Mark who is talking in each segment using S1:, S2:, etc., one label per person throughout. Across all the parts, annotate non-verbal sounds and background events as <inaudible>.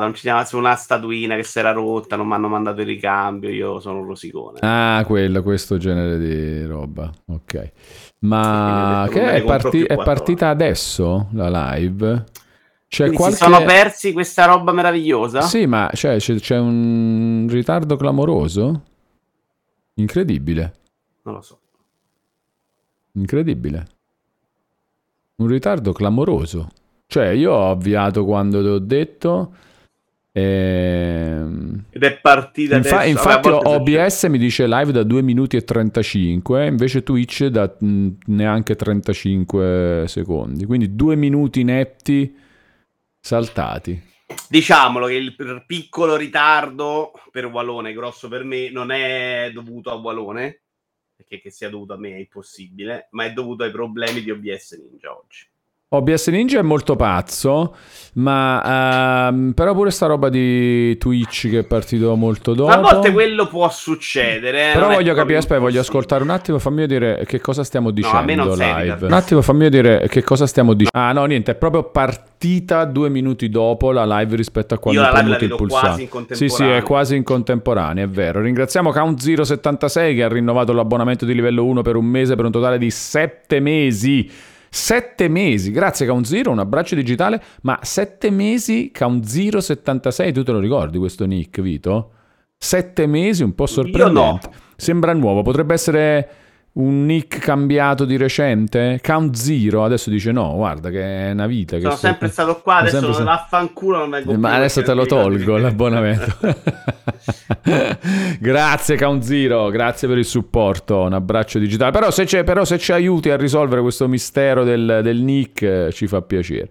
S1: non ci su una statuina che si era rotta, non mi hanno mandato il ricambio, io sono un rosicone.
S2: Ah, quello, questo genere di roba, ok. Ma
S1: Sì,
S2: che è, parti- è partita adesso la live? C'è
S1: Quindi
S2: qualche...
S1: si sono persi questa roba meravigliosa?
S2: Sì, ma cioè, c'è, c'è un ritardo clamoroso? Incredibile,
S1: Non lo so.
S2: incredibile. Un ritardo clamoroso. Cioè, io ho avviato quando te l'ho detto. Ehm,
S1: Ed è partita
S2: Infa-
S1: adesso.
S2: infatti OBS mi dice live da 2 minuti e 35, invece Twitch da mh, neanche 35 secondi. Quindi 2 minuti netti saltati.
S1: Diciamolo che il il piccolo ritardo per Walone, grosso per me, non è dovuto a Walone, perché che sia dovuto a me è impossibile, ma è dovuto ai problemi di OBS Ninja oggi.
S2: OBS Ninja è molto pazzo, ma ehm, però pure sta roba di Twitch che è partito molto dopo.
S1: A volte quello può succedere. eh,
S2: Però voglio capire, aspetta, voglio ascoltare un attimo, fammi vedere che cosa stiamo dicendo
S1: sei
S2: live. Un attimo, fammi vedere che cosa stiamo dicendo. Ah, no, niente, è proprio partita due minuti dopo la live rispetto a quando
S1: Io
S2: ho
S1: la live
S2: il pulsante. Sì, sì, è quasi in contemporanea, è vero. Ringraziamo Count076 che ha rinnovato l'abbonamento di livello 1 per un mese per un totale di 7 mesi. 7 mesi, grazie Count Zero, un abbraccio digitale, ma 7 mesi Count Zero 76, tu te lo ricordi questo nick, Vito? 7 mesi, un po' sorprendente. Sembra nuovo, potrebbe essere un nick cambiato di recente? Count Zero, adesso dice no, guarda che è una vita.
S1: Sono
S2: sto-
S1: sempre stato qua, adesso
S2: sempre
S1: vaffanculo non vengo più
S2: ma adesso te lo tolgo <laughs> l'abbonamento. <laughs> grazie Count Zero, grazie per il supporto, un abbraccio digitale. Però se, c'è- però se ci aiuti a risolvere questo mistero del, del nick eh, ci fa piacere.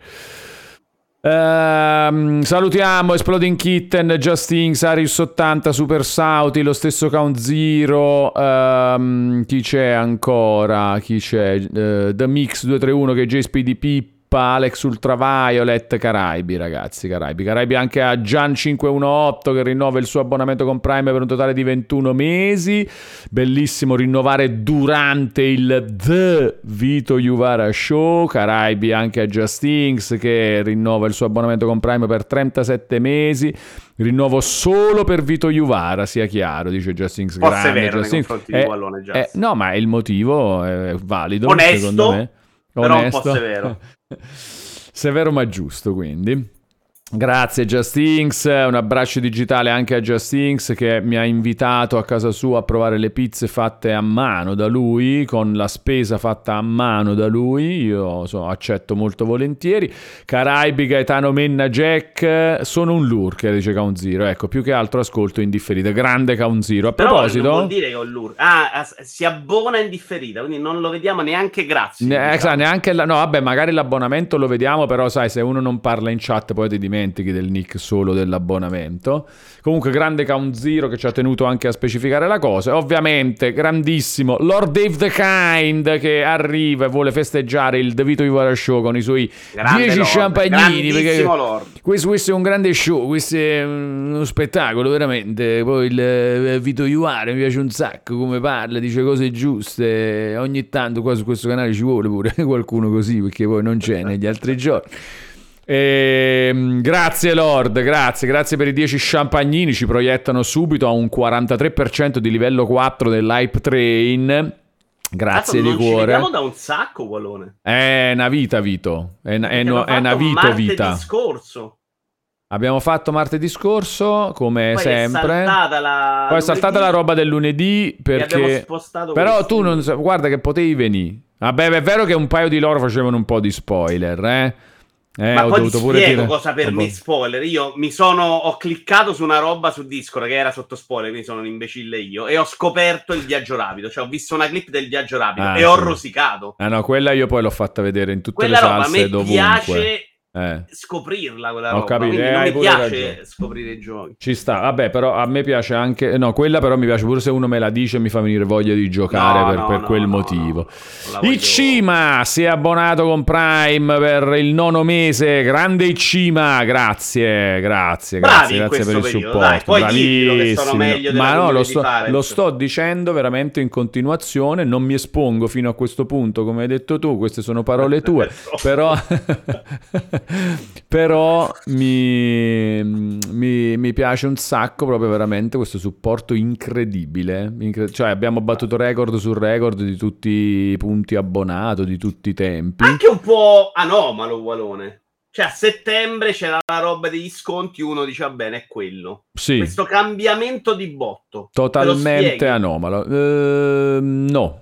S2: Ehm, salutiamo Exploding Kitten, Justin, Sarius 80, Super Sauti, lo stesso Count Zero. ehm, chi c'è ancora? Chi c'è? Eh, The Mix 231 che è JSPD Pippa, Alex Ultraviolet, Caraibi, ragazzi. Caraibi, Caraibi anche a Gian518 che rinnova il suo abbonamento con Prime per un totale di 21 mesi. Bellissimo rinnovare durante il The Vito Juvara Show. Caraibi anche a Justings che rinnova il suo abbonamento con Prime per 37 mesi. Rinnovo solo per Vito Juvara, sia chiaro, dice Justings. Grande
S1: severo nei
S2: Justings.
S1: confronti di
S2: Eh,
S1: Wallone, Just.
S2: eh, no, ma il motivo è valido,
S1: Onesto,
S2: secondo me.
S1: però un
S2: Onesto.
S1: po' severo. <laughs>
S2: severo ma giusto, quindi. Grazie Justings, un abbraccio digitale anche a Justings che mi ha invitato a casa sua a provare le pizze fatte a mano da lui, con la spesa fatta a mano da lui, io so, accetto molto volentieri. Caraibi, Gaetano Menna, Jack, sono un lurker, dice Count Zero, ecco, più che altro ascolto in differita, grande Count Zero. A
S1: Però
S2: proposito...
S1: non vuol dire che ho l'ur. Ah, as- si abbona in differita, quindi non lo vediamo neanche grazie.
S2: Ne-
S1: diciamo.
S2: esatto, neanche la- no, vabbè, magari l'abbonamento lo vediamo, però sai, se uno non parla in chat poi ti dimentichi del nick solo dell'abbonamento. Comunque, grande Count Zero che ci ha tenuto anche a specificare la cosa. Ovviamente, grandissimo Lord Dave the Kind che arriva e vuole festeggiare il The Vito Ivara Show con i suoi
S1: Grande
S2: 10
S1: Lord,
S2: champagnini. Perché
S1: Lord.
S2: questo, questo è un grande show, questo è uno spettacolo, veramente. Poi il eh, Vito Iuare mi piace un sacco come parla, dice cose giuste. Ogni tanto qua su questo canale ci vuole pure <laughs> qualcuno così, perché poi non c'è negli altri giorni. Ehm, grazie Lord, grazie, grazie per i 10 champagnini, ci proiettano subito a un 43% di livello 4 dell'hype train. Grazie
S1: Cazzo,
S2: di cuore.
S1: vediamo da un sacco, Wallone.
S2: È una vita, Vito. È, una- è, no- è una vito
S1: martedì
S2: vita.
S1: scorso.
S2: Abbiamo fatto martedì scorso, come
S1: Poi
S2: sempre.
S1: è la
S2: Poi è saltata la roba del lunedì
S1: e
S2: perché... Però
S1: questi.
S2: tu non guarda che potevi venire. Vabbè, è vero che un paio di loro facevano un po' di spoiler, eh? Eh,
S1: Ma
S2: ho
S1: poi ti
S2: dovuto pure
S1: spiego
S2: dire...
S1: cosa per
S2: Vabbè.
S1: me spoiler. Io mi sono ho cliccato su una roba su Discord che era sotto spoiler, quindi sono un imbecille io e ho scoperto il viaggio rapido, cioè ho visto una clip del viaggio rapido
S2: Ah,
S1: e ho
S2: sì.
S1: rosicato.
S2: Ah no, quella io poi l'ho fatta vedere in tutte
S1: Quella
S2: le
S1: roba a
S2: salse
S1: me
S2: dovunque.
S1: piace
S2: Eh.
S1: scoprirla quella
S2: Ho
S1: roba,
S2: capito,
S1: quindi
S2: eh,
S1: mi piace
S2: ragione.
S1: scoprire i giochi.
S2: Ci sta, vabbè, però a me piace anche. No, quella però mi piace pure se uno me la dice e mi fa venire voglia di giocare
S1: No,
S2: per,
S1: no,
S2: per
S1: no,
S2: quel motivo.
S1: voglio-
S2: Icima si è abbonato con Prime per il nono mese. Grande Icima, grazie, grazie,
S1: Bravi
S2: grazie, grazie per il supporto.
S1: dai, poi della
S2: Ma no, lo sto, lo sto dicendo veramente in continuazione. Non mi espongo fino a questo punto, come hai detto tu. Queste sono parole <laughs> tue. Però, <laughs> <laughs> <laughs> Però mi, mi, mi, piace un sacco proprio veramente questo supporto incredibile. Incred- cioè abbiamo battuto record su record di tutti i punti abbonato, di tutti i tempi.
S1: Anche un po' anomalo Walone. Cioè a settembre c'era la roba degli sconti, uno dice va bene, è quello.
S2: Sì.
S1: Questo cambiamento di botto.
S2: Totalmente anomalo. Uh, no.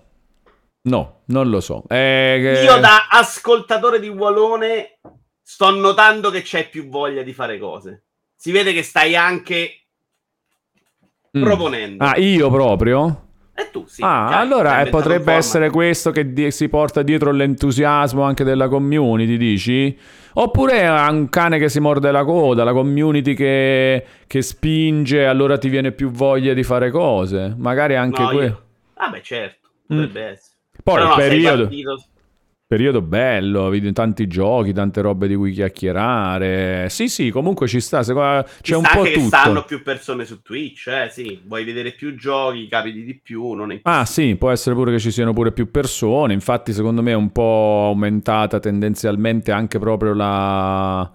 S2: No, non lo so. Eh,
S1: Io da ascoltatore di Walone sto notando che c'è più voglia di fare cose. Si vede che stai anche mm. proponendo.
S2: Ah, io proprio?
S1: E tu sì.
S2: Ah, cioè, allora eh, potrebbe essere questo che di- si porta dietro l'entusiasmo anche della community, dici? Oppure è un cane che si morde la coda, la community che, che spinge, allora ti viene più voglia di fare cose. Magari anche
S1: no,
S2: quello.
S1: Vabbè, certo, potrebbe mm. essere.
S2: Poi Però il no, periodo... Periodo bello, vedi tanti giochi, tante robe di cui chiacchierare. Sì, sì, comunque ci sta. Secondo... C'è
S1: ci
S2: un po'
S1: che
S2: tutto.
S1: stanno più persone su Twitch, eh, sì. Vuoi vedere più giochi, capiti di più, non è
S2: Ah, sì, può essere pure che ci siano pure più persone. Infatti, secondo me è un po' aumentata tendenzialmente anche proprio la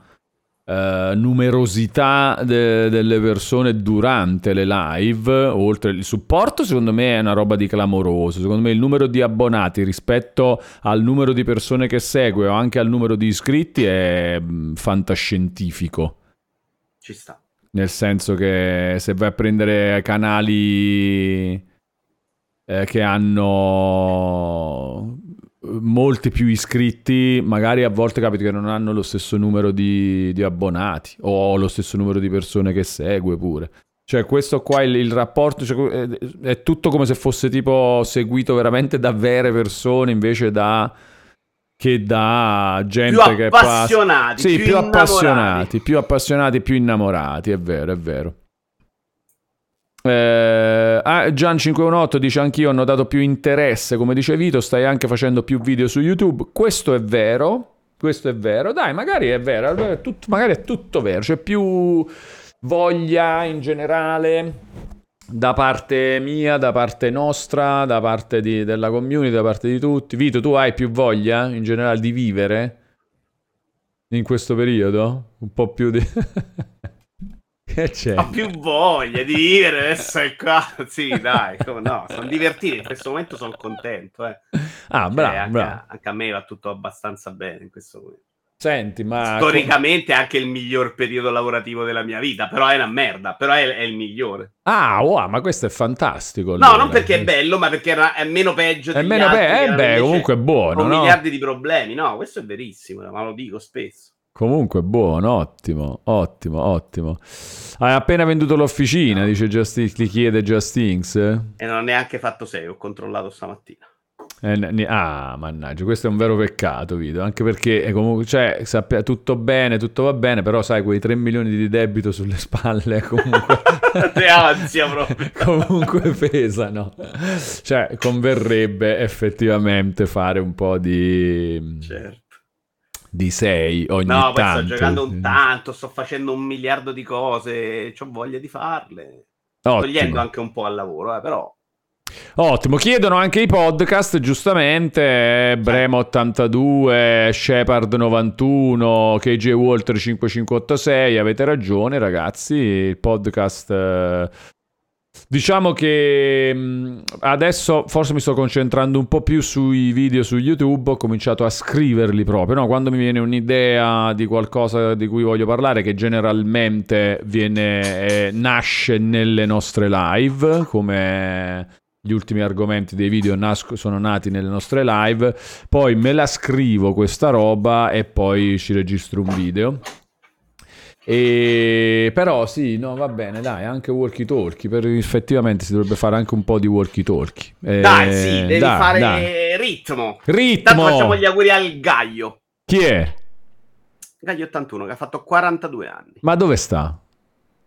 S2: Uh, numerosità de- delle persone durante le live, oltre il supporto, secondo me è una roba di clamoroso. Secondo me il numero di abbonati rispetto al numero di persone che segue o anche al numero di iscritti è mm, fantascientifico.
S1: Ci sta.
S2: Nel senso che se vai a prendere canali eh, che hanno molti più iscritti, magari a volte capita che non hanno lo stesso numero di, di abbonati o lo stesso numero di persone che segue pure. Cioè, questo qua, il, il rapporto cioè, è tutto come se fosse tipo seguito veramente da vere persone invece da che da gente
S1: più
S2: che
S1: appassionati,
S2: Sì,
S1: più,
S2: più appassionati, più appassionati, più innamorati, è vero, è vero. Eh, ah, Gian518 dice anch'io ho notato più interesse, come dice Vito, stai anche facendo più video su YouTube. Questo è vero, questo è vero. Dai, magari è vero, è tutto, magari è tutto vero, c'è più voglia in generale da parte mia, da parte nostra, da parte di, della community, da parte di tutti. Vito, tu hai più voglia in generale di vivere in questo periodo? Un po' più di... <laughs>
S1: C'è? Ho più voglia di vivere adesso è qua. Sì, dai, no, sono divertito. In questo momento sono contento. Eh.
S2: Ah, cioè, bravo,
S1: anche,
S2: bravo.
S1: anche, a me va tutto abbastanza bene in questo momento.
S2: Senti, ma...
S1: Storicamente è anche il miglior periodo lavorativo della mia vita, però è una merda, però è, è il migliore.
S2: Ah, wow, ma questo è fantastico.
S1: No, non perché è bello, ma perché è meno peggio
S2: È meno peggio, eh beh, comunque è buono,
S1: Con
S2: no?
S1: miliardi di problemi, no, questo è verissimo, ma lo dico spesso.
S2: Comunque buono, ottimo, ottimo, ottimo. Hai appena venduto l'officina, dice Just, ti chiede Justings.
S1: E non ho neanche fatto 6, ho controllato stamattina.
S2: Eh, ne, ah, mannaggia, questo è un vero peccato, Vito, anche perché è comunque, cioè, sappia, tutto bene, tutto va bene, però sai, quei 3 milioni di debito sulle spalle <laughs> comunque... <laughs>
S1: Te ansia proprio. <laughs>
S2: comunque pesano. Cioè, converrebbe effettivamente fare un po' di...
S1: Certo
S2: di 6 ogni
S1: no,
S2: tanto. No,
S1: sto giocando un tanto, sto facendo un miliardo di cose, ho voglia di farle. Ottimo. Togliendo anche un po' al lavoro, eh, però.
S2: Ottimo, chiedono anche i podcast, giustamente, Bremo82, Shepard 91, KJ Walter 5586, avete ragione ragazzi, il podcast eh, Diciamo che mm, adesso forse mi sto concentrando un po' più sui video su YouTube, ho cominciato a scriverli proprio, no? quando mi viene un'idea di qualcosa di cui voglio parlare, che generalmente viene, eh, nasce nelle nostre live, come gli ultimi argomenti dei video nasco, sono nati nelle nostre live, poi me la scrivo questa roba e poi ci registro un video. E... Però sì, no, va bene, dai, anche walkie talkie, per... effettivamente si dovrebbe fare anche un po' di walkie talkie.
S1: Eh, dai, sì, devi dai, fare dai. ritmo.
S2: Ritmo.
S1: Tanto facciamo gli auguri al Gaio.
S2: Chi è?
S1: Gaio 81, che ha fatto 42 anni.
S2: Ma dove sta?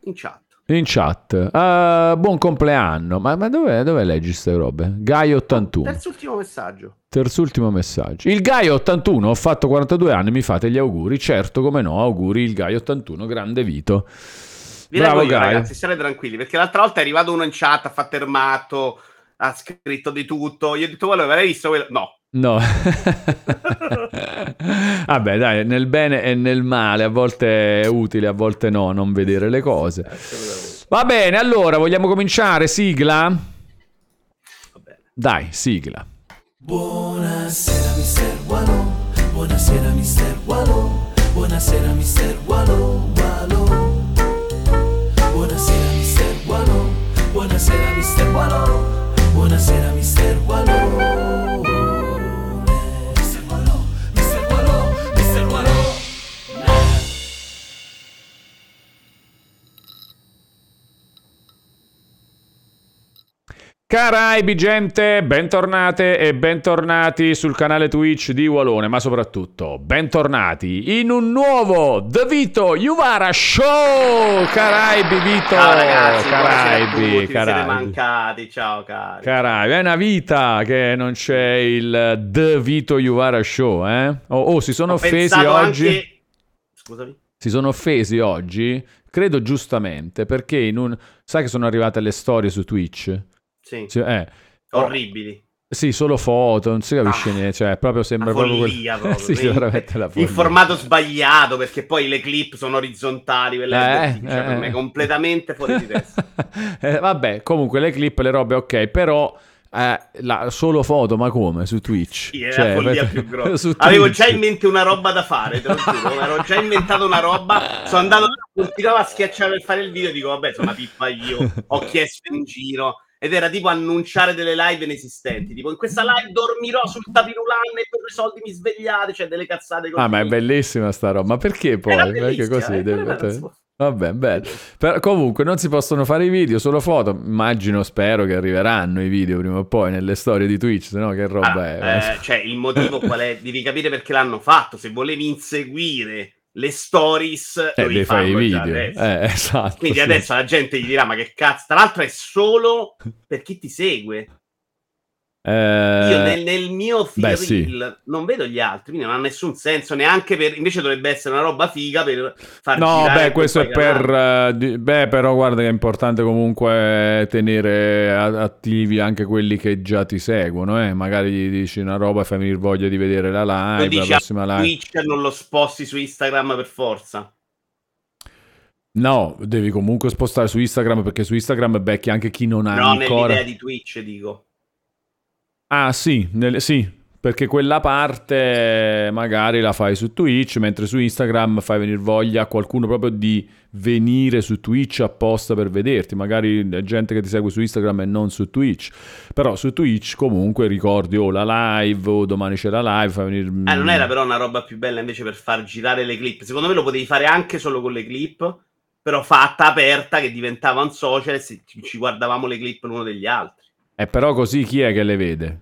S1: In chat.
S2: In chat. Uh, buon compleanno. Ma, ma dove, dove, leggi queste robe? Gaio 81.
S1: Terzultimo messaggio.
S2: Terzultimo messaggio. Il Gaio 81, ho fatto 42 anni, mi fate gli auguri. Certo, come no, auguri il Gaio 81, grande Vito.
S1: Vi Bravo io, Gaio. ragazzi, state tranquilli, perché l'altra volta è arrivato uno in chat, ha fatto ermato, ha scritto di tutto. Io ho detto, quello, l'hai visto quello? No.
S2: No. <laughs> Vabbè, dai, nel bene e nel male, a volte è utile, a volte no, non vedere le cose. Va bene, allora, vogliamo cominciare? Sigla? Dai, sigla.
S3: Buonasera mister Wallo, buonasera mister Wallo, buonasera mister Wallo, Wallo. Buonasera mister Wallo, buonasera mister Wallo, buonasera mister Wallo.
S2: Caraibi gente, bentornate e bentornati sul canale Twitch di Walone, ma soprattutto bentornati in un nuovo The Vito Juvara Show! Caraibi Vito!
S1: Ciao ragazzi,
S2: Caraibi,
S1: tutti, vi siete
S2: Caraibi.
S1: mancati, ciao cari.
S2: Caraibi, è una vita che non c'è il The Vito Juvara Show, eh? Oh, oh, si sono
S1: Ho
S2: offesi oggi.
S1: anche- Scusami.
S2: Si sono offesi oggi, credo giustamente, perché in un... Sai che sono arrivate le storie su Twitch?
S1: Sì,
S2: Sì, eh.
S1: Orribili.
S2: Sì, solo foto, non si capisce
S1: Ah,
S2: niente, cioè proprio sembra proprio quel-
S1: follia proprio. <laughs>
S2: sì,
S1: Veramente.
S2: la
S1: In
S2: follia.
S1: formato sbagliato perché poi le clip sono orizzontali, quelle
S2: Eh,
S1: cioè, per
S2: eh,
S1: me
S2: eh.
S1: completamente fuori di testa. <laughs>
S2: Eh, vabbè, comunque le clip, le robe ok, però eh, la- solo foto, ma come? Su Twitch?
S1: Sì,
S2: Cioè,
S1: la follia
S2: per-
S1: più grossa. <laughs> Avevo già in mente una roba da fare, te lo giuro. Ero già inventato una roba. Sono andato continuavo a schiacciare per fare il video. Dico, vabbè, sono una pippa io. Ho chiesto in giro. Ed era tipo annunciare delle live inesistenti. Tipo, in questa live dormirò sul tapirulano e per i soldi mi svegliate. Cioè, delle cazzate così.
S2: Ah, ma è bellissima sta roba. Ma perché poi? Perché così?
S1: eh,
S2: deve- Vabbè, bello. Però, comunque non si possono fare i video, solo foto. Immagino, spero che arriveranno i video prima o poi nelle storie di Twitch, se no che roba
S1: Ah,
S2: è?
S1: eh, cioè, il motivo qual è? Devi capire perché l'hanno fatto. Se volevi inseguire le stories,
S2: Eh, devi fare i video. Eh, <laughs> esatto.
S1: Quindi
S2: sì.
S1: adesso la gente gli dirà: Ma che cazzo? Tra l'altro, è solo per chi ti segue.
S2: Eh,
S1: Io nel, nel mio feed
S2: sì.
S1: non vedo gli altri, quindi non ha nessun senso neanche per. Invece dovrebbe essere una roba figa per far
S2: No, beh, questo è per... di- beh, però guarda che è importante comunque tenere attivi anche quelli che già ti seguono, eh. Magari gli dici una roba e fai venire voglia di vedere la live, la
S1: dici
S2: prossima
S1: a
S2: live.
S1: Twitch non lo sposti su Instagram per forza.
S2: No, devi comunque spostare su Instagram perché su Instagram becchi anche chi non ha
S1: No,
S2: ancora...
S1: nell'idea di Twitch, dico.
S2: Ah, sì, nel- sì, perché quella parte magari la fai su Twitch, mentre su Instagram fai venire voglia a qualcuno proprio di venire su Twitch apposta per vederti. Magari gente che ti segue su Instagram e non su Twitch. Però su Twitch comunque ricordi o la live o domani c'è la live, fai venire...
S1: Eh, non era però una roba più bella invece per far girare le clip. Secondo me lo potevi fare anche solo con le clip, però fatta aperta che diventava un social e ci guardavamo le clip l'uno degli altri.
S2: Eh, però così chi è che le vede?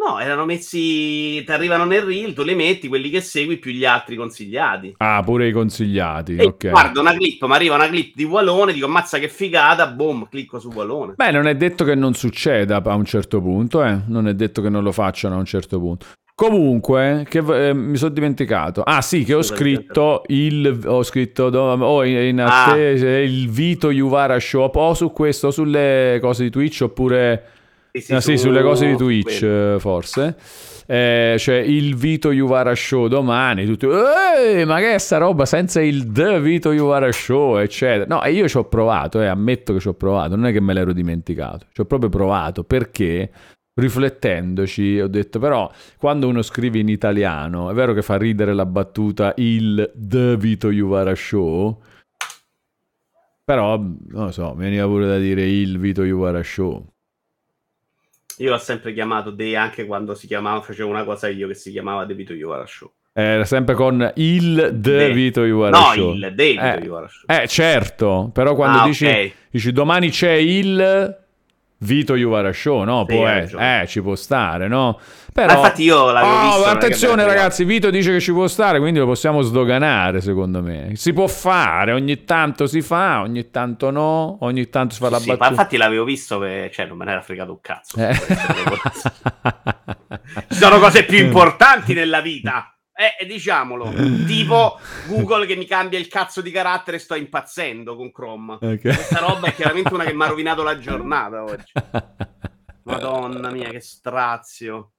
S1: No, erano messi, ti arrivano nel reel, tu le metti, quelli che segui più gli altri consigliati.
S2: Ah, pure i consigliati,
S1: E
S2: ok.
S1: guardo una clip, mi arriva una clip di Walone, dico ammazza che figata, boom, clicco su Walone.
S2: Beh, non è detto che non succeda a un certo punto, eh. Non è detto che non lo facciano a un certo punto. Comunque, che, eh, mi sono dimenticato. Ah, sì, che ho scritto il. Ho scritto. oh, in, in
S1: Ah.
S2: attesa il Vito Juvara Show. O su questo, o sulle cose di Twitch, oppure. Ah, sì,
S1: su-
S2: sulle cose di Twitch,
S1: quello.
S2: eh, forse. Eh, cioè il Vito Juvara Show domani. Tutti. "Ehi, ma che è sta roba senza il The Vito Juvara Show, eccetera. No, e io ci ho provato, eh, ammetto che ci ho provato. Non è che me l'ero dimenticato. Ci ho proprio provato perché. Riflettendoci, ho detto però quando uno scrive in italiano, è vero che fa ridere la battuta il The Vito Juvara Show, però non lo so, mi veniva pure da dire il Vito Juvara Show.
S1: Io l'ho sempre chiamato De anche quando si chiamava, facevo una cosa io che si chiamava The Vito Iovara Show.
S2: Era sempre con il The
S1: De-
S2: Vito Juvara
S1: No,
S2: Show.
S1: il The Vito
S2: Eh,
S1: Iovara Show.
S2: Eh, certo, però quando
S1: Ah,
S2: dici,
S1: ok.
S2: dici domani c'è il Vito Juvara Show, no?
S1: Sì,
S2: Può eh, ci può stare, no?
S1: Ma
S2: Però...
S1: infatti io l'avevo
S2: Oh,
S1: visto. che
S2: attenzione ragazzi, Vito dice che ci può stare, quindi lo possiamo sdoganare secondo me. Si può fare, ogni tanto si fa, ogni tanto no, ogni tanto si fa la
S1: Sì, ma
S2: battuta.
S1: infatti l'avevo visto, per- cioè non me ne era fregato un cazzo.
S2: Eh.
S1: Ci sono cose più importanti nella vita. <laughs> Eh, e diciamolo, <laughs> tipo Google che mi cambia il cazzo di carattere sto impazzendo con Chrome.
S2: Ok.
S1: Questa roba è chiaramente una che mi ha rovinato la giornata <laughs> oggi. Madonna mia, che strazio.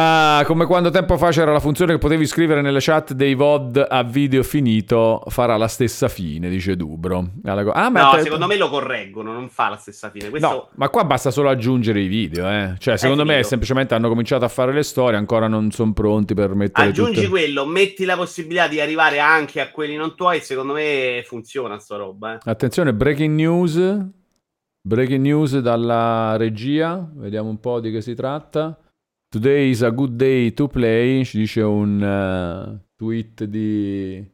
S2: Ah, come quando tempo fa c'era la funzione che potevi scrivere nelle chat dei VOD a video finito, farà la stessa fine, dice Dubro. Ah,
S1: ma no, te... secondo me lo correggono, non fa la stessa fine. Questo...
S2: No, ma qua basta solo aggiungere i video, eh. Cioè, secondo me semplicemente hanno cominciato a fare le storie, ancora non sono pronti per mettere
S1: Aggiungi
S2: tutte...
S1: quello, metti la possibilità di arrivare anche a quelli non tuoi, secondo me funziona sta roba, eh.
S2: Attenzione, breaking news. Breaking news dalla regia, vediamo un po' di che si tratta. Today is a good day to play, ci dice un uh, tweet di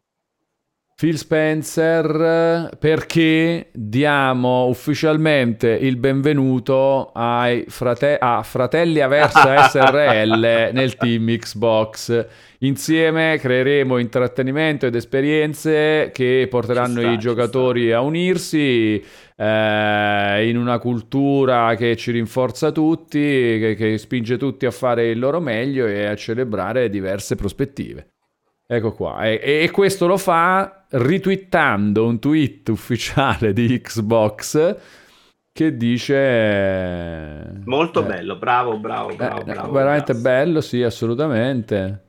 S2: Phil Spencer, perché diamo ufficialmente il benvenuto ai frate- a Fratelli Aversa <laughs> SRL nel team Xbox. Insieme creeremo intrattenimento ed esperienze che porteranno sta, i giocatori a unirsi eh, in una cultura che ci rinforza tutti, che, che spinge tutti a fare il loro meglio e a celebrare diverse prospettive. Ecco qua, e, e, questo lo fa ritwittando un tweet ufficiale di Xbox che dice...
S1: Molto eh, bello, bravo, bravo,
S2: eh,
S1: bravo. Eh, bravo
S2: veramente bravo. bello, sì, assolutamente.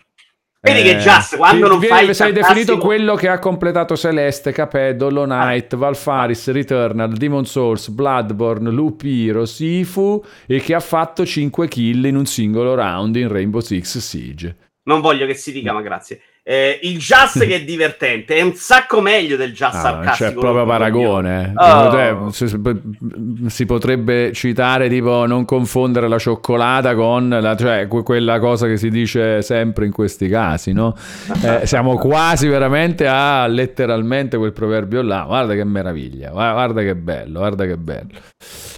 S1: Vedi che Just quando non
S2: viene,
S1: fai
S2: sei definito quello che ha completato Celeste, Caped, Hollow Knight, ah. Valfaris, Returnal, Demon Souls, Bloodborne, Lupiro, Sifu e che ha fatto 5 kill in un singolo round in Rainbow Six Siege.
S1: Non voglio che si dica, ma grazie. Eh, il jazz che è <laughs> divertente è un sacco meglio del jazz ah, sarcastico.
S2: C'è proprio paragone. Oh. Si potrebbe citare tipo non confondere la cioccolata con la, cioè, quella cosa che si dice sempre in questi casi, no? <laughs> Eh, siamo quasi veramente a letteralmente quel proverbio là. Guarda che meraviglia, guarda che bello, guarda che bello.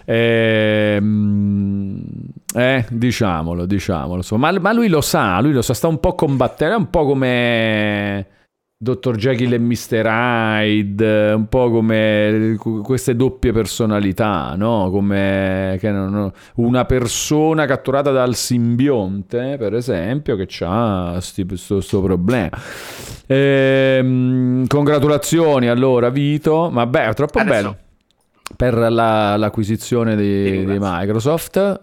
S2: Ehm, eh, diciamolo, diciamolo. Ma, ma lui lo sa, lui lo sa, sta un po' combattendo, è un po' come Dr. Jekyll e Mr. Hyde, un po' come queste doppie personalità, no? Come non, una persona catturata dal simbionte, per esempio, che ha questo problema. Ehm, congratulazioni allora, Vito. Ma beh, è troppo Adesso. bello per la, l'acquisizione di, di Microsoft.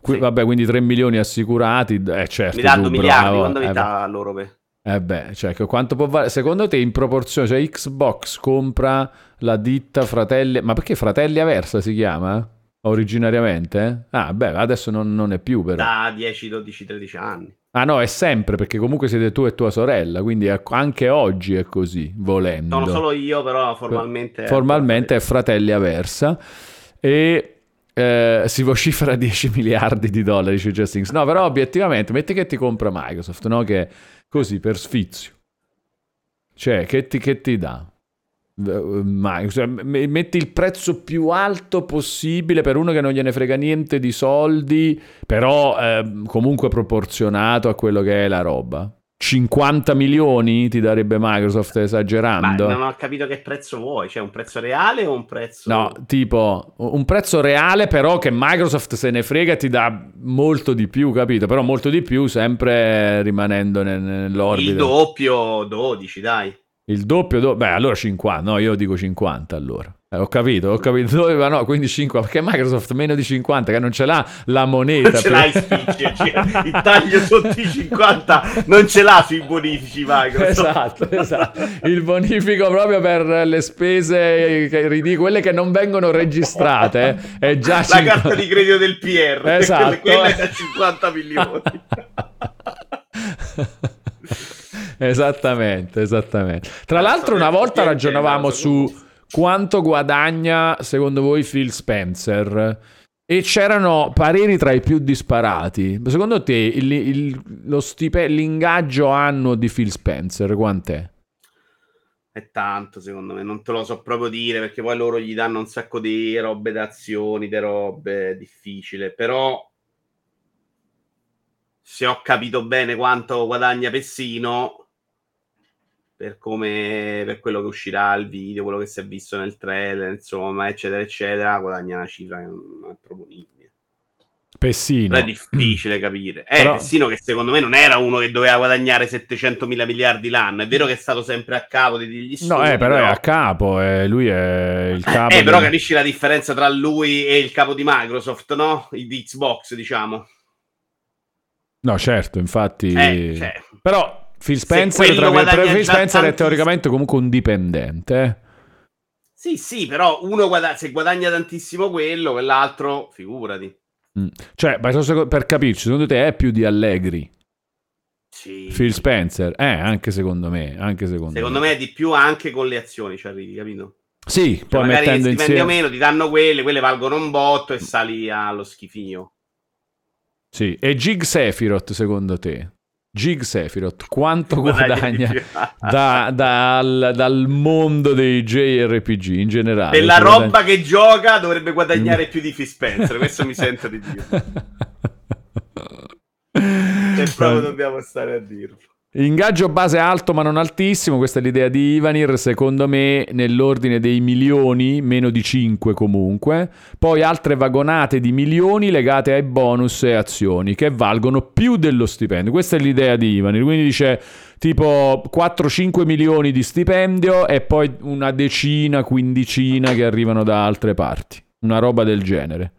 S2: Qui, sì. Vabbè, quindi 3 milioni assicurati. Eh, certo,
S1: mi danno miliardi, bravo. quando mi eh, dà loro? Beh.
S2: Eh beh, cioè, quanto può valere? Secondo te in proporzione, cioè Xbox compra la ditta Fratelli... Ma perché Fratelli Aversa si chiama? Originariamente? Ah, beh, adesso non, non è più però.
S1: Da 10, 12, 13 anni.
S2: Ah no, è sempre perché comunque siete tu e tua sorella, quindi anche oggi è così, volendo.
S1: Sono solo io, però formalmente...
S2: Formalmente è Fratelli Aversa e eh, si vocifera <laughs> 10 miliardi di dollari, dice Justings. No, però obiettivamente, metti che ti compra Microsoft, no? Che così, per sfizio. Cioè, che ti, che ti dà? Mai. Cioè, metti il prezzo più alto possibile per uno che non gliene frega niente di soldi, però eh, comunque proporzionato a quello che è la roba. 50 milioni ti darebbe Microsoft esagerando?
S1: Ma non ho capito che prezzo vuoi, cioè un prezzo reale o un prezzo...
S2: No, tipo un prezzo reale però che Microsoft se ne frega ti dà molto di più, capito? Però molto di più sempre rimanendo nell'orbita.
S1: Il doppio, 12 dai.
S2: Il doppio, do... beh, allora 50, no, io dico 50 allora. Eh, ho capito, ho capito, doveva no, quindi 50, perché Microsoft meno di 50, che non ce l'ha la moneta.
S1: Non ce l'ha <laughs> cioè, il taglio sotto i 50 non ce l'ha sui bonifici Microsoft.
S2: Esatto, esatto. Il bonifico proprio per le spese, che, quelle che non vengono registrate, è già... La
S1: 50... carta di credito del PR, <laughs> esatto. quella è da 50 milioni. <laughs>
S2: esattamente, esattamente. Tra l'altro, una volta ragionavamo su quanto guadagna secondo voi Phil Spencer. E c'erano pareri tra i più disparati. Secondo te il, il, lo stipe- l'ingaggio annuo di Phil Spencer quant'è?
S1: È tanto, secondo me, non te lo so proprio dire perché poi loro gli danno un sacco di robe d'azioni, di robe difficile. Però se ho capito bene quanto guadagna Pessino, per come per quello che uscirà il video, quello che si è visto nel trailer, insomma, eccetera, eccetera, guadagna una cifra che non è proponibile.
S2: Pessino.
S1: Però è difficile <clears throat> capire. Eh, Però... Pessino che secondo me non era uno che doveva guadagnare 700 mila miliardi l'anno. È vero che è stato sempre a capo degli studi.
S2: No, eh, però, però, è a capo, eh, lui è il capo.
S1: Eh, però capisci la differenza tra lui e il capo di Microsoft, no? Di Xbox, diciamo.
S2: No, certo, infatti...
S1: Eh, cioè,
S2: Però Phil Spencer, tra-
S1: guadagna
S2: Phil Spencer è teoricamente comunque un dipendente. eh.
S1: sì, sì, però uno guada- se guadagna tantissimo quello, quell'altro, figurati.
S2: Mm. Cioè, per capirci, secondo te è più di Allegri?
S1: Sì.
S2: Phil Spencer? Eh, anche secondo me, anche secondo,
S1: Secondo me è di più anche con le azioni, ci arrivi, capito?
S2: Sì,
S1: Cioè,
S2: poi
S1: magari
S2: mettendo insieme...
S1: meno, ti danno quelle, quelle valgono un botto e sali allo schifino.
S2: Sì, e Gig Sephiroth secondo te? Gig Sephiroth, quanto <laughs> guadagna
S1: più.
S2: da- dal, dal mondo dei JRPG in generale?
S1: Della
S2: Cioè,
S1: roba che gioca dovrebbe guadagnare più di Phil Spencer, questo mi sento di dire. <laughs> Cioè, proprio dobbiamo stare a dirlo.
S2: Ingaggio base alto ma non altissimo, questa è l'idea di Ivanir, secondo me nell'ordine dei milioni, meno di 5 comunque, poi altre vagonate di milioni legate ai bonus e azioni che valgono più dello stipendio, questa è l'idea di Ivanir, quindi dice tipo 4-5 milioni di stipendio e poi una decina, quindicina che arrivano da altre parti, una roba del genere.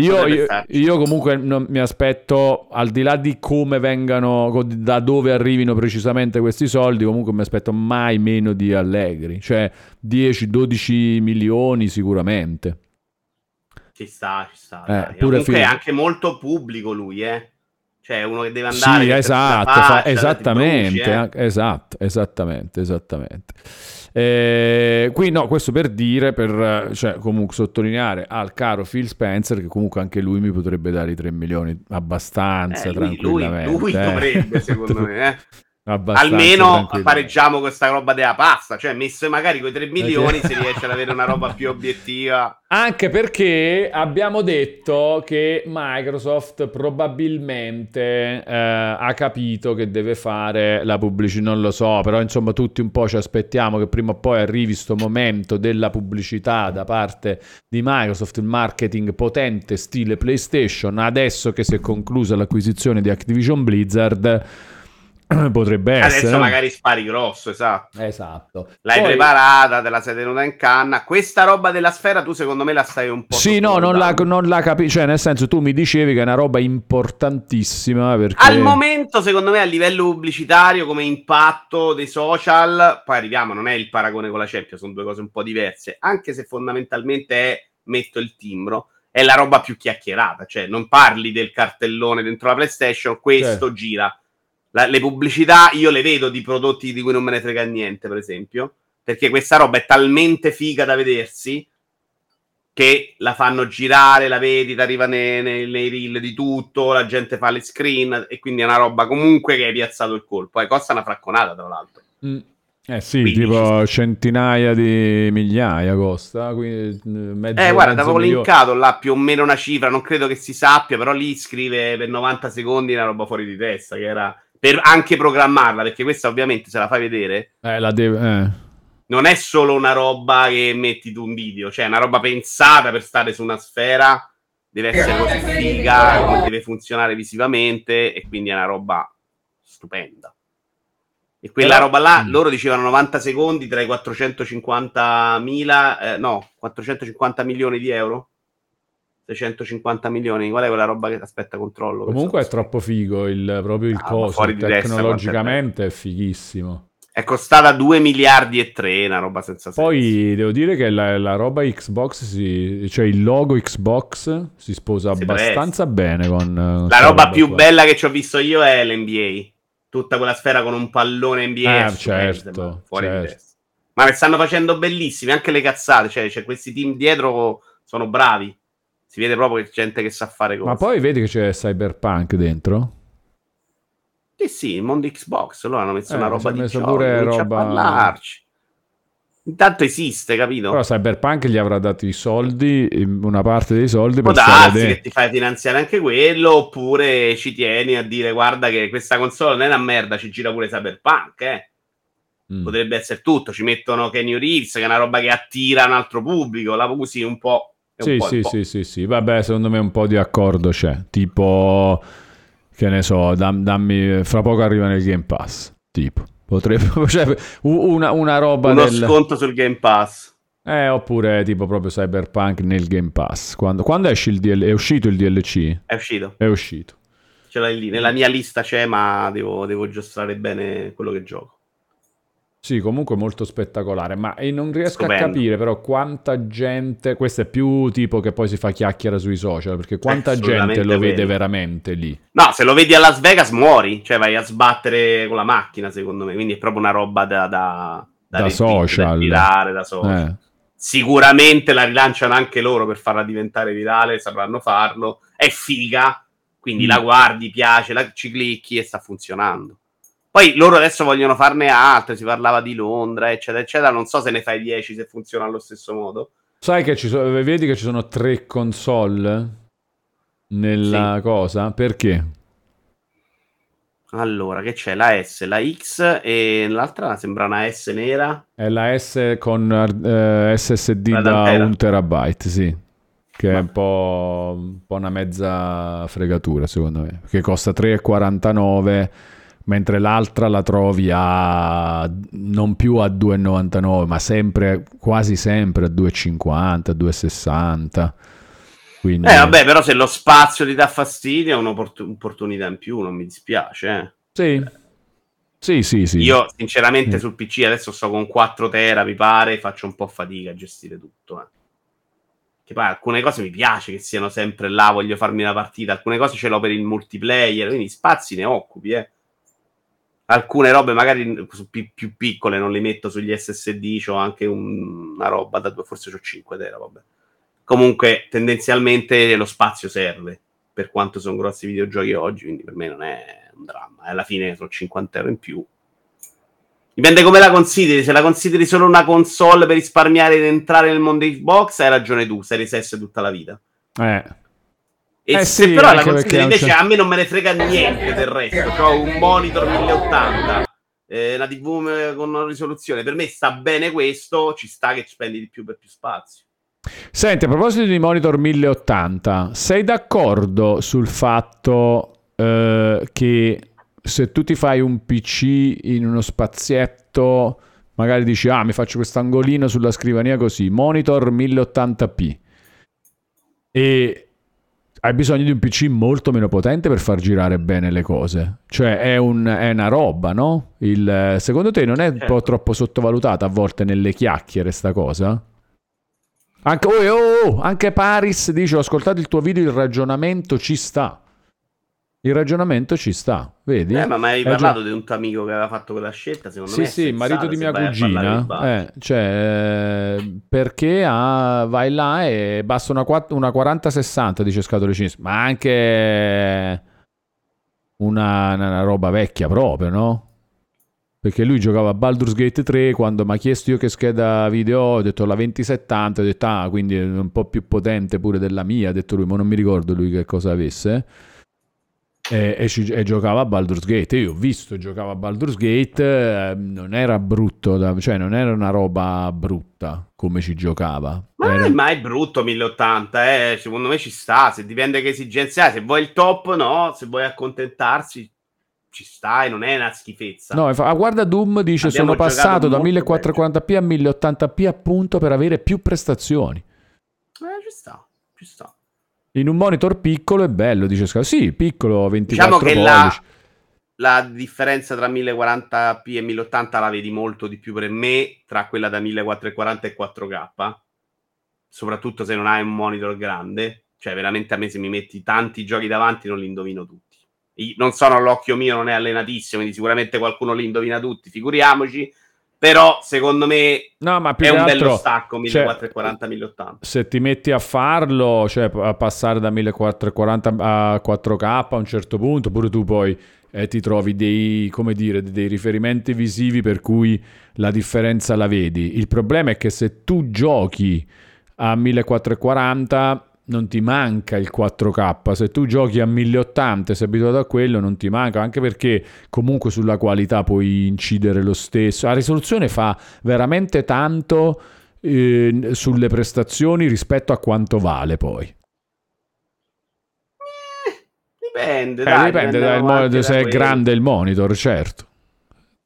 S2: Io, io- io comunque non mi aspetto, al di là di come vengano, da dove arrivino precisamente questi soldi, comunque mi aspetto mai meno di Allegri, cioè 10-12 milioni sicuramente.
S1: Ci sta, ci sta.
S2: Eh, pure
S1: Comunque è anche molto pubblico lui, eh. Cioè, uno che deve andare...
S2: Sì, esatto, fa-
S1: faccia, ti
S2: esattamente,
S1: bruci, eh.
S2: esatto, esattamente, esattamente. Eh, qui no, questo per dire, per cioè, comunque sottolineare al caro Phil Spencer che comunque anche lui mi potrebbe dare i 3 milioni abbastanza
S1: Eh, lui, lui,
S2: tranquillamente.
S1: lui
S2: eh.
S1: dovrebbe, secondo <laughs> me, eh.
S2: Abbastanza
S1: Almeno pareggiamo questa roba della pasta. Cioè, messo magari quei 3 milioni si riesce ad avere una roba più obiettiva. <laughs>
S2: Anche perché abbiamo detto che Microsoft probabilmente eh, ha capito che deve fare la pubblicità, non lo so, però insomma tutti un po' ci aspettiamo che prima o poi arrivi sto momento della pubblicità da parte di Microsoft, il marketing potente stile PlayStation, adesso che si è conclusa l'acquisizione di Activision Blizzard <clears throat> potrebbe essere.
S1: Adesso magari spari grosso, esatto.
S2: Esatto.
S1: L'hai
S2: Poi-
S1: preparata, te la sei tenuta in canna. Questa roba della sfera, tu secondo me la stai un po'.
S2: Sì, no, non la, non la capisco. Cioè, nel senso, tu mi dicevi che è una roba importantissima perché...
S1: Al momento, secondo me, a livello pubblicitario, come impatto dei social, poi arriviamo, non è il paragone con la Champions, sono due cose un po' diverse, anche se fondamentalmente è, metto il timbro, è la roba più chiacchierata, cioè non parli del cartellone dentro la PlayStation, questo
S2: Certo.
S1: gira. La- le pubblicità io le vedo di prodotti di cui non me ne frega niente, per esempio, perché questa roba è talmente figa da vedersi che la fanno girare, la vedi, ti arriva nei, nei, nei reel di tutto, la gente fa le screen e quindi è una roba comunque che hai piazzato il colpo. E costa una fracconata, tra l'altro.
S2: Mm. Eh sì,
S1: Quindi
S2: tipo centinaia di migliaia costa. Quindi eh, mezzo,
S1: Eh, guarda, avevo linkato là più o meno una cifra, non credo che si sappia, però lì scrive per 90 secondi una roba fuori di testa, che era per anche programmarla, perché questa ovviamente se la fai vedere
S2: Eh, la deve... eh.
S1: non è solo una roba che metti tu un video, cioè è una roba pensata per stare su una sfera, deve essere così figa, come deve funzionare visivamente e quindi è una roba stupenda. E quella
S2: Però-
S1: roba là,
S2: Mm.
S1: loro dicevano 90 secondi tra i 450 mila, eh, no, 450 milioni di euro. 650 milioni, qual è quella roba che aspetta controllo?
S2: Comunque è troppo figo il, proprio il
S1: Ah,
S2: coso. Tecnologicamente è fighissimo.
S1: È costata 2 miliardi e 3, una roba senza senso.
S2: Poi devo dire che la, la roba Xbox, si, cioè il logo Xbox si sposa
S1: Si
S2: abbastanza bene con... con
S1: La
S2: sta
S1: roba più
S2: qua.
S1: bella che ci ho visto io è l'NBA. Tutta quella sfera con un pallone NBA.
S2: Eh,
S1: stupenda,
S2: certo,
S1: ma fuori
S2: certo.
S1: Ma le stanno facendo bellissime, anche le cazzate. Cioè, c'è questi team dietro sono bravi. Si vede proprio che c'è gente che sa fare cose.
S2: Ma poi vedi che c'è Cyberpunk dentro?
S1: Sì, sì, il mondo Xbox. Loro hanno messo
S2: Eh,
S1: una roba di
S2: messo
S1: gioco.
S2: pure roba-
S1: a parlarci. Intanto esiste, capito?
S2: Però Cyberpunk gli avrà dato i soldi, una parte dei soldi
S1: Può
S2: per
S1: darsi che ti fai finanziare anche quello, oppure ci tieni a dire guarda che questa console non è una merda, ci gira pure Cyberpunk, eh.
S2: Mm.
S1: potrebbe essere tutto. Ci mettono Kenny Reeves, che è una roba che attira un altro pubblico. La usi un po'.
S2: Sì, sì, sì, sì, sì. Vabbè, secondo me un po' di accordo c'è. Tipo, che ne so, dam- dammi, fra poco arriva nel Game Pass. Tipo, potrebbe, <laughs> cioè, una, una roba
S1: Uno
S2: del...
S1: sconto sul Game Pass.
S2: Eh, oppure tipo proprio Cyberpunk nel Game Pass. Quando, quando esce il DL... È uscito il DLC?
S1: È uscito.
S2: È uscito.
S1: Ce l'hai lì. Nella mia lista c'è, ma devo, devo aggiustare bene quello che gioco.
S2: Sì, comunque molto spettacolare, ma e non riesco
S1: Stupendo.
S2: a capire però quanta gente, questo è più tipo che poi si fa chiacchiera sui social, perché quanta gente
S1: Assolutamente
S2: lo vede
S1: quello.
S2: veramente lì.
S1: No, se lo vedi a Las Vegas muori, cioè vai a sbattere con la macchina, secondo me. Quindi è proprio una roba da, da,
S2: Da
S1: retweet,
S2: social.
S1: da virare, da social.
S2: Eh.
S1: Sicuramente la rilanciano anche loro per farla diventare virale, sapranno farlo. È figa, quindi
S2: Mm.
S1: la guardi, piace, la, ci clicchi e sta funzionando. Poi loro adesso vogliono farne altre, si parlava di Londra, eccetera, eccetera. Non so se ne fai 10 se funziona allo stesso modo.
S2: Sai che ci sono, vedi che ci sono tre console nella cosa? Perché?
S1: Allora, che c'è? La S, la X e l'altra sembra una S nera.
S2: È la S con eh, SSD
S1: La
S2: da
S1: tantera.
S2: un terabyte, sì. Che è
S1: Ma-
S2: un po', un po' una mezza fregatura, secondo me. Che costa 3,49, mentre l'altra la trovi a non più a 2,99, ma sempre, quasi sempre a 2,50, 2,60. Quindi,
S1: Eh, vabbè, però se lo spazio ti dà fastidio è un'opportunità in più, non mi dispiace. eh.
S2: Sì. Sì, sì, sì.
S1: Io, sinceramente,
S2: Mm.
S1: sul PC adesso sto con 4 tera, mi pare, faccio un po' fatica a gestire tutto. eh. Che poi alcune cose mi piace che siano sempre là, voglio farmi una partita, alcune cose ce l'ho per il multiplayer, quindi spazi ne occupi, eh. Alcune robe magari su pi- più piccole non le metto sugli SSD, ho anche un- una roba da due, forse ho 5 tera, vabbè. Comunque, tendenzialmente lo spazio serve, per quanto sono grossi i videogiochi oggi, quindi per me non è un dramma. Alla fine sono 50 euro in più. Dipende come la consideri. Se la consideri solo una console per risparmiare ed entrare nel mondo Xbox, hai ragione tu, Series S tutta la vita.
S2: Eh.
S1: E
S2: Eh
S1: se
S2: sì,
S1: però la
S2: anche
S1: consideri invece, a me non me ne frega niente del resto. Ho un monitor 1080, eh, una TV con risoluzione. Per me sta bene questo, ci sta che spendi di più per più spazio.
S2: Senti, a proposito di monitor 1080, sei d'accordo sul fatto eh, che se tu ti fai un PC in uno spazietto, magari dici, ah, mi faccio quest'angolino sulla scrivania così, monitor 1080p, e hai bisogno di un PC molto meno potente per far girare bene le cose. Cioè è, un- è una roba, no? Il, secondo te non è un po'
S1: Certo.
S2: troppo sottovalutata a volte nelle chiacchiere sta cosa? Anche, oh, oh, oh, anche Paris dice: Ho ascoltato il tuo video, il ragionamento ci sta. Il ragionamento ci sta, vedi?
S1: Eh, ma mi hai parlato di un tuo amico che aveva fatto quella scelta? Secondo
S2: Sì,
S1: me
S2: sì, il marito di mia cugina, eh, cioè, perché ah, vai là e basta una, una 40-60, dice Scatole Cinese, ma anche una, una roba vecchia proprio, no? Perché lui giocava a Baldur's Gate 3 quando mi ha chiesto io che scheda video ho, ho detto la 2070, ho detto ah, quindi è un po' più potente pure della mia, ha detto lui, ma non mi ricordo lui che cosa avesse. E, e ci- e giocava a Baldur's Gate. Io ho visto, giocava a Baldur's Gate, eh, non era brutto, da- cioè non era una roba brutta come ci giocava.
S1: Ma,
S2: Era-
S1: ma è brutto 1080, eh. secondo me ci sta, se dipende che esigenze hai, se vuoi il top no, se vuoi accontentarsi ci stai, non è una schifezza.
S2: No, infa- ah, guarda Doom dice
S1: Abbiamo
S2: sono passato da
S1: molto
S2: 1440p a 1080p appunto per avere più prestazioni.
S1: Eh, ci sta, ci sta.
S2: In un monitor piccolo è bello, dice Sca- Sì, piccolo 24
S1: Diciamo che la, la differenza tra 1040p e 1080 la vedi molto di più per me tra quella da 1440 e 4K, soprattutto se non hai un monitor grande. Cioè, veramente a me se mi metti tanti giochi davanti non li indovino tutti. Io- non sono all'occhio mio, non è allenatissimo, quindi sicuramente qualcuno li indovina tutti, figuriamoci. Però, secondo me,
S2: No, ma più
S1: è un bello
S2: altro
S1: stacco
S2: cioè,
S1: 1440 1080.
S2: se ti metti a farlo, cioè a passare da 1440 a 4K a un certo punto, pure tu poi eh, ti trovi dei, come dire, dei riferimenti visivi per cui la differenza la vedi. Il problema è che se tu giochi a 1440 non ti manca il 4K, se tu giochi a 1080 e sei abituato a quello non ti manca, anche perché comunque sulla qualità puoi incidere lo stesso. La risoluzione fa veramente tanto eh, sulle prestazioni rispetto a quanto vale poi.
S1: Dipende,
S2: Eh,
S1: dai,
S2: dipende dal
S1: anche
S2: mo-
S1: da
S2: se è grande il monitor, certo.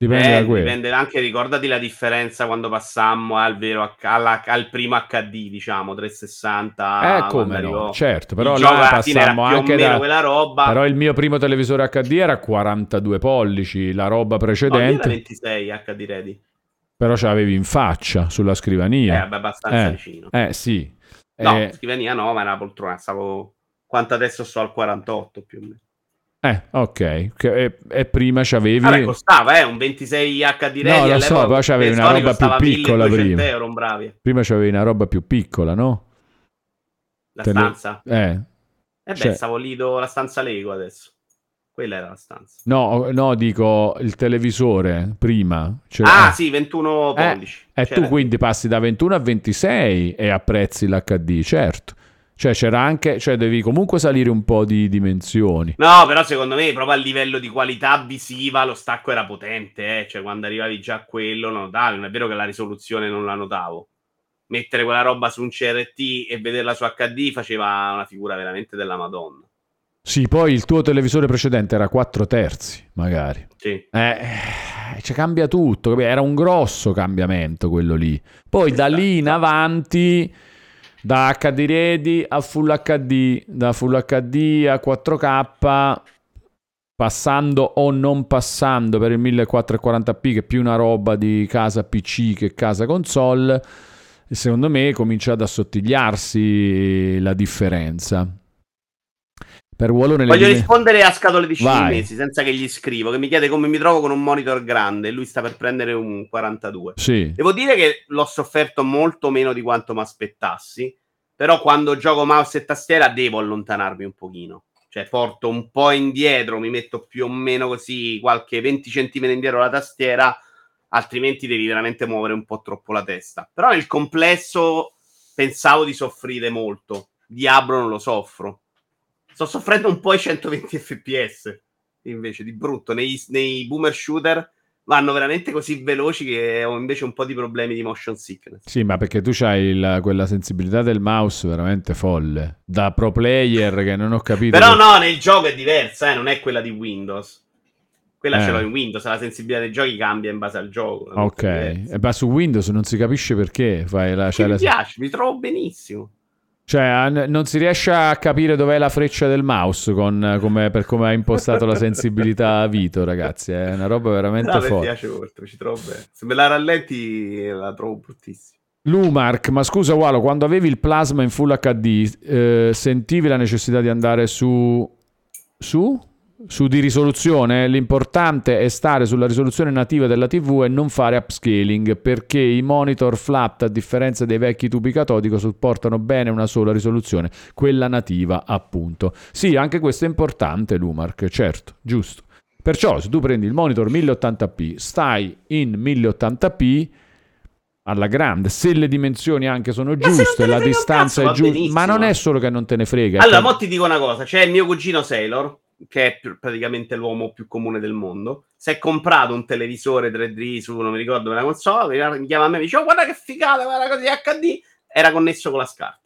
S2: Dipende
S1: Eh,
S2: da quello.
S1: dipende anche, ricordati la differenza quando passammo al, vero, alla- al primo HD, diciamo, 360.
S2: Eh, come no, certo, però là passammo anche da...
S1: quella roba.
S2: Però il mio primo televisore HD era 42 pollici, la roba
S1: No,
S2: precedente,
S1: 26 HD ready.
S2: però ce l'avevi in faccia sulla
S1: Eh,
S2: scrivania.
S1: vabbè, abbastanza
S2: Eh,
S1: vicino.
S2: Eh, sì.
S1: No,
S2: Eh,
S1: scrivania no, ma era poltrona. Stavo... Quanto adesso sto al 48 più o meno.
S2: Eh, ok. E, e prima c'avevi...
S1: Vabbè, costava, eh, un 26 HD ready.
S2: No, lo so, però c'avevi
S1: le
S2: una roba più piccola
S1: 1200
S2: prima.
S1: euro, bravi.
S2: Prima c'avevi una roba più piccola, no?
S1: La
S2: Te le-
S1: stanza.
S2: Eh.
S1: Eh beh,
S2: Cioè-
S1: stavo lì la stanza Lego adesso. Quella era la stanza.
S2: No, no, dico il televisore prima. Cioè,
S1: ah,
S2: eh.
S1: sì, 21
S2: Eh,
S1: pollici.
S2: E
S1: C'era-
S2: tu quindi passi da 21 a 26 e apprezzi l'HD, certo. Cioè c'era anche, cioè devi comunque salire un po' di dimensioni.
S1: No, però secondo me proprio a livello di qualità visiva lo stacco era potente, eh. Cioè quando arrivavi già a quello lo notavi, non è vero che la risoluzione non la notavo. Mettere quella roba su un CRT e vederla su HD faceva una figura veramente della Madonna.
S2: Sì, poi il tuo televisore precedente era 4 terzi, magari.
S1: Sì.
S2: Eh, cioè cambia tutto, era un grosso cambiamento quello lì. Poi da lì in avanti, da HD ready a Full HD, da Full HD a 4K, passando o non passando per il 1440p, che è più una roba di casa PC che casa console, secondo me comincia ad assottigliarsi la differenza. Per Wallone
S1: Voglio
S2: dime-
S1: rispondere a scatole di cinesi senza che gli scrivo, che mi chiede come mi trovo con un monitor grande e lui sta per prendere un 42.
S2: Sì.
S1: Devo dire che l'ho sofferto molto meno di quanto mi aspettassi, però quando gioco mouse e tastiera devo allontanarmi un pochino. Cioè porto un po' indietro, mi metto più o meno così qualche 20 cm indietro la tastiera, altrimenti devi veramente muovere un po' troppo la testa. Però nel complesso pensavo di soffrire molto. Diablo non lo soffro. Sto soffrendo un po' i 120 fps invece di brutto. Nei, nei boomer shooter vanno veramente così veloci che ho invece un po' di problemi di motion sickness.
S2: Sì, ma perché tu hai quella sensibilità del mouse veramente folle. Da pro player che non ho capito.
S1: Però
S2: che-
S1: no, nel gioco è diversa, eh, non è quella di Windows. Quella
S2: Eh.
S1: ce l'ho in Windows, la sensibilità dei giochi cambia in base al gioco.
S2: Ok, e ma su Windows non si capisce perché fai la,
S1: mi
S2: la-
S1: piace, mi trovo benissimo.
S2: Cioè, non si riesce a capire dov'è la freccia del mouse con, come, per come ha impostato la sensibilità Vito, ragazzi. È una roba veramente
S1: No, mi
S2: forte.
S1: piace molto, ci trovo bene. Se me la rallenti la trovo bruttissima.
S2: Lumark, ma scusa Walo, quando avevi il plasma in Full HD, eh, sentivi la necessità di andare su... su? Su di risoluzione? L'importante è stare sulla risoluzione nativa della TV e non fare upscaling, perché i monitor flat, a differenza dei vecchi tubi catodico, supportano bene una sola risoluzione, quella nativa appunto. Sì, anche questo è importante, Lumark, certo, giusto. Perciò se tu prendi il monitor 1080p, stai in 1080p alla grande, se le dimensioni anche sono
S1: non
S2: giuste, la distanza
S1: cazzo,
S2: è giusta, ma non è solo che non te ne frega.
S1: Allora,
S2: che-
S1: mo ti dico una cosa: c'è il mio cugino Sailor, che è pr- praticamente l'uomo più comune del mondo. Si è comprato un televisore 3D su, non mi ricordo, una console. Mi chiama a me e dice: Oh, guarda che figata, guarda così HD. Era connesso con la scarpa.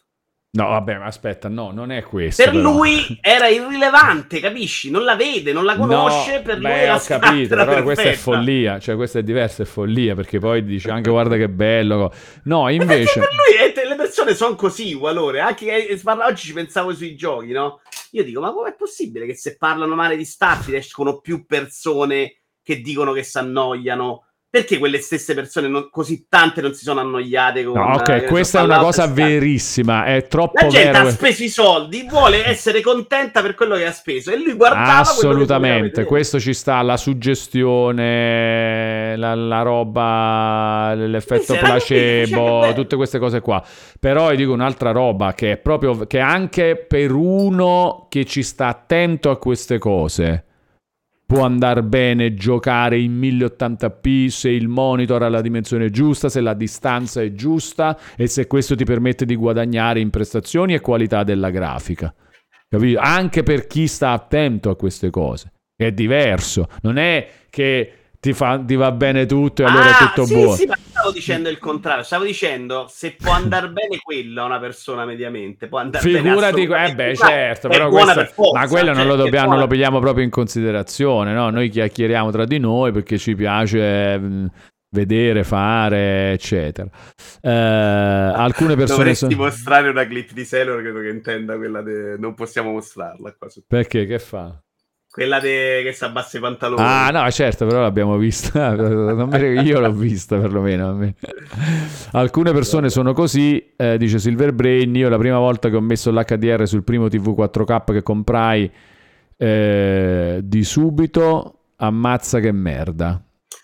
S2: No, vabbè, ma aspetta, no, non è questo.
S1: Per
S2: però.
S1: lui <laughs> era irrilevante, capisci? Non la vede, non la conosce.
S2: No,
S1: per lui
S2: beh, <laughs>
S1: la
S2: ho capito, però questa è
S1: perfetta.
S2: follia, cioè questa è diversa, è follia, perché poi dice anche guarda che bello. No,
S1: perché
S2: invece...
S1: per lui eh, le persone sono così, Walore. Anche che eh, parla- oggi ci pensavo sui giochi, no? Io dico, ma com'è possibile che se parlano male di Starfield escono più persone che dicono che si annoiano? Perché quelle stesse persone non- così tante non si sono annoiate con
S2: No,
S1: eh,
S2: ok,
S1: so,
S2: questa è una cosa verissima, è troppo
S1: La gente
S2: vero.
S1: ha speso i soldi, vuole essere contenta per quello che ha speso e lui guardava
S2: Assolutamente, questo ci sta, la suggestione, la, la roba, l'effetto placebo, tutte queste cose qua. Però io dico un'altra roba che è proprio, che anche per uno che ci sta attento a queste cose, può andare bene giocare in 1080p se il monitor ha la dimensione giusta, se la distanza è giusta e se questo ti permette di guadagnare in prestazioni e qualità della grafica. Capito? Anche per chi sta attento a queste cose. È diverso. Non è che ti, fa, ti va bene tutto e allora
S1: Ah,
S2: è tutto
S1: sì,
S2: buono.
S1: sì, ma stavo dicendo il contrario. Stavo dicendo se può andare bene quello a una persona mediamente, può andare bene
S2: Figurati, eh beh, certo, però questo-
S1: per forza,
S2: ma quello non
S1: cioè,
S2: lo
S1: è
S2: dobbiamo, non lo pigliamo proprio in considerazione, no? Noi chiacchieriamo tra di noi perché ci piace mh, vedere, fare, eccetera. Eh, alcune persone
S1: Dovresti
S2: sono...
S1: mostrare una clip di Sailor, credo che intenda quella de... Non possiamo mostrarla qua
S2: Perché? Che fa?
S1: Quella de... che si abbassa i pantaloni.
S2: Ah, no, certo, però l'abbiamo vista. <laughs> Io l'ho vista perlomeno. Alcune persone sono così, eh, dice Silver Brain. Io la prima volta che ho messo l'HDR sul primo TV 4K che comprai eh, di subito, ammazza che merda.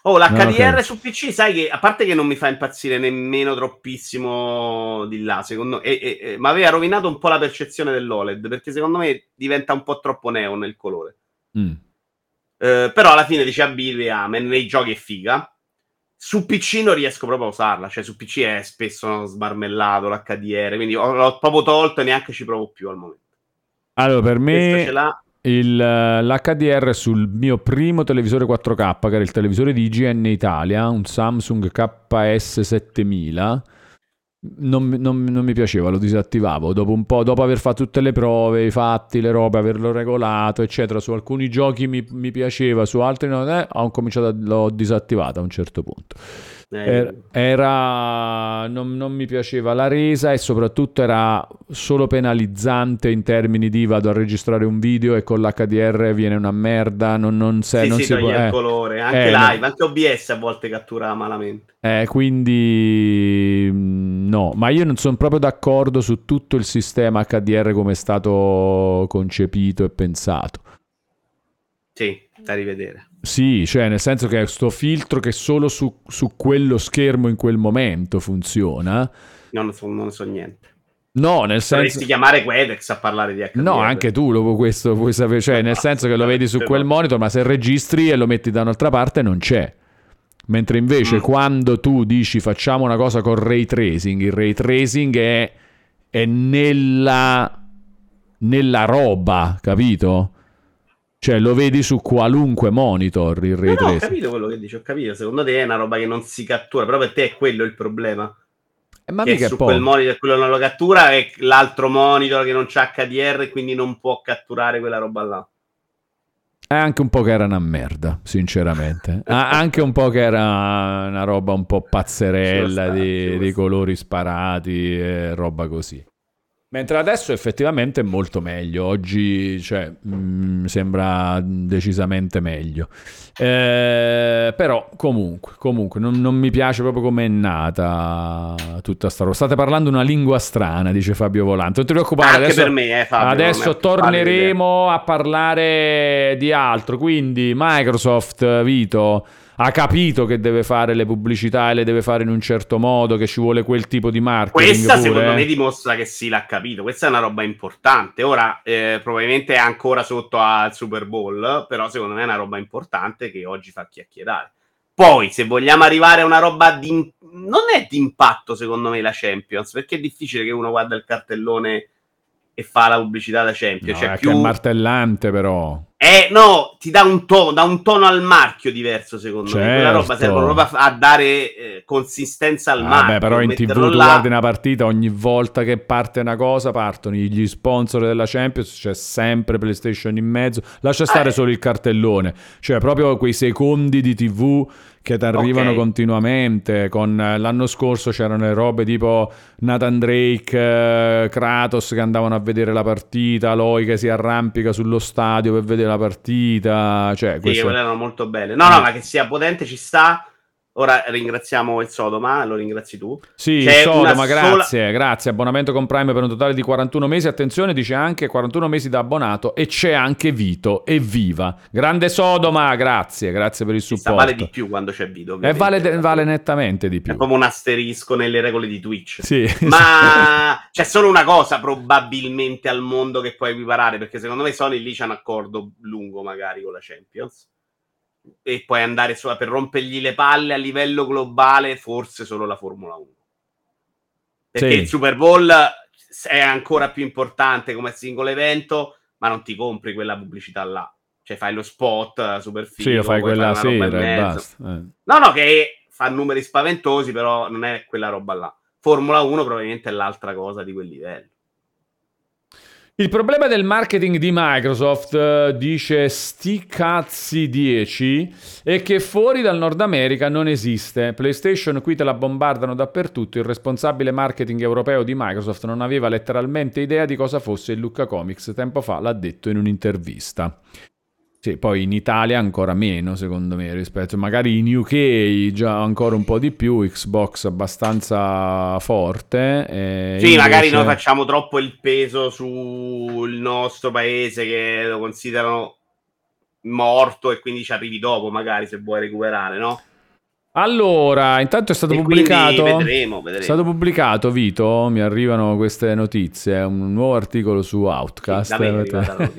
S1: Oh, l'HDR
S2: ok.
S1: su PC, sai che a parte che non mi fa impazzire nemmeno troppissimo di là, secondo me, ma aveva rovinato un po' la percezione dell'OLED perché secondo me diventa un po' troppo neon il colore.
S2: Mm.
S1: Eh, però alla fine dice Abile Amen nei giochi è figa. Su PC non riesco proprio a usarla, cioè su PC è spesso sbarmellato l'HDR, quindi ho- l'ho proprio tolto e neanche ci provo più al momento.
S2: Allora, per me il, l'HDR sul mio primo televisore 4K, che era il televisore di IGN Italia, un Samsung KS7000, non, non- non mi piaceva, lo disattivavo. Dopo un po', dopo aver fatto tutte le prove, i fatti, le robe, averlo regolato, eccetera, su alcuni giochi mi, mi piaceva, su altri no, eh, ho cominciato a, l'ho disattivato a un certo punto.
S1: Eh,
S2: Er- Era, non, non mi piaceva la resa e soprattutto era solo penalizzante in termini di vado a registrare un video e con l'HDR viene una merda, non, non, se-
S1: sì,
S2: non
S1: sì,
S2: si può...
S1: il
S2: eh.
S1: colore, anche
S2: Eh,
S1: live,
S2: no.
S1: anche OBS a volte cattura malamente.
S2: Eh, quindi mm, no, ma io non sono proprio d'accordo su tutto il sistema HDR come è stato concepito e pensato.
S1: Sì, da rivedere.
S2: Sì, cioè nel senso che è sto filtro che solo su, su quello schermo in quel momento funziona.
S1: No, non so, non so niente.
S2: No, nel senso...
S1: Dovresti chiamare Quedex a parlare di HDR.
S2: No, anche tu lo, questo puoi sapere, cioè nel senso che lo vedi su quel monitor, ma se registri e lo metti da un'altra parte non c'è. Mentre invece
S1: Mm.
S2: quando tu dici facciamo una cosa con ray tracing, il ray tracing è, è nella, nella roba, capito? Cioè lo vedi su qualunque monitor il ray
S1: No, no, ho capito quello che dici, ho capito. Secondo te è una roba che non si cattura, però per te è quello il problema.
S2: Eh, ma
S1: che
S2: mica
S1: su
S2: poco.
S1: quel monitor quello non lo cattura e l'altro monitor che non c'ha HDR e quindi non può catturare quella roba là.
S2: È anche un po' che era una merda, sinceramente. <laughs> Ah, anche un po' che era una roba un po' pazzerella
S1: ci
S2: di, di colori sparati e roba così. Mentre adesso effettivamente è molto meglio. Oggi cioè, mh, sembra decisamente meglio. Eh, però comunque, comunque non, non mi piace proprio come è nata tutta sta roba. State parlando una lingua strana, dice Fabio Volante. Non ti preoccupare,
S1: Anche
S2: adesso,
S1: per me, eh, Fabio,
S2: adesso torneremo a parlare di altro. Quindi Microsoft, Vito, ha capito che deve fare le pubblicità e le deve fare in un certo modo, che ci vuole quel tipo di marketing.
S1: Questa
S2: pure,
S1: secondo
S2: eh.
S1: me dimostra che sì, l'ha capito. Questa è una roba importante. Ora, eh, probabilmente è ancora sotto al Super Bowl, però secondo me è una roba importante che oggi fa chiacchierare. Poi, se vogliamo arrivare a una roba di... Non è di impatto, secondo me, la Champions, perché è difficile che uno guarda il cartellone e fa la pubblicità da Champions.
S2: No,
S1: cioè,
S2: è
S1: più...
S2: è martellante però.
S1: Eh, no, ti dà un tono, dà un tono al marchio diverso, secondo me. Quella roba
S2: Certo.
S1: serve proprio a, dare eh, consistenza al marchio.
S2: Vabbè, però in tv
S1: metterlo
S2: tu
S1: là.
S2: guardi una partita, ogni volta che parte una cosa partono gli sponsor della Champions, c'è sempre PlayStation in mezzo. Lascia stare
S1: Eh.
S2: solo il cartellone, cioè proprio quei secondi di TV che ti arrivano
S1: Ok.
S2: continuamente. Con eh, l'anno scorso c'erano le robe tipo Nathan Drake, eh, Kratos che andavano a vedere la partita, Aloy che si arrampica sullo stadio per vedere la partita, cioè
S1: Sì, quelle erano molto belle. No, no, ma che sia potente ci sta. Ora ringraziamo il Sodoma, lo ringrazi tu.
S2: Sì,
S1: C'è
S2: Sodoma, grazie, grazie. Abbonamento con Prime per un totale di 41 mesi. Attenzione, dice anche 41 mesi da abbonato. E c'è anche Vito. Evviva! Grande Sodoma, grazie, grazie per il supporto.
S1: vale di più quando c'è video.
S2: E
S1: ovviamente.
S2: vale, vale nettamente di
S1: È
S2: più.
S1: proprio un asterisco nelle regole di Twitch.
S2: Sì, <laughs>
S1: Ma c'è solo una cosa probabilmente al mondo che puoi equiparare, perché secondo me Sony lì c'è un accordo lungo magari con la Champions. E puoi andare su, per rompergli le palle a livello globale, forse solo la Formula 1. Perché
S2: Sì.
S1: il Super Bowl è ancora più importante come singolo evento, ma non ti compri quella pubblicità là. Cioè fai lo spot super figo.
S2: Sì, lo fai quella
S1: fai
S2: sera e basta. Eh.
S1: No, no, che fa numeri spaventosi, però non è quella roba là. Formula 1 probabilmente è l'altra cosa di quel livello.
S2: Il problema del marketing di Microsoft, eh, dice sti cazzi 10, è che fuori dal Nord America non esiste. PlayStation qui te la bombardano dappertutto. Il responsabile marketing europeo di Microsoft non aveva letteralmente idea di cosa fosse il Lucca Comics. Tempo fa l'ha detto in un'intervista. Sì, poi in Italia ancora meno, secondo me, rispetto magari in UK già ancora un po' di più, Xbox abbastanza forte.
S1: Sì, magari
S2: invece-
S1: noi facciamo troppo il peso sul nostro paese che lo considerano morto e quindi ci arrivi dopo, magari se vuoi recuperare, no?
S2: Allora, intanto è stato
S1: E
S2: pubblicato.
S1: vedremo,
S2: È
S1: vedremo.
S2: stato pubblicato, Vito, mi arrivano queste notizie, un nuovo articolo su Outcast.
S1: Sì, da me è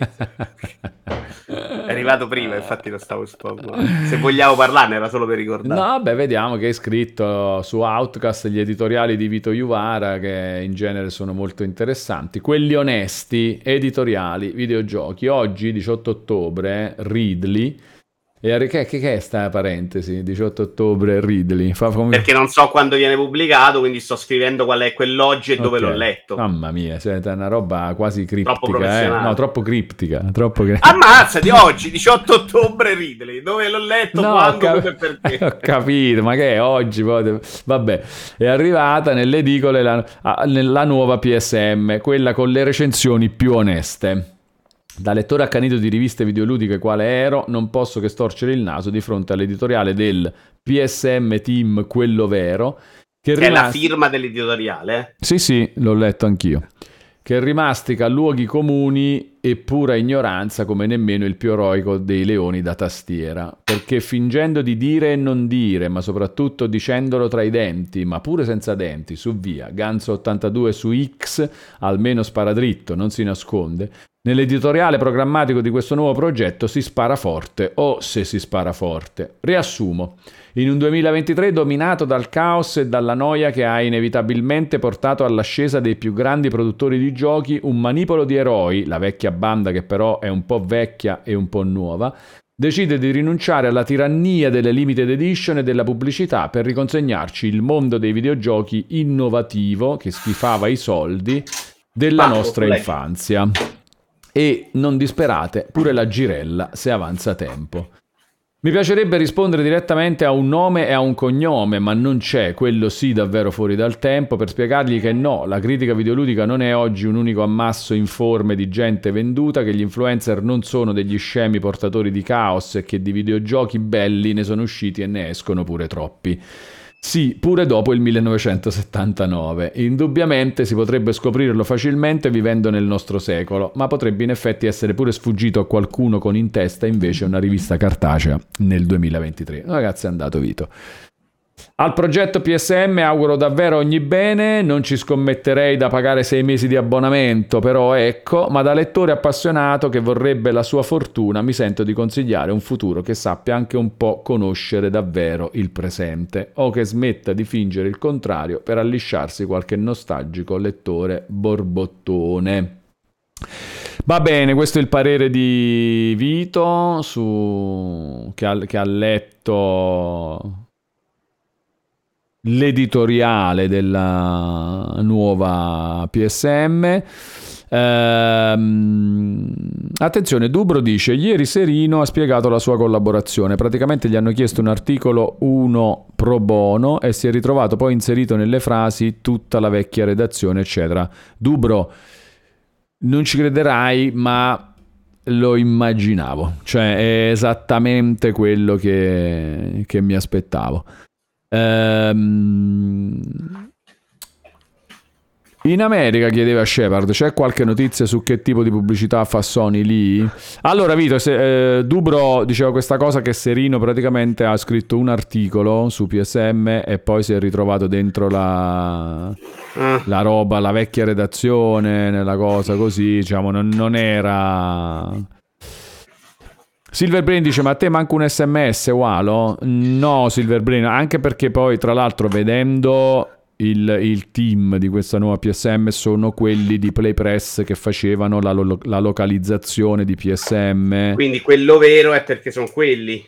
S1: <laughs> È arrivato prima, infatti lo stavo spoglando. Se vogliamo parlarne era solo per ricordare.
S2: No, beh, vediamo che hai scritto su Outcast gli editoriali di Vito Juvara, che in genere sono molto interessanti. Quelli onesti, editoriali, videogiochi. Oggi, 18 ottobre, Ridley. E che, che, che è sta parentesi? 18 ottobre, Ridley. Come...
S1: Perché non so quando viene pubblicato, quindi sto scrivendo qual è quell'oggi e dove
S2: Ok.
S1: l'ho letto.
S2: Mamma mia, siete una roba quasi criptica.
S1: Troppo
S2: eh? No, troppo criptica. Troppo
S1: Ammazzati oggi, 18 ottobre, Ridley. Dove l'ho letto,
S2: No,
S1: quando,
S2: cap-
S1: perché. <laughs>
S2: ho capito, ma che è oggi? poi- Vabbè, è arrivata nelle edicole la, ah, nella nuova PSM, quella con le recensioni più oneste. Da lettore accanito di riviste videoludiche quale ero, non posso che storcere il naso di fronte all'editoriale del PSM Team Quello Vero, che,
S1: Che è la firma dell'editoriale.
S2: Sì, sì, l'ho letto anch'io. Che rimastica luoghi comuni e pura ignoranza come nemmeno il più eroico dei leoni da tastiera. Perché fingendo di dire e non dire, ma soprattutto dicendolo tra i denti, ma pure senza denti, su via, Ganzo 82 su X, almeno spara dritto, non si nasconde. Nell'editoriale programmatico di questo nuovo progetto si spara forte, o se si spara forte. Riassumo. In un 2023 dominato dal caos e dalla noia che ha inevitabilmente portato all'ascesa dei più grandi produttori di giochi, un manipolo di eroi, la vecchia banda che però è un po' vecchia e un po' nuova, decide di rinunciare alla tirannia delle limited edition e della pubblicità per riconsegnarci il mondo dei videogiochi innovativo che schifava i soldi della nostra infanzia. E non disperate, pure la girella se avanza tempo. Mi piacerebbe rispondere direttamente a un nome e a un cognome, ma non c'è, quello sì davvero fuori dal tempo, per spiegargli che no, la critica videoludica non è oggi un unico ammasso informe di gente venduta, che gli influencer non sono degli scemi portatori di caos e che di videogiochi belli ne sono usciti e ne escono pure troppi. Sì, pure dopo il 1979. Indubbiamente si potrebbe scoprirlo facilmente vivendo nel nostro secolo, ma potrebbe in effetti essere pure sfuggito a qualcuno con in testa invece una rivista cartacea nel 2023. Ragazzi, è andato Vito. Al progetto PSM auguro davvero ogni bene, non ci scommetterei da pagare sei mesi di abbonamento, però ecco, ma da lettore appassionato che vorrebbe la sua fortuna mi sento di consigliare un futuro che sappia anche un po' conoscere davvero il presente, o che smetta di fingere il contrario per allisciarsi qualche nostalgico lettore borbottone. Va bene, questo è il parere di Vito su... che, ha, che ha letto l'editoriale della nuova PSM. Ehm, attenzione, Dubro dice: Ieri Serino ha spiegato la sua collaborazione. Praticamente gli hanno chiesto un articolo 1 pro bono e si è ritrovato poi inserito nelle frasi tutta la vecchia redazione, eccetera. Dubro, non ci crederai, ma lo immaginavo, cioè è esattamente quello che, che mi aspettavo. Ehm, in America chiedeva Shepard, c'è qualche notizia su che tipo di pubblicità fa Sony lì? Allora Vito, se, eh, Dubro diceva questa cosa che Serino praticamente ha scritto un articolo su PSM e poi si è ritrovato dentro la,
S1: Ah,
S2: la roba, la vecchia redazione, nella cosa così, diciamo, non, non era... Silverbrain dice, ma a te manca un sms, Walo? No, Silverbrain, anche perché poi, tra l'altro, vedendo il, il team di questa nuova PSM sono quelli di PlayPress che facevano la, lo- la localizzazione di PSM
S1: Quindi quello vero è perché sono quelli.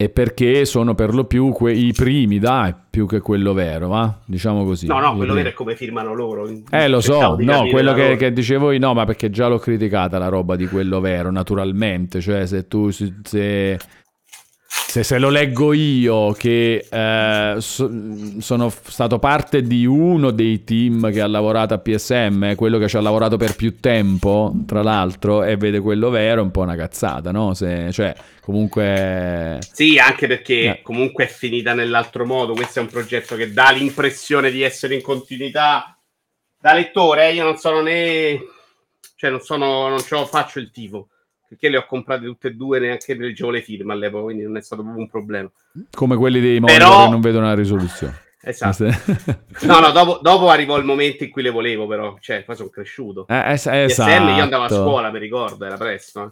S2: E perché sono per lo più que- i primi, dai, più che quello vero, va? Diciamo così.
S1: No, no, quello vero è come firmano loro.
S2: Eh, lo so, no, quello che, che dicevo io, no, ma perché già l'ho criticata la roba di quello vero, naturalmente, cioè se tu, se, se, se- lo leggo io che eh, so- sono stato parte di uno dei team che ha lavorato a PSM, quello che ci ha lavorato per più tempo, tra l'altro, e vede quello vero, è un po' una cazzata, no? Se, cioè, comunque...
S1: Sì, anche perché
S2: Eh.
S1: comunque è finita nell'altro modo. Questo è un progetto che dà l'impressione di essere in continuità. Da lettore, eh, io non sono né. Cioè, non sono. Non ce lo faccio il tifo. Perché le ho comprate tutte e due, neanche leggevo le firme all'epoca, quindi non è stato proprio un problema.
S2: Come quelli dei
S1: Però-
S2: monitor che non vedono la risoluzione.
S1: Esatto. <laughs> No, no, dopo, dopo arrivò il momento in cui le volevo, però. Cioè, poi sono cresciuto.
S2: Eh, es-
S1: PSM
S2: esatto.
S1: io andavo a scuola, mi ricordo, era presto. eh.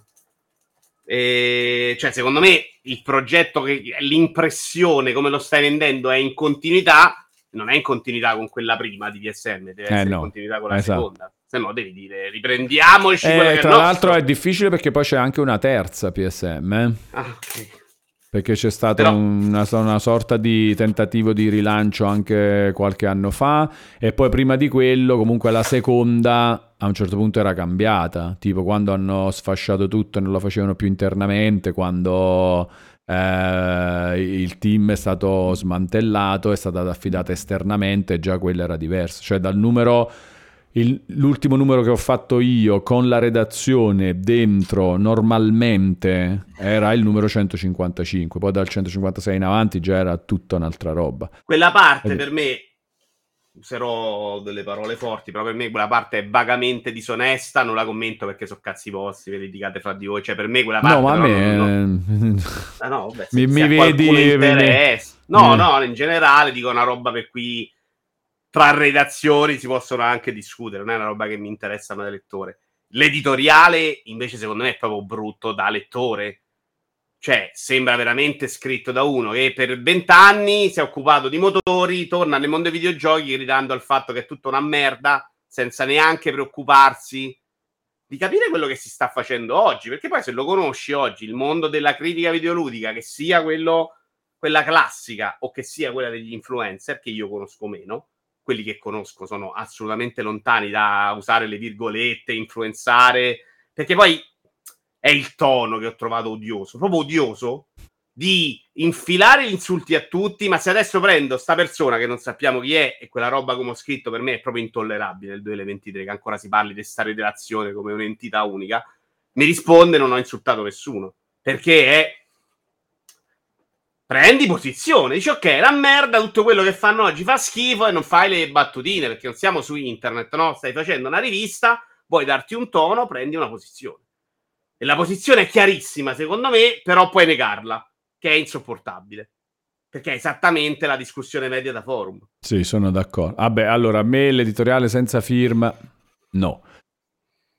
S1: E, cioè, secondo me il progetto, che, l'impressione come lo stai vendendo è in continuità, non è in continuità con quella prima di PSM, deve essere
S2: no.
S1: in continuità con la
S2: Esatto.
S1: seconda. Se no, devi dire riprendiamoci
S2: Eh, tra l'altro è difficile perché poi c'è anche una terza PSM, eh?
S1: Ah, ok.
S2: perché c'è stato
S1: Però-
S2: una, una sorta di tentativo di rilancio anche qualche anno fa e poi prima di quello comunque la seconda a un certo punto era cambiata, tipo quando hanno sfasciato tutto e non lo facevano più internamente, quando eh, il team è stato smantellato, è stata affidata esternamente già quella era diversa, cioè dal numero il- l'ultimo numero che ho fatto io con la redazione dentro normalmente era il numero 155, poi dal 156 in avanti già era tutta un'altra roba.
S1: Quella parte
S2: Ed-
S1: per me, userò delle parole forti, però per me quella parte è vagamente disonesta, non la commento perché sono cazzi vostri, vi litigate fra di voi, cioè per me quella parte...
S2: No, ma a me...
S1: non- non- <laughs> Ah, no, vabbè,
S2: Mi-
S1: se,
S2: mi
S1: se a
S2: vedi- mi-.
S1: No,
S2: mi-
S1: no, in generale dico una roba per cui tra redazioni si possono anche discutere, non è una roba che mi interessa da lettore. L'editoriale invece secondo me è proprio brutto da lettore. Cioè, sembra veramente scritto da uno che per vent'anni si è occupato di motori, torna nel mondo dei videogiochi gridando al fatto che è tutta una merda, senza neanche preoccuparsi di capire quello che si sta facendo oggi. Perché poi se lo conosci oggi, il mondo della critica videoludica, che sia quello, quella classica o che sia quella degli influencer, che io conosco meno, quelli che conosco sono assolutamente lontani da usare le virgolette, influenzare, perché poi è il tono che ho trovato odioso, proprio odioso, di infilare gli insulti a tutti, ma se adesso prendo sta persona che non sappiamo chi è e quella roba come ho scritto per me è proprio intollerabile nel 2023 che ancora si parli di sta relazione come un'entità unica, mi risponde non ho insultato nessuno, perché è prendi posizione, dici ok, la merda, tutto quello che fanno oggi fa schifo e non fai le battutine perché non siamo su internet, no? Stai facendo una rivista, vuoi darti un tono, prendi una posizione. E la posizione è chiarissima, secondo me, però puoi negarla, che è insopportabile. Perché è esattamente la discussione media da forum.
S2: Sì, sono d'accordo. Vabbè, allora, a me l'editoriale senza firma, no.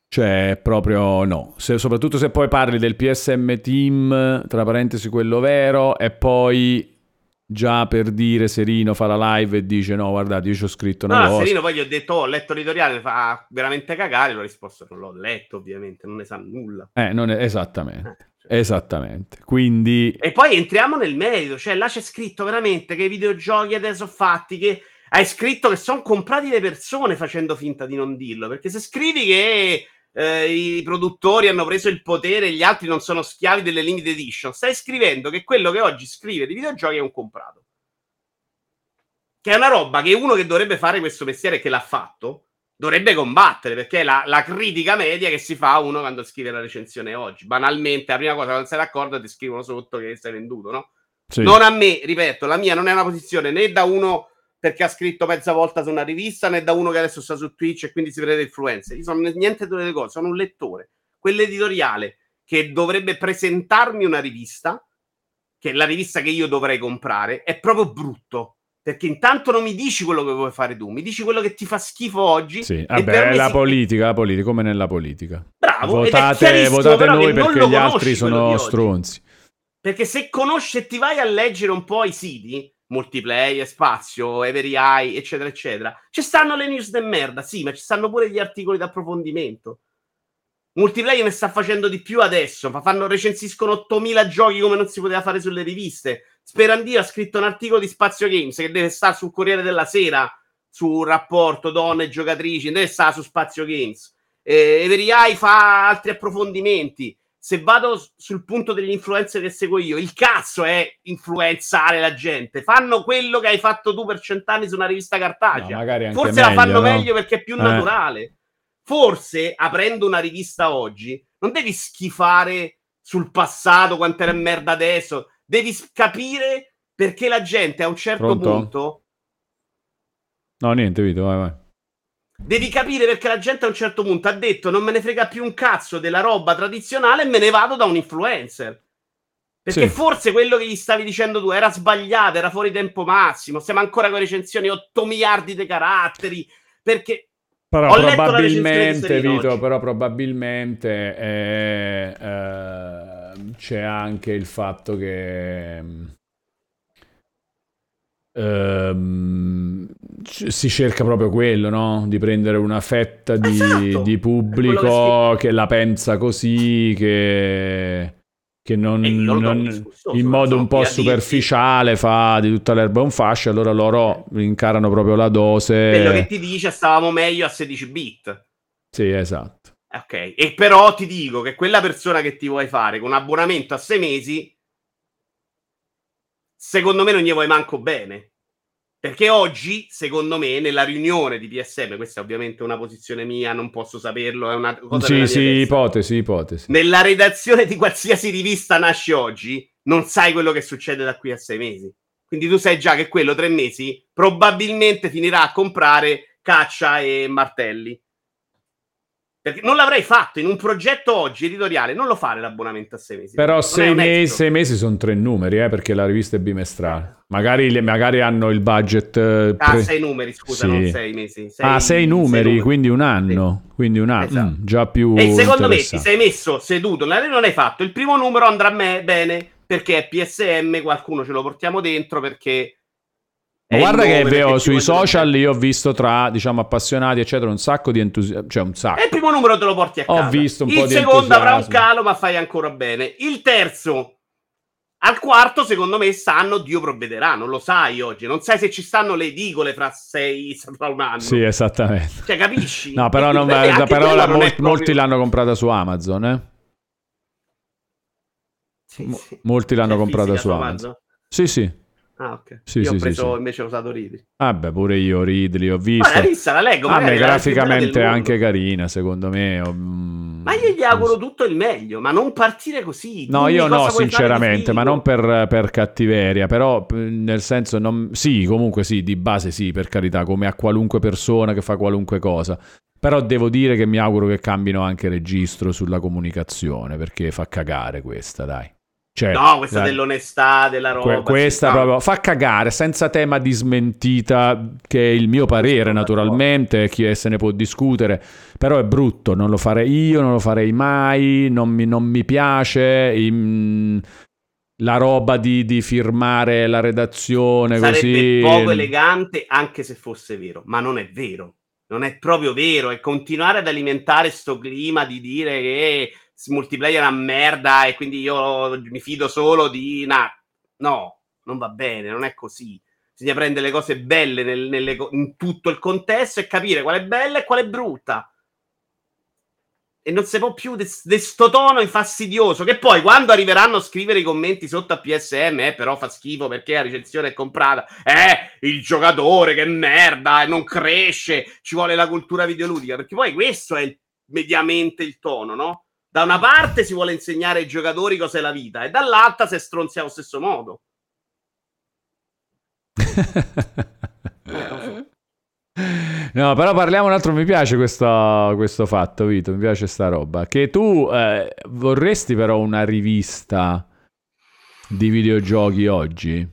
S2: Cioè, proprio no. Se- soprattutto se poi parli del PSM Team, tra parentesi quello vero, e poi già per dire Serino fa la live e dice no, guardate, io ci ho scritto una
S1: No,
S2: cosa.
S1: Serino poi gli ho detto, oh, ho letto l'editoriale, fa veramente cagare, l'ho risposto, non l'ho letto ovviamente, non ne sa nulla.
S2: Eh, non è- esattamente,
S1: Eh, cioè.
S2: esattamente. Quindi,
S1: E poi entriamo nel merito, cioè là c'è scritto veramente che i videogiochi adesso fatti, che hai scritto che sono comprati le persone facendo finta di non dirlo, perché se scrivi che eh, i produttori hanno preso il potere e gli altri non sono schiavi delle limited edition, stai scrivendo che quello che oggi scrive di videogiochi è un comprato. Che è una roba che uno che dovrebbe fare questo mestiere e che l'ha fatto dovrebbe combattere, perché è la, la critica media che si fa a uno quando scrive la recensione oggi. Banalmente, la prima cosa, quando sei d'accordo, ti scrivono sotto che sei venduto, no?
S2: sì.
S1: Non a me, ripeto, la mia non è una posizione né da uno perché ha scritto mezza volta su una rivista, né da uno che adesso sta su Twitch e quindi si prende influenze. Io sono niente di quelle cose, sono un lettore. Quell'editoriale che dovrebbe presentarmi una rivista, che è la rivista che io dovrei comprare, è proprio brutto. Perché intanto non mi dici quello che vuoi fare tu, mi dici quello che ti fa schifo oggi.
S2: Sì, vabbè,
S1: me
S2: la
S1: si-
S2: politica, la politica, come nella politica.
S1: Bravo, è
S2: Votate, votate noi perché gli altri sono stronzi.
S1: Perché se conosci e ti vai a leggere un po' i siti, multiplayer, spazio, every eye, eccetera, eccetera. Ci stanno le news de merda, sì, ma ci stanno pure gli articoli d'approfondimento. Multiplayer ne sta facendo di più adesso, ma fanno, recensiscono 8000 giochi come non si poteva fare sulle riviste. Sperandio ha scritto un articolo di Spazio Games che deve stare sul Corriere della Sera, sul rapporto donne e giocatrici, deve stare su Spazio Games. Eh, Every Eye fa altri approfondimenti se vado sul punto degli influencer che seguo io, il cazzo è influenzare la gente. Fanno quello che hai fatto tu per cent'anni su una rivista cartacea.
S2: No,
S1: Forse
S2: meglio,
S1: la fanno
S2: no?
S1: meglio perché è più
S2: Eh.
S1: naturale. Forse, aprendo una rivista oggi, non devi schifare sul passato quanto era merda adesso. Devi capire perché la gente a un certo
S2: Pronto?
S1: punto
S2: No, niente, Vito, vai, vai.
S1: Devi capire perché la gente a un certo punto ha detto non me ne frega più un cazzo della roba tradizionale e me ne vado da un influencer. Perché
S2: Sì.
S1: forse quello che gli stavi dicendo tu era sbagliato, era fuori tempo massimo. Stiamo ancora con recensioni 8 miliardi di caratteri. Perché
S2: Però
S1: Ho
S2: probabilmente, Vito, però probabilmente eh, ehm, c'è anche il fatto che ehm, si cerca proprio quello, no? Di prendere una fetta di,
S1: Esatto,
S2: di pubblico che, la pensa così, che, che non, non- in modo un po' superficiale fa di tutta l'erba un fascio, allora loro incarano proprio la dose.
S1: quello che ti dice stavamo meglio a 16 bit.
S2: Sì, esatto.
S1: Ok, e però ti dico che quella persona che ti vuoi fare con un abbonamento a 6 mesi, secondo me non gli vuoi manco bene. Perché oggi, secondo me, nella riunione di PSM, questa è ovviamente una posizione mia, non posso saperlo, è una cosa
S2: Sì, sì,
S1: testa.
S2: ipotesi, ipotesi.
S1: Nella redazione di qualsiasi rivista nasce oggi, non sai quello che succede da qui a sei mesi. Quindi tu sai già che quello tre mesi probabilmente finirà a comprare caccia e martelli. Perché non l'avrei fatto in un progetto oggi editoriale, non lo fare l'abbonamento a sei mesi.
S2: Però sei mesi, sei mesi sono tre numeri, eh, perché la rivista è bimestrale. Magari, magari hanno il budget... eh,
S1: Ah,
S2: pre-
S1: sei numeri, scusa,
S2: Sì.
S1: non sei mesi. Sei-
S2: ah, sei numeri,
S1: numeri.
S2: quindi un anno. Quindi un anno,
S1: Esatto.
S2: Mm, già più
S1: E secondo me ti sei messo seduto non hai fatto. Il primo numero andrà a me bene perché è PSM, qualcuno ce lo portiamo dentro perché.
S2: Ma
S1: è
S2: guarda
S1: il
S2: che veo
S1: perché
S2: sui social io ho visto tra, diciamo, appassionati, eccetera, un sacco di entusiasmo. Cioè, un sacco.
S1: E il primo numero te lo porti a
S2: Ho
S1: casa.
S2: visto un
S1: il
S2: po' di
S1: secondo avrà un
S2: entusiasmo.
S1: calo, ma fai ancora bene. Il terzo. Al quarto, secondo me, sanno, Dio provvederà, non lo sai oggi, non sai se ci stanno le edicole fra sei, fra un anno.
S2: Sì, esattamente.
S1: Cioè, capisci?
S2: No, però, non, <laughs>
S1: anche
S2: però la-
S1: è
S2: molti,
S1: proprio-
S2: molti l'hanno comprata su Amazon, eh?
S1: Sì, sì.
S2: Molti l'hanno
S1: È
S2: comprata su
S1: su
S2: Amazon. Sì, sì.
S1: Ah, ok.
S2: Sì,
S1: Io
S2: sì,
S1: ho preso,
S2: sì.
S1: invece ho usato Ridley.
S2: Vabbè, pure io Ridley ho visto.
S1: Ma la vista la leggo,
S2: Ah, beh, graficamente è anche carina, secondo me. mm,
S1: Ma io gli auguro tutto il meglio, ma non partire così.
S2: No, io no, sinceramente, ma non per, per cattiveria, però nel senso, non... sì, comunque sì, di base sì, per carità, come a qualunque persona che fa qualunque cosa. Però devo dire che mi auguro che cambino anche registro sulla comunicazione, perché fa cagare questa, dai. Cioè,
S1: No, questa
S2: dai,
S1: dell'onestà, della roba.
S2: que- questa
S1: sì, no.
S2: proprio fa cagare senza tema di smentita, che è il mio parere naturalmente, chi se ne può discutere, però è brutto, non lo farei io, non lo farei mai, non mi, non mi piace. im- la roba di, di firmare la redazione
S1: Sarebbe
S2: così.
S1: poco elegante anche se fosse vero, ma non è vero. Non è proprio vero. E continuare ad alimentare sto clima di dire che multiplayer una merda e quindi io mi fido solo di... na- No, non va bene, non è così. Bisogna prendere le cose belle nel- nelle in tutto il contesto e capire qual è bella e qual è brutta. E non si può più di questo tono infastidioso. Che poi quando arriveranno a scrivere i commenti sotto a PSM, eh, però fa schifo perché la recensione è comprata. Eh, il giocatore che merda, non cresce, ci vuole la cultura videoludica. Perché poi questo è mediamente il tono, no? Da una parte si vuole insegnare ai giocatori cos'è la vita, e dall'altra si stronzi allo stesso modo. <laughs>
S2: No, però parliamo un altro. Mi piace questo, questo fatto, Vito. Mi piace sta roba. Che tu eh, vorresti, però, una rivista di videogiochi oggi?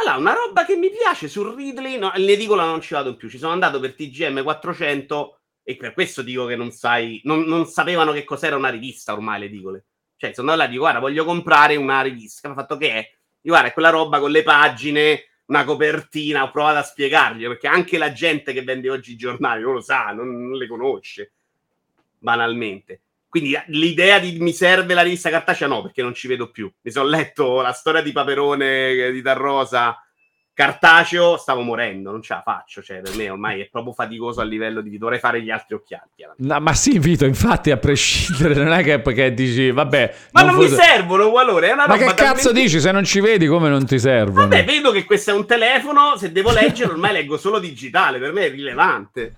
S1: Allora, una roba che mi piace su Ridley, no, l'edicola non ci vado più. Ci sono andato per TGM 400 e per questo dico che non sai, non, non sapevano che cos'era una rivista ormai le edicole. Cioè, sono andato là e dico, guarda, voglio comprare una rivista. Mi ha fatto che è? Dico, guarda, è quella roba con le pagine una copertina, ho provato a spiegargli, perché anche la gente che vende oggi i giornali non lo sa, non, non le conosce, banalmente. Quindi l'idea di mi serve la rivista cartacea no, perché non ci vedo più. Mi sono letto la storia di Paperone di Tarrosa cartaceo, stavo morendo, non ce la faccio. Cioè, per me ormai è proprio faticoso a livello di dovrei fare gli altri occhiali.
S2: No, ma sì, Vito, infatti, a prescindere, <laughs> non è che perché dici, vabbè...
S1: Ma non, mi
S2: foto-
S1: servono, valore, è una
S2: Ma
S1: roba
S2: che cazzo
S1: talmente-
S2: dici? Se non ci vedi, come non ti servono?
S1: Vabbè, vedo che questo è un telefono, se devo leggere ormai leggo solo digitale, per me è rilevante.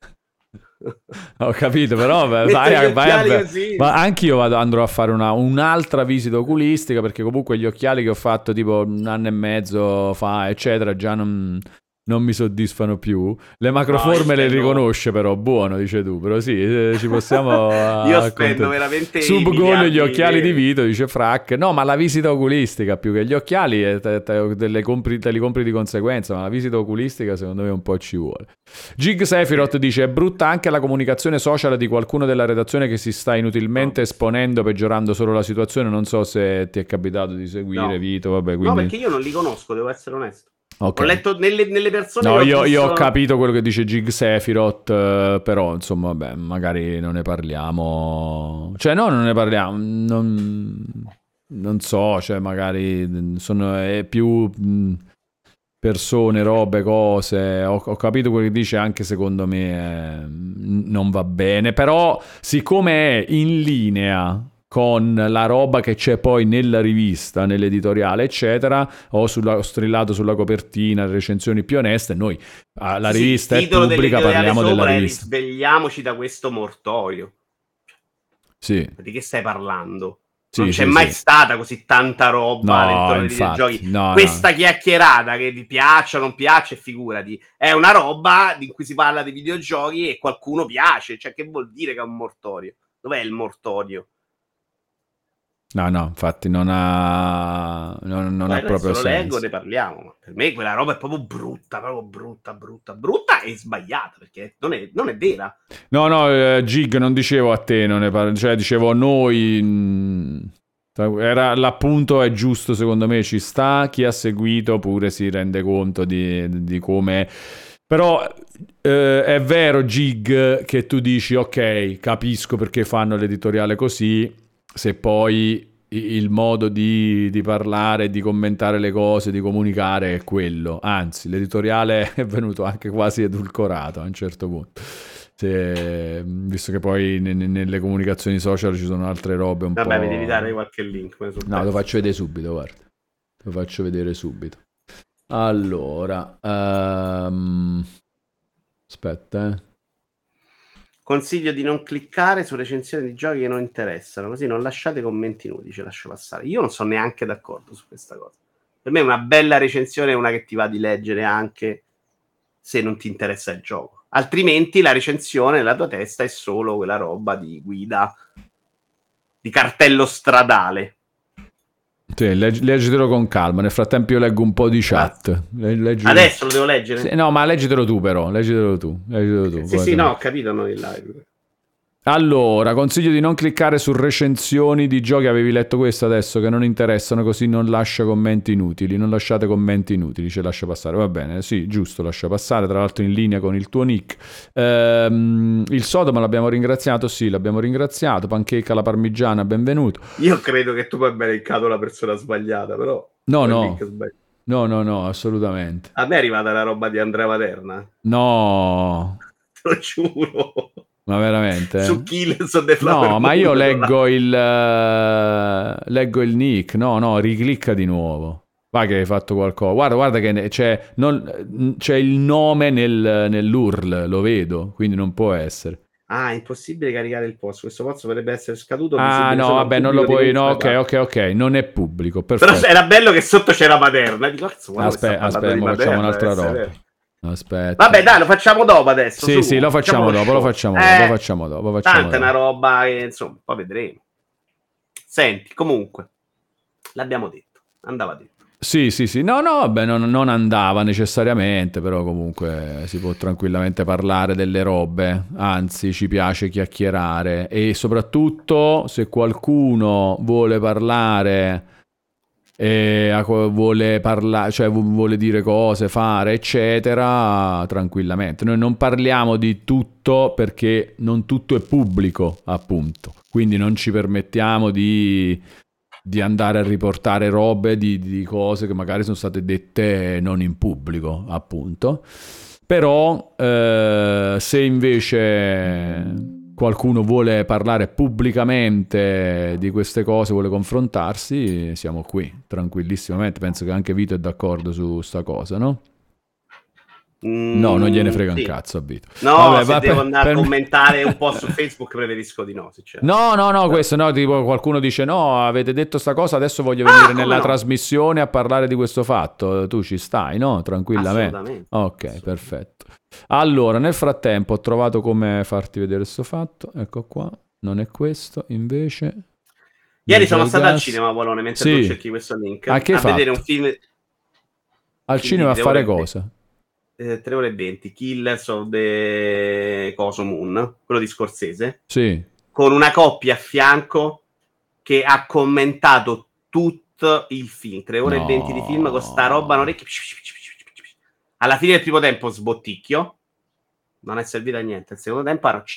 S1: <laughs>
S2: Ho capito, però <laughs> vai,
S1: Metto
S2: vai,
S1: gli
S2: vai-
S1: così.
S2: ma anch'io vado- andrò a fare una- un'altra visita oculistica perché comunque gli occhiali che ho fatto tipo un anno e mezzo fa, eccetera, già non, non mi soddisfano più. Le macroforme
S1: No,
S2: le
S1: io
S2: riconosce però, buono dice tu, però sì, eh, ci possiamo... <laughs>
S1: Io
S2: accontentare.
S1: spendo veramente
S2: Subgol
S1: miliardi
S2: gli occhiali di. Vito, dice Frac. No, ma la visita oculistica più che gli occhiali eh, te, te- te compri, te li compri di conseguenza, ma la visita oculistica secondo me un po' ci vuole. Gig Sephiroth dice: È brutta anche la comunicazione social di qualcuno della redazione che si sta inutilmente esponendo, peggiorando solo la situazione. Non so se ti è capitato di seguire,
S1: No.
S2: Vito. Vabbè,
S1: No,
S2: quindi.
S1: perché io non li conosco, devo essere onesto.
S2: Ok.
S1: Ho letto nelle, nelle persone.
S2: No, io, io ho
S1: visto-
S2: capito quello che dice Gig Sephiroth, eh, però insomma, vabbè, magari non ne parliamo. Cioè, no, non ne parliamo. Non, non so, cioè, magari sono è più mh, persone, robe, cose. Ho, ho capito quello che dice, anche secondo me eh, non va bene. Però, siccome è in linea con la roba che c'è poi nella rivista, nell'editoriale, eccetera, o, sulla, strillato sulla copertina, recensioni più oneste, noi ah, la
S1: Sì,
S2: rivista
S1: il
S2: è pubblica, parliamo della rivista.
S1: Risvegliamoci da questo mortorio.
S2: Sì,
S1: Di che stai parlando?
S2: sì,
S1: non c'è
S2: sì,
S1: mai
S2: sì.
S1: stata così tanta roba
S2: No, infatti, no, no.
S1: Questa chiacchierata che vi piaccia o non piace, figurati, è una roba in cui si parla di videogiochi e qualcuno piace. Cioè, che vuol dire che è un mortorio? Dov'è il mortorio?
S2: No, no, infatti non ha, non, non ha proprio
S1: lo
S2: senso.
S1: leggo, ne parliamo. Ma per me quella roba è proprio brutta, proprio brutta, brutta, brutta e sbagliata perché non è, non è vera.
S2: No, no, eh, Gig, non dicevo a te, non ne par- cioè dicevo a noi. mh, Era, l'appunto è giusto, secondo me ci sta. Chi ha seguito pure si rende conto di, di come. Però eh, è vero, Gig, che tu dici, ok, capisco perché fanno l'editoriale così. Se poi il modo di, di parlare, di commentare le cose, di comunicare è quello. Anzi, l'editoriale <laughs> è venuto anche quasi edulcorato a un certo punto. Se- visto che poi ne- ne- nelle comunicazioni social ci sono altre robe un
S1: Vabbè,
S2: po'...
S1: mi devi dare qualche link.
S2: No, lo faccio vedere subito, guarda. Lo faccio vedere subito. Allora, ehm, aspetta, eh.
S1: Consiglio di non cliccare su recensioni di giochi che non interessano, così non lasciate commenti inutili, ce lascio passare. Io non sono neanche d'accordo su questa cosa. Per me una bella recensione è una che ti va di leggere anche se non ti interessa il gioco. Altrimenti la recensione nella tua testa è solo quella roba di guida, di cartello stradale.
S2: Sì, legg- leggitelo con calma. Nel frattempo io leggo un po' di chat. Le- leggilo-
S1: Adesso lo devo leggere?
S2: Sì, no, ma leggitelo tu però, leggitelo tu. Leggitelo tu.
S1: Sì, sì, no, ho capito, non in live.
S2: Allora, consiglio di non cliccare su recensioni di giochi. Avevi letto questo adesso che non interessano, così non lascia commenti inutili. Non lasciate commenti inutili, ce lascia passare. Va bene, sì, giusto, lascia passare. Tra l'altro in linea con il tuo nick. Ehm, il Sodoma l'abbiamo ringraziato, sì, l'abbiamo ringraziato. Pancake alla parmigiana, benvenuto.
S1: Io credo che tu abbia elencato la persona sbagliata, però...
S2: No, no, no, no, no, assolutamente.
S1: A me è arrivata la roba di Andrea Materna,
S2: No, <laughs>
S1: te lo giuro.
S2: Ma veramente.
S1: Su Killers of the Flower
S2: No, ma io leggo il eh, leggo il nick. No, no, riclicca di nuovo. Va che hai fatto qualcosa. Guarda, guarda che c'è, non- c'è il nome nel- nell'URL, lo vedo, quindi non può essere.
S1: Ah, è impossibile caricare il post. Questo post potrebbe essere scaduto.
S2: Ah, no, vabbè, non lo puoi. No, ok, ok, ok. Non è pubblico.
S1: Però
S2: Perfetto.
S1: era bello che sotto c'era Materna. Dico, cazzo,
S2: Aspetta, aspetta, facciamo un'altra roba. Aspetta.
S1: Vabbè, dai, lo facciamo dopo adesso.
S2: Sì,
S1: su.
S2: sì, lo facciamo dopo, lo facciamo
S1: Eh,
S2: dopo, lo facciamo dopo, lo facciamo
S1: Tanta è una
S2: dopo.
S1: roba che, insomma, poi vedremo. Senti, comunque, l'abbiamo detto. Andava detto.
S2: Sì, sì, sì, no, no, vabbè, non, non andava necessariamente, però comunque si può tranquillamente parlare delle robe, anzi ci piace chiacchierare e soprattutto se qualcuno vuole parlare vuole parlare, cioè vu- vuole dire cose, fare, eccetera, tranquillamente. Noi non parliamo di tutto perché non tutto è pubblico, appunto. Quindi non ci permettiamo di, di andare a riportare robe di, di cose che magari sono state dette non in pubblico, appunto. Però eh, se invece qualcuno vuole parlare pubblicamente di queste cose, vuole confrontarsi, siamo qui tranquillissimamente. Penso che anche Vito è d'accordo su sta cosa, no? No, non gliene frega
S1: Mm, sì.
S2: un cazzo a Vito.
S1: No,
S2: Vabbè,
S1: se
S2: va-
S1: devo
S2: per-
S1: andare
S2: per
S1: a
S2: me-
S1: commentare un po' su Facebook preferisco di no.
S2: No, no, no, questo no, tipo qualcuno dice no, avete detto sta cosa, adesso voglio venire
S1: Ah,
S2: nella
S1: no?
S2: trasmissione a parlare di questo fatto. Tu ci stai, no? Tranquillamente.
S1: Assolutamente.
S2: Ok,
S1: Assolutamente.
S2: perfetto. Allora, nel frattempo ho trovato come farti vedere sto fatto. Ecco qua. Non è questo, invece.
S1: Ieri sono stato al cinema, Bolone, mentre
S2: Sì.
S1: tu cerchi questo link.
S2: Ah, hai
S1: a vedere un film
S2: Al cinema a fare cosa?
S1: Eh, 3 ore e 20, Killers of the Coso Moon, quello di Scorsese,
S2: Sì.
S1: con una coppia a fianco che ha commentato tutto il film, 3 ore
S2: No.
S1: e 20 di film con sta roba in orecchie. Alla fine del primo tempo sbotticchio, non è servito a niente, il secondo tempo era... <laughs>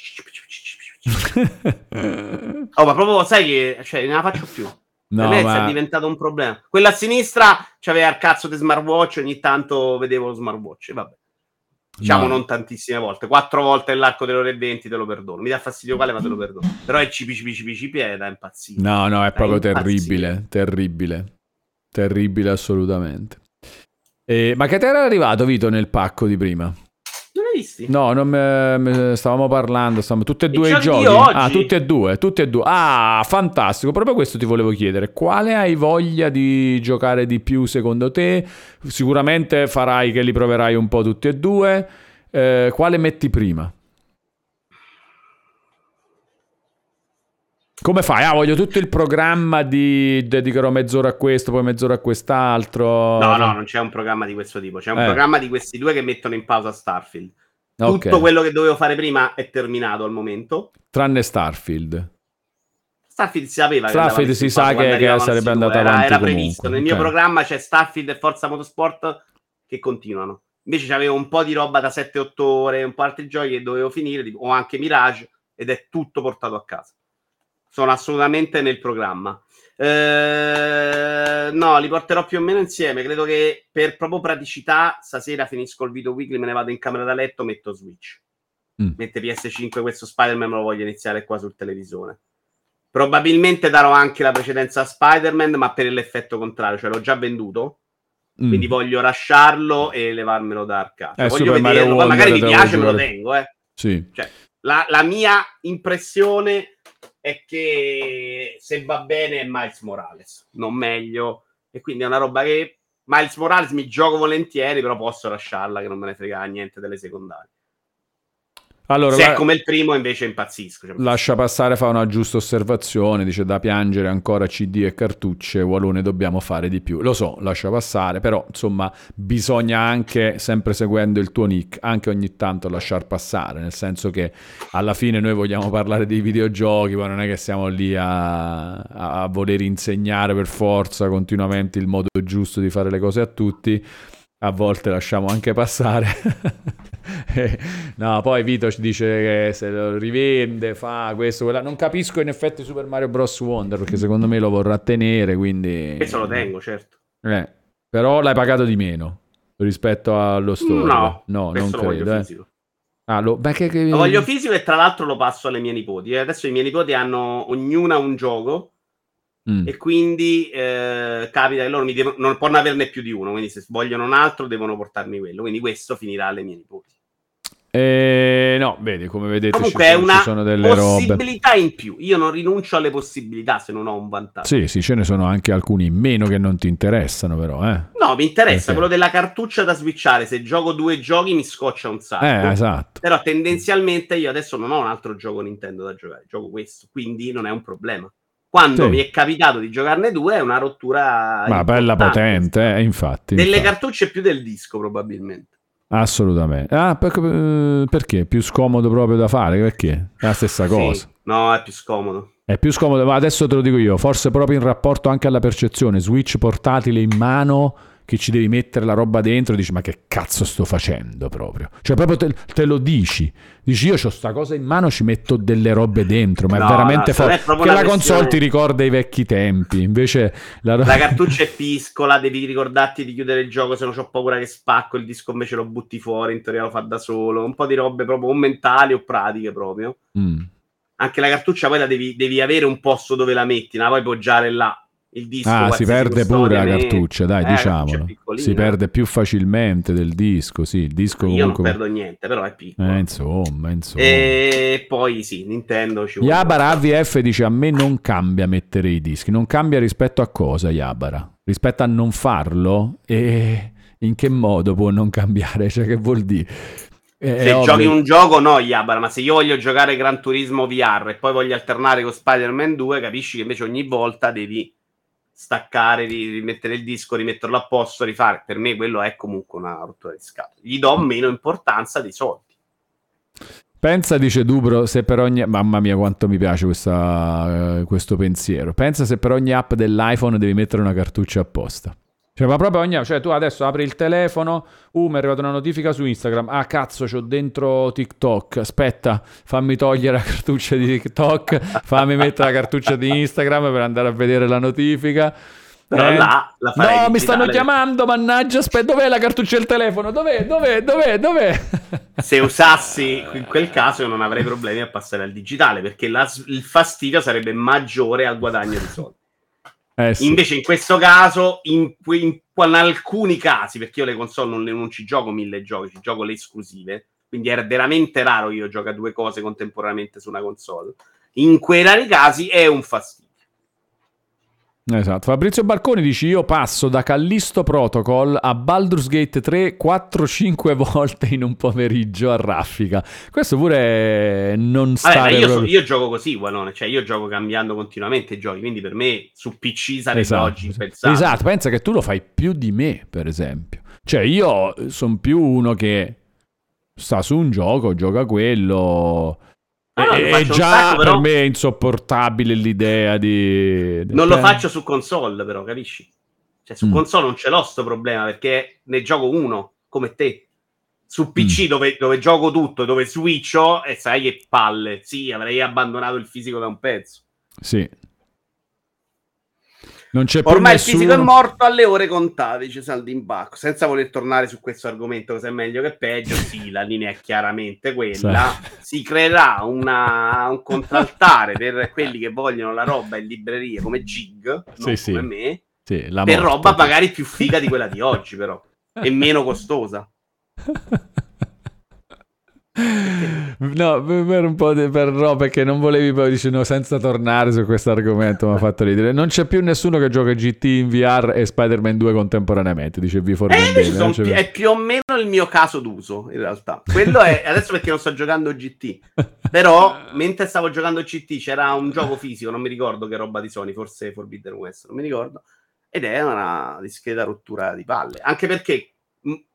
S1: Oh, ma proprio sai che cioè, non la faccio più.
S2: No,
S1: per me è
S2: ma...
S1: diventato un problema. Quella a sinistra c'aveva il cazzo di smartwatch, ogni tanto vedevo lo smartwatch. Vabbè. Diciamo
S2: no.
S1: non tantissime volte, quattro volte nell'arco delle ore e 20 te lo perdono. Mi dà fastidio quale, ma te lo perdono. Però il cipi cipi cipi cipi è da impazzire.
S2: No, no, è
S1: Da
S2: proprio terribile, terribile, terribile assolutamente. Eh, ma che te era arrivato, Vito, nel pacco di prima?
S1: Visti?
S2: No, non me- me- stavamo parlando, stavamo tutti e due i
S1: giochi.
S2: Ah, tutti e due, tutti e due. Ah, fantastico, proprio questo ti volevo chiedere. Quale hai voglia di giocare di più secondo te? Sicuramente farai che li proverai un po' tutti e due. Eh, quale metti prima? Come fai? Ah, voglio tutto il programma di dedicherò mezz'ora a questo, poi mezz'ora a quest'altro.
S1: No, no, non c'è un programma di questo tipo. C'è un
S2: Eh.
S1: programma di questi due che mettono in pausa Starfield. Tutto quello che dovevo fare prima è terminato al momento.
S2: Tranne Starfield.
S1: Starfield si sapeva
S2: Starfield si sa che- che sarebbe andata
S1: era,
S2: avanti
S1: era
S2: comunque,
S1: previsto. Nel mio
S2: ok.
S1: programma c'è Starfield e Forza Motorsport che continuano. Invece c'avevo un po' di roba da 7-8 ore, un po' altri giochi che dovevo finire, tipo- o anche Mirage, ed è tutto portato a casa. Sono assolutamente nel programma. Eh, no, li porterò più o meno insieme. Credo che per proprio praticità, stasera finisco il video weekly, me ne vado in camera da letto, metto Switch.
S2: Mm.
S1: Mette PS5 questo Spider-Man, me lo voglio iniziare qua sul televisore. Probabilmente darò anche la precedenza a Spider-Man, ma per l'effetto contrario, cioè l'ho già venduto,
S2: Mm.
S1: quindi voglio lasciarlo e levarmelo da arcade.
S2: Eh,
S1: voglio vederlo, magari mi piace, me lo tengo, eh.
S2: Sì.
S1: La, la mia impressione è che se va bene è Miles Morales, non meglio. E quindi è una roba che Miles Morales mi gioco volentieri, però posso lasciarla che non me ne frega niente delle secondarie.
S2: Allora,
S1: se
S2: la-
S1: è come il primo invece impazzisco. Cioè,
S2: lascia passare, fa una giusta osservazione, dice da piangere ancora CD e cartucce, Walone dobbiamo fare di più. Lo so, lascia passare, però insomma bisogna anche, sempre seguendo il tuo nick, anche ogni tanto lasciar passare, nel senso che alla fine noi vogliamo parlare dei videogiochi, ma non è che siamo lì a, a- a voler insegnare per forza continuamente il modo giusto di fare le cose a tutti. A volte lasciamo anche passare. <laughs> No, poi Vito ci dice che se lo rivende, fa questo, quella. Non capisco in effetti Super Mario Bros. Wonder perché secondo me lo vorrà tenere, quindi...
S1: questo lo tengo, certo.
S2: Eh, però l'hai pagato di meno rispetto allo store.
S1: No,
S2: no non credo. eh. Ah, lo... beh, che, che-
S1: Lo voglio fisico e tra l'altro lo passo alle mie nipoti. Adesso i miei nipoti hanno ognuna un gioco
S2: Mm.
S1: e quindi eh, capita che loro mi devono, non possono averne più di uno, quindi se vogliono un altro devono portarmi quello, quindi questo finirà alle mie nipoti.
S2: Eh, no, vedi, come vedete
S1: Comunque
S2: ci,
S1: è
S2: sono,
S1: una
S2: ci sono delle robe.
S1: possibilità in più, io non rinuncio alle possibilità se non ho un vantaggio.
S2: Sì, sì, ce ne sono anche alcuni in meno che non ti interessano però, eh.
S1: No, mi interessa
S2: Perché?
S1: quello della cartuccia da switchare, se gioco due giochi mi scoccia un sacco.
S2: Eh, esatto.
S1: Però tendenzialmente io adesso non ho un altro gioco Nintendo da giocare, gioco questo, quindi non è un problema. Quando
S2: Sì.
S1: mi è capitato di giocarne due è una rottura
S2: Ma bella potente, eh, infatti.
S1: Delle
S2: infatti.
S1: cartucce più del disco probabilmente.
S2: Assolutamente. Ah, per- eh, perché? Più scomodo proprio da fare? Perché? È la stessa cosa.
S1: Sì. No, è più scomodo.
S2: È più scomodo, ma adesso te lo dico io, forse proprio in rapporto anche alla percezione, Switch portatile in mano che ci devi mettere la roba dentro, dici ma che cazzo sto facendo proprio? Cioè proprio te, te lo dici, dici io ho sta cosa in mano, ci metto delle robe dentro, ma
S1: No,
S2: è veramente
S1: no,
S2: forte. Che la
S1: una
S2: console ti ricorda i vecchi tempi, invece la,
S1: La cartuccia è piscola, devi ricordarti di chiudere il gioco, se no ho paura che spacco, il disco invece lo butti fuori, in teoria lo fa da solo. Un po' di robe proprio o mentali o pratiche proprio.
S2: Mm.
S1: Anche la cartuccia poi la devi, devi avere un posto dove la metti, non la puoi poggiare là. Il disco
S2: Ah, si perde pure la cartuccia, dai,
S1: Eh,
S2: diciamolo. Si perde più facilmente del disco, sì, il disco
S1: Io non
S2: comunque...
S1: perdo niente, però è piccolo.
S2: Eh, insomma, insomma.
S1: E poi sì, Nintendo ci vuole.
S2: Yabara AVF dice a me non cambia mettere i dischi, non cambia rispetto a cosa Yabara? Rispetto a non farlo? E in che modo può non cambiare? Cioè che vuol dire? È
S1: Se
S2: ovvio.
S1: giochi un gioco, no, Yabara, ma se io voglio giocare Gran Turismo VR e poi voglio alternare con Spider-Man 2, capisci che invece ogni volta devi staccare, ri- rimettere il disco, rimetterlo a posto, rifare. Per me quello è comunque una rottura di scatole. Gli do meno importanza dei soldi.
S2: Pensa, dice Dubro, se per ogni... Mamma mia quanto mi piace questa, eh, questo pensiero. Pensa se per ogni app dell'iPhone devi mettere una cartuccia apposta. Cioè, ma proprio ogni... Cioè, tu adesso apri il telefono, uh, mi è arrivata una notifica su Instagram. Ah, cazzo, c'ho dentro TikTok. Aspetta, fammi togliere la cartuccia di TikTok, fammi mettere la cartuccia di Instagram per andare a vedere la notifica.
S1: Però
S2: Eh?
S1: là
S2: No, mi
S1: digitale.
S2: stanno chiamando, mannaggia, aspetta, dov'è la cartuccia del telefono? Dov'è, dov'è, dov'è, dov'è?
S1: Se usassi in quel caso non avrei problemi a passare al digitale perché la- il fastidio sarebbe maggiore al guadagno di soldi.
S2: Eh sì.
S1: Invece in questo caso, in, in- in alcuni casi, perché io le console non, non ci gioco mille giochi, ci gioco le esclusive, quindi era veramente raro io gioco a due cose contemporaneamente su una console. In quei rari casi è un fastidio.
S2: Esatto. Fabrizio Barconi dice: Io passo da Callisto Protocol a Baldur's Gate 3 4-5 <laughs> volte in un pomeriggio a raffica. Questo pure non sta.
S1: io, so- io gioco così, Gualone, cioè io gioco cambiando continuamente i giochi, quindi per me su PC sarebbe
S2: esatto.
S1: oggi impensabile.
S2: esatto, pensa che tu lo fai più di me, per esempio. Cioè, io sono più uno che sta su un gioco, gioca quello.
S1: No,
S2: e e
S1: faccio un
S2: già
S1: sacco, però-
S2: per me è insopportabile l'idea di.
S1: Non lo faccio su console, però, capisci? Cioè, su
S2: Mm.
S1: console non ce l'ho sto problema perché ne gioco uno, come te. Su PC
S2: Mm.
S1: dove, dove gioco tutto, dove switcho, e sai che palle. Sì, avrei abbandonato il fisico da un pezzo.
S2: Sì. Non c'è più
S1: Ormai
S2: nessuno...
S1: il fisico è morto alle ore contate, dice Saldimbacco. Senza voler tornare su questo argomento, cosa è meglio che peggio, <laughs> sì, la linea è chiaramente quella. Si creerà una- un contraltare per quelli che vogliono la roba in librerie come Gig, non
S2: Sì, sì.
S1: come me,
S2: Sì, la
S1: per
S2: morte.
S1: roba magari più figa di quella di oggi, però, e meno costosa. <laughs>
S2: No, per un po' di, per no, perché non volevi poi dici no, senza tornare su questo argomento mi ha fatto ridere. Non c'è più nessuno che gioca GT in VR e Spider-Man 2 contemporaneamente, dice V for
S1: E invece
S2: Vendetta,
S1: pi- è più o meno il mio caso d'uso, in realtà. Quello è adesso perché non sto giocando GT. Però, mentre stavo giocando GT, c'era un gioco fisico, non mi ricordo che roba di Sony, forse Forbidden West, non mi ricordo. Ed è una discreta rottura di palle. Anche perché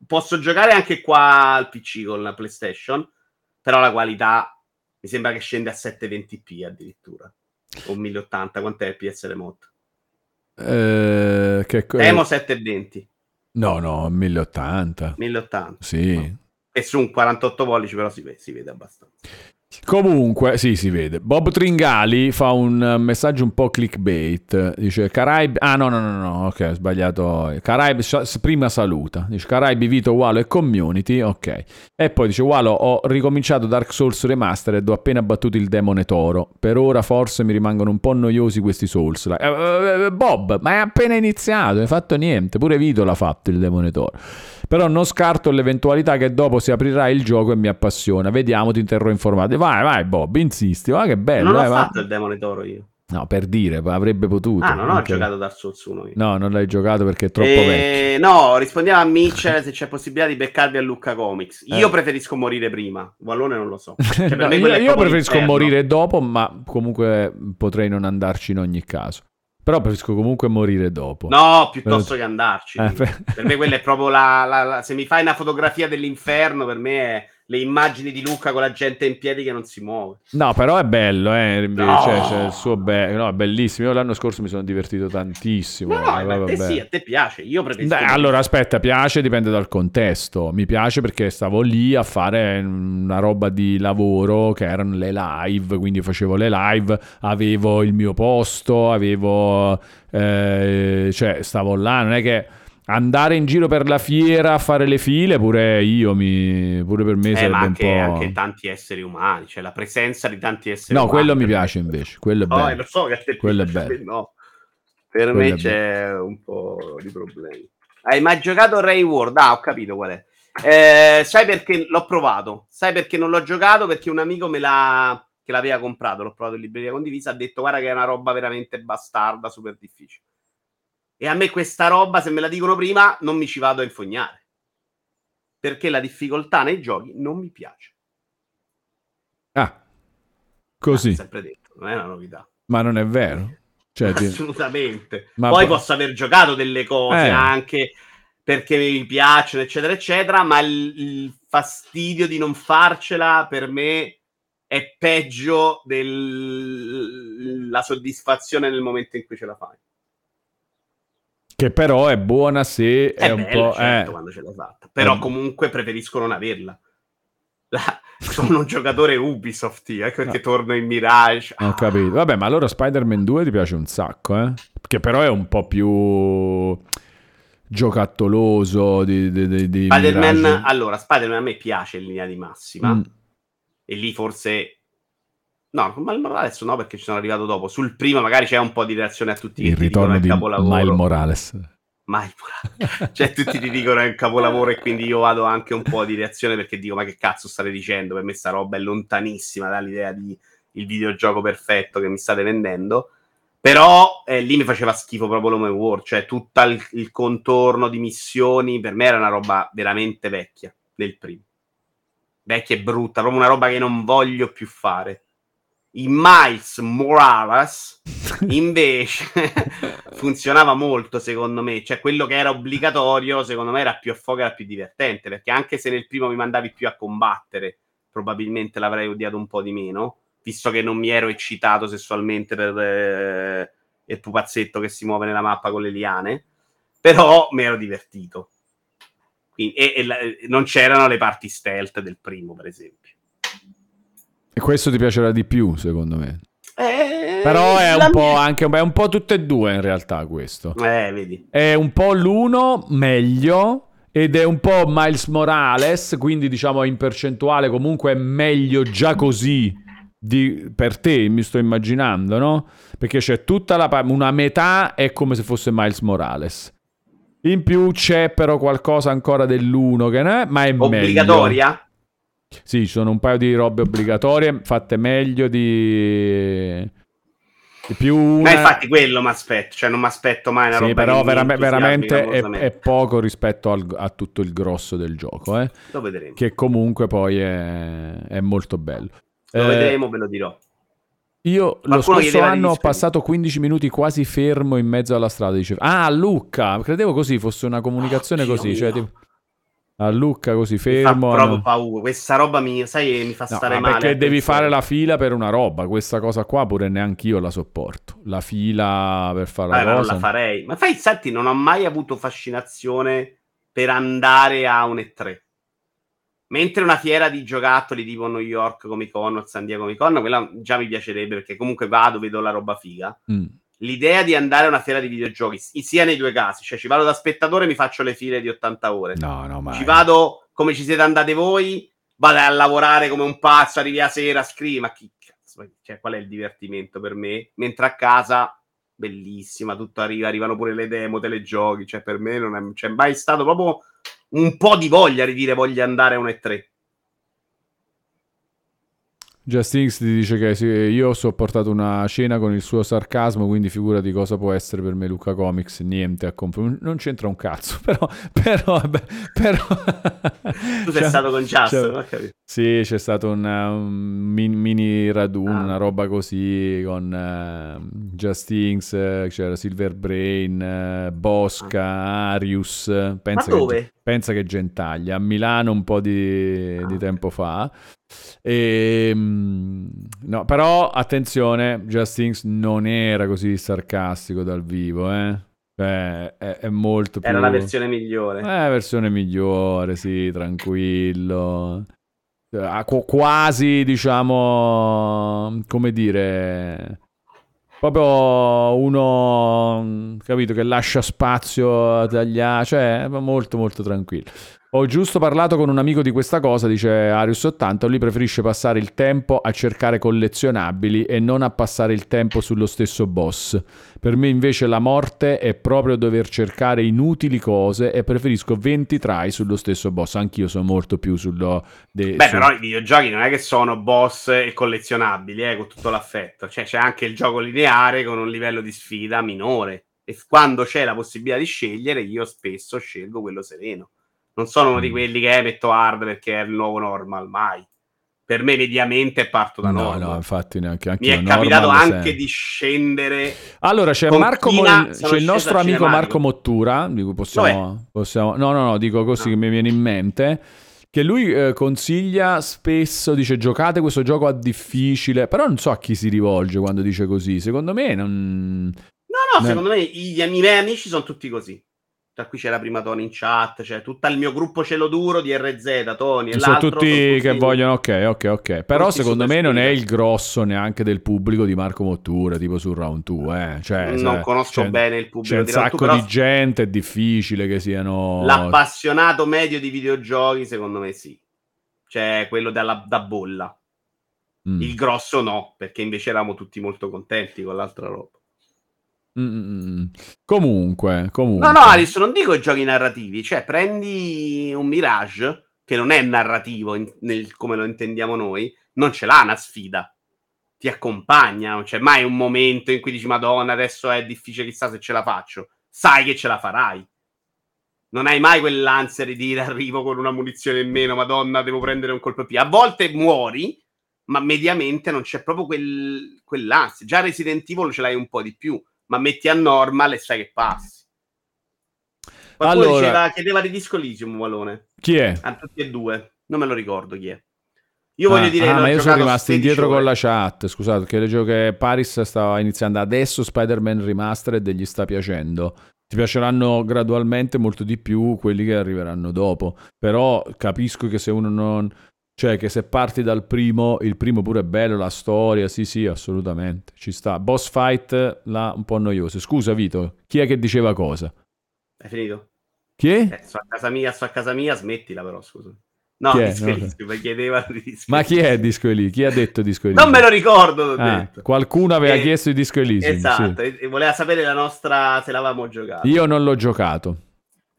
S1: posso giocare anche qua al PC con la PlayStation, però la qualità mi sembra che scende a 720p addirittura. O 1080, quant'è il PS Remote?
S2: Eh, che co-
S1: Temo 720,
S2: No, no, 1080.
S1: 1080.
S2: Sì.
S1: E su un 48 pollici però si si vede abbastanza.
S2: Comunque, sì, si vede. Bob Tringali fa un messaggio un po' clickbait. Dice Caraibi. Ah, no, no, no, no. Ok, ho sbagliato. Caraibi prima saluta. Dice Caraibi, Vito, Walo e community. Ok. E poi dice Walo, ho ricominciato Dark Souls Remastered. Ho appena battuto il demone toro. Per ora forse mi rimangono un po' noiosi questi Souls. Eh, eh, eh, Bob, ma è appena iniziato. Non hai fatto niente. Pure Vito l'ha fatto il demone toro. Però non scarto l'eventualità che dopo si aprirà il gioco e mi appassiona. Vediamo, ti terrò informato. Vai, vai, Bob, insisti. Va che bello.
S1: non ho
S2: eh, va.
S1: fatto il demone toro io.
S2: No, per dire, avrebbe potuto.
S1: Ah, non ho
S2: Anche-
S1: giocato Dark Souls 1 io.
S2: No, non l'hai giocato perché è troppo vecchio.
S1: Eh, no, rispondiamo a Mitchell se c'è possibilità di beccarvi a Lucca Comics. Io
S2: Eh.
S1: preferisco morire prima. Wallone non lo so. <laughs> Cioè,
S2: No, io io preferisco
S1: l'inferno.
S2: morire dopo, ma comunque potrei non andarci in ogni caso. Però preferisco comunque morire dopo.
S1: No, piuttosto che andarci.
S2: Eh,
S1: per...
S2: per-
S1: me quella è proprio la, la- la- Se mi fai una fotografia dell'inferno, per me è le immagini di Luca con la gente in piedi che non si muove.
S2: No, però è bello, eh. invece,
S1: No.
S2: cioè, c'è il suo be- no, è bellissimo. Io l'anno scorso mi sono divertito tantissimo.
S1: No, no,
S2: eh,
S1: ma a te sì, a te piace. Io preferisco...
S2: Dai, allora, aspetta, piace dipende dal contesto. Mi piace perché stavo lì a fare una roba di lavoro che erano le live, quindi facevo le live, avevo il mio posto, avevo... eh, cioè, stavo là, non è che andare in giro per la fiera a fare le file, pure io mi... pure per me
S1: Eh,
S2: sarebbe
S1: ma
S2: un
S1: anche,
S2: po'...
S1: anche tanti esseri umani, cioè la presenza di tanti esseri
S2: No,
S1: umani.
S2: quello mi piace invece, quello è
S1: No,
S2: bello.
S1: eh, lo so che te
S2: Quello è bello.
S1: no. Per
S2: Quello
S1: me c'è un po' di problemi. Hai mai giocato Ray World? Ah, ho capito qual è. Eh, sai perché l'ho provato? Sai perché non l'ho giocato? Perché un amico me l'ha che l'aveva comprato, l'ho provato in libreria condivisa, ha detto guarda che è una roba veramente bastarda, super difficile. E a me questa roba, se me la dicono prima, non mi ci vado a infognare. Perché la difficoltà nei giochi non mi piace.
S2: Ah, così.
S1: L'ho sempre detto, non è una novità.
S2: Ma non è vero? Cioè,
S1: Assolutamente.
S2: Ma
S1: Poi
S2: po-
S1: posso aver giocato delle cose
S2: Eh.
S1: anche perché mi piacciono, eccetera, eccetera, ma il, il fastidio di non farcela per me è peggio della soddisfazione nel momento in cui ce la fai.
S2: Che però è buona se è,
S1: È,
S2: un po'...
S1: certo,
S2: eh.
S1: quando ce l'hai fatta. Però
S2: Eh.
S1: comunque preferisco non averla. La- sono un giocatore Ubisoft, io, ecco perché
S2: No.
S1: torno in Mirage.
S2: Ho capito. Vabbè, ma allora Spider-Man 2 ti piace un sacco, eh? Che però è un po' più giocattoloso di, di, di, di
S1: Spider-Man,
S2: Mirage.
S1: allora, Spider-Man a me piace in linea di massima.
S2: Mm.
S1: e lì forse no, con Miles Morales no perché ci sono arrivato dopo sul primo magari c'è un po' di reazione a tutti
S2: Il ritorno di Miles Morales.
S1: Miles Morales. cioè tutti ti dicono è un capolavoro e quindi io vado anche un po' di reazione perché dico ma che cazzo state dicendo per me sta roba è lontanissima dall'idea di il videogioco perfetto che mi state vendendo però eh, lì mi faceva schifo proprio l'Home War cioè tutto il, il contorno di missioni per me era una roba veramente vecchia del primo vecchia e brutta, proprio una roba che non voglio più fare. In Miles Morales <laughs> invece <laughs> funzionava molto secondo me, cioè quello che era obbligatorio secondo me era più a fuoco, era più divertente, perché anche se nel primo mi mandavi più a combattere, probabilmente l'avrei odiato un po' di meno, visto che non mi ero eccitato sessualmente per eh, il pupazzetto che si muove nella mappa con le liane, però mi ero divertito. Quindi- e, e la- non c'erano le parti stealth del primo, per esempio.
S2: E questo ti piacerà di più, secondo me.
S1: Eh,
S2: Però è un po'
S1: mia-
S2: anche è un po' tutte e due in realtà questo.
S1: Eh, vedi.
S2: È un po' l'uno meglio ed è un po' Miles Morales, quindi diciamo in percentuale comunque è meglio già così di- per te, mi sto immaginando, no? Perché c'è tutta la una metà è come se fosse Miles Morales. In più c'è però qualcosa ancora dell'uno che ne è, ma è meglio.
S1: Obbligatoria?
S2: Sì, ci sono un paio di robe obbligatorie fatte meglio di, di più una...
S1: Ma infatti quello mi aspetto, cioè non mi aspetto mai una
S2: Sì,
S1: roba
S2: però vera- veramente è, è poco rispetto al- a tutto il grosso del gioco, eh,
S1: Lo vedremo.
S2: che comunque poi è, è molto bello.
S1: Lo
S2: Eh,
S1: vedremo, ve lo dirò.
S2: Io lo
S1: Qualcuno
S2: scorso
S1: chiedeva di
S2: anno ho passato 15 minuti quasi fermo in mezzo alla strada. Dicevo, ah, a Lucca, credevo così fosse una comunicazione
S1: Oddio
S2: così. Cioè, tipo, a Lucca così
S1: Mi fa
S2: fermo.
S1: proprio paura. Questa roba mi, sai, mi fa
S2: No,
S1: stare
S2: ma
S1: male.
S2: perché devi
S1: attenzione.
S2: fare la fila per una roba. Questa cosa qua pure neanche io la sopporto. La fila per fare la
S1: Vabbè, ma non
S2: cosa.
S1: la farei. Ma fai, senti, non ho mai avuto fascinazione per andare a un E3. Mentre una fiera di giocattoli tipo New York Comic Con o San Diego Comic Con, quella già mi piacerebbe perché comunque vado, vedo la roba figa.
S2: Mm.
S1: L'idea di andare a una fiera di videogiochi, sia nei due casi, cioè ci vado da spettatore e mi faccio le file di 80 ore.
S2: No, no, ma
S1: Ci vado come ci siete andate voi, vado a lavorare come un pazzo, arrivi a sera, scrivi, ma chi cazzo, cioè, qual è il divertimento per me? Mentre a casa, bellissima, tutto arriva, arrivano pure le demo, te le giochi, cioè per me non è c'è mai stato proprio un po' di voglia di dire voglio andare a un E3.
S2: Justinx ti dice che io ho sopportato una scena con il suo sarcasmo, quindi figurati cosa può essere per me Luca Comics, niente a comp- non c'entra un cazzo, <laughs> però... però, però
S1: Tu sei
S2: Cioè,
S1: stato con Just,
S2: cioè,
S1: ho capito.
S2: Sì, c'è stato un, un min- mini raduno,
S1: Ah.
S2: una roba così con eh, Justinx, eh, c'era Silver Brain, eh, Bosca, Arius, eh,
S1: Ma
S2: pensa,
S1: dove?
S2: Che, pensa che gentaglia, a Milano un po' di,
S1: Ah,
S2: di tempo fa. E, mm, no, però attenzione, Justinx non era così sarcastico dal vivo, eh. Cioè, è, è molto più...
S1: Era la versione migliore.
S2: Eh, versione migliore, sì, tranquillo. Eh, qu- quasi, diciamo, come dire, proprio uno, capito, che lascia spazio a tagliare, cioè, molto, molto tranquillo. Ho giusto parlato con un amico di questa cosa, dice Arius80, lui preferisce passare il tempo a cercare collezionabili e non a passare il tempo sullo stesso boss. Per me invece la morte è proprio dover cercare inutili cose e preferisco 20 try sullo stesso boss. Anch'io sono molto più sullo... de-
S1: Beh,
S2: sul-
S1: però i videogiochi non è che sono boss e collezionabili, eh, con tutto l'affetto. Cioè, c'è anche il gioco lineare con un livello di sfida minore. E quando c'è la possibilità di scegliere, io spesso scelgo quello sereno. Non sono uno di
S2: Mm.
S1: quelli che eh, metto hard perché è il nuovo normal, mai. Per me, mediamente, parto da
S2: No,
S1: normal.
S2: no, infatti neanche anche
S1: Mi è capitato anche di scendere.
S2: Allora c'è, Marco Mo- c'è il nostro amico. Marco Mottura, di cui possiamo, possiamo- No, no, no, dico così
S1: No.
S2: che mi viene in mente. Che lui eh, consiglia spesso, dice giocate questo gioco a difficile, però non so a chi si rivolge quando dice così. Secondo me non...
S1: No, no,
S2: No.
S1: secondo me i, i miei amici sono tutti così. Tra cui c'è la prima Tony in chat, c'è tutto il mio gruppo cielo duro di RZ, Tony e
S2: Sono tutti
S1: sono
S2: che vogliono, ok, ok, ok. Però
S1: tutti
S2: secondo me non è il grosso neanche del pubblico di Marco Mottura, tipo sul round 2, eh. Cioè,
S1: non
S2: sai,
S1: conosco
S2: c'è-
S1: bene il
S2: C'è
S1: pubblico
S2: un
S1: di Round
S2: sacco
S1: two, però
S2: di gente, è difficile che siano...
S1: L'appassionato medio di videogiochi, secondo me sì. Cioè, quello dalla, da bolla.
S2: Mm.
S1: Il grosso no, perché invece eravamo tutti molto contenti con l'altra roba.
S2: Mm, mm, mm. Comunque, comunque.
S1: No, no, Alice, non dico giochi narrativi, cioè prendi un Mirage, che non è narrativo in- nel- come lo intendiamo noi, non ce l'ha una sfida. Ti accompagna, non c'è mai un momento in cui dici Madonna, adesso è difficile, chissà se ce la faccio. Sai che ce la farai. Non hai mai quell'ansia di dire arrivo con una munizione in meno, Madonna, devo prendere un colpo più. A volte muori, ma mediamente non c'è proprio quel, quell'ansia. Già Resident Evil ce l'hai un po' di più, ma metti a normal e sai che passi. Qualcuno
S2: Allora-
S1: diceva, chiedeva di Disco Elysium, Valone.
S2: Chi è?
S1: A tutti e due. Non me lo ricordo chi è. Io
S2: Ah,
S1: voglio dire
S2: ah, ma io sono rimasto
S1: 16
S2: indietro con la chat. Scusate, perché leggevo che Paris stava iniziando adesso Spider-Man Remastered e gli sta piacendo. Ti piaceranno gradualmente molto di più quelli che arriveranno dopo. Però capisco che se uno non. Cioè, che se parti dal primo, il primo pure è bello, la storia, sì, sì, assolutamente. Ci sta. Boss fight, là, un po' noioso. Scusa, Vito, chi è che diceva cosa?
S1: Hai finito?
S2: Chi è?
S1: Eh, sto a casa mia, sto a casa mia, smettila però, scusa. No,
S2: Chi è?
S1: Disco
S2: No,
S1: mi chiedeva di Disco
S2: Ma chi è. Disco Elysium? Chi ha detto Disco
S1: Non
S2: Elysium?
S1: me lo ricordo,
S2: Ah, qualcuno aveva
S1: Eh,
S2: chiesto di Disco Elysium.
S1: Esatto,
S2: sì.
S1: e, e voleva sapere la nostra se l'avevamo giocato.
S2: Io non l'ho giocato.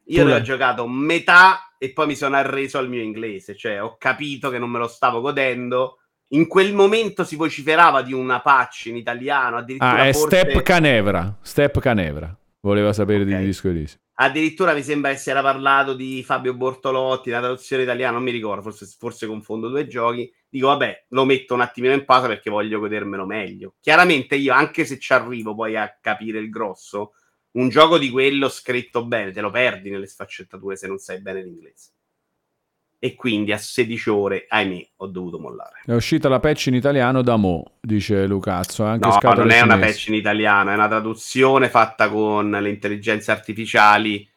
S1: Io ne ho giocato metà e poi mi sono arreso al mio inglese, cioè ho capito che non me lo stavo godendo. In quel momento si vociferava di una patch in italiano, addirittura
S2: Ah, è
S1: forse-
S2: Step Canevra. Step Canevra. Voleva sapere
S1: Ok.
S2: di Disco Elysium.
S1: Addirittura mi sembra che si era parlato di Fabio Bortolotti, la traduzione italiana, non mi ricordo, forse, forse confondo due giochi. Dico, vabbè, lo metto un attimino in pausa perché voglio godermelo meglio. Chiaramente io, anche se ci arrivo poi a capire il grosso, un gioco di quello scritto bene, te lo perdi nelle sfaccettature se non sai bene l'inglese. E quindi a 16 ore, ahimè, ho dovuto mollare.
S2: È uscita la patch in italiano da Mo, dice Lucazzo. Anche
S1: No, non è una patch in italiano, è una traduzione fatta con le intelligenze artificiali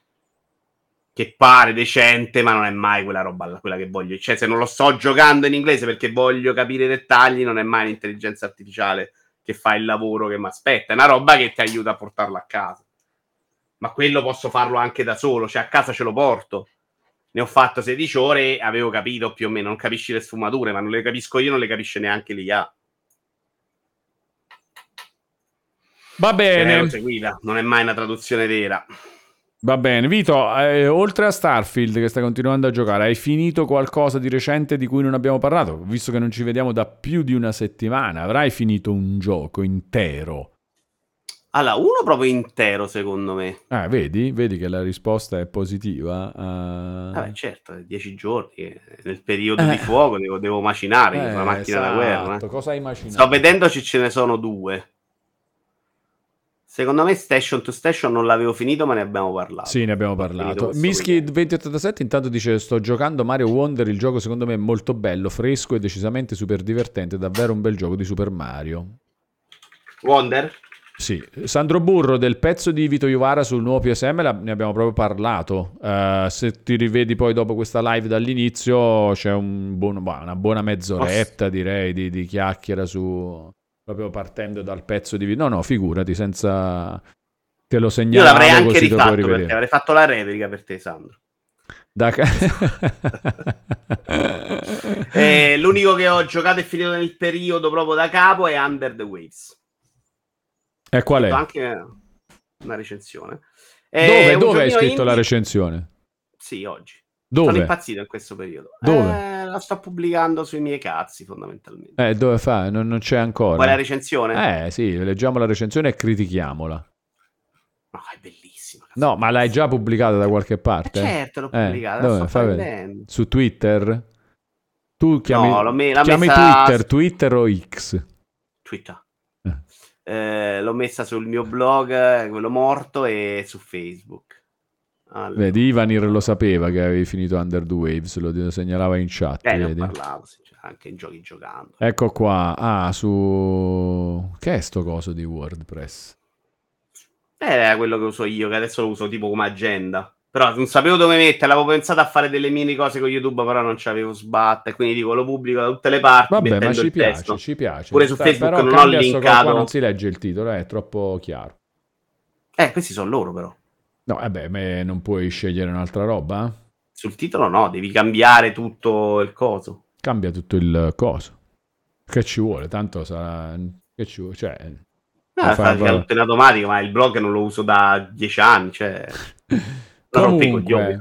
S1: che pare decente, ma non è mai quella roba quella che voglio. Cioè, se non lo sto giocando in inglese perché voglio capire i dettagli, non è mai l'intelligenza artificiale che fa il lavoro che mi aspetta. È una roba che ti aiuta a portarlo a casa. Ma quello posso farlo anche da solo, cioè a casa ce lo porto. Ne ho fatto 16 ore, avevo capito più o meno, non capisci le sfumature, ma non le capisco io, non le capisce neanche l'IA.
S2: Va
S1: Bene.
S2: bene.
S1: seguita, non è mai una traduzione vera.
S2: Va bene, Vito, eh, oltre a Starfield che sta continuando a giocare, hai finito qualcosa di recente di cui non abbiamo parlato? Visto che non ci vediamo da più di una settimana, avrai finito un gioco intero.
S1: Allora, uno proprio intero, secondo me.
S2: Ah, vedi? Vedi che la risposta è positiva. Uh...
S1: Vabbè, certo, dieci giorni, eh, nel periodo eh. di fuoco devo, devo macinare, eh, la macchina
S2: esatto.
S1: da guerra.
S2: Cosa hai macinato?
S1: Sto vedendoci ce ne sono due. Secondo me Station to Station non l'avevo finito, ma ne abbiamo parlato.
S2: Sì, ne abbiamo parlato. Miski 2087 intanto dice sto giocando Mario Wonder, il gioco secondo me è molto bello, fresco e decisamente super divertente, davvero un bel gioco di Super Mario.
S1: Wonder?
S2: Sì, Sandro Burro del pezzo di Vito Iovara sul nuovo PSM la, ne abbiamo proprio parlato. Uh, se ti rivedi poi dopo questa live dall'inizio c'è un buon, una buona mezz'oretta direi di, di chiacchiera su proprio partendo dal pezzo di video. No, no, figurati, senza... Te lo segnalo.
S1: Io l'avrei anche rifatto per te, avrei fatto la replica per te, Sandro.
S2: Da... <laughs>
S1: eh, l'unico che ho giocato e finito nel periodo proprio da capo è Under the Waves.
S2: E qual è?
S1: Anche una recensione.
S2: Dove, dove hai scritto indie... la recensione?
S1: Sì, oggi.
S2: Dove?
S1: Sono impazzito in questo periodo.
S2: Dove?
S1: Eh, la sto pubblicando sui miei cazzi, fondamentalmente.
S2: Eh, dove fa? Non, non c'è ancora.
S1: È la recensione?
S2: Eh, sì, leggiamo la recensione e critichiaamola.
S1: No, è bellissima.
S2: No, ma l'hai già pubblicata da qualche parte?
S1: Eh, certo, l'ho pubblicata.
S2: Eh, dove? Su Twitter? Tu chiami,
S1: no, me,
S2: chiami
S1: messa...
S2: Twitter, Twitter o X?
S1: Twitter. Eh. Eh, l'ho messa sul mio blog, quello morto, e su Facebook.
S2: Allora. Vedi, Ivanir lo sapeva che avevi finito Under the Waves, lo segnalava in chat.
S1: Eh,
S2: vedi?
S1: parlavo, sì, cioè, anche in giochi giocando.
S2: Ecco qua, ah, su... Che è sto coso di WordPress?
S1: Eh, quello che uso io, che adesso lo uso tipo come agenda. Però non sapevo dove metterla, avevo pensato a fare delle mini cose con YouTube, però non ci avevo sbatte, quindi dico lo pubblico da tutte le parti.
S2: Vabbè, ma ci piace,
S1: testo.
S2: ci piace.
S1: Pure su Sta, Facebook non ho linkato.
S2: non si legge il titolo, è troppo chiaro.
S1: Eh, questi sono loro però.
S2: No, eh beh, non puoi scegliere un'altra roba?
S1: Sul titolo no, devi cambiare tutto il coso.
S2: Cambia tutto il coso. Che ci vuole? Tanto sarà... Che ci vuole? Cioè...
S1: Ah, fa tutto in automatico, ma il blog non lo uso da dieci anni, cioè... <laughs>
S2: Comunque,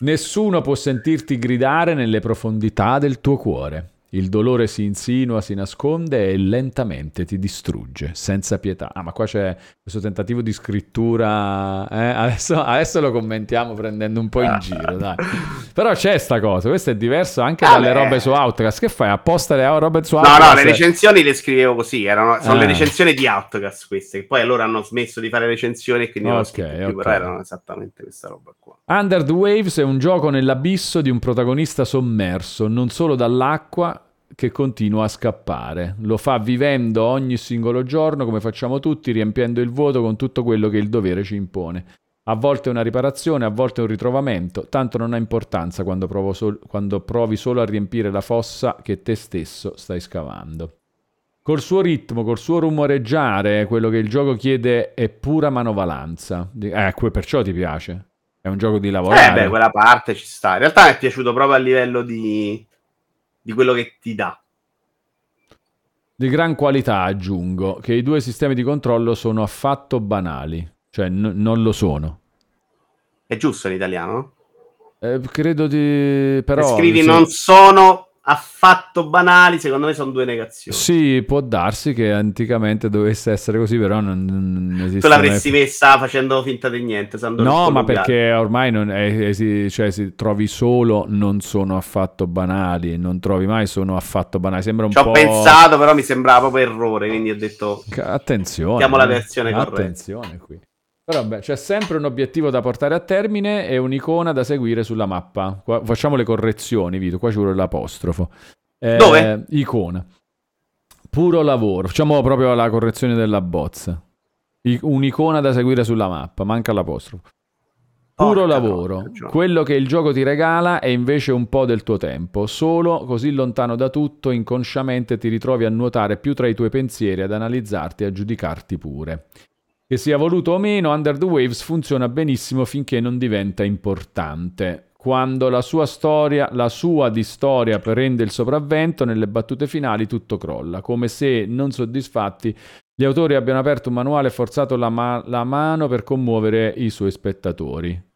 S2: nessuno può sentirti gridare nelle profondità del tuo cuore. Il dolore si insinua, si nasconde e lentamente ti distrugge, senza pietà. Ah, ma qua c'è questo tentativo di scrittura. Eh? Adesso, adesso, lo commentiamo prendendo un po' in giro, dai. <laughs> Però c'è sta cosa, questo è diverso anche ah, dalle beh. robe su Outcast. Che fai? Apposta le robe su Outcast?
S1: No, no, le recensioni le scrivevo così, erano, sono eh. le recensioni di Outcast queste, che poi allora hanno smesso di fare recensioni e quindi non okay, più, okay. però erano esattamente questa roba qua.
S2: Under the Waves è un gioco nell'abisso di un protagonista sommerso, non solo dall'acqua, che continua a scappare. Lo fa vivendo ogni singolo giorno, come facciamo tutti, riempiendo il vuoto con tutto quello che il dovere ci impone. A volte una riparazione, a volte un ritrovamento, tanto non ha importanza quando, sol- quando provi solo a riempire la fossa che te stesso stai scavando. Col suo ritmo, col suo rumoreggiare, quello che il gioco chiede è pura manovalanza. Eh, perciò ti piace. È un gioco di lavorare.
S1: Eh beh, quella parte ci sta. In realtà mi è piaciuto proprio a livello di di quello che ti dà.
S2: Di gran qualità aggiungo che i due sistemi di controllo sono affatto banali, cioè n- non lo sono.
S1: È giusto in italiano?
S2: Eh, credo di... però...
S1: Se scrivi non sono affatto banali, secondo me sono due negazioni.
S2: Sì, può darsi che anticamente dovesse essere così, però non, non esiste.
S1: Tu l'avresti mai... messa facendo finta di niente.
S2: No, ma perché ormai non è, è, cioè, si trovi solo non sono affatto banali, non trovi mai sono affatto banali. Sembra un
S1: Ci
S2: po'...
S1: ho pensato, però mi sembrava proprio errore, quindi ho detto...
S2: Attenzione.
S1: Diamo la versione corretta.
S2: Attenzione qui. Però beh, c'è sempre un obiettivo da portare a termine e un'icona da seguire sulla mappa. Qua, facciamo le correzioni, Vito, qua ci vuole l'apostrofo.
S1: Eh, Dove?
S2: Icona. Puro lavoro. Facciamo proprio la correzione della bozza. I, un'icona da seguire sulla mappa, manca l'apostrofo. Puro Porca lavoro. No, Quello che il gioco ti regala è invece un po' del tuo tempo. Solo così lontano da tutto, inconsciamente ti ritrovi a nuotare più tra i tuoi pensieri, ad analizzarti e a giudicarti pure. Che sia voluto o meno, Under the Waves funziona benissimo finché non diventa importante. Quando la sua storia, la sua di storia prende il sopravvento, nelle battute finali tutto crolla, come se, non soddisfatti, gli autori abbiano aperto un manuale e forzato la, ma- la mano per commuovere i suoi spettatori.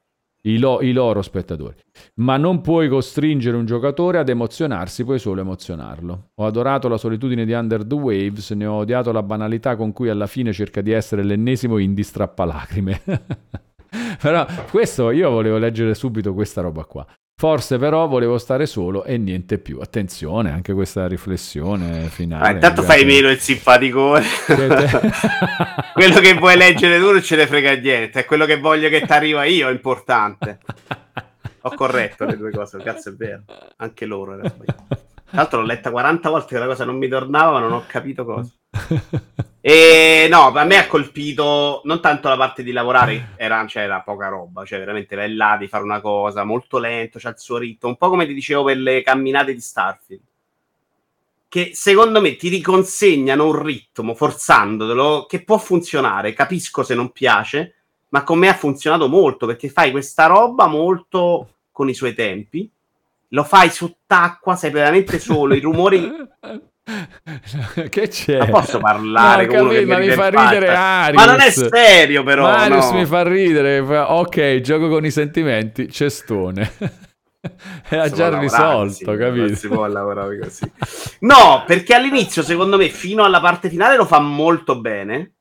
S2: I, lo- i loro spettatori. Ma non puoi costringere un giocatore ad emozionarsi, puoi solo emozionarlo. Ho adorato la solitudine di Under the Waves, ne ho odiato la banalità con cui alla fine cerca di essere l'ennesimo indie strappalacrime. <laughs> Però questo io volevo leggere subito questa roba qua. Forse però volevo stare solo e niente più. Attenzione, anche questa riflessione finale.
S1: Ah, intanto fai meno il simpaticone. <laughs> quello che vuoi leggere tu non ce ne frega niente. È quello che voglio che ti arriva io, è importante. Ho corretto le due cose, cazzo è vero. Anche loro era sbagliato. Tra l'altro l'ho letta 40 volte che la cosa non mi tornava, ma non ho capito cosa. <laughs> E no, a me ha colpito non tanto la parte di lavorare, era, cioè, era poca roba, cioè veramente vai là di fare una cosa molto lento, c'ha il suo ritmo, un po' come ti dicevo per le camminate di Starfield, che secondo me ti riconsegnano un ritmo, forzandolo, che può funzionare, capisco se non piace, ma con me ha funzionato molto, perché fai questa roba molto con i suoi tempi, lo fai sott'acqua, sei veramente solo, i rumori <laughs>
S2: che c'è?
S1: Ma posso parlare
S2: No, capito, ma
S1: mi
S2: fa ridere Arius.
S1: Ma non è serio, però.
S2: Marius
S1: no.
S2: mi fa ridere. Ok, gioco con i sentimenti, cestone. <laughs> Era già risolto,
S1: così, Non
S2: capito?
S1: si può lavorare così. No, perché all'inizio, secondo me, fino alla parte finale lo fa molto bene,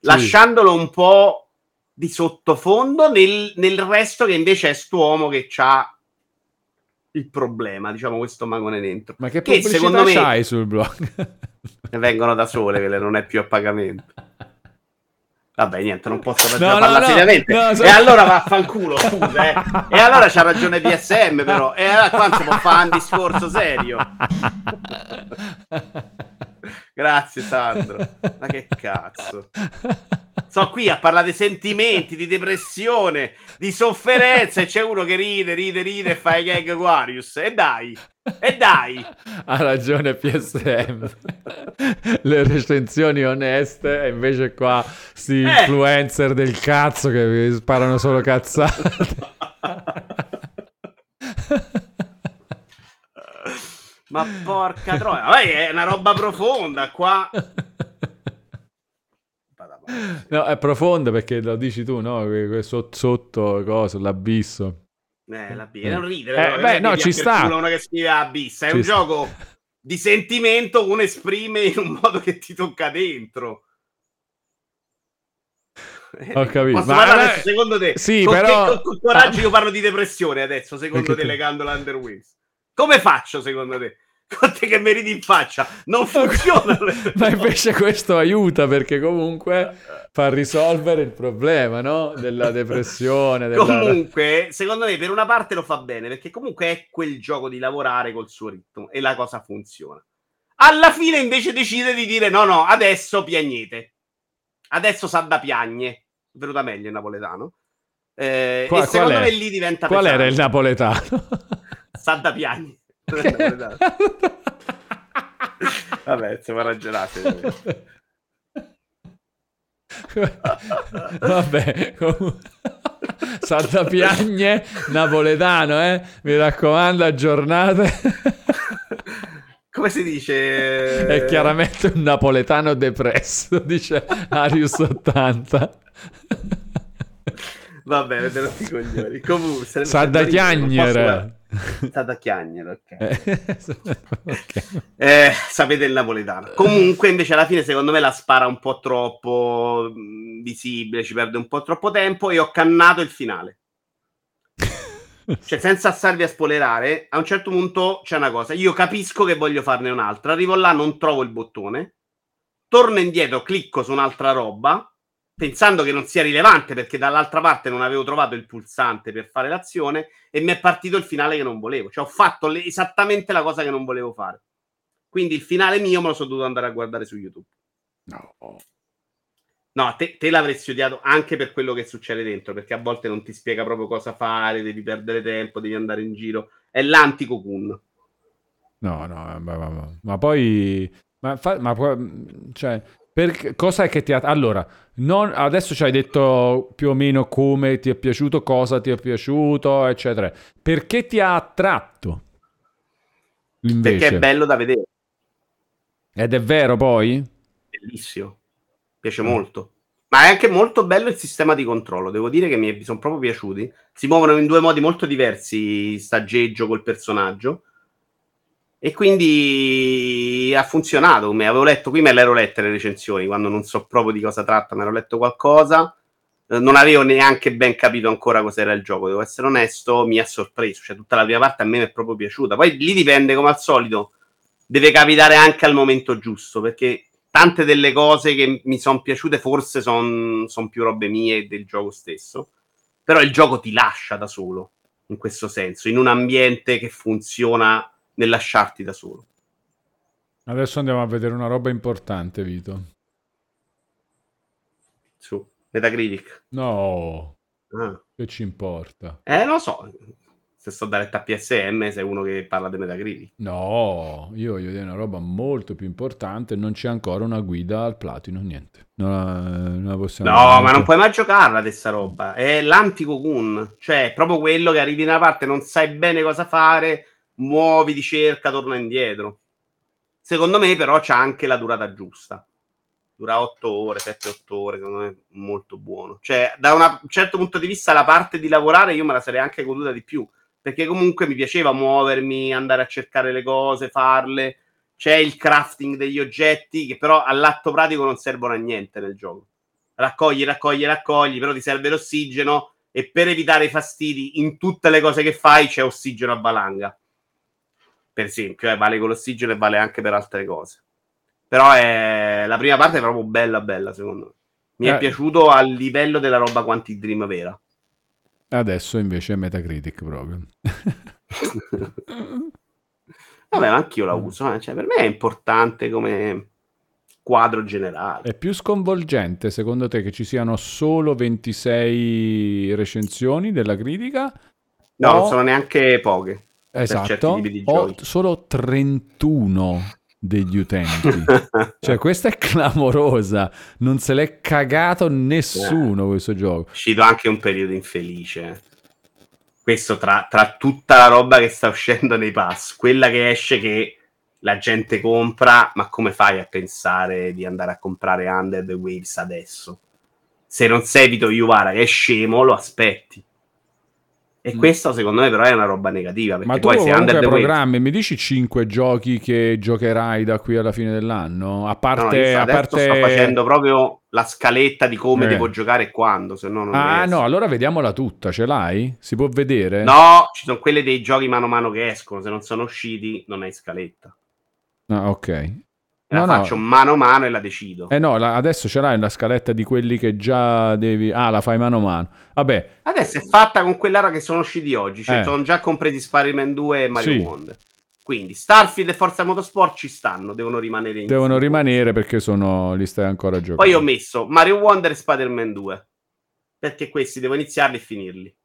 S1: lasciandolo un po' di sottofondo nel, nel resto che invece è st'uomo che ha il problema, diciamo, questo magone dentro.
S2: Ma che
S1: Che secondo me-
S2: c'hai sul blog?
S1: Ne vengono da sole, quelle non è più a pagamento. Vabbè, niente, non posso
S2: No,
S1: no,
S2: no,
S1: seriamente.
S2: no, so-
S1: E allora vaffanculo, scusa, eh. E allora c'ha ragione PSM, però. E allora qua non si può fare un discorso serio. <laughs> Grazie, Sandro. Ma che cazzo. Sono qui a parlare di sentimenti, di depressione, di sofferenza e c'è uno che ride, ride, ride e fa i gag Aquarius. E dai, e dai.
S2: Ha ragione PSM. Le recensioni oneste e invece qua sti
S1: Eh.
S2: influencer del cazzo che sparano solo cazzate. <laughs>
S1: Ma porca troia, Vai, è una roba profonda qua.
S2: No, è profondo perché lo dici tu, no? Sotto, sotto cosa, l'abisso.
S1: Eh, la B, non ridere.
S2: Eh,
S1: però,
S2: beh,
S1: è
S2: no, ci sta.
S1: Uno che scrive Abyss, è
S2: Ci
S1: un
S2: sta.
S1: gioco di sentimento, uno esprime in un modo che ti tocca dentro.
S2: Ho capito.
S1: Posso
S2: Ma
S1: adesso, secondo te?
S2: Sì,
S1: con,
S2: però-
S1: che- con- con coraggio io parlo di depressione adesso, secondo
S2: Perché
S1: te,
S2: te-
S1: legando l'Underwings. Come faccio, secondo te? <laughs> Con te che mi ridi in faccia. Non <laughs> funziona. <laughs>
S2: Ma invece questo aiuta perché comunque fa risolvere il problema, no? Della depressione. Della...
S1: Comunque, secondo me, per una parte lo fa bene, perché comunque è quel gioco di lavorare col suo ritmo e la cosa funziona. Alla fine, invece, decide di dire: no, no, adesso piagnete. Adesso sa da piagne. Venuta meglio il napoletano. Eh,
S2: Qua-
S1: e secondo me lì diventa
S2: Qual
S1: pesante.
S2: era il napoletano?
S1: Sa da piagne. <laughs> Non è napoletano. Vabbè, stiamo ragionando. <laughs>
S2: Vabbè, comunque. <laughs> Santa Piagne, napoletano, eh? Mi raccomando, aggiornate.
S1: Come si dice?
S2: È chiaramente un napoletano depresso, dice Arius 80.
S1: Vabbè, vedrò i coglioni. Comunque, se ne-
S2: Sa da
S1: non posso-
S2: chiagnere.
S1: Sa da chiagnere, ok.
S2: Eh, <laughs> ok.
S1: Eh, sapete il napoletano. Comunque, invece, alla fine, secondo me la spara un po' troppo mh, visibile, ci perde un po' troppo tempo e ho cannato il finale. <laughs> Cioè, senza starvi a spoilerare, a un certo punto c'è una cosa. Io capisco che voglio farne un'altra. Arrivo là, non trovo il bottone. Torno indietro, clicco su un'altra roba, pensando che non sia rilevante, perché dall'altra parte non avevo trovato il pulsante per fare l'azione, e mi è partito il finale che non volevo. Cioè, ho fatto le- esattamente la cosa che non volevo fare. Quindi il finale mio me lo sono dovuto andare a guardare su YouTube.
S2: No.
S1: No, te, te l'avresti odiato anche per quello che succede dentro, perché a volte non ti spiega proprio cosa fare, devi perdere tempo, devi andare in giro. È l'anti-cocoon.
S2: No, no, ma, ma- ma- ma poi... Ma, fa- ma poi- cioè, per, cosa è che ti ha... Allora, non- adesso ci hai detto più o meno come ti è piaciuto, cosa ti è piaciuto, eccetera. Perché ti ha attratto? Invece.
S1: Perché è bello da vedere,
S2: Ed è vero poi?
S1: bellissimo. piace
S2: Mm.
S1: molto. Ma è anche molto bello il sistema di controllo. Devo dire che mi sono proprio piaciuti. Si muovono in due modi molto diversi, staggeggio col personaggio. E quindi ha funzionato. Come avevo letto, qui me le ero lette le recensioni, quando non so proprio di cosa tratta, me ero letto qualcosa. Eh, Non avevo neanche ben capito ancora cos'era il gioco, devo essere onesto, mi ha sorpreso. Cioè, tutta la prima parte a me mi è proprio piaciuta. Poi lì dipende, come al solito, deve capitare anche al momento giusto, perché tante delle cose che mi sono piaciute forse sono più robe mie del gioco stesso. Però il gioco ti lascia da solo, in questo senso, in un ambiente che funziona nel lasciarti da solo.
S2: Adesso andiamo a vedere una roba importante, Vito.
S1: Su Metacritic.
S2: No,
S1: Ah.
S2: che ci importa?
S1: Eh, lo so. Se sto da letta PSM, sei uno che parla di Metacritic.
S2: No, io voglio dire una roba molto più importante. Non c'è ancora una guida al platino, niente. Non la, possiamo
S1: No, ma non puoi mai giocarla questa roba. È l'anti-cocoon. Cioè, è proprio quello che arrivi in una parte, non sai bene cosa fare, muovi di cerca, torna indietro. Secondo me, però, c'ha anche la durata giusta. Dura 8 ore, 7-8 ore, secondo me è molto buono. Cioè, da un certo punto di vista, la parte di lavorare io me la sarei anche goduta di più. Perché comunque mi piaceva muovermi, andare a cercare le cose, farle. C'è il crafting degli oggetti, che però all'atto pratico non servono a niente nel gioco. Raccogli, raccogli, raccogli, però ti serve l'ossigeno e per evitare i fastidi in tutte le cose che fai c'è ossigeno a valanga. Per esempio, eh, vale con l'ossigeno e vale anche per altre cose. Però è... la prima parte è proprio bella, bella, secondo me. Mi
S2: Eh.
S1: è piaciuto a livello della roba Quantic Dream vera.
S2: Adesso invece è Metacritic proprio. <laughs>
S1: Vabbè, ma anch'io la uso. eh. Cioè, per me è importante come quadro generale.
S2: È più sconvolgente secondo te che ci siano solo 26 recensioni della critica?
S1: No,
S2: o-
S1: non sono neanche poche.
S2: Esatto,
S1: tipi di
S2: o
S1: giochi.
S2: solo 31 degli utenti. <laughs> cioè, questa è clamorosa. Non se l'è cagato nessuno questo gioco.
S1: è uscito anche un periodo infelice. Questo tra, tra tutta la roba che sta uscendo nei pass, quella che esce che la gente compra, ma come fai a pensare di andare a comprare Under the Waves adesso? Se non sei Vito Iuvara, che è scemo, lo aspetti. E
S2: Mm.
S1: questo secondo me però è una roba negativa, perché
S2: Ma tu
S1: poi se
S2: comunque
S1: Under the
S2: programmi, mi dici 5 giochi che giocherai da qui alla fine dell'anno? A
S1: No, no,
S2: parte...
S1: io sto-
S2: a parte...
S1: sto facendo proprio la scaletta di come
S2: Eh.
S1: devo giocare e quando, se no non
S2: Ah no, allora vediamola tutta, ce l'hai? Si può vedere?
S1: No, ci sono quelle dei giochi mano a mano che escono, se non sono usciti non hai scaletta.
S2: Ah, ok.
S1: La
S2: No, no.
S1: faccio mano a mano e la decido.
S2: Eh no, la- adesso ce l'hai la scaletta di quelli che già devi... Ah, la fai mano a mano. Vabbè,
S1: Adesso è fatta con quell'ara che sono usciti oggi, cioè
S2: Eh.
S1: sono già compresi Spider-Man 2 e Mario
S2: Sì.
S1: Wonder. Quindi Starfield e Forza Motorsport ci stanno, devono rimanere in
S2: devono
S1: fuga.
S2: rimanere perché sono... li stai ancora giocando.
S1: Poi ho messo Mario Wonder e Spider-Man 2. Perché questi devo iniziarli e finirli.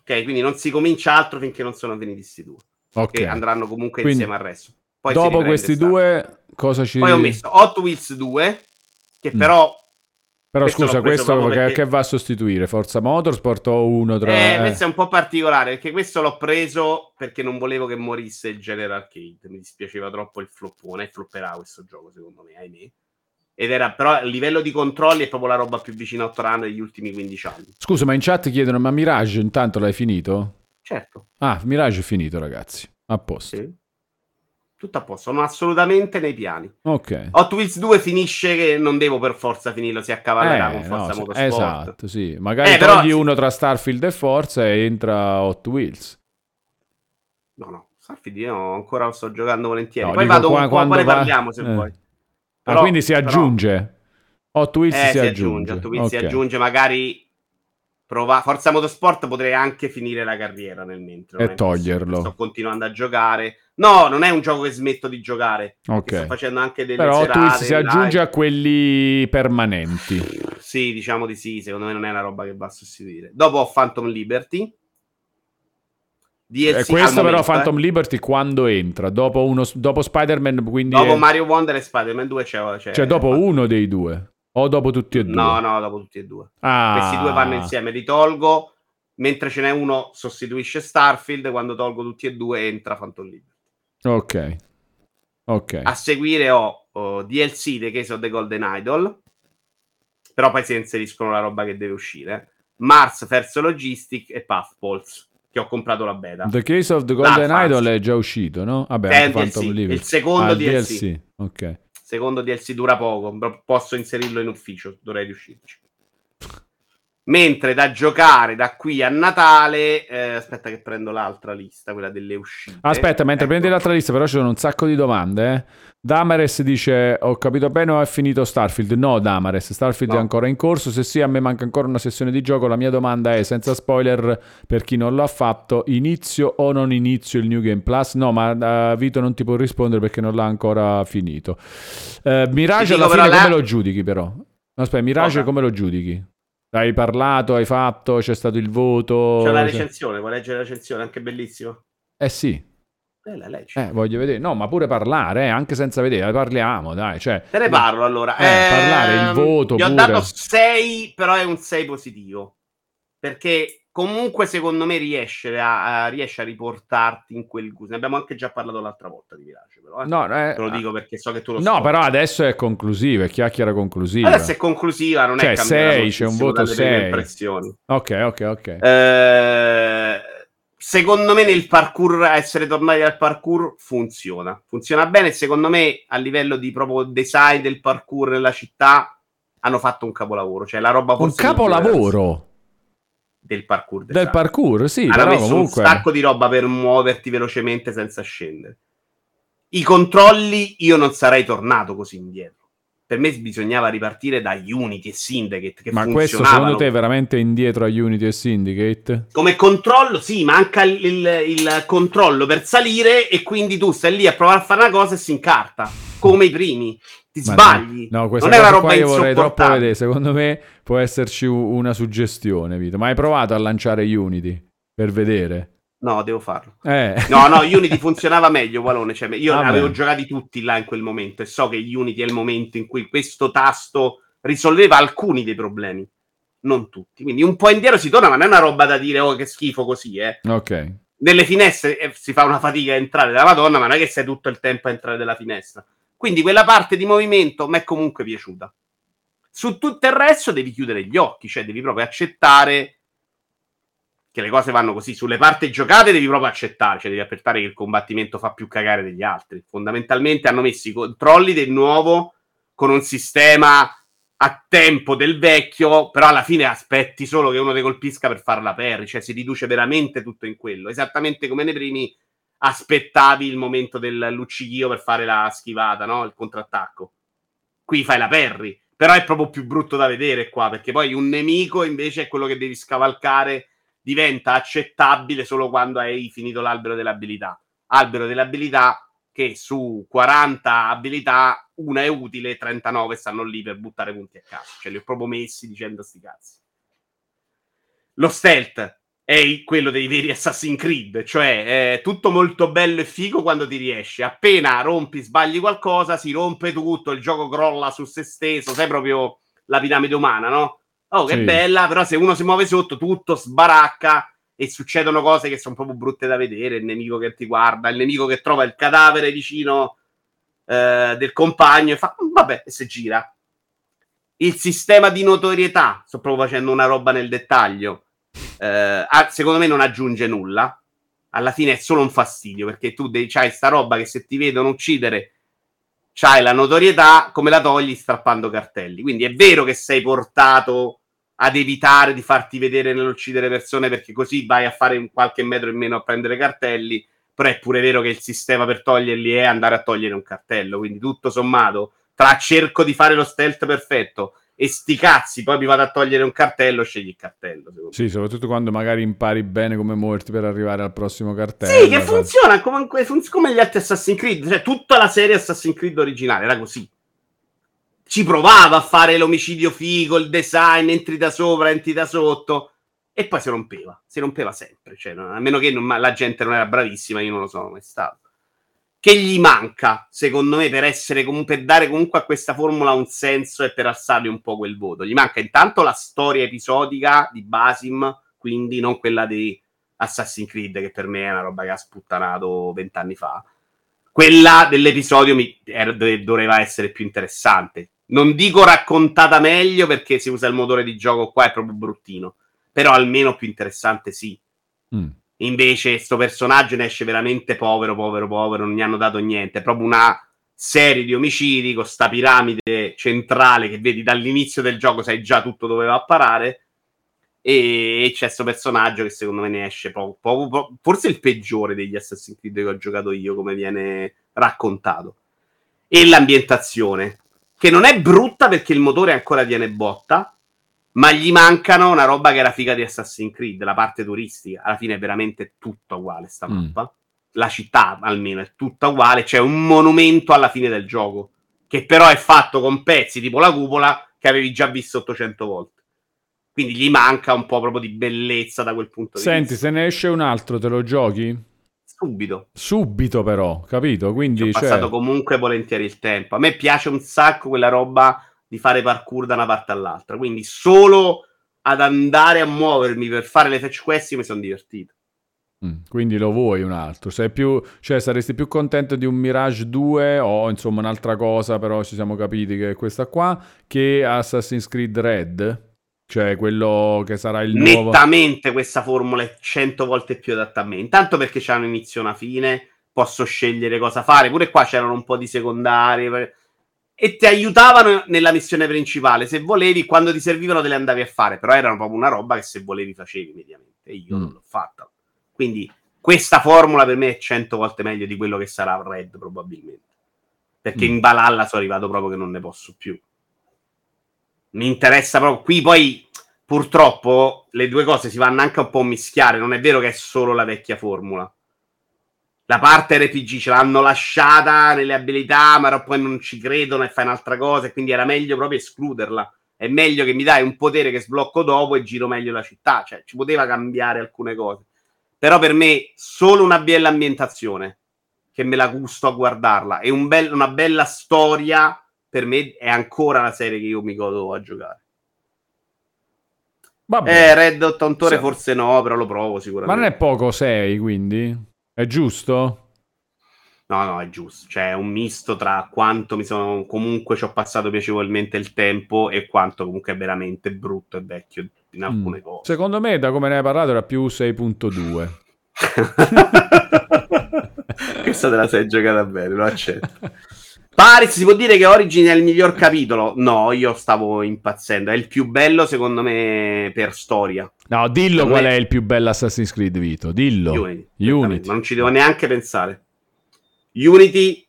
S1: Ok, quindi non si comincia altro finché non sono finiti questi due.
S2: Ok.
S1: Che andranno comunque
S2: Quindi,
S1: insieme al resto. Poi
S2: Dopo questi
S1: Starfield.
S2: due, cosa ci...
S1: Poi ho messo Hot Wheels 2, che
S2: Mm.
S1: però
S2: Però
S1: questo
S2: scusa, questo
S1: perché-
S2: che va a sostituire? Forza Motorsport o uno tra...
S1: Eh,
S2: eh.
S1: questo è un po' particolare perché questo l'ho preso perché non volevo che morisse il genere arcade. Mi dispiaceva troppo il floppone. Flopperà questo gioco, secondo me, ahimè. Ed era però a livello di controlli è proprio la roba più vicina a Ottorano degli ultimi 15 anni.
S2: Scusa, ma in chat chiedono, ma Mirage intanto l'hai finito?
S1: Certo,
S2: Ah, Mirage è finito, ragazzi. A posto.
S1: sì. Tutto a posto, sono assolutamente nei piani.
S2: Ok.
S1: Hot Wheels 2 finisce che non devo per forza finirlo, si accavallerà con
S2: Eh,
S1: Forza
S2: no,
S1: Motorsport.
S2: esatto, sì. Magari
S1: Eh, però-
S2: uno tra Starfield e Forza e entra Hot Wheels.
S1: No, no, Starfield io ancora lo sto giocando volentieri.
S2: No,
S1: poi vado
S2: qua-
S1: un po', poi ne parliamo se
S2: eh.
S1: vuoi.
S2: ah,
S1: Però-
S2: quindi si
S1: però-
S2: aggiunge. Hot Wheels
S1: Eh,
S2: si, aggiunge.
S1: Hot Wheels si
S2: Ok.
S1: aggiunge, magari prova Forza Motorsport potrei anche finire la carriera nel mentre.
S2: E toglierlo.
S1: Sto continuando a giocare. No, non è un gioco che smetto di giocare.
S2: Ok.
S1: Sto facendo anche delle
S2: Però
S1: serate.
S2: Wheels si
S1: live.
S2: aggiunge a quelli permanenti.
S1: Sì, diciamo di sì, secondo me non è una roba che va a sostituire. Dopo ho Phantom Liberty. DLC
S2: E
S1: al
S2: questo però
S1: momento,
S2: Phantom
S1: eh.
S2: Liberty quando entra? Dopo, uno, dopo Spider-Man, quindi...
S1: Dopo
S2: è-
S1: Mario Wonder e Spider-Man 2 c'è, c'è
S2: Cioè dopo uno dei due? O dopo tutti e due?
S1: No, no, dopo tutti e due.
S2: Ah.
S1: Questi due vanno insieme, li tolgo. Mentre ce n'è uno sostituisce Starfield, quando tolgo tutti e due entra Phantom Liberty.
S2: Ok. Ok.
S1: A seguire ho oh, DLC The Case of the Golden Idol, però poi si inseriscono la roba che deve uscire. Mars First Logistic e Pathpulse, che ho comprato la beta.
S2: The Case of the Golden. Idol è già uscito, no? Vabbè,
S1: DLC, il secondo
S2: Ah,
S1: DLC.
S2: Ok.
S1: Secondo DLC dura poco, posso inserirlo in ufficio, dovrei riuscirci. Mentre da giocare da qui a Natale, eh, aspetta che prendo l'altra lista, quella delle uscite.
S2: Aspetta, mentre
S1: Ecco.
S2: prendi l'altra lista, però ci sono un sacco di domande. Eh. Damares dice: Ho capito bene o è finito Starfield? No, Damares, Starfield
S1: No.
S2: è ancora in corso. Se sì, a me manca ancora una sessione di gioco. La mia domanda è: senza spoiler per chi non l'ha fatto, inizio o non inizio il New Game Plus? No, ma eh, Vito non ti può rispondere perché non l'ha ancora finito. Eh, Mirage alla fine
S1: però
S2: come
S1: la-
S2: lo giudichi, però? No, aspetta, Mirage
S1: Cosa?
S2: come lo giudichi? Hai parlato, hai fatto, c'è stato il voto.
S1: C'è la recensione, vuoi leggere la recensione? Anche bellissimo.
S2: Eh sì.
S1: Eh.
S2: Eh, voglio vedere. No, ma pure parlare, eh, anche senza vedere, parliamo, dai. Cioè,
S1: Te ne parlo allora.
S2: Eh, parlare, il
S1: Ehm,
S2: voto
S1: Gli ho
S2: pure.
S1: dato 6, però è un 6 positivo. Perché comunque secondo me riesce a, a- riesce a riportarti in quel gusto. Ne abbiamo anche già parlato l'altra volta di Mirage, però. eh.
S2: No, eh,
S1: Te lo dico perché so che tu lo
S2: no, però adesso è conclusiva, è chiacchiera conclusiva.
S1: Adesso è conclusiva, non
S2: Cioè,
S1: è cambiata
S2: sei, c'è un voto
S1: dalle prime
S2: sei.
S1: impressioni.
S2: Ok, ok, ok.
S1: Eh, secondo me nel parkour, essere tornati al parkour funziona. Funziona bene. Secondo me a livello di proprio design del parkour nella città hanno fatto un capolavoro. Cioè la roba
S2: un capolavoro
S1: del parkour.
S2: del
S1: design.
S2: parkour, sì,
S1: Hanno messo
S2: comunque...
S1: un sacco di roba per muoverti velocemente senza scendere. I controlli io non sarei tornato così indietro. Per me bisognava ripartire da Unity e Syndicate che
S2: Ma questo secondo te è veramente indietro a Unity e Syndicate?
S1: Come controllo, sì, manca il, il- il controllo per salire e quindi tu stai lì a provare a fare una cosa e si incarta, come i primi. Ti
S2: Ma
S1: sbagli.
S2: No, no, questa
S1: non è una roba
S2: io vorrei troppo vedere. Secondo me può esserci una suggestione, Vito. Ma hai provato a lanciare Unity per vedere?
S1: No, devo farlo.
S2: Eh.
S1: No, no, Unity funzionava meglio, Valone. Cioè, io
S2: Vabbè.
S1: avevo giocati tutti là in quel momento e so che Unity è il momento in cui questo tasto risolveva alcuni dei problemi, non tutti. Quindi un po' indietro si torna, ma non è una roba da dire, oh, che schifo così, eh.
S2: Ok.
S1: nelle finestre eh, si fa una fatica a entrare della Madonna, ma non è che sei tutto il tempo a entrare dalla finestra. Quindi quella parte di movimento mi è comunque piaciuta. Su tutto il resto devi chiudere gli occhi, cioè devi proprio accettare che le cose vanno così. Sulle parti giocate devi proprio accettare, cioè devi accettare che il combattimento fa più cagare degli altri. Fondamentalmente hanno messo i controlli del nuovo con un sistema a tempo del vecchio, però alla fine aspetti solo che uno ti colpisca per farla perri, cioè si riduce veramente tutto in quello, esattamente come nei primi aspettavi il momento del luccichio per fare la schivata, no? Il contrattacco. Qui fai la perri, però è proprio più brutto da vedere qua, perché poi un nemico invece è quello che devi scavalcare, diventa accettabile solo quando hai finito l'albero delle abilità. Albero delle abilità che su 40 abilità una è utile, 39 stanno lì per buttare punti a caso. Cioè li ho proprio messi dicendo sti cazzi. Lo stealth è quello dei veri Assassin's Creed, cioè è tutto molto bello e figo quando ti riesce. Appena rompi, sbagli qualcosa, si rompe tutto, il gioco crolla su se stesso, sai proprio la piramide umana, no? Oh, che
S2: Sì.
S1: bella, però se uno si muove sotto, tutto sbaracca e succedono cose che sono proprio brutte da vedere. Il nemico che ti guarda, il nemico che trova il cadavere vicino eh, del compagno e fa "Mm, vabbè, e si gira. Il sistema di notorietà, sto proprio facendo una roba nel dettaglio, eh, ah, secondo me non aggiunge nulla. Alla fine è solo un fastidio perché tu devi, c'hai sta roba che se ti vedono uccidere c'hai la notorietà, come la togli strappando cartelli. Quindi è vero che sei portato ad evitare di farti vedere nell'uccidere persone perché così vai a fare un qualche metro in meno a prendere cartelli, però è pure vero che il sistema per toglierli è andare a togliere un cartello, quindi tutto sommato tra cerco di fare lo stealth perfetto e sti cazzi, poi mi vado a togliere un cartello, scegli il cartello. secondo me.
S2: Sì, soprattutto quando magari impari bene come muoverti per arrivare al prossimo cartello.
S1: Sì, che funziona come, come gli altri Assassin's Creed, cioè tutta la serie Assassin's Creed originale era così. Ci provava a fare l'omicidio figo, il design, entri da sopra, entri da sotto, e poi si rompeva, si rompeva sempre, cioè, a meno che non- la gente non era bravissima, io non lo sono mai stato. Che gli manca, secondo me, per essere per dare comunque a questa formula un senso e per alzargli un po' quel voto. Gli manca intanto la storia episodica di Basim, quindi non quella di Assassin's Creed, che per me è una roba che ha sputtanato vent'anni fa. quella dell'episodio mi, era, doveva essere più interessante. Non dico raccontata meglio perché si usa il motore di gioco qua, è proprio bruttino. Però almeno più interessante sì. Mm. Invece, sto personaggio ne esce veramente povero, povero, povero. Non gli hanno dato niente. È proprio una serie di omicidi con sta piramide centrale che vedi dall'inizio del gioco, sai già tutto dove va a parare e c'è questo personaggio che secondo me ne esce poco, poco, poco, forse il peggiore degli Assassin's Creed che ho giocato io, come viene raccontato. E l'ambientazione, che non è brutta perché il motore ancora tiene botta, ma gli mancano una roba che era figa di Assassin's Creed, la parte turistica. Alla fine è veramente tutta uguale sta mm. mappa. Mm. La città almeno è tutta uguale, c'è un monumento alla fine del gioco, che però è fatto con pezzi tipo la cupola che avevi già visto 800 volte. Quindi gli manca un po' proprio di bellezza da quel punto
S2: Senti,
S1: di vista.
S2: Senti, se ne esce un altro, te lo giochi?
S1: Subito.
S2: Subito però, capito? Quindi,
S1: Ci ho passato cioè... comunque volentieri il tempo. A me piace un sacco quella roba di fare parkour da una parte all'altra. Quindi solo ad andare a muovermi per fare le fetch quest mi sono divertito.
S2: Mm, quindi lo vuoi un altro? Sei più, cioè, saresti più contento di un Mirage 2 o insomma un'altra cosa, però ci siamo capiti che è questa qua, che Assassin's Creed Red? Cioè quello che sarà il nuovo...
S1: Nettamente questa formula è cento volte più adatta a me. Intanto perché c'è un inizio e una fine, posso scegliere cosa fare. Pure qua c'erano un po' di secondari e ti aiutavano nella missione principale. Se volevi, quando ti servivano te le andavi a fare. Però erano proprio una roba che se volevi facevi mediamente. E io mm. non l'ho fatta. Quindi questa formula per me è cento volte meglio di quello che sarà Red probabilmente. Perché mm. in Valhalla sono arrivato proprio che non ne posso più mi interessa proprio. Qui poi purtroppo le due cose si vanno anche un po' a mischiare. Non è vero che è solo la vecchia formula. La parte RPG ce l'hanno lasciata nelle abilità, ma poi non ci credono e fai un'altra cosa. E quindi era meglio proprio escluderla. È meglio che mi dai un potere che sblocco dopo e giro meglio la città. Cioè, ci poteva cambiare alcune cose. Però per me, solo una bella ambientazione che me la gusto a guardarla e un bel, una bella storia per me è ancora la serie che io mi godo a giocare. Vabbè. Eh, Red 80 ore sì. forse no, però lo provo sicuramente.
S2: Ma non è poco 6, quindi? È giusto?
S1: No, no, è giusto. Cioè, è un misto tra quanto mi sono... Comunque ci ho passato piacevolmente il tempo e quanto comunque è veramente brutto e vecchio in alcune mm. cose.
S2: Secondo me, da come ne hai parlato, era più 6.2. <laughs>
S1: Questa te la sei giocata bene, lo accetto. <laughs> Paris si può dire che Origin è il miglior capitolo? No, io stavo impazzendo. È il più bello, secondo me, per storia.
S2: No, dillo per qual me... è il più bello Assassin's Creed, Vito. Dillo.
S1: Unity. Unity. Ma non ci devo neanche pensare. Unity.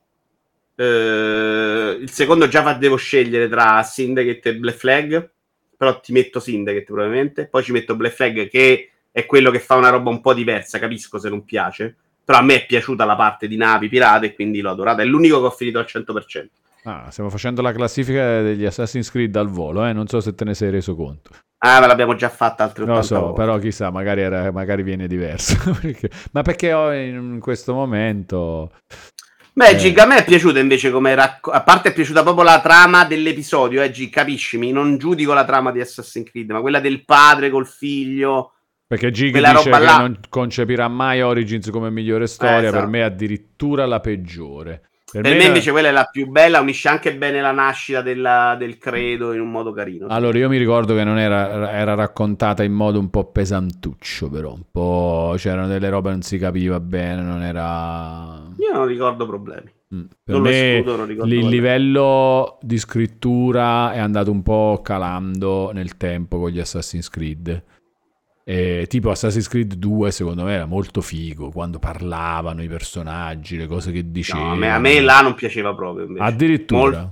S1: Eh, il secondo già devo scegliere tra Syndicate e Black Flag. Però ti metto Syndicate probabilmente. Poi ci metto Black Flag, che è quello che fa una roba un po' diversa. Capisco se non piace però a me è piaciuta la parte di navi pirate e quindi l'ho adorata. È l'unico che ho finito al 100%.
S2: Ah, stiamo facendo la classifica degli Assassin's Creed al volo, eh? non so se te ne sei reso conto.
S1: Ah, ma l'abbiamo già fatta altre 80
S2: Non lo so,
S1: volte.
S2: però chissà, magari, era, magari viene diverso. <laughs> perché... Ma perché in questo momento...
S1: Beh, eh... Gig, a me è piaciuta invece come racco- A parte è piaciuta proprio la trama dell'episodio, eh, Gig, capiscimi? Non giudico la trama di Assassin's Creed, ma quella del padre col figlio
S2: perché Gig Quella dice che là... non concepirà mai Origins come migliore storia, eh, esatto. per me è addirittura la peggiore.
S1: Per, per me, me, invece quella è la più bella, unisce anche bene la nascita della, del credo in un modo carino.
S2: Allora, io mi ricordo che non era, era, raccontata in modo un po' pesantuccio, però un po' c'erano delle robe che non si capiva bene, non era...
S1: Io non ricordo problemi.
S2: Mm. Per non me il problemi. livello di scrittura è andato un po' calando nel tempo con gli Assassin's Creed eh, tipo Assassin's Creed 2 secondo me era molto figo quando parlavano i personaggi, le cose che dicevano. No,
S1: a, me, a me là non piaceva proprio. Invece.
S2: Addirittura. Mol...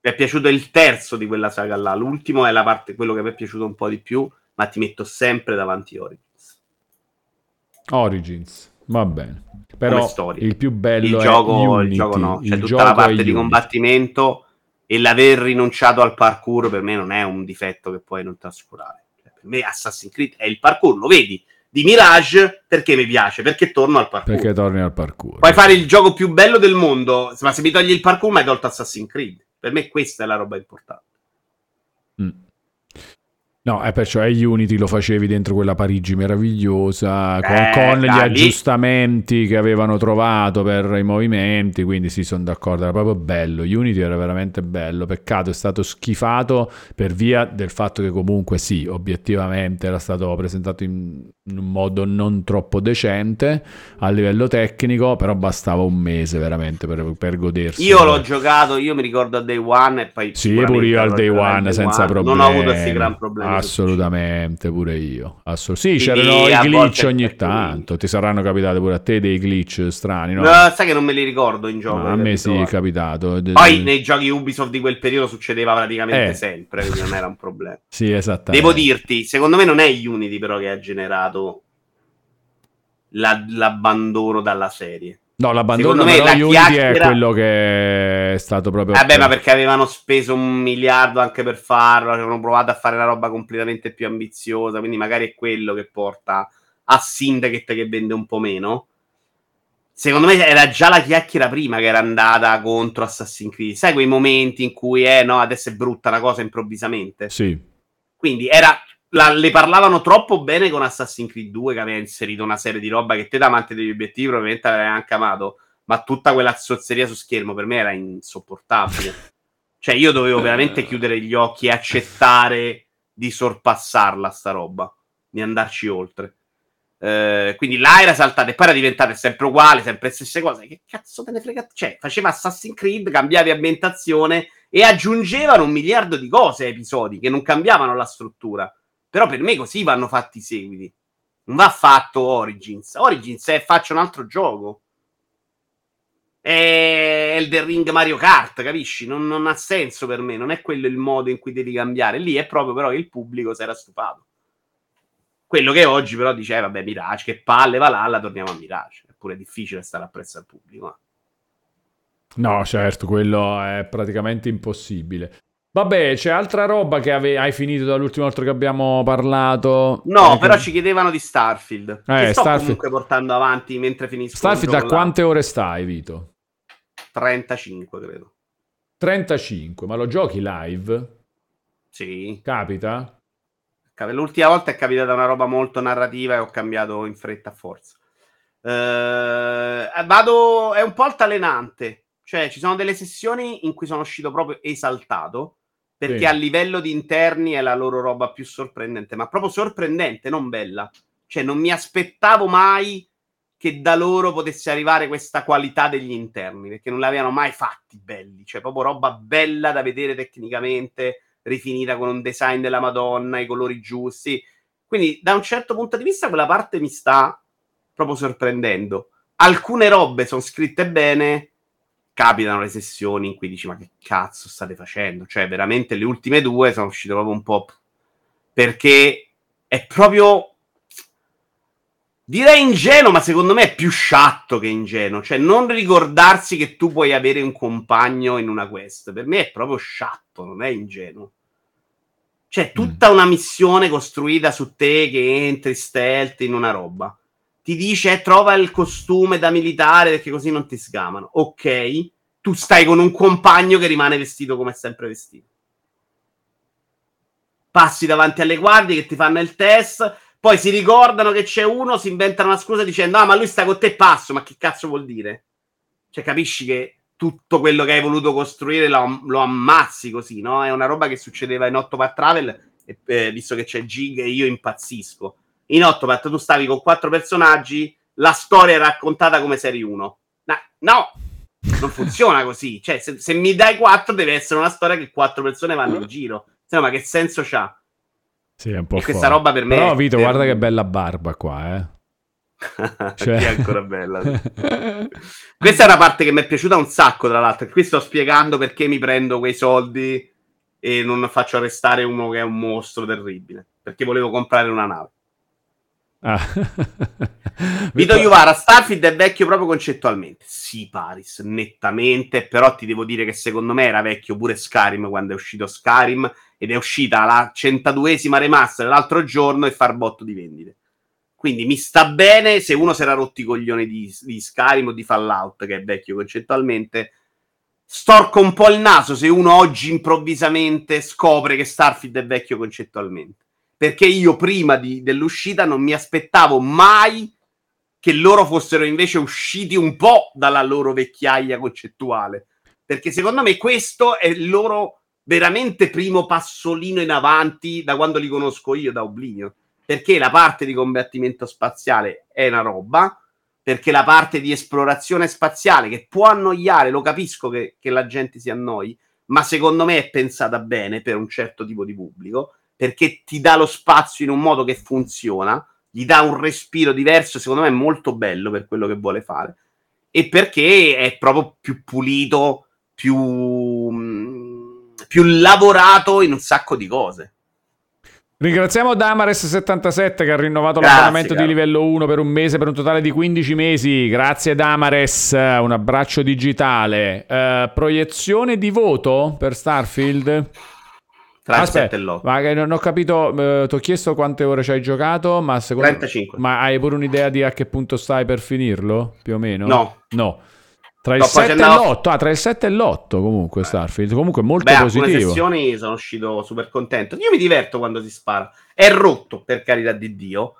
S1: Mi è piaciuto il terzo di quella saga là. L'ultimo è la parte, quello che mi è piaciuto un po' di più, ma ti metto sempre davanti Origins.
S2: Origins, va bene. Però il più bello
S1: il gioco, Unity, il gioco no, c'è cioè, tutta la parte di combattimento e l'aver rinunciato al parkour per me non è un difetto che puoi non trascurare me Assassin's Creed è il parkour, lo vedi? Di Mirage, perché mi piace? Perché torno al parkour.
S2: Perché torni al parkour.
S1: Puoi fare il gioco più bello del mondo, ma se mi togli il parkour mi hai tolto Assassin's Creed. Per me questa è la roba importante.
S2: Mm. No, è perciò è Unity lo facevi dentro quella Parigi meravigliosa, con,
S1: Eh,
S2: con gli aggiustamenti che avevano trovato per i movimenti, quindi sì, sono d'accordo, era proprio bello. Unity era veramente bello, peccato è stato schifato per via del fatto che comunque sì, obiettivamente era stato presentato in, in un modo non troppo decente a livello tecnico, però bastava un mese veramente per, per godersi.
S1: Io l'ho giocato, io mi ricordo a Day One e poi...
S2: Sì, pure io al day one
S1: al
S2: senza
S1: one.
S2: problemi.
S1: Non ho avuto questi gran problemi.
S2: Assolutamente, pure io. Assol- sì, c'erano i glitch ogni tanto. Ti saranno capitati pure a te dei glitch strani, no?
S1: No, sai che non me li ricordo in gioco.
S2: No, a me sì, è capitato.
S1: Poi nei giochi Ubisoft di quel periodo succedeva praticamente
S2: Eh.
S1: sempre, quindi non era un problema.
S2: Sì, esattamente.
S1: Devo dirti, secondo me non è Unity però che ha generato la- l'abbandono dalla serie.
S2: No, l'abbandono
S1: Secondo me
S2: però
S1: la
S2: Unity è
S1: chiacchiera-
S2: quello che è stato proprio...
S1: Vabbè, ma perché avevano speso un miliardo anche per farlo, avevano provato a fare una roba completamente più ambiziosa, quindi magari è quello che porta a Syndicate che vende un po' meno. Secondo me era già la chiacchiera prima che era andata contro Assassin's Creed. Sai quei momenti in cui, eh no, adesso è brutta una cosa improvvisamente.
S2: Sì,
S1: Quindi era, la- le parlavano troppo bene con Assassin's Creed 2 che aveva inserito una serie di roba che te da amante degli obiettivi probabilmente avevi anche amato, ma tutta quella zozzeria su schermo per me era insopportabile. cioè io dovevo veramente chiudere gli occhi e accettare di sorpassarla sta roba, di andarci oltre. Eh, quindi là era saltata e poi era diventata sempre uguale, sempre le stesse cose. Che cazzo te ne frega? Cioè, faceva Assassin's Creed, cambiavi ambientazione e aggiungevano un miliardo di cose a episodi che non cambiavano la struttura. Però per me così vanno fatti i seguiti. Non va fatto Origins. Origins è faccio un altro gioco. È Elden Ring Mario Kart, capisci? Non, non ha senso per me. Non è quello il modo in cui devi cambiare. Lì è proprio però che il pubblico si era stufato. Quello che oggi però dice, eh, vabbè, Mirage, che palle, va là, torniamo a Mirage. È pure difficile stare appresso al pubblico. eh.
S2: no, certo, quello è praticamente impossibile. Vabbè, c'è altra roba che ave- hai finito dall'ultima volta che abbiamo parlato?
S1: No,
S2: Eh,
S1: però
S2: che-
S1: ci chiedevano di Starfield.
S2: Eh,
S1: che sto
S2: Starfield-
S1: comunque portando avanti mentre finisco.
S2: Starfield da quante ore stai, Vito?
S1: 35, credo.
S2: 35, ma lo giochi live?
S1: Sì.
S2: Capita?
S1: Cap- L'ultima volta è capitata una roba molto narrativa e ho cambiato in fretta a forza. Eh, vado, è un po' altalenante. Cioè, ci sono delle sessioni in cui sono uscito proprio esaltato. Perché
S2: Sì.
S1: a livello di interni è la loro roba più sorprendente, ma proprio sorprendente, non bella. Cioè, non mi aspettavo mai che da loro potesse arrivare questa qualità degli interni, perché non l'avevano mai fatti belli. Cioè, proprio roba bella da vedere tecnicamente, rifinita con un design della Madonna, i colori giusti. Quindi, da un certo punto di vista, quella parte mi sta proprio sorprendendo. Alcune robe sono scritte bene, capitano le sessioni in cui dici: Ma che cazzo state facendo? Cioè, veramente le ultime due sono uscite proprio un po'. Perché è proprio. Direi ingenuo, ma secondo me è più sciatto che ingenuo. Cioè, non ricordarsi che tu puoi avere un compagno in una quest. Per me è proprio sciatto, non è ingenuo. C'è tutta una missione costruita su te che entri stealth in una roba. Ti dice eh, trova il costume da militare perché così non ti sgamano. Ok, tu stai con un compagno che rimane vestito come è sempre vestito. Passi davanti alle guardie che ti fanno il test, poi si ricordano che c'è uno, si inventano una scusa dicendo ah ma lui sta con te passo, ma che cazzo vuol dire? Cioè capisci che tutto quello che hai voluto costruire lo, lo ammazzi così, no? È una roba che succedeva in Octopath Travel, e, eh, visto che c'è Gig e io impazzisco. In Octopath tu stavi con quattro personaggi, la storia è raccontata come serie 1. No, no, non funziona così. <laughs> Cioè, se, se mi dai quattro, deve essere una storia che quattro persone vanno in giro. Se no, ma che senso c'ha?
S2: Sì, è un po'
S1: E questa roba per me
S2: Però,
S1: è
S2: Vito, guarda
S1: terribile.
S2: che bella barba qua, eh. <laughs>
S1: Che è ancora bella. <laughs> Questa è una parte che mi è piaciuta un sacco, tra l'altro. Qui sto spiegando perché mi prendo quei soldi e non faccio arrestare uno che è un mostro terribile. Perché volevo comprare una nave.
S2: Ah. <laughs>
S1: Vito Iuvara, Starfield è vecchio proprio concettualmente. Sì, Paris, nettamente. Però ti devo dire che secondo me era vecchio pure Skyrim quando è uscito Skyrim. Ed è uscita la 102esima remaster l'altro giorno e far botto di vendite. Quindi mi sta bene se uno si era rotti i coglioni di, di Skyrim o di Fallout, che è vecchio concettualmente. Storco un po' il naso se uno oggi improvvisamente scopre che Starfield è vecchio concettualmente. Perché io prima di- dell'uscita non mi aspettavo mai che loro fossero invece usciti un po' dalla loro vecchiaia concettuale. Perché secondo me questo è il loro veramente primo passolino in avanti da quando li conosco io, da Oblivion. Perché la parte di combattimento spaziale è una roba, perché la parte di esplorazione spaziale che può annoiare, lo capisco che, che la gente si annoi, ma secondo me è pensata bene per un certo tipo di pubblico, perché ti dà lo spazio in un modo che funziona, gli dà un respiro diverso, secondo me è molto bello per quello che vuole fare, e perché è proprio più pulito, più, più lavorato in un sacco di cose.
S2: Ringraziamo Damares77 che ha rinnovato
S1: Grazie,
S2: l'abbonamento di
S1: caro.
S2: livello 1 per un mese per un totale di 15 mesi. Grazie Damares, un abbraccio digitale. Eh, proiezione di voto per Starfield?
S1: Tra il
S2: Aspetta,
S1: 7 e l'8.
S2: ma non ho capito, eh, ti ho chiesto quante ore ci hai giocato, ma secondo
S1: 35.
S2: Ma hai pure un'idea di a che punto stai per finirlo? Più o meno?
S1: No.
S2: No. Tra il
S1: No, poi
S2: 7 e
S1: c'è andavo-
S2: l'8, ah, tra il 7 e l'8 comunque Starfield, comunque molto
S1: Beh,
S2: positivo.
S1: sessioni sono uscito super contento. Io mi diverto quando si spara. È rotto, per carità di Dio.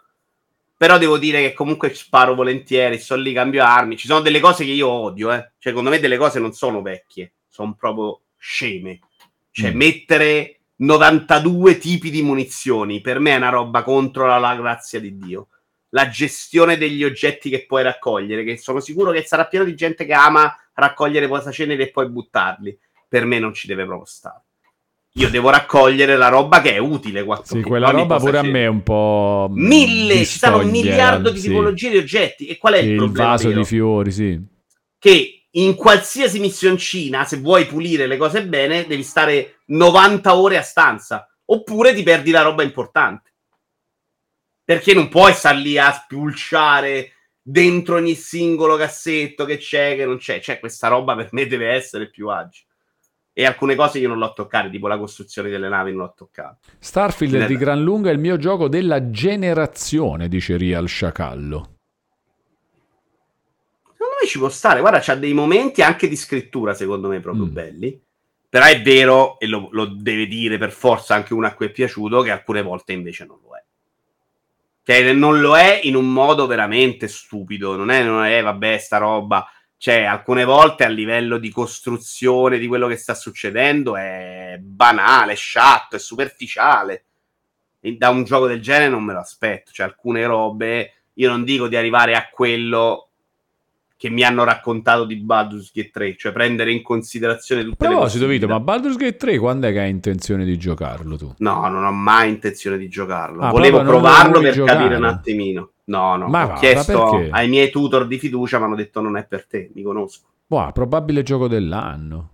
S1: Però devo dire che comunque sparo volentieri, sto lì, cambio armi. Ci sono delle cose che io odio, eh. Cioè, secondo me delle cose non sono vecchie, sono proprio sceme. Cioè,
S2: Mm.
S1: mettere 92 tipi di munizioni, per me è una roba contro la, la grazia di Dio. La gestione degli oggetti che puoi raccogliere, che sono sicuro che sarà pieno di gente che ama raccogliere posaceneri e poi buttarli. Per me non ci deve proprio stare. Io devo raccogliere la roba che è utile. 4
S2: Sì, quella roba pure a me è un po'. mm,
S1: Mille, ci stanno un miliardo di
S2: sì.
S1: tipologie di oggetti. E qual è
S2: Sì,
S1: il
S2: il
S1: problema?
S2: vaso
S1: vero?
S2: di fiori, sì.
S1: Che in qualsiasi missioncina, se vuoi pulire le cose bene, devi stare 90 ore a stanza. Oppure ti perdi la roba importante. Perché non puoi stare lì a spulciare dentro ogni singolo cassetto che c'è, che non c'è. Cioè, questa roba per me deve essere più agile. E alcune cose io non l'ho toccate, tipo la costruzione delle navi non l'ho toccata.
S2: Starfield è
S1: Nella-
S2: di gran lunga il mio gioco della generazione, dice Real Sciacallo.
S1: Me ci può stare. Guarda, c'ha dei momenti anche di scrittura, secondo me, proprio
S2: Mm.
S1: belli. Però è vero, e lo, lo deve dire per forza anche uno a cui è piaciuto, che alcune volte invece non lo è. Che non lo è in un modo veramente stupido. Non è, non è vabbè, sta roba. Cioè, alcune volte a livello di costruzione di quello che sta succedendo è banale, è sciatto, è superficiale. E da un gioco del genere non me lo aspetto. Cioè, alcune robe, io non dico di arrivare a quello che mi hanno raccontato di Baldur's Gate 3, cioè prendere in considerazione tutte
S2: A
S1: le
S2: proposito, Vito, ma Baldur's Gate 3 quando è che hai intenzione di giocarlo tu?
S1: No, non ho mai intenzione di giocarlo.
S2: Ah,
S1: Volevo provarlo per
S2: giocare?
S1: capire un attimino. No, no,
S2: Ma
S1: ho
S2: va,
S1: chiesto
S2: ma
S1: ai miei tutor di fiducia, mi hanno detto non è per te, mi conosco.
S2: Boh, probabile gioco dell'anno.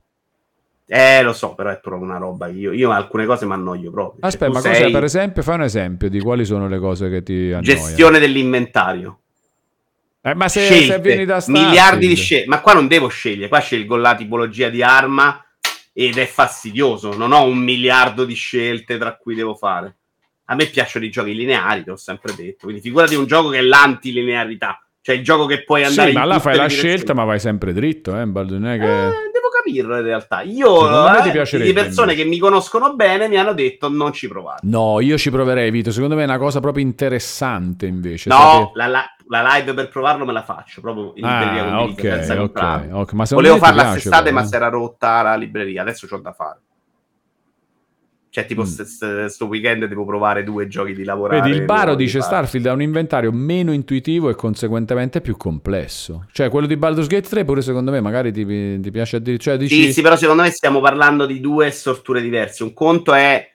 S1: Eh, lo so, però è proprio una roba che io, io alcune cose mi annoio proprio. Cioè,
S2: Aspetta,
S1: tu
S2: ma
S1: sei
S2: cos'è, per esempio, fai un esempio di quali sono le cose che ti annoiano.
S1: gestione dell'inventario.
S2: Eh, ma se,
S1: scelte,
S2: se vieni da Starfield,
S1: miliardi di scelte. Ma qua non devo scegliere, qua scelgo la tipologia di arma ed è fastidioso. Non ho un miliardo di scelte tra cui devo fare. A me piacciono i giochi lineari, te l'ho sempre detto. Quindi figurati un gioco che è l'antilinearità, cioè il gioco che puoi andare
S2: Sì, ma
S1: in
S2: là
S1: tutte
S2: fai la scelta, ma vai sempre dritto, eh, non è che...
S1: Eh, capirlo in realtà. Io, eh, di persone che mi conoscono bene mi hanno detto non ci provare.
S2: No, io ci proverei, Vito. Secondo me è una cosa proprio interessante, invece.
S1: No,
S2: sapere-
S1: la, la- la live per provarlo me la faccio proprio in libreria
S2: Ah,
S1: condivisa,
S2: ok,
S1: senza
S2: ok,
S1: comprarlo.
S2: ok. Ma
S1: Volevo farla quest'estate,
S2: però,
S1: ma
S2: eh.
S1: si era rotta la libreria. Adesso c'ho da fare. Cioè, tipo,
S2: Mm.
S1: st- sto weekend devo provare due giochi di lavorare.
S2: Vedi, il Baro dice
S1: fare.
S2: Starfield ha un inventario meno intuitivo e conseguentemente più complesso. Cioè, quello di Baldur's Gate 3 pure secondo me magari ti, ti piace addirittura... Cioè, dici...
S1: Sì, sì, però secondo me stiamo parlando di due storture diverse. Un conto è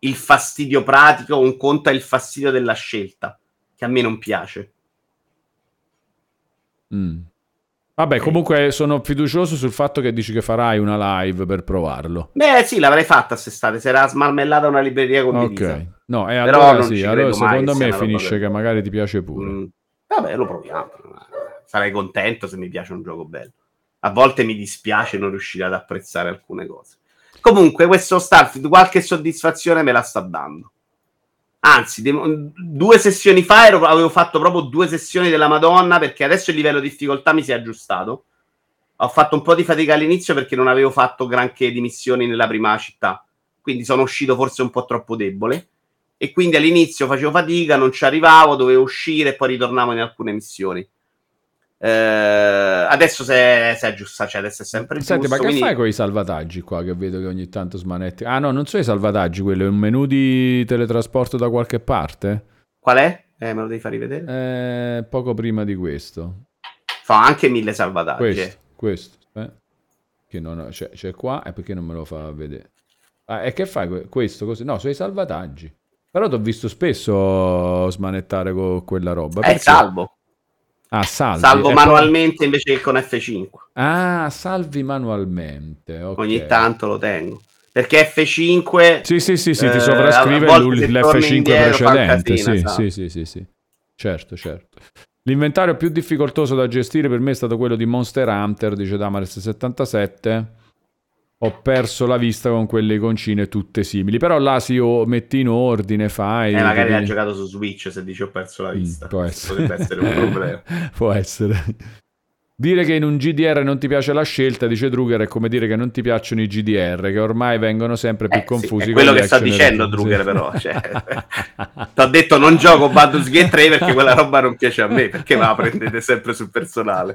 S1: il fastidio pratico, un conto è il fastidio della scelta, che a me non piace.
S2: Mm. Vabbè, comunque sono fiducioso sul fatto che dici che farai una live per provarlo.
S1: Beh, sì, l'avrei fatta quest'estate. Si era smarmellata una libreria condivisa.
S2: Ok. No, e
S1: Però
S2: allora sì, allora secondo me finisce che magari ti piace pure.
S1: Mm. Vabbè, lo proviamo. Sarei contento se mi piace un gioco bello. A volte mi dispiace non riuscire ad apprezzare alcune cose. Comunque, questo Starfield qualche soddisfazione me la sta dando. Anzi, de- due sessioni fa ero- avevo fatto proprio due sessioni della Madonna perché adesso il livello di difficoltà mi si è aggiustato. Ho fatto un po' di fatica all'inizio perché non avevo fatto granché di missioni nella prima città. Quindi sono uscito forse un po' troppo debole. e quindi all'inizio facevo fatica, non ci arrivavo, dovevo uscire e poi ritornavo in alcune missioni. Eh, adesso si è, si è aggiustato, cioè adesso è sempre
S2: Senti,
S1: giusto.
S2: ma che
S1: quindi-
S2: fai con i salvataggi qua che vedo che ogni tanto smanetti? Ah no, non sono i salvataggi, quello è un menu di teletrasporto da qualche parte?
S1: Qual è? Eh, me lo devi far rivedere.
S2: Eh, poco prima di questo.
S1: Fa anche mille salvataggi.
S2: Questo, questo. eh. Che non ho- c'è, c'è qua e perché non me lo fa vedere? Ah, e che fai que- questo così? No, sono i salvataggi. Però ti ho visto spesso smanettare con quella roba.
S1: Eh,
S2: Perché?
S1: salvo.
S2: Ah, salvi.
S1: Salvo
S2: E poi-
S1: manualmente invece che con F5.
S2: Ah, salvi manualmente. ok.
S1: Ogni tanto lo tengo. Perché F5
S2: Sì, sì, sì, sì, ti
S1: Eh,
S2: sovrascrive
S1: a volte
S2: l'ul-
S1: se
S2: l'F5
S1: torni indietro fa un
S2: precedente.
S1: casino,
S2: sì,
S1: esatto.
S2: sì, sì, sì, sì. Certo, certo. L'inventario più difficoltoso da gestire per me è stato quello di Monster Hunter, dice Damares77. Ho perso la vista con quelle iconcine tutte simili. Però là si o metti in ordine, fai...
S1: eh, magari ha giocato su Switch se dici ho perso la
S2: Mm,
S1: vista.
S2: può essere.
S1: Potrebbe essere un problema. <laughs>
S2: Può essere. Dire che in un GDR non ti piace la scelta, dice Druger, è come dire che non ti piacciono i GDR, che ormai vengono sempre più
S1: Eh, sì,
S2: confusi.
S1: è
S2: con
S1: quello che
S2: action
S1: dicendo. Druger,
S2: Sì.
S1: però. Cioè, <laughs> ti ho detto non gioco Baldur's Gate 3 perché quella roba non piace a me, perché me la prendete sempre sul personale.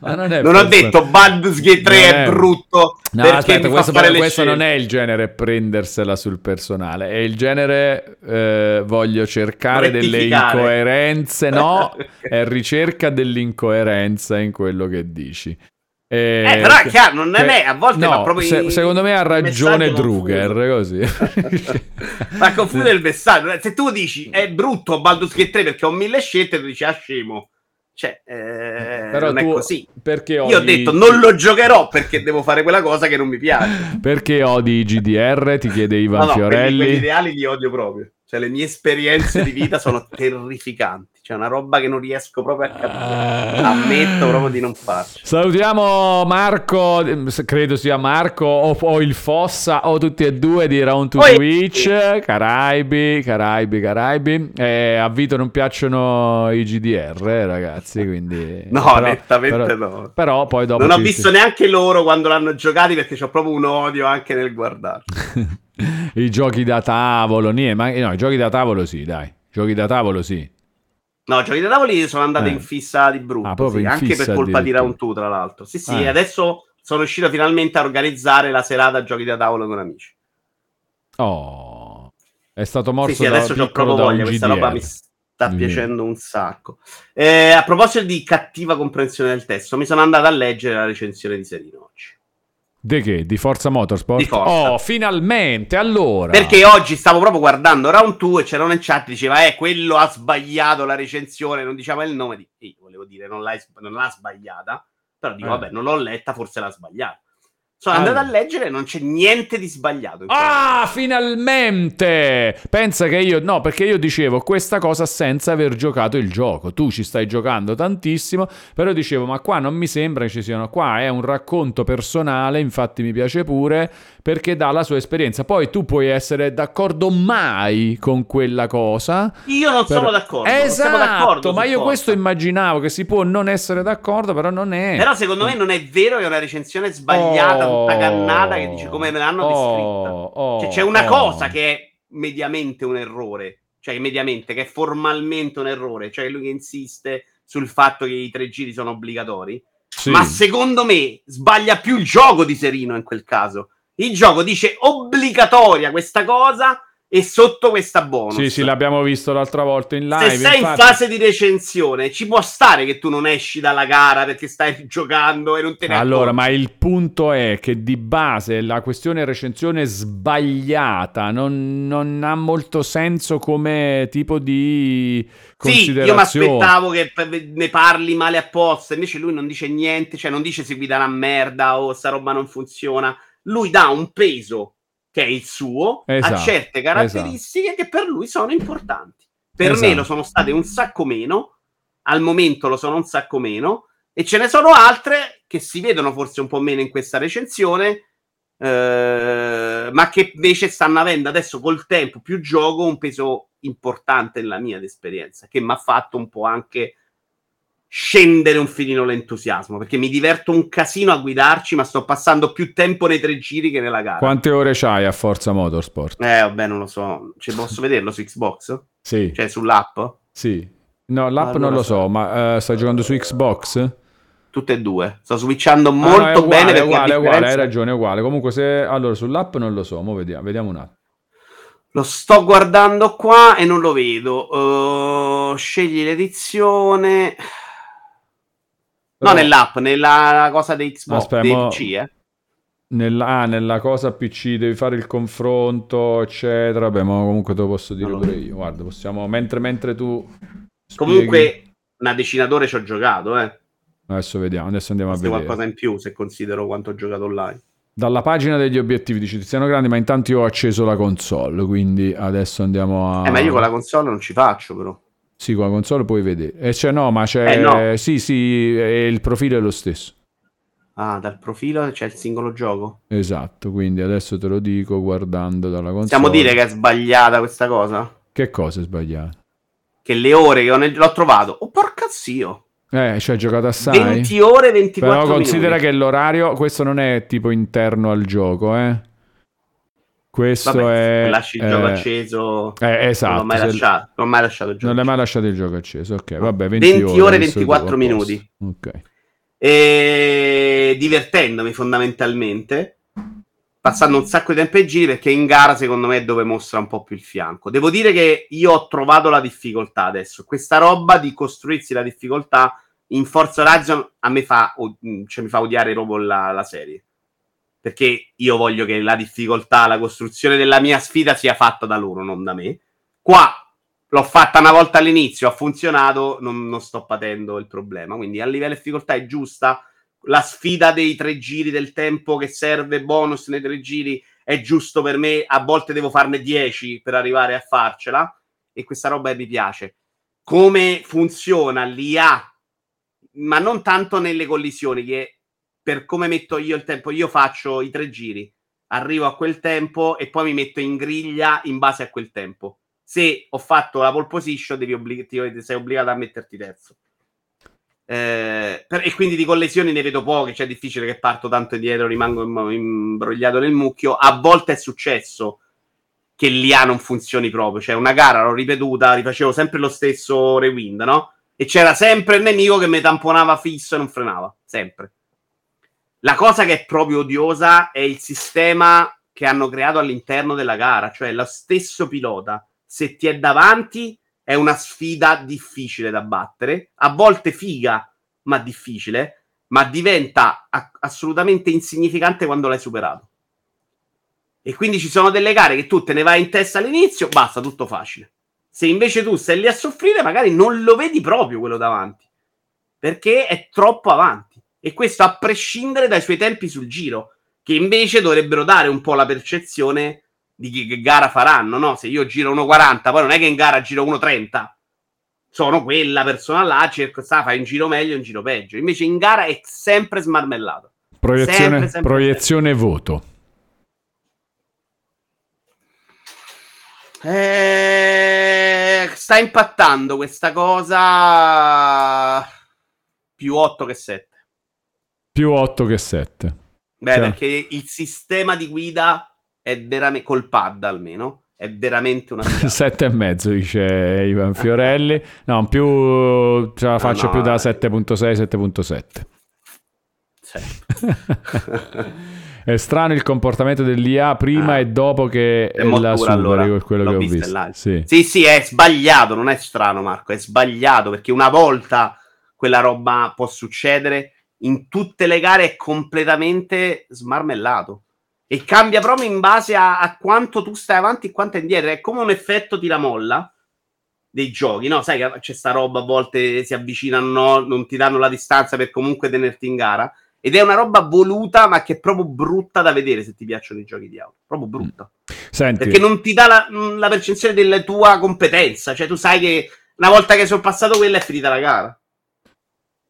S2: Ma non è
S1: Non ho detto Baldur's Gate 3
S2: Non
S1: è,
S2: è-
S1: brutto
S2: No,
S1: perché
S2: aspetta, questo,
S1: fare
S2: però- questo non è il genere prendersela sul personale, è il genere eh, voglio cercare delle incoerenze, no, è ricerca dell'incoerenza in quello che dici. Eh,
S1: Eh, però è chiaro, non è, a volte
S2: no,
S1: proprio
S2: se-
S1: in-
S2: secondo me ha ragione Druger, così. <laughs>
S1: Ma confonde il messaggio. Se tu dici è brutto Baldur's Gate 3 perché ho mille scelte, tu dici ah scemo. Cioè, eh,
S2: Però
S1: non
S2: tu-
S1: è così.
S2: Perché
S1: Io ho
S2: odi-
S1: detto non lo giocherò perché devo fare quella cosa che non mi piace. <laughs>
S2: Perché odi i GDR? Ti chiede Ivan
S1: No, no, quelli,
S2: Fiorelli.
S1: quelli ideali li odio proprio. Cioè, le mie esperienze di vita sono <laughs> terrificanti. C'è una roba che non riesco proprio a capire. Ammetto proprio di non farci.
S2: Salutiamo Marco, credo sia Marco o, o il Fossa o tutti e due di Round to
S1: Oi.
S2: Twitch, Caraibi, Caraibi, Caraibi. Eh, a Vito non piacciono i GDR, eh, ragazzi, quindi... <laughs>
S1: No,
S2: però-
S1: nettamente
S2: però-
S1: no.
S2: Però poi dopo...
S1: Non ho visto neanche loro quando l'hanno giocati perché ho proprio un odio anche nel guardare. <laughs>
S2: I giochi da tavolo, niente, ma no, i giochi da tavolo sì, dai. Giochi da tavolo sì.
S1: No, giochi da tavoli sono andati
S2: Eh.
S1: in fissa di brutto,
S2: Ah,
S1: sì, anche per colpa di. Round 2, tra l'altro. Sì, sì,
S2: Ah.
S1: adesso sono riuscito finalmente a organizzare la serata giochi da tavolo con amici.
S2: Oh, è stato morso
S1: Sì, sì, adesso ho proprio voglia, questa roba mi sta
S2: Mm.
S1: piacendo un sacco. Eh, a proposito di cattiva comprensione del testo, mi sono andato a leggere la recensione di Serino oggi.
S2: Di che? Di Forza Motorsport?
S1: Di Forza.
S2: Oh, finalmente, allora.
S1: Perché oggi stavo proprio guardando Round 2 e c'era uno in chat che diceva eh, quello ha sbagliato la recensione, non diceva il nome. Di... e Io volevo dire, non, non l'ha sbagliata, però dico,
S2: Eh.
S1: vabbè, non l'ho letta, forse l'ha sbagliata. Sono
S2: Allora.
S1: andato a leggere e non c'è niente di sbagliato.
S2: Ah, finalmente! Pensa che io, no, perché io dicevo questa cosa senza aver giocato il gioco. Tu ci stai giocando tantissimo, però dicevo, ma qua non mi sembra che ci siano. Qua è un racconto personale, infatti mi piace pure, perché dà la sua esperienza. Poi tu puoi essere d'accordo mai con quella cosa.
S1: Io non
S2: però-
S1: sono d'accordo.
S2: Esatto,
S1: d'accordo
S2: ma io
S1: cosa.
S2: questo immaginavo che si può non essere d'accordo, però non è.
S1: Però secondo me non è vero, è una recensione sbagliata,
S2: Oh.
S1: tutta cannata che dice come me l'hanno descritta.
S2: Oh, oh,
S1: Cioè, c'è una
S2: oh.
S1: cosa che è mediamente un errore, cioè mediamente, che è formalmente un errore, cioè lui che insiste sul fatto che i tre giri sono obbligatori,
S2: Sì.
S1: ma secondo me sbaglia più il gioco di Serino in quel caso. Il gioco dice obbligatoria questa cosa e sotto questa bonus.
S2: Sì, sì, l'abbiamo visto l'altra volta in live.
S1: Se sei
S2: infatti-
S1: in fase di recensione, ci può stare che tu non esci dalla gara perché stai <laughs> giocando e non te ne
S2: Allora,
S1: accorgi.
S2: ma il punto è che di base la questione recensione sbagliata non, non ha molto senso come tipo di
S1: Sì, io mi aspettavo che ne parli male apposta, invece lui non dice niente, cioè non dice si guida una merda o sta roba non funziona. Lui dà un peso che è il suo a
S2: Esatto,
S1: certe caratteristiche che per lui sono importanti. Per me
S2: Esatto.
S1: lo sono state un sacco meno, al momento lo sono un sacco meno, e ce ne sono altre che si vedono forse un po' meno in questa recensione, eh, ma che invece stanno avendo adesso col tempo più gioco un peso importante nella mia esperienza, che mi ha fatto un po' anche scendere un filino l'entusiasmo, perché mi diverto un casino a guidarci, ma sto passando più tempo nei tre giri che nella gara.
S2: Quante ore c'hai a Forza Motorsport?
S1: Eh, vabbè, non lo so. Ci posso vederlo su Xbox?
S2: Sì,
S1: Cioè, sull'app?
S2: sì. No, l'app
S1: Allora
S2: non lo
S1: so.
S2: ma eh, stai giocando su Xbox?
S1: Tutte e due. Sto switchando
S2: Ah, no,
S1: molto
S2: uguale,
S1: bene
S2: è uguale, è uguale, hai ragione, è uguale. Comunque se allora sull'app non lo so, mo vediamo, vediamo un attimo.
S1: Lo sto guardando qua e non lo vedo. Uh, scegli l'edizione. No,
S2: Però
S1: nell'app, nella cosa di Xbox,
S2: Aspetta,
S1: dei
S2: mo-
S1: PC, eh.
S2: nella, ah, nella cosa PC devi fare il confronto, eccetera. Vabbè, ma comunque te lo posso dire
S1: lo
S2: pure io. Guarda, possiamo mentre mentre tu spieghi-
S1: Comunque, una decina d'ore ci ho giocato, eh.
S2: adesso vediamo, adesso andiamo a
S1: Forse
S2: vedere.
S1: qualcosa in più se considero quanto ho giocato online.
S2: Dalla pagina degli obiettivi dice Tiziano Grandi, ma intanto io ho acceso la console, quindi adesso andiamo a
S1: Eh, ma io con la console non ci faccio, però.
S2: Sì, con la console puoi vedere. E c'è no, ma c'è
S1: Eh, no.
S2: Sì, sì, il profilo è lo stesso.
S1: Ah, dal profilo c'è il singolo gioco.
S2: Esatto, quindi adesso te lo dico guardando dalla console.
S1: Possiamo dire che è sbagliata questa cosa?
S2: Che cosa è sbagliato?
S1: Che le ore che ho nel- l'ho trovato. Oh, porca zio!
S2: Eh, ci hai giocato assai?
S1: 20 ore e 24
S2: Però considera
S1: minuti.
S2: che l'orario, questo non è tipo interno al gioco, eh. Questo
S1: Vabbè,
S2: è...
S1: lasci il
S2: eh,
S1: gioco acceso.
S2: eh, esatto.
S1: non l'ho mai
S2: se-
S1: lasciato. Non mai lasciato il gioco.
S2: Non l'hai mai lasciato il gioco acceso, ok, vabbè, 20,
S1: 20 ore e
S2: hai visto tu,
S1: 24
S2: a posto.
S1: minuti.
S2: Ok.
S1: E divertendomi fondamentalmente. Passando un sacco di tempo ai giri perché in gara secondo me è dove mostra un po' più il fianco. Devo dire che io ho trovato la difficoltà adesso. Questa roba di costruirsi la difficoltà in Forza Horizon a me fa, cioè, mi fa odiare proprio la, la serie. Perché io voglio che la difficoltà, la costruzione della mia sfida sia fatta da loro, non da me. Qua l'ho fatta una volta all'inizio, ha funzionato, non, non sto patendo il problema. Quindi a livello di difficoltà è giusta. La sfida dei tre giri del tempo che serve bonus nei tre giri è giusto per me. A volte devo farne 10 per arrivare a farcela. E questa roba mi piace. Come funziona l'IA, ma non tanto nelle collisioni, che per come metto io il tempo, io faccio i tre giri, arrivo a quel tempo e poi mi metto in griglia in base a quel tempo. Se ho fatto la pole position, devi obblig- ti- sei obbligato a metterti terzo. Eh, per- e quindi di collisioni ne vedo poche, cioè è difficile che parto tanto indietro, rimango im- imbrogliato nel mucchio. A volte è successo che l'IA non funzioni proprio, cioè una gara l'ho ripetuta, rifacevo sempre lo stesso rewind, no? E c'era sempre il nemico che mi tamponava fisso e non frenava, sempre. La cosa che è proprio odiosa è il sistema che hanno creato all'interno della gara, cioè lo stesso pilota, se ti è davanti, è una sfida difficile da battere, a volte figa, ma difficile, ma diventa a- assolutamente insignificante quando l'hai superato. E quindi ci sono delle gare che tu te ne vai in testa all'inizio, basta, tutto facile. Se invece tu stai lì a soffrire, magari non lo vedi proprio quello davanti, perché è troppo avanti. E questo a prescindere dai suoi tempi sul giro, che invece dovrebbero dare un po' la percezione di che, gara faranno, no? Se io giro 1,40, poi non è che in gara giro 1,30. Sono quella persona là, cerco, sta, fai un giro meglio, un giro peggio. Invece in gara è sempre smarmellato.
S2: Proiezione,
S1: Sempre, sempre,
S2: proiezione voto.
S1: Eh, sta impattando questa cosa più 8 che 7.
S2: Più 8 che 7.
S1: Beh,
S2: Cioè-
S1: perché il sistema di guida è veramente col pad almeno. È veramente una <laughs> figata.
S2: 7 e mezzo dice Ivan Fiorelli. No, più ce la faccio
S1: no,
S2: più da
S1: eh.
S2: 7.6, 7.7.
S1: Sì. <laughs>
S2: È strano il comportamento dell'IA prima
S1: Ah.
S2: e dopo che
S1: È
S2: la superi,
S1: allora.
S2: quello
S1: L'ho
S2: che ho visto.
S1: live.
S2: Sì.
S1: Sì, sì, è sbagliato, non è strano Marco, è sbagliato perché una volta quella roba può succedere, in tutte le gare è completamente smarmellato e cambia proprio in base a, a quanto tu stai avanti e quanto indietro, è come un effetto tiramolla dei giochi, no? Sai che c'è sta roba, a volte si avvicinano, no? non ti danno la distanza per comunque tenerti in gara. Ed è una roba voluta, ma che è proprio brutta da vedere se ti piacciono i giochi di auto. Proprio brutta.
S2: Senti,
S1: Perché non ti dà la, mh, la percezione della tua competenza. Cioè, tu sai che una volta che hai sorpassato quella è finita la gara.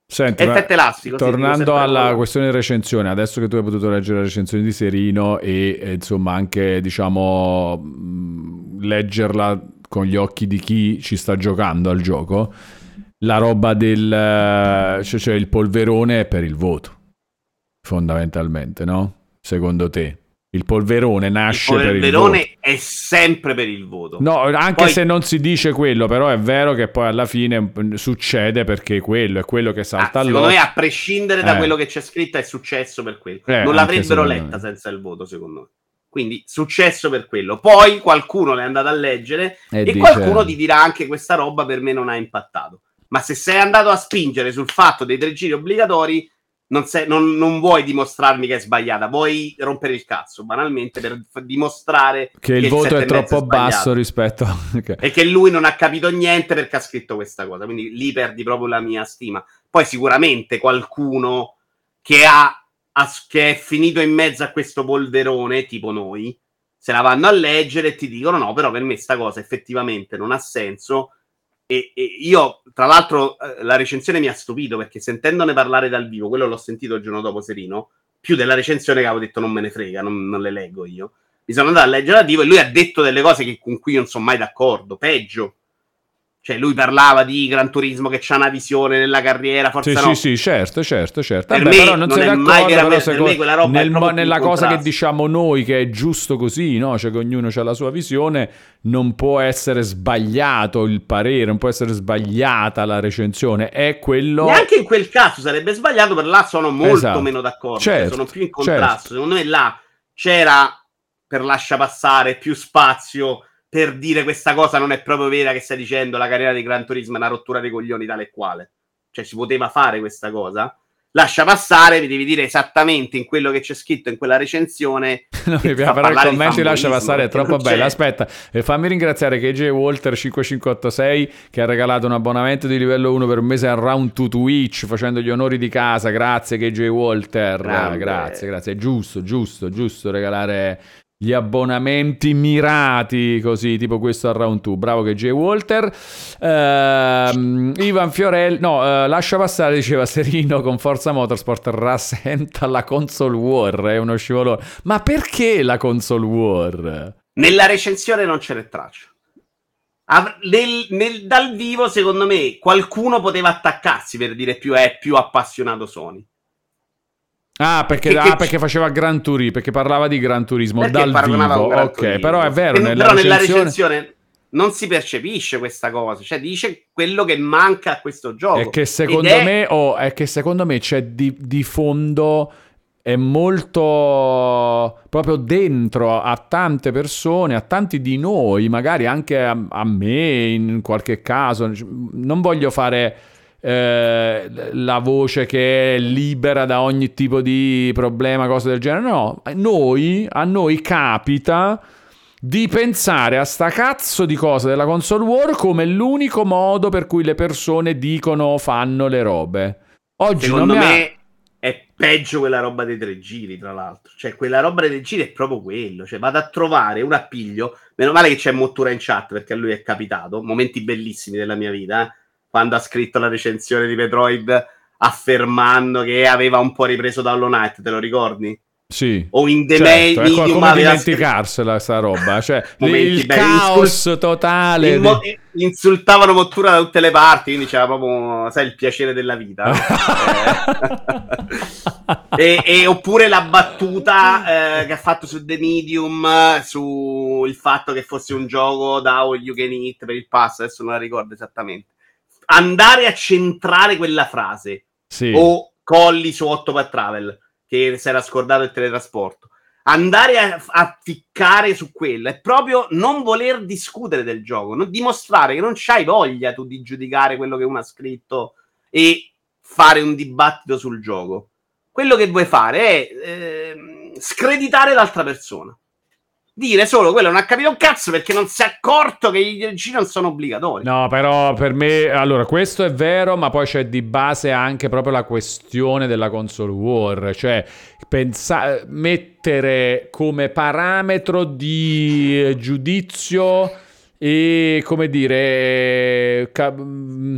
S2: Senti,
S1: elastico. sì,
S2: tornando
S1: sempre
S2: alla
S1: quello.
S2: questione recensione, adesso che tu hai potuto leggere la recensione di Serino e, e, insomma anche diciamo mh, leggerla con gli occhi di chi ci sta giocando al gioco, la roba del... eh, cioè, cioè il polverone è per il voto, fondamentalmente, no? Secondo te? Il polverone nasce
S1: Il
S2: per il voto.
S1: polverone è sempre per il voto.
S2: No, anche
S1: Poi-
S2: se non si dice quello, però è vero che poi alla fine mm, succede perché quello è quello che
S1: Ah,
S2: salta
S1: secondo me, a prescindere da
S2: Eh.
S1: quello che c'è scritto, è successo per quello.
S2: Eh,
S1: non l'avrebbero letta
S2: me.
S1: senza il voto, secondo me. Quindi, successo per quello. Poi qualcuno l'è andato a leggere
S2: E
S1: e,
S2: dice-
S1: qualcuno ti dirà anche questa roba per me non ha impattato. Ma se sei andato a spingere sul fatto dei tre giri obbligatori, non, sei- non- non vuoi dimostrarmi che è sbagliata, vuoi rompere il cazzo, banalmente, per f- dimostrare
S2: Che il
S1: che
S2: voto
S1: sette
S2: è troppo
S1: sbagliato.
S2: basso rispetto... <laughs> ok.
S1: E che lui non ha capito niente perché ha scritto questa cosa. Quindi lì perdi proprio la mia stima. Poi sicuramente qualcuno che, ha, ha- che è finito in mezzo a questo polverone, tipo noi, se la vanno a leggere e ti dicono no, però per me sta cosa effettivamente non ha senso. E, e io, tra l'altro, eh, la recensione mi ha stupito perché sentendone parlare dal vivo, quello l'ho sentito il giorno dopo Serino, più della recensione che avevo detto non me ne frega, non, non le leggo io. Mi sono andato a leggere dal vivo e lui ha detto delle cose che- con cui io non sono mai d'accordo, peggio. Cioè, lui parlava di Gran Turismo che c'ha una visione nella carriera, forse
S2: Sì,
S1: no.
S2: sì, sì, certo, certo, certo.
S1: Per
S2: Vabbè,
S1: me
S2: però non
S1: non
S2: sei d'accordo, però
S1: me quella roba
S2: nel-
S1: proprio
S2: nella cosa che diciamo noi che è giusto così, no? Cioè che ognuno ha la sua visione, non può essere sbagliato il parere, non può essere sbagliata la recensione, è quello...
S1: Neanche in quel caso sarebbe sbagliato, per là sono molto
S2: Esatto.
S1: meno d'accordo. cioè,
S2: Certo,
S1: sono più in contrasto.
S2: certo.
S1: Secondo me là c'era per lascia passare più spazio per dire questa cosa non è proprio vera che stai dicendo la carriera di Gran Turismo è una rottura dei coglioni tale e quale. Cioè si poteva fare questa cosa. Lascia passare, mi devi dire esattamente in quello che c'è scritto in quella recensione. <laughs>
S2: No, mi piace, però il commento lascia passare, è troppo bello. Aspetta, e fammi ringraziare KJ Walter 5586 che ha regalato un abbonamento di livello 1 per un mese a Round to Twitch facendo gli onori di casa. Grazie KJ Walter.
S1: Grande.
S2: Grazie, grazie. È giusto, giusto, giusto regalare gli abbonamenti mirati così, tipo questo a Round 2. Bravo KJ Walter. Ehm, Ivan Fiorelli, no, eh, lascia passare, diceva Serino con Forza Motorsport rasenta la console war, è uno scivolone. Ma perché la console war?
S1: Nella recensione non ce n'è traccia. Av- nel- nel- dal vivo, secondo me, qualcuno poteva attaccarsi per dire più è più appassionato Sony.
S2: Ah, perché,
S1: Che-
S2: ah,
S1: che-
S2: perché faceva Gran Turismo, perché parlava di Gran Turismo
S1: Perché
S2: dal vivo.
S1: Gran
S2: Ok,
S1: Turismo.
S2: però è vero,
S1: E-
S2: nella
S1: però nella
S2: recensione...
S1: recensione non si percepisce questa cosa, cioè dice quello che manca a questo gioco.
S2: È che secondo
S1: è-
S2: me, oh, è che secondo me c'è di, di fondo è molto proprio dentro a tante persone, a tanti di noi, magari anche a, a me in qualche caso. Non voglio fare eh, la voce che è libera da ogni tipo di problema, cose del genere. No, noi, a noi capita di pensare a sta cazzo di cosa della console war come l'unico modo per cui le persone dicono o fanno le robe. Oggi
S1: secondo
S2: mi ha-
S1: me è peggio quella roba dei tre giri, tra l'altro. Cioè, quella roba dei tre giri è proprio quello. Cioè, vado a trovare un appiglio. Meno male che c'è Mottura in chat perché a lui è capitato. Momenti bellissimi della mia vita. eh. Quando ha scritto la recensione di Metroid affermando che aveva un po' ripreso da Hollow Knight, te lo ricordi?
S2: Sì.
S1: O in The
S2: Certo,
S1: May-
S2: è co-
S1: Medium
S2: come
S1: aveva
S2: dimenticarsela sta roba, cioè <laughs> il
S1: belli,
S2: caos
S1: insult-
S2: totale. Di-
S1: mo- insultavano Mottura da tutte le parti, quindi c'era proprio, sai, il piacere della vita. <laughs> Eh. e, e- oppure la battuta eh, che ha fatto su The Medium sul fatto che fosse un gioco da All You Can Eat per il pass, adesso non la ricordo esattamente. Andare a centrare quella frase
S2: Sì.
S1: o Colli su 8 per Travel che si era scordato il teletrasporto. Andare a, a ficcare su quello è proprio non voler discutere del gioco, non dimostrare che non c'hai voglia tu di giudicare quello che uno ha scritto e fare un dibattito sul gioco. Quello che vuoi fare è ehm, screditare l'altra persona. Dire solo quello non ha capito un cazzo perché non si è accorto che i DLC non sono obbligatori.
S2: No, però per me, allora, questo è vero, ma poi c'è di base anche proprio la questione della console war, cioè pensa- mettere come parametro di giudizio e, come dire, ca- mm,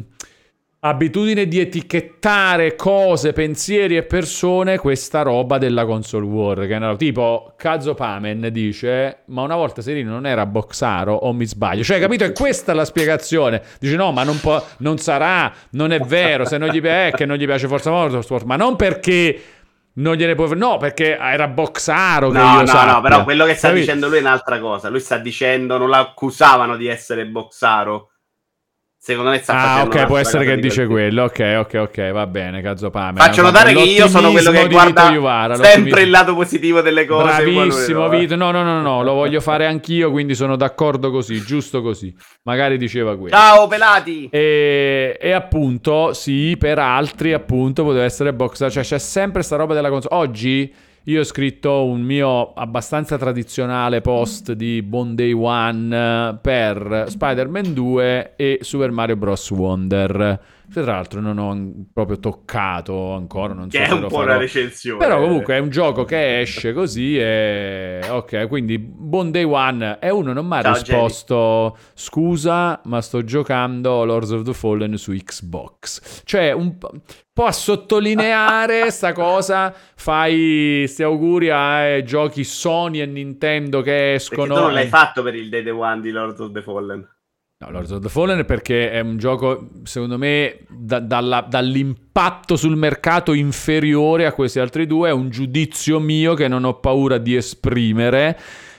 S2: abitudine di etichettare cose, pensieri e persone questa roba della console war. Che è una- tipo Kazo Pamen dice: Ma una volta Serino non era Boxaro o mi sbaglio? Cioè, capito? E questa è la spiegazione. Dice: No, ma non, può, non sarà, non è vero. Se non gli piace, è che non gli piace Forza Motorsport, ma non perché. Non gliene può no, perché era Boxaro che
S1: No,
S2: io
S1: no,
S2: sappia.
S1: no, però quello che sta
S2: Capito?
S1: dicendo lui è un'altra cosa. Lui sta dicendo, non l'accusavano di essere boxaro. Secondo me sta
S2: Ah, ok, può essere che
S1: di
S2: dice quello. Ok, ok, ok, va bene, Cazzo Pame.
S1: Faccio notare che io sono quello che guarda
S2: Iuvara,
S1: sempre il lato positivo delle cose.
S2: Bravissimo Vito. No, no, no, no, lo voglio fare anch'io, quindi sono d'accordo così, giusto così. Magari diceva quello.
S1: Ciao pelati!
S2: E, e appunto, sì, per altri, appunto, poteva essere boxer. Cioè, c'è sempre sta roba della console. Oggi io ho scritto un mio abbastanza tradizionale post di Bond Day One eh, per Spider-Man 2 e Super Mario Bros. Wonder. Che tra l'altro non ho proprio toccato ancora, non so
S1: Che è un po'
S2: farò.
S1: una recensione.
S2: Però comunque è un gioco che esce così e... Ok, quindi Bond Day One e uno non mi ha
S1: Ciao,
S2: risposto scusa, ma sto giocando Lords of the Fallen su Xbox. Cioè, un po', a sottolineare <laughs> sta cosa, fai sti auguri ai giochi Sony e Nintendo che
S1: Perché
S2: escono.
S1: tu non l'hai
S2: e-
S1: fatto per il Day One di Lord of the Fallen.
S2: No, Lords of the Fallen perché è un gioco, secondo me, da- dalla- dall'impatto sul mercato inferiore a questi altri due. È un giudizio mio che non ho paura di esprimere.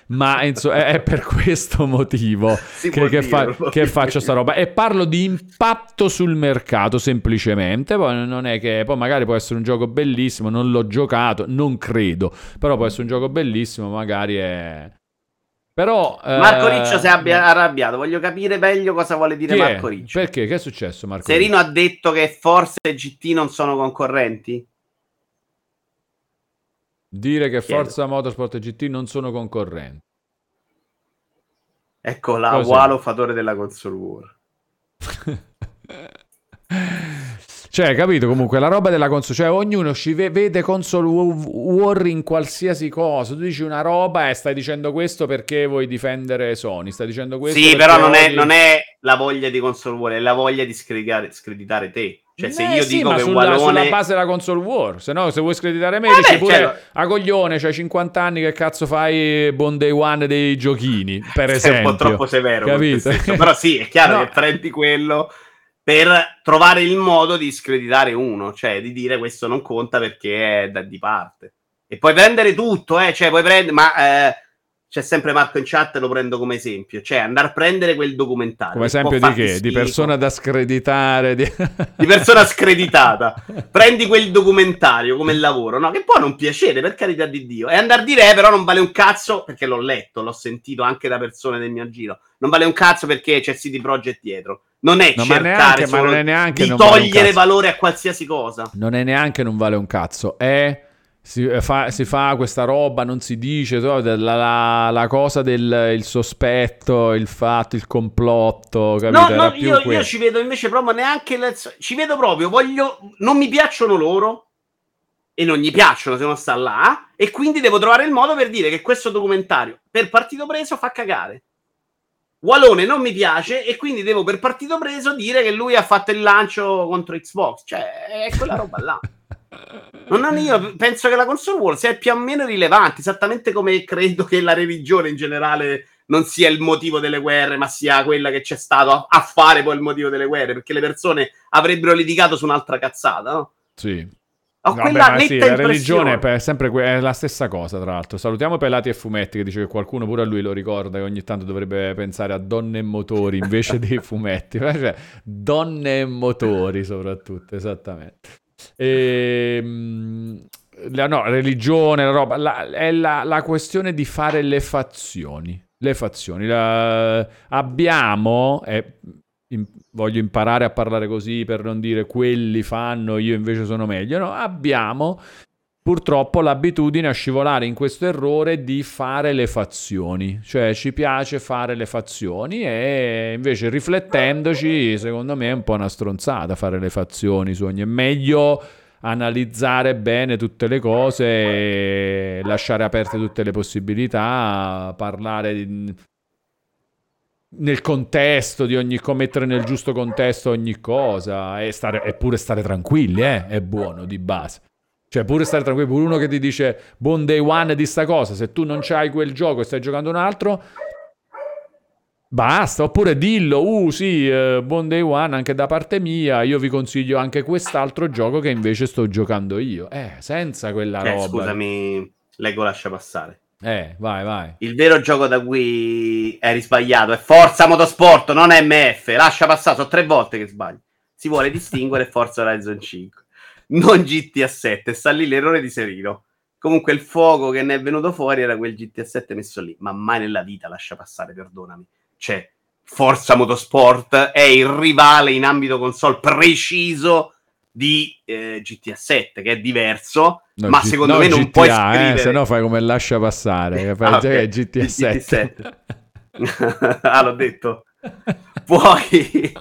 S2: Ma insomma, è, per questo motivo <laughs> che, che fa- che faccio sta roba. E parlo di impatto sul mercato semplicemente. Poi non è che poi magari può essere un gioco bellissimo. Non l'ho giocato, non credo. Però può essere un gioco bellissimo. Magari è. Però.
S1: Marco
S2: eh,
S1: Riccio si è abbia- arrabbiato. Voglio capire meglio cosa vuole dire? Marco Riccio.
S2: Perché? Che è successo, Marco?
S1: Serino ha detto che Forza e GT non sono concorrenti?
S2: Dire che
S1: Chiedo.
S2: Forza Motorsport e GT non sono concorrenti.
S1: Ecco la
S2: Cos'è?
S1: Walo fatore della console war. <laughs>
S2: cioè, capito? Comunque, la roba della console, cioè ognuno ci ve- vede console wa- war in qualsiasi cosa. Tu dici una roba e stai dicendo questo perché vuoi difendere Sony. Stai dicendo questo
S1: Sì, però non è,
S2: odi-
S1: non è la voglia di console war, è la voglia di screditare, te. Cioè, se
S2: Eh
S1: io
S2: sì,
S1: dico che
S2: sulla,
S1: Wallone...
S2: sulla base della console war, se no, se vuoi screditare me,
S1: Vabbè,
S2: dici pure
S1: cioè-
S2: a coglione, c'hai 50 anni, che cazzo fai Bond Day One dei giochini, per <laughs>
S1: Sei
S2: esempio.
S1: un po' troppo severo
S2: capito?
S1: Però sì, è chiaro <laughs>
S2: No.
S1: che prendi quello per trovare il modo di screditare uno, cioè di dire questo non conta perché è da di parte. E puoi prendere tutto, eh, cioè puoi prendere, ma eh, c'è sempre Marco in chat, lo prendo come esempio, cioè andare a prendere quel documentario.
S2: Come esempio di che? Di
S1: schifo.
S2: persona da screditare. Di,
S1: Di persona screditata. <laughs> Prendi quel documentario come lavoro, no? Che può non piacere, per carità di Dio. E andare a dire, eh, però non vale un cazzo, perché l'ho letto, l'ho sentito anche da persone del mio giro. Non vale un cazzo perché c'è CD Projekt dietro. Non è
S2: No, ma
S1: cercare
S2: neanche- ma non è neanche
S1: di
S2: vale
S1: togliere
S2: cazzo.
S1: valore a qualsiasi cosa.
S2: Non è neanche non vale un cazzo, è si fa, si fa questa roba, non si dice la, la- la cosa del il sospetto, il fatto, il complotto, capito?
S1: No, no, io, io ci vedo invece proprio neanche. le- ci vedo proprio, voglio. Non mi piacciono loro. E non gli piacciono se non sta là. E quindi devo trovare il modo per dire che questo documentario, per partito preso, fa cagare. Walone non mi piace e quindi devo per partito preso dire che lui ha fatto il lancio contro Xbox. Cioè, è quella roba là. <laughs> Non io penso che la console war sia più o meno rilevante, esattamente come credo che la religione in generale non sia il motivo delle guerre, ma sia quella che c'è stato a, a fare poi il motivo delle guerre, perché le persone avrebbero litigato su un'altra cazzata, no?
S2: Sì.
S1: Ho quella netta
S2: sì, la religione è sempre que- è la stessa cosa, tra l'altro. Salutiamo Pelati e Fumetti che dice che qualcuno pure a lui lo ricorda che ogni tanto dovrebbe pensare a donne e motori invece <laughs> dei fumetti. <laughs> Cioè, donne e motori soprattutto, esattamente. Ehm, la, no, religione, la roba, la- è la, la questione di fare le fazioni. Le fazioni. Abbiamo, e im- voglio imparare a parlare così per non dire quelli fanno, io invece sono meglio. No, abbiamo purtroppo l'abitudine a scivolare in questo errore di fare le fazioni. Cioè ci piace fare le fazioni e invece riflettendoci, secondo me è un po' una stronzata fare le fazioni su ogni... È meglio analizzare bene tutte le cose, lasciare aperte tutte le possibilità, parlare di... nel contesto di ogni co- mettere nel giusto contesto ogni cosa e, stare, e pure stare tranquilli, eh, è buono di base. Cioè, pure stare tranquilli, pure uno che ti dice buon day one di sta cosa, se tu non c'hai quel gioco e stai giocando un altro, basta. Oppure dillo, uh sì, eh, buon day one anche da parte mia, io vi consiglio anche quest'altro gioco che invece sto giocando io. Eh, senza quella
S1: Eh,
S2: roba.
S1: scusami, leggo lascia passare.
S2: Eh, vai, vai.
S1: Il vero gioco da cui eri sbagliato è Forza Motorsport, non MF. Lascia passare, sono tre volte che sbagli. Si vuole distinguere Forza Horizon 5, non GTA 7. Sta lì l'errore di Serino. Comunque il fuoco che ne è venuto fuori era quel GTA 7 messo lì, ma mai nella vita lascia passare, perdonami. Cioè, Forza Motorsport è il rivale in ambito console preciso di eh, GTA 7, che è diverso,
S2: No,
S1: ma
S2: G-
S1: secondo
S2: no,
S1: me non
S2: GTA,
S1: puoi
S2: eh,
S1: scrivere...
S2: se no fai come lascia passare, che <laughs> fai
S1: Ah,
S2: già che è
S1: ok.
S2: GTA 7. <laughs>
S1: ah, l'ho detto. <laughs> Puoi,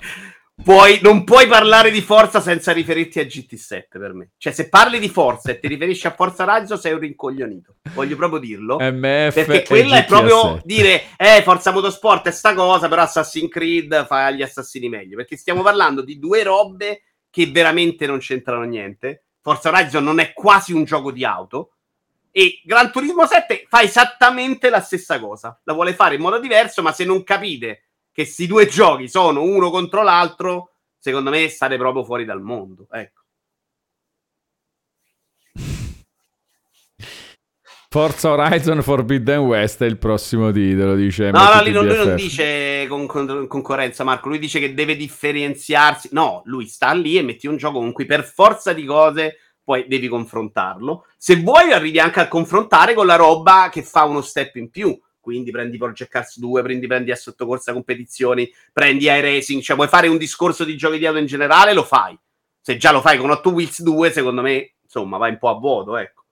S1: puoi, non puoi parlare di Forza senza riferirti a GT7 per me. Cioè, se parli di Forza e ti riferisci a Forza Razzo, sei un rincoglionito. Voglio proprio dirlo.
S2: MF
S1: Perché quella è proprio
S2: 7.
S1: dire, eh, Forza Motorsport è sta cosa, però Assassin's Creed fa gli assassini meglio. Perché stiamo parlando di due robe che veramente non c'entrano niente. Forza Horizon non è quasi un gioco di auto. E Gran Turismo 7 fa esattamente la stessa cosa. La vuole fare in modo diverso, ma se non capite che questi due giochi sono uno contro l'altro, secondo me state proprio fuori dal mondo. Ecco.
S2: Forza Horizon Forbidden West è il prossimo titolo, dice
S1: No, no, non- lui non dice con, con- concorrenza, Marco. Lui dice che deve differenziarsi. No, lui sta lì e metti un gioco con cui per forza di cose poi devi confrontarlo. Se vuoi, arrivi anche a confrontare con la roba che fa uno step in più. Quindi prendi Project Cars 2, prendi, prendi a sottocorsa competizioni, prendi iRacing, cioè vuoi fare un discorso di giochi di auto in generale, lo fai. Se già lo fai con 8 Wheels 2, secondo me, insomma, vai un po' a vuoto, ecco.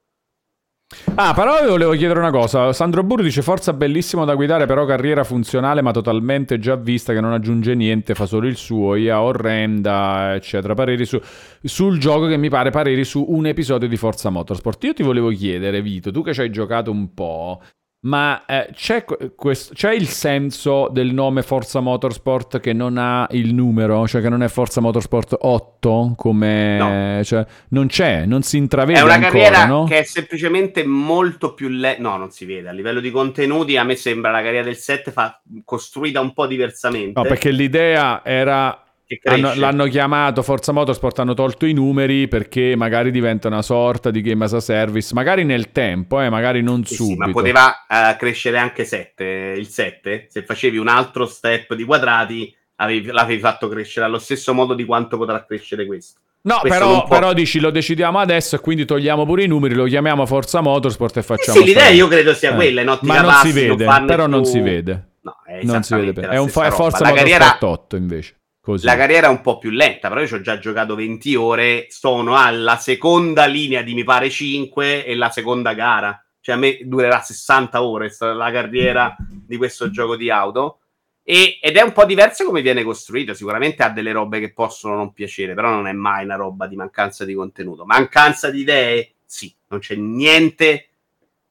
S2: Ah, però io volevo chiedere una cosa. Sandro Burri dice Forza bellissimo da guidare, però carriera funzionale, ma totalmente già vista che non aggiunge niente, fa solo il suo, IA orrenda, eccetera. Pareri su, sul gioco che mi pare pareri su un episodio di Forza Motorsport. Io ti volevo chiedere, Vito, tu che ci hai giocato un po', ma eh, c'è, que- quest- c'è il senso del nome Forza Motorsport che non ha il numero, cioè che non è Forza Motorsport 8, come... Cioè, non c'è, non si intravede
S1: È una
S2: ancora,
S1: carriera
S2: no?
S1: che è semplicemente molto più lenta. No, non si vede. A livello di contenuti, a me sembra la carriera del 7 fa... costruita un po' diversamente.
S2: No, perché l'idea era. Hanno- l'hanno chiamato Forza Motorsport, hanno tolto i numeri perché magari diventa una sorta di game as a service, magari nel tempo, eh, magari non
S1: Sì, sì,
S2: subito.
S1: ma poteva eh, crescere anche 7. Il 7, se facevi un altro step di quadrati, avevi- l'avevi fatto crescere allo stesso modo di quanto potrà crescere questo.
S2: No, però,
S1: non
S2: però dici lo decidiamo adesso e quindi togliamo pure i numeri, lo chiamiamo Forza Motorsport e
S1: Sì,
S2: facciamo.
S1: sì, l'idea
S2: sta-
S1: io credo sia
S2: Eh,
S1: quella. In ottica
S2: Ma non
S1: passi,
S2: si
S1: non
S2: vede,
S1: fanno
S2: però non
S1: più-
S2: si vede.
S1: No, è
S2: Non si vede. È, un,
S1: stessa
S2: è. Forza
S1: La
S2: Motorsport
S1: carriera
S2: 8 invece. Così.
S1: La carriera è un po' più lenta, però io ci ho già giocato 20 ore, sono alla seconda linea di mi pare 5 e la seconda gara. Cioè a me durerà 60 ore la carriera di questo gioco di auto. E- ed è un po' diverso come viene costruito. Sicuramente ha delle robe che possono non piacere, però non è mai una roba di mancanza di contenuto. Mancanza di idee? Sì, non c'è niente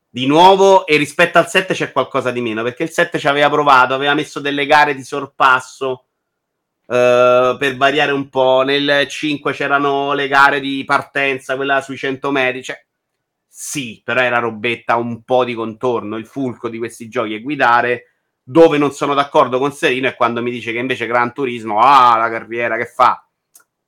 S1: di nuovo e rispetto al 7 c'è qualcosa di meno, perché il 7 ci aveva provato, aveva messo delle gare di sorpasso eh, per variare un po'. Nel 5 c'erano le gare di partenza, quella sui 100 metri. Cioè, sì, però era robetta un po' di contorno. Il fulcro di questi giochi è guidare. Dove non sono d'accordo con Serino è quando mi dice che invece Gran Turismo, ah, la carriera che fa.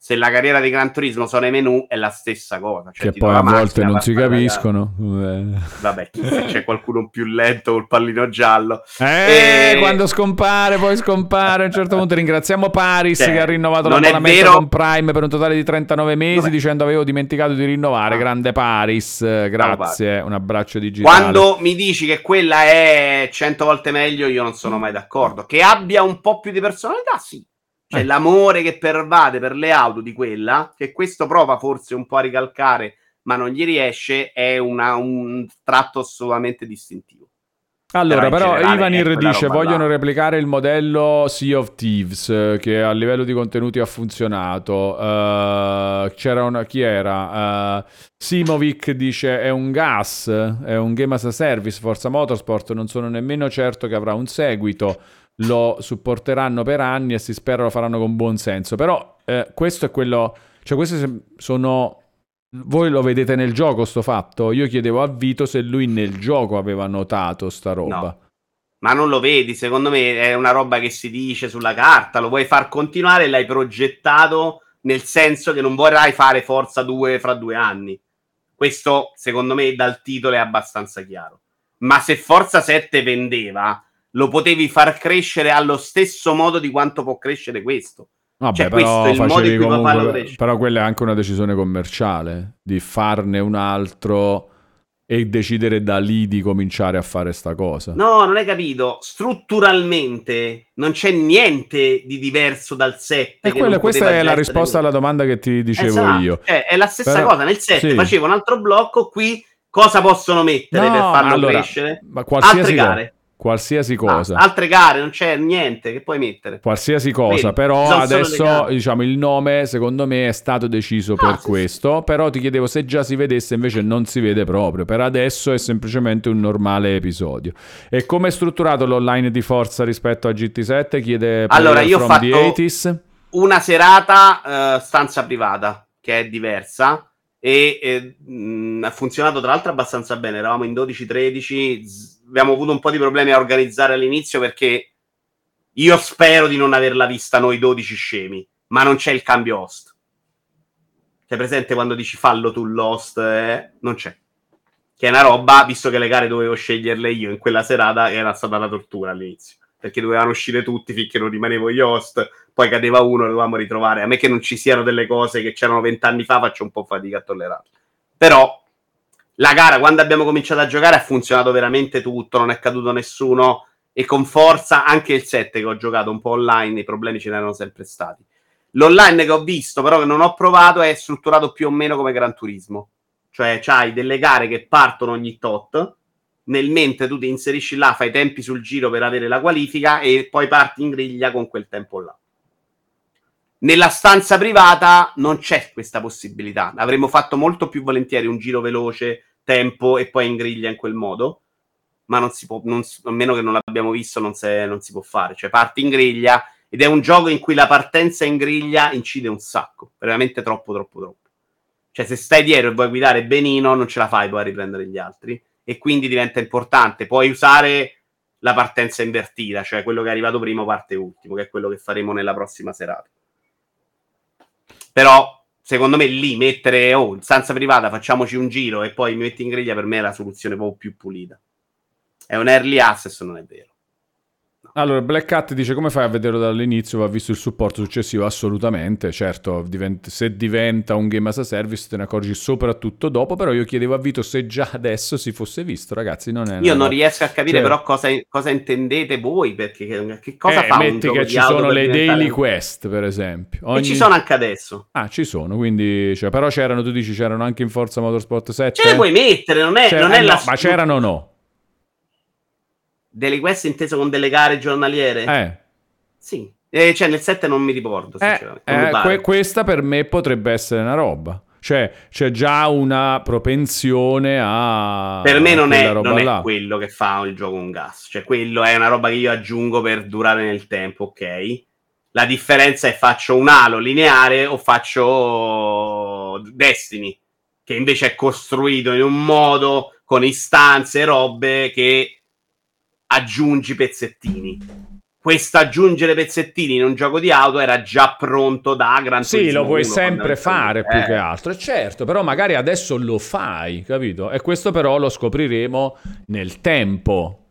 S1: Se la carriera di Gran Turismo sono i menu, è la stessa cosa. Cioè,
S2: che poi a volte non si
S1: gara.
S2: capiscono. Eh.
S1: Vabbè, <laughs> c'è qualcuno più lento col pallino giallo.
S2: Eh,
S1: E-
S2: quando scompare, poi scompare. A un certo punto ringraziamo Paris
S1: Cioè,
S2: che ha rinnovato l'abbonamento
S1: vero-
S2: con Prime per un totale di 39 mesi
S1: Vabbè.
S2: dicendo avevo dimenticato di rinnovare.
S1: Ah.
S2: Grande Paris, eh, grazie. Un abbraccio digitale.
S1: Quando mi dici che quella è 100 volte meglio, io non sono mai d'accordo. Che abbia un po' più di personalità, sì. Cioè,
S2: Eh.
S1: l'amore che pervade per le auto di quella, che questo prova forse un po' a ricalcare, ma non gli riesce, è una- un tratto assolutamente distintivo.
S2: Allora,
S1: Però
S2: però Ivanir
S1: quella
S2: dice
S1: roba là.
S2: vogliono replicare il modello Sea of Thieves eh, che a livello di contenuti ha funzionato. Eh, c'era una chi era? Eh, Simovic dice è un gas, è un game as a service, Forza Motorsport, non sono nemmeno certo che avrà un seguito. Lo supporteranno per anni e si spera lo faranno con buon senso. Però eh, questo è quello, cioè questi sono... Voi lo vedete nel gioco sto fatto? Io chiedevo a Vito se lui nel gioco aveva notato sta roba.
S1: No. Ma non lo vedi, secondo me è una roba che si dice sulla carta, lo vuoi far continuare l'hai progettato nel senso che non vorrai fare Forza 2 fra due anni. Questo, secondo me, dal titolo è abbastanza chiaro. Ma se Forza 7 vendeva, lo potevi far crescere allo stesso modo di quanto può crescere questo.
S2: Vabbè, cioè, questo è il modo in cui comunque, farlo crescere. Però quella è anche una decisione commerciale, di farne un altro e decidere da lì di cominciare a fare sta cosa.
S1: No, non hai capito. Strutturalmente non c'è niente di diverso dal 7.
S2: E quella, questa è la risposta alla domanda che ti dicevo esatto. io.
S1: Cioè, è la stessa Però, cosa. Nel 7 sì. facevo un altro blocco, qui cosa possono mettere no, per farlo allora, crescere?
S2: Ma qualsiasi Altre gare. Qualsiasi cosa.
S1: Ah, altre gare non c'è niente che puoi mettere.
S2: Qualsiasi cosa, Vedi, però adesso diciamo il nome secondo me è stato deciso ah, per sì, questo, sì. però ti chiedevo se già si vedesse invece non si vede proprio, per adesso è semplicemente un normale episodio. E come è strutturato l'online di Forza rispetto a GT7? Chiede
S1: Allora, io ho fatto una serata uh, stanza privata che è diversa e eh, mh, ha funzionato tra l'altro abbastanza bene, eravamo in 12-13 z- abbiamo avuto un po' di problemi a organizzare all'inizio perché io spero di non averla vista noi 12 scemi, ma non c'è il cambio host. Sei presente quando dici fallo tu l'host? Eh? Non c'è. Che è una roba, visto che le gare dovevo sceglierle io in quella serata, era stata una tortura all'inizio. Perché dovevano uscire tutti finché non rimanevo io host, poi cadeva uno e dovevamo ritrovare. A me che non ci siano delle cose che c'erano vent'anni fa faccio un po' fatica a tollerare. Però la gara, quando abbiamo cominciato a giocare, ha funzionato veramente tutto, non è caduto nessuno. E con forza anche il 7 che ho giocato un po' online, i problemi ce n'erano sempre stati. L'online che ho visto, però che non ho provato, è strutturato più o meno come Gran Turismo. Cioè, c'hai delle gare che partono ogni tot, nel mente tu ti inserisci là, fai tempi sul giro per avere la qualifica e poi parti in griglia con quel tempo là. Nella stanza privata non c'è questa possibilità. Avremmo fatto molto più volentieri un giro veloce, tempo e poi in griglia in quel modo. Ma non si può, non, a meno che non l'abbiamo visto, non, se, non si può fare. Cioè, parti in griglia ed è un gioco in cui la partenza in griglia incide un sacco. Veramente troppo, troppo, troppo. Cioè, se stai dietro e vuoi guidare benino, non ce la fai poi a riprendere gli altri. E quindi diventa importante. Puoi usare la partenza invertita, cioè quello che è arrivato primo parte ultimo, che è quello che faremo nella prossima serata. Però, secondo me, lì mettere, oh, stanza privata facciamoci un giro e poi mi metti in griglia, per me è la soluzione proprio più pulita. È un early access, non è vero.
S2: Allora, Black Cat dice come fai a vederlo dall'inizio? Va visto il supporto successivo? Assolutamente, certo, divent- se diventa un game as a service te ne accorgi soprattutto dopo, però io chiedevo a Vito se già adesso si fosse visto, ragazzi, non è...
S1: Io non riesco a capire cioè... però cosa, cosa, intendete voi, perché che cosa
S2: eh,
S1: fa
S2: metti che ci sono le daily quest, per esempio.
S1: Ogni... E ci sono anche adesso.
S2: Ah, ci sono, quindi... Cioè, però c'erano, tu dici, c'erano anche in Forza Motorsport 7?
S1: Ce le puoi mettere, non è, non è
S2: eh,
S1: la...
S2: No, ma c'erano o no?
S1: Delle quest inteso con delle gare giornaliere?
S2: Eh.
S1: Sì. Eh, cioè, nel 7 non mi ricordo,
S2: eh, eh, que- questa per me potrebbe essere una roba. Cioè, c'è già una propensione a.
S1: Per me non, è, non è, quello che fa il gioco un gas. Cioè, quello è una roba che io aggiungo per durare nel tempo, ok? La differenza è faccio un alo lineare o faccio Destiny, che invece è costruito in un modo con istanze e robe che aggiungi pezzettini. Questo aggiungere pezzettini in un gioco di auto era già pronto da Gran
S2: Sì, lo puoi sempre fare più che altro, certo, però magari adesso lo fai, capito? E questo però lo scopriremo nel tempo.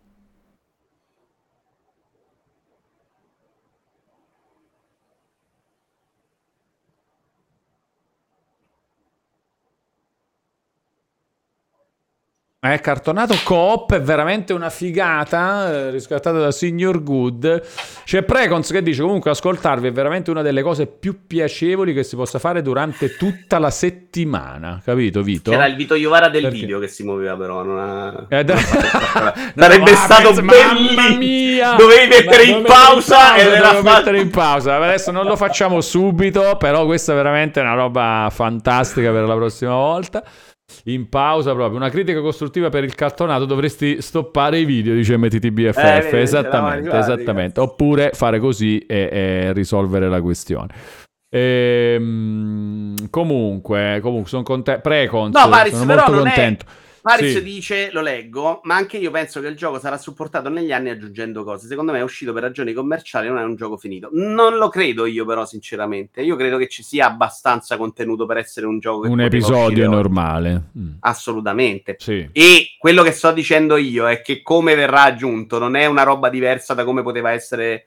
S2: È cartonato coop, è veramente una figata, eh, riscattato da Signor Good. C'è Precons che dice comunque ascoltarvi è veramente una delle cose più piacevoli che si possa fare durante tutta la settimana, capito Vito?
S1: C'era il Vito Iovara del Perché? video che si muoveva però, non ha... Eh, da... <laughs> Sarebbe no, stato penso, bellissimo! Mamma mia! Dovevi mettere in pausa e
S2: dovevo mettere in pausa. Adesso non lo facciamo subito, però questa è veramente una roba fantastica per la prossima volta. In pausa proprio, una critica costruttiva per il cartonato, dovresti stoppare i video, dice MTTBFF.
S1: Eh, vedi,
S2: esattamente,
S1: arrivati,
S2: esattamente. Oppure fare così e, e risolvere la questione. Ehm, comunque, comunque sono contento. Precons,
S1: No, Paris,
S2: sono molto
S1: non è- Paris
S2: Sì.
S1: dice, lo leggo, ma anche io penso che il gioco sarà supportato negli anni aggiungendo cose. Secondo me è uscito per ragioni commerciali, non è un gioco finito. Non lo credo io però, sinceramente. Io credo che ci sia abbastanza contenuto per essere un gioco che
S2: Un episodio normale. Mm,
S1: Assolutamente.
S2: Sì.
S1: E quello che sto dicendo io è che come verrà aggiunto non è una roba diversa da come poteva essere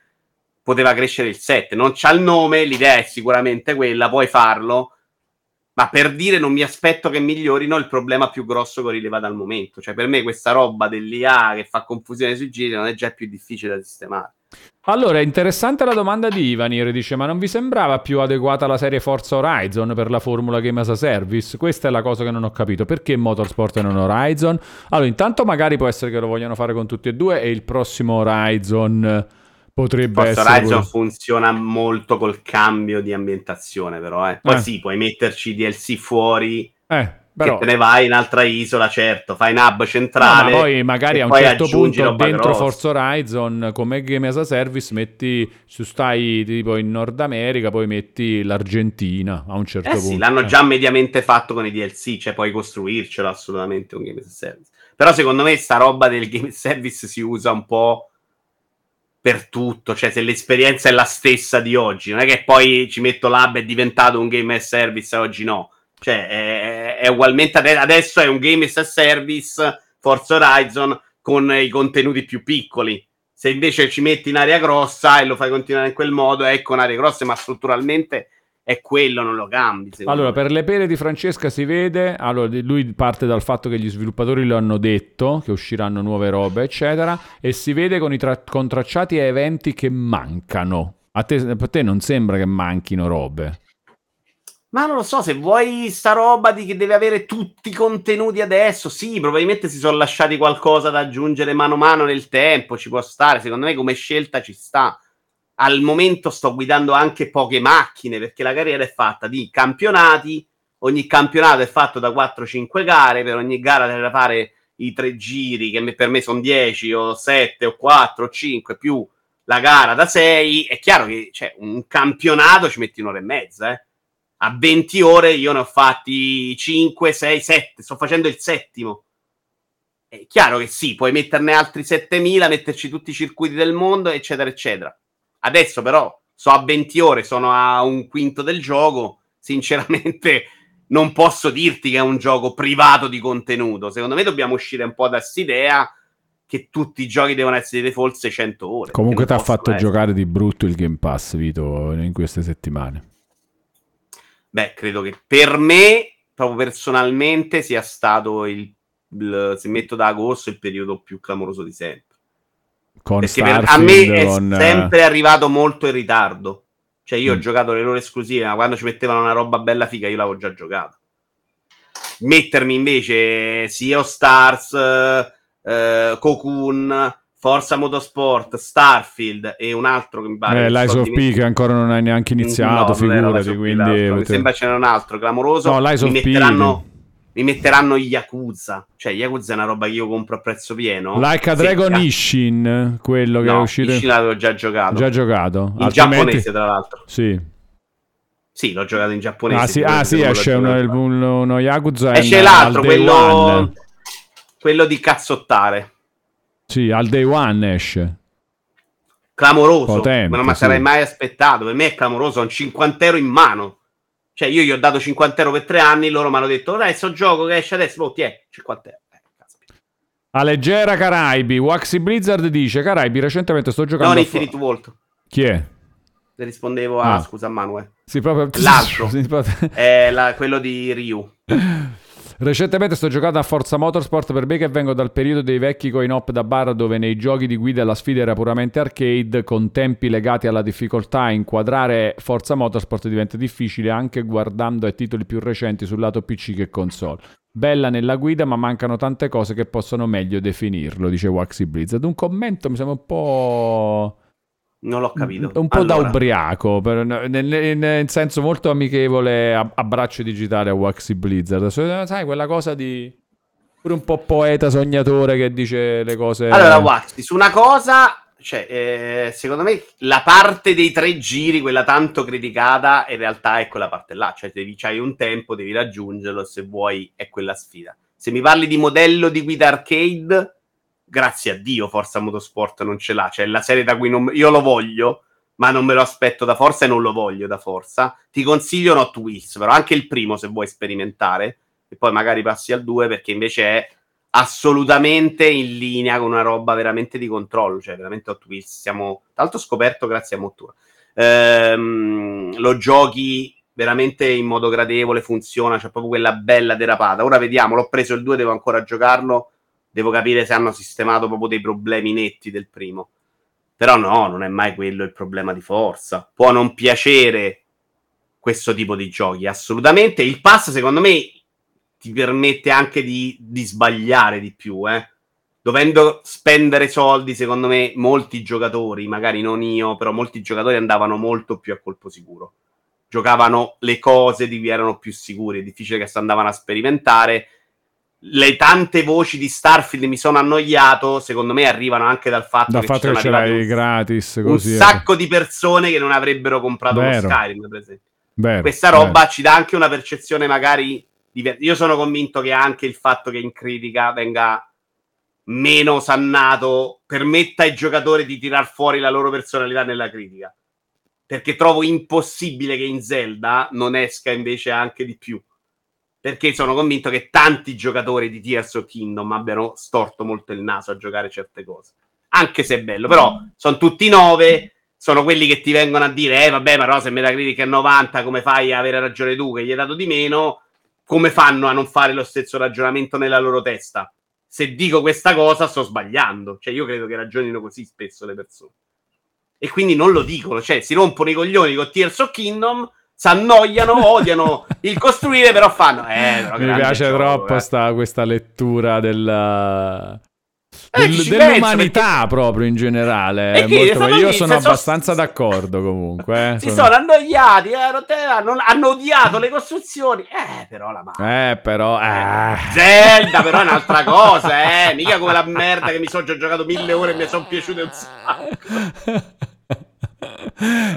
S1: poteva crescere il 7. Non c'ha il nome, l'idea è sicuramente quella, puoi farlo. Ma per dire non mi aspetto che migliorino il problema più grosso che ho rilevato al momento. Cioè, per me questa roba dell'IA che fa confusione sui giri non è già più difficile da sistemare.
S2: Allora, interessante la domanda di Ivanir, dice, ma non vi sembrava più adeguata la serie Forza Horizon per la formula Game as a Service? Questa è la cosa che non ho capito, perché Motorsport e non Horizon? Allora, intanto magari può essere che lo vogliano fare con tutti e due e il prossimo Horizon potrebbe
S1: Forza
S2: essere...
S1: Horizon
S2: quello-
S1: funziona molto col cambio di ambientazione, però. Eh. Poi
S2: Eh.
S1: sì, puoi metterci DLC fuori
S2: Eh, però...
S1: che te ne vai in altra isola, certo, fai un hub
S2: No,
S1: centrale.
S2: ma poi magari a un certo punto dentro. Forza Horizon come Game as a Service metti su stai tipo in Nord America poi metti l'Argentina a un certo
S1: Eh
S2: punto
S1: sì, l'hanno
S2: Eh.
S1: già mediamente fatto con i DLC, cioè puoi costruircelo assolutamente un game as a service. Però secondo me sta roba del game as a service si usa un po' per tutto, cioè se l'esperienza è la stessa di oggi, non è che poi ci metto l'hub è diventato un game as service e oggi no. Cioè è, è ugualmente ade- adesso è un game as a service Forza Horizon con i contenuti più piccoli. Se invece ci metti in area grossa e lo fai continuare in quel modo, è con aree grosse, ma strutturalmente è quello, non lo cambi.
S2: Allora,
S1: me.
S2: per le pere di Francesca si vede, allora, lui parte dal fatto che gli sviluppatori lo hanno detto, che usciranno nuove robe, eccetera, e si vede con i tra- contracciati a eventi che mancano. A te, a te non sembra che manchino robe?
S1: Ma non lo so, se vuoi sta roba di che deve avere tutti i contenuti adesso, sì, probabilmente si sono lasciati qualcosa da aggiungere mano a mano nel tempo, ci può stare, secondo me come scelta ci sta. Al momento sto guidando anche poche macchine, perché la carriera è fatta di campionati, ogni campionato è fatto da 4-5 gare, per ogni gara deve fare i tre giri, che per me sono 10 o 7 o 4 o 5, più la gara da 6, è chiaro che cioè, un campionato ci metti un'ora e mezza, eh a 20 ore io ne ho fatti 5, 6, 7, sto facendo il settimo. È chiaro che sì, puoi metterne altri 7000, metterci tutti i circuiti del mondo, eccetera, eccetera. Adesso però so a 20 ore, sono a un quinto del gioco, sinceramente <laughs> non posso dirti che è un gioco privato di contenuto. Secondo me dobbiamo uscire un po' da quest'idea che tutti i giochi devono essere di default 600 ore.
S2: Comunque ti ha fatto
S1: essere.
S2: giocare di brutto il Game Pass, Vito, in queste settimane.
S1: Beh, credo che per me, proprio personalmente, sia stato il, il- se metto da agosto, il periodo più clamoroso di sempre.
S2: Con
S1: Perché per- a me è
S2: con, eh,
S1: sempre arrivato molto in ritardo. Cioè, io
S2: Mm.
S1: ho giocato le loro esclusive, ma quando ci mettevano una roba bella figa, io l'avevo già giocata. Mettermi invece Sea of Stars, eh, eh, Cocoon, Forza Motorsport, Starfield e un altro che mi pare.
S2: eh,
S1: sto
S2: of P che ancora non hai neanche iniziato,
S1: No,
S2: figurati, quindi...
S1: l'altro. Mi sembra ce n'era un altro clamoroso.
S2: No,
S1: mi,
S2: of P,
S1: metteranno, mi metteranno Yakuza. Cioè, Yakuza è una roba che io compro a prezzo pieno.
S2: Like a
S1: Sì,
S2: Dragon
S1: cazzo.
S2: Ishin, quello che
S1: No,
S2: è uscito...
S1: Ishin l'avevo già giocato.
S2: Già giocato?
S1: in
S2: Altrimenti-
S1: giapponese, tra l'altro.
S2: Sì.
S1: Sì, l'ho giocato in giapponese.
S2: Ah sì, ah, sì esce uno, uno, uno Yakuza
S1: Esce
S2: al-
S1: l'altro, quello... quello di cazzottare.
S2: Sì, al day one esce.
S1: Clamoroso.
S2: Potente,
S1: ma non mi
S2: sì.
S1: sarei mai aspettato. Per me è clamoroso. Ho un 50 euro in mano. Cioè, io gli ho dato 50 euro per tre anni. Loro mi hanno detto: sto gioco che esce adesso. Oh, ti è 50 euro. Eh.
S2: A leggera Caraibi, Waxy Blizzard dice Caraibi recentemente sto giocando
S1: Non Infinite Vault.
S2: Chi è?
S1: Le rispondevo a
S2: Ah.
S1: scusa, Manuel.
S2: Sì, proprio
S1: L'altro. <laughs>
S2: Sì, proprio-
S1: È la- quello di Ryu. <laughs>
S2: Recentemente sto giocando a Forza Motorsport per me che vengo dal periodo dei vecchi coin-op da bar dove nei giochi di guida la sfida era puramente arcade con tempi legati alla difficoltà inquadrare Forza Motorsport diventa difficile anche guardando ai titoli più recenti sul lato PC che console. Bella nella guida ma mancano tante cose che possono meglio definirlo, dice Waxy Blizzard. Un commento mi sembra un po'...
S1: Non l'ho capito.
S2: Un po' da
S1: Allora,
S2: ubriaco, per- nel, nel- nel senso molto amichevole abbraccio digitale a Waxy Blizzard. So- Sai, quella cosa di... Pure un po' poeta sognatore che dice le cose...
S1: Allora, Waxi, su una cosa, cioè, eh, secondo me la parte dei tre giri, quella tanto criticata, in realtà è quella parte là. Cioè, devi, c'hai un tempo, devi raggiungerlo, se vuoi è quella sfida. Se mi parli di modello di guida arcade, grazie a Dio Forza Motorsport non ce l'ha. Cioè, la serie da cui non, io lo voglio, ma non me lo aspetto da Forza e non lo voglio da Forza. Ti consiglio Not Wheels, però anche il primo se vuoi sperimentare, e poi magari passi al 2 perché invece è assolutamente in linea con una roba veramente di controllo, cioè veramente Hot Wheels. Siamo, tra scoperto grazie a Mottura. Ehm, lo giochi veramente in modo gradevole, funziona, c'è proprio quella bella derapata. Ora vediamo, l'ho preso il 2, devo ancora giocarlo, devo capire se hanno sistemato proprio dei problemi netti del primo. Però no, non è mai quello il problema di forza. Può non piacere questo tipo di giochi, assolutamente. Il pass, secondo me, ti permette anche di, di sbagliare di più, eh. Dovendo spendere soldi, secondo me, molti giocatori, magari non io, però molti giocatori andavano molto più a colpo sicuro. Giocavano le cose di cui erano più sicuri. È difficile che si andavano a sperimentare. Le tante voci di Starfield mi sono annoiato. Secondo me arrivano anche dal fatto
S2: Dal
S1: che
S2: fatto che ce l'hai
S1: un-
S2: gratis,
S1: un
S2: così. eh.
S1: sacco di persone che non avrebbero comprato
S2: Vero.
S1: Skyrim, per esempio.
S2: Vero,
S1: Questa
S2: vero.
S1: roba ci dà anche una percezione magari diver- Io sono convinto che anche il fatto che in critica venga meno osannato permetta ai giocatori di tirar fuori la loro personalità nella critica. Perché trovo impossibile che in Zelda non esca invece anche di più. Perché sono convinto che tanti giocatori di Tears of Kingdom abbiano storto molto il naso a giocare certe cose. Anche se è bello, però sono tutti nove. Sono quelli che ti vengono a dire: Eh, vabbè, ma no, se Metacritic è 90, come fai a avere ragione tu che gli hai dato di meno? Come fanno a non fare lo stesso ragionamento nella loro testa? Se dico questa cosa, sto sbagliando. Cioè, io credo che ragionino così spesso le persone. E quindi non lo dicono, cioè si rompono i coglioni con Tears of Kingdom, si annoiano, odiano il costruire, però fanno. Eh, però
S2: Mi piace
S1: gioco,
S2: troppo
S1: eh.
S2: sta- questa lettura del,
S1: Eh,
S2: del- dell'umanità
S1: penso,
S2: proprio in generale.
S1: Che sono
S2: io sono
S1: se so-
S2: abbastanza d'accordo comunque. eh,
S1: Si
S2: sono-
S1: sono annoiati, eh, hanno, hanno odiato le costruzioni. Eh, però la mano.
S2: Eh, però... eh.
S1: Zelda, però è un'altra cosa, eh. Mica come la merda che mi sono già giocato mille ore e mi sono piaciute un sacco. <laughs>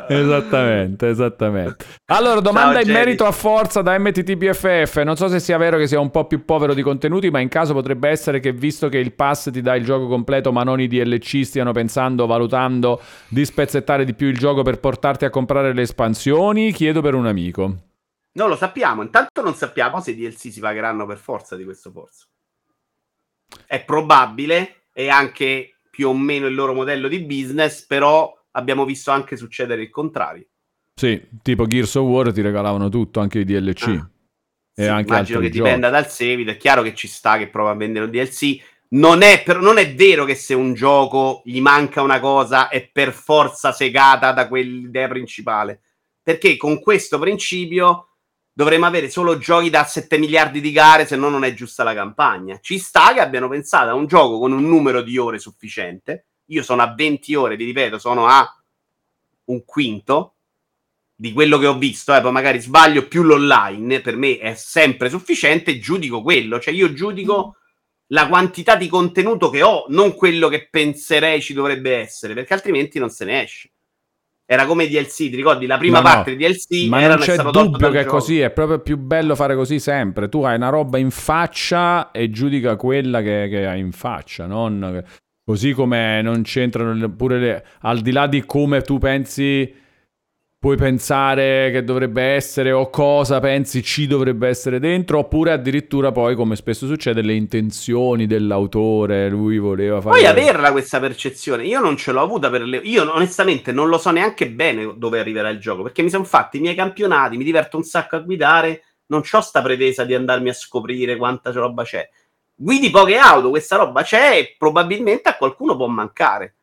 S2: esattamente, esattamente. Allora, domanda
S1: Ciao,
S2: in
S1: Jerry.
S2: merito a Forza da MTTPFF. Non so se sia vero che sia un po' più povero di contenuti, ma in caso potrebbe essere che visto che il pass ti dà il gioco completo, ma non i DLC, stiano pensando, valutando di spezzettare di più il gioco per portarti a comprare le espansioni. Chiedo per un amico.
S1: Non lo sappiamo. Intanto non sappiamo se i DLC si pagheranno per forza di questo Forza. È probabile, è anche più o meno il loro modello di business, però abbiamo visto anche succedere il contrario.
S2: Sì, tipo Gears of War ti regalavano tutto, anche i DLC.
S1: Ah.
S2: E
S1: Sì,
S2: anche
S1: immagino che dipenda
S2: giochi.
S1: dal seguito. È chiaro che ci sta che prova a vendere un DLC. Non è, però, non è vero che se un gioco gli manca una cosa è per forza segata da quell'idea principale. Perché con questo principio dovremmo avere solo giochi da 7 miliardi di gare, se no non è giusta la campagna. Ci sta che abbiano pensato a un gioco con un numero di ore sufficiente. Io sono a 20 ore, vi ripeto, sono a un quinto di quello che ho visto, eh, poi magari sbaglio più l'online, per me è sempre sufficiente, giudico quello, cioè io giudico la quantità di contenuto che ho, non quello che penserei ci dovrebbe essere, perché altrimenti non se ne esce. Era come DLC, ti ricordi? La prima
S2: No, no,
S1: parte di DLC
S2: Ma
S1: era
S2: non c'è dubbio che è così, è proprio più bello fare così sempre. Tu hai una roba in faccia e giudica quella che, che hai in faccia, non... Così come non c'entrano le- pure le... Al di là di come tu pensi, puoi pensare che dovrebbe essere o cosa pensi ci dovrebbe essere dentro, oppure addirittura poi, come spesso succede, le intenzioni dell'autore, lui voleva fare...
S1: Puoi averla questa percezione. Io non ce l'ho avuta per le. Io onestamente non lo so neanche bene dove arriverà il gioco. Perché mi sono fatti i miei campionati, mi diverto un sacco a guidare. Non ho sta pretesa di andarmi a scoprire quanta roba c'è. Guidi poche auto, questa roba c'è e probabilmente a qualcuno può mancare.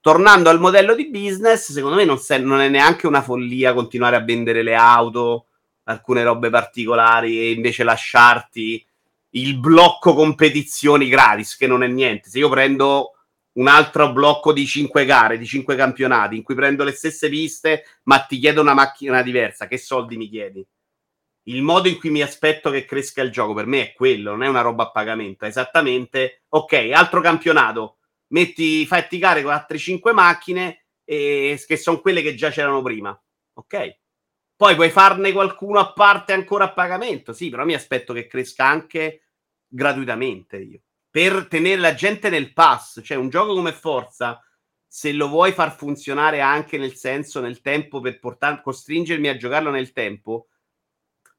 S1: Tornando al modello di business, secondo me non, se- non è neanche una follia continuare a vendere le auto, alcune robe particolari e invece lasciarti il blocco competizioni gratis, che non è niente. Se io prendo un altro blocco di cinque gare, di cinque campionati, in cui prendo le stesse piste, ma ti chiedo una macchina diversa. Che soldi mi chiedi? Il modo in cui mi aspetto che cresca il gioco per me è quello, non è una roba a pagamento. È esattamente, ok, altro campionato, metti, fatti gare con altre cinque macchine, e, che sono quelle che già c'erano prima. Ok? Poi puoi farne qualcuno a parte ancora a pagamento, sì, però mi aspetto che cresca anche gratuitamente io. Per tenere la gente nel pass, cioè un gioco come Forza, se lo vuoi far funzionare anche nel senso, nel tempo, per portar- costringermi a giocarlo nel tempo,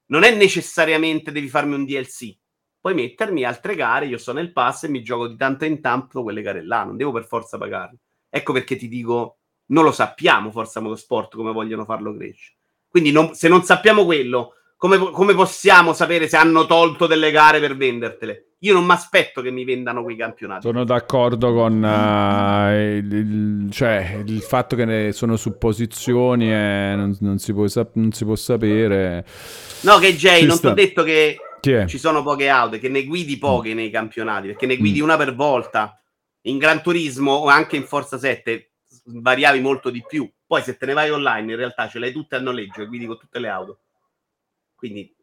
S1: non è necessariamente devi farmi un DLC. Puoi mettermi altre gare, io sto nel pass e mi gioco di tanto in tanto quelle gare là, non devo per forza pagarle. Ecco perché ti dico, non lo sappiamo Forza Motorsport come vogliono farlo crescere. Quindi non, se non sappiamo quello, come, come, possiamo sapere se hanno tolto delle gare per vendertele? Io non mi aspetto che mi vendano quei campionati.
S2: Sono d'accordo con uh, il, il, cioè, il, fatto che ne sono supposizioni e non, non, si può, non, si può, sapere.
S1: No, che Jay, non ti ho detto che ci sono poche auto, che ne guidi poche mm. nei campionati, perché ne guidi mm. una per volta. In Gran Turismo o anche in Forza 7 variavi molto di più. Poi se te ne vai online, in realtà ce l'hai tutte a noleggio e guidi con tutte le auto. Quindi,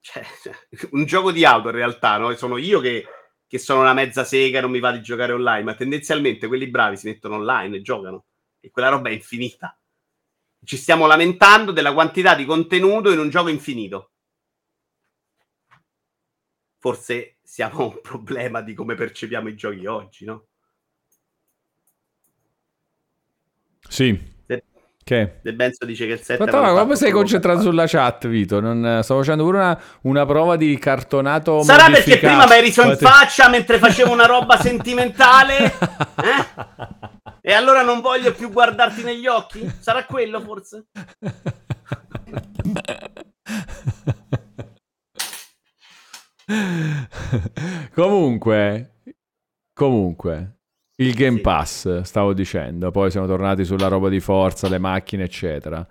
S1: cioè, <laughs> un gioco di auto in realtà, no? Sono io che, che sono una mezza sega non mi va di giocare online, ma tendenzialmente quelli bravi si mettono online e giocano. E quella roba è infinita. Ci stiamo lamentando della quantità di contenuto in un gioco infinito. Forse siamo un problema di come percepiamo i giochi oggi, no?
S2: Sì. Che?
S1: De Benzo dice che il 7
S2: Aspetta, ma come sei concentrato sulla chat, Vito? Non, stavo facendo pure una, una prova di cartonato.
S1: Sarà perché prima mi hai riso in faccia mentre facevo una roba <laughs> sentimentale? <laughs> Eh? E allora non voglio più guardarti negli occhi? Sarà quello forse?
S2: comunque, comunque, il Game sì. Pass, stavo dicendo, poi siamo tornati sulla roba di forza, le macchine, eccetera.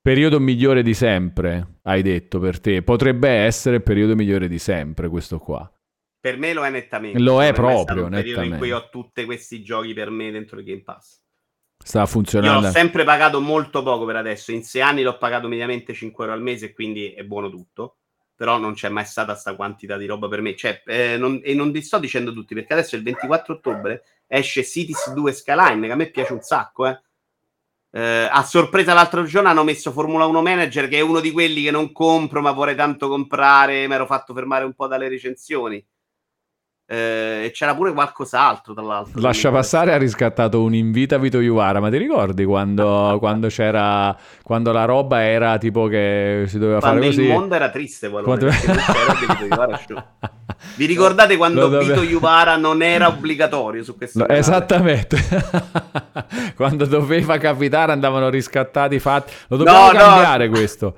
S2: Periodo migliore di sempre, hai detto per te. Potrebbe essere il periodo migliore di sempre, questo qua.
S1: Per me lo è nettamente.
S2: Lo è proprio,
S1: è periodo in cui ho tutti questi giochi per me dentro il Game Pass.
S2: Sta funzionando.
S1: Io l'ho sempre pagato molto poco per adesso. In sei anni l'ho pagato mediamente 5 euro al mese, quindi è buono tutto però non c'è mai stata questa quantità di roba per me. Cioè, eh, non, e non vi sto dicendo tutti, perché adesso il 24 ottobre esce Cities 2 Skyline, che a me piace un sacco, eh. Eh, a sorpresa l'altro giorno hanno messo Formula 1 Manager, che è uno di quelli che non compro, ma vorrei tanto comprare, mi ero fatto fermare un po' dalle recensioni. Eh, e c'era pure qualcos'altro, tra l'altro.
S2: Lascia passare ha riscattato un invito a Vito Iuvara, ma ti ricordi quando, <laughs> quando, c'era quando la roba era tipo che si doveva
S1: quando
S2: fare così?
S1: il mondo era triste, quando... <laughs> Vi ricordate quando dove... Vito Iuvara non era obbligatorio su questo? No,
S2: esattamente. <laughs> quando doveva capitare andavano riscattati fatti. Lo dobbiamo no, cambiare no. questo.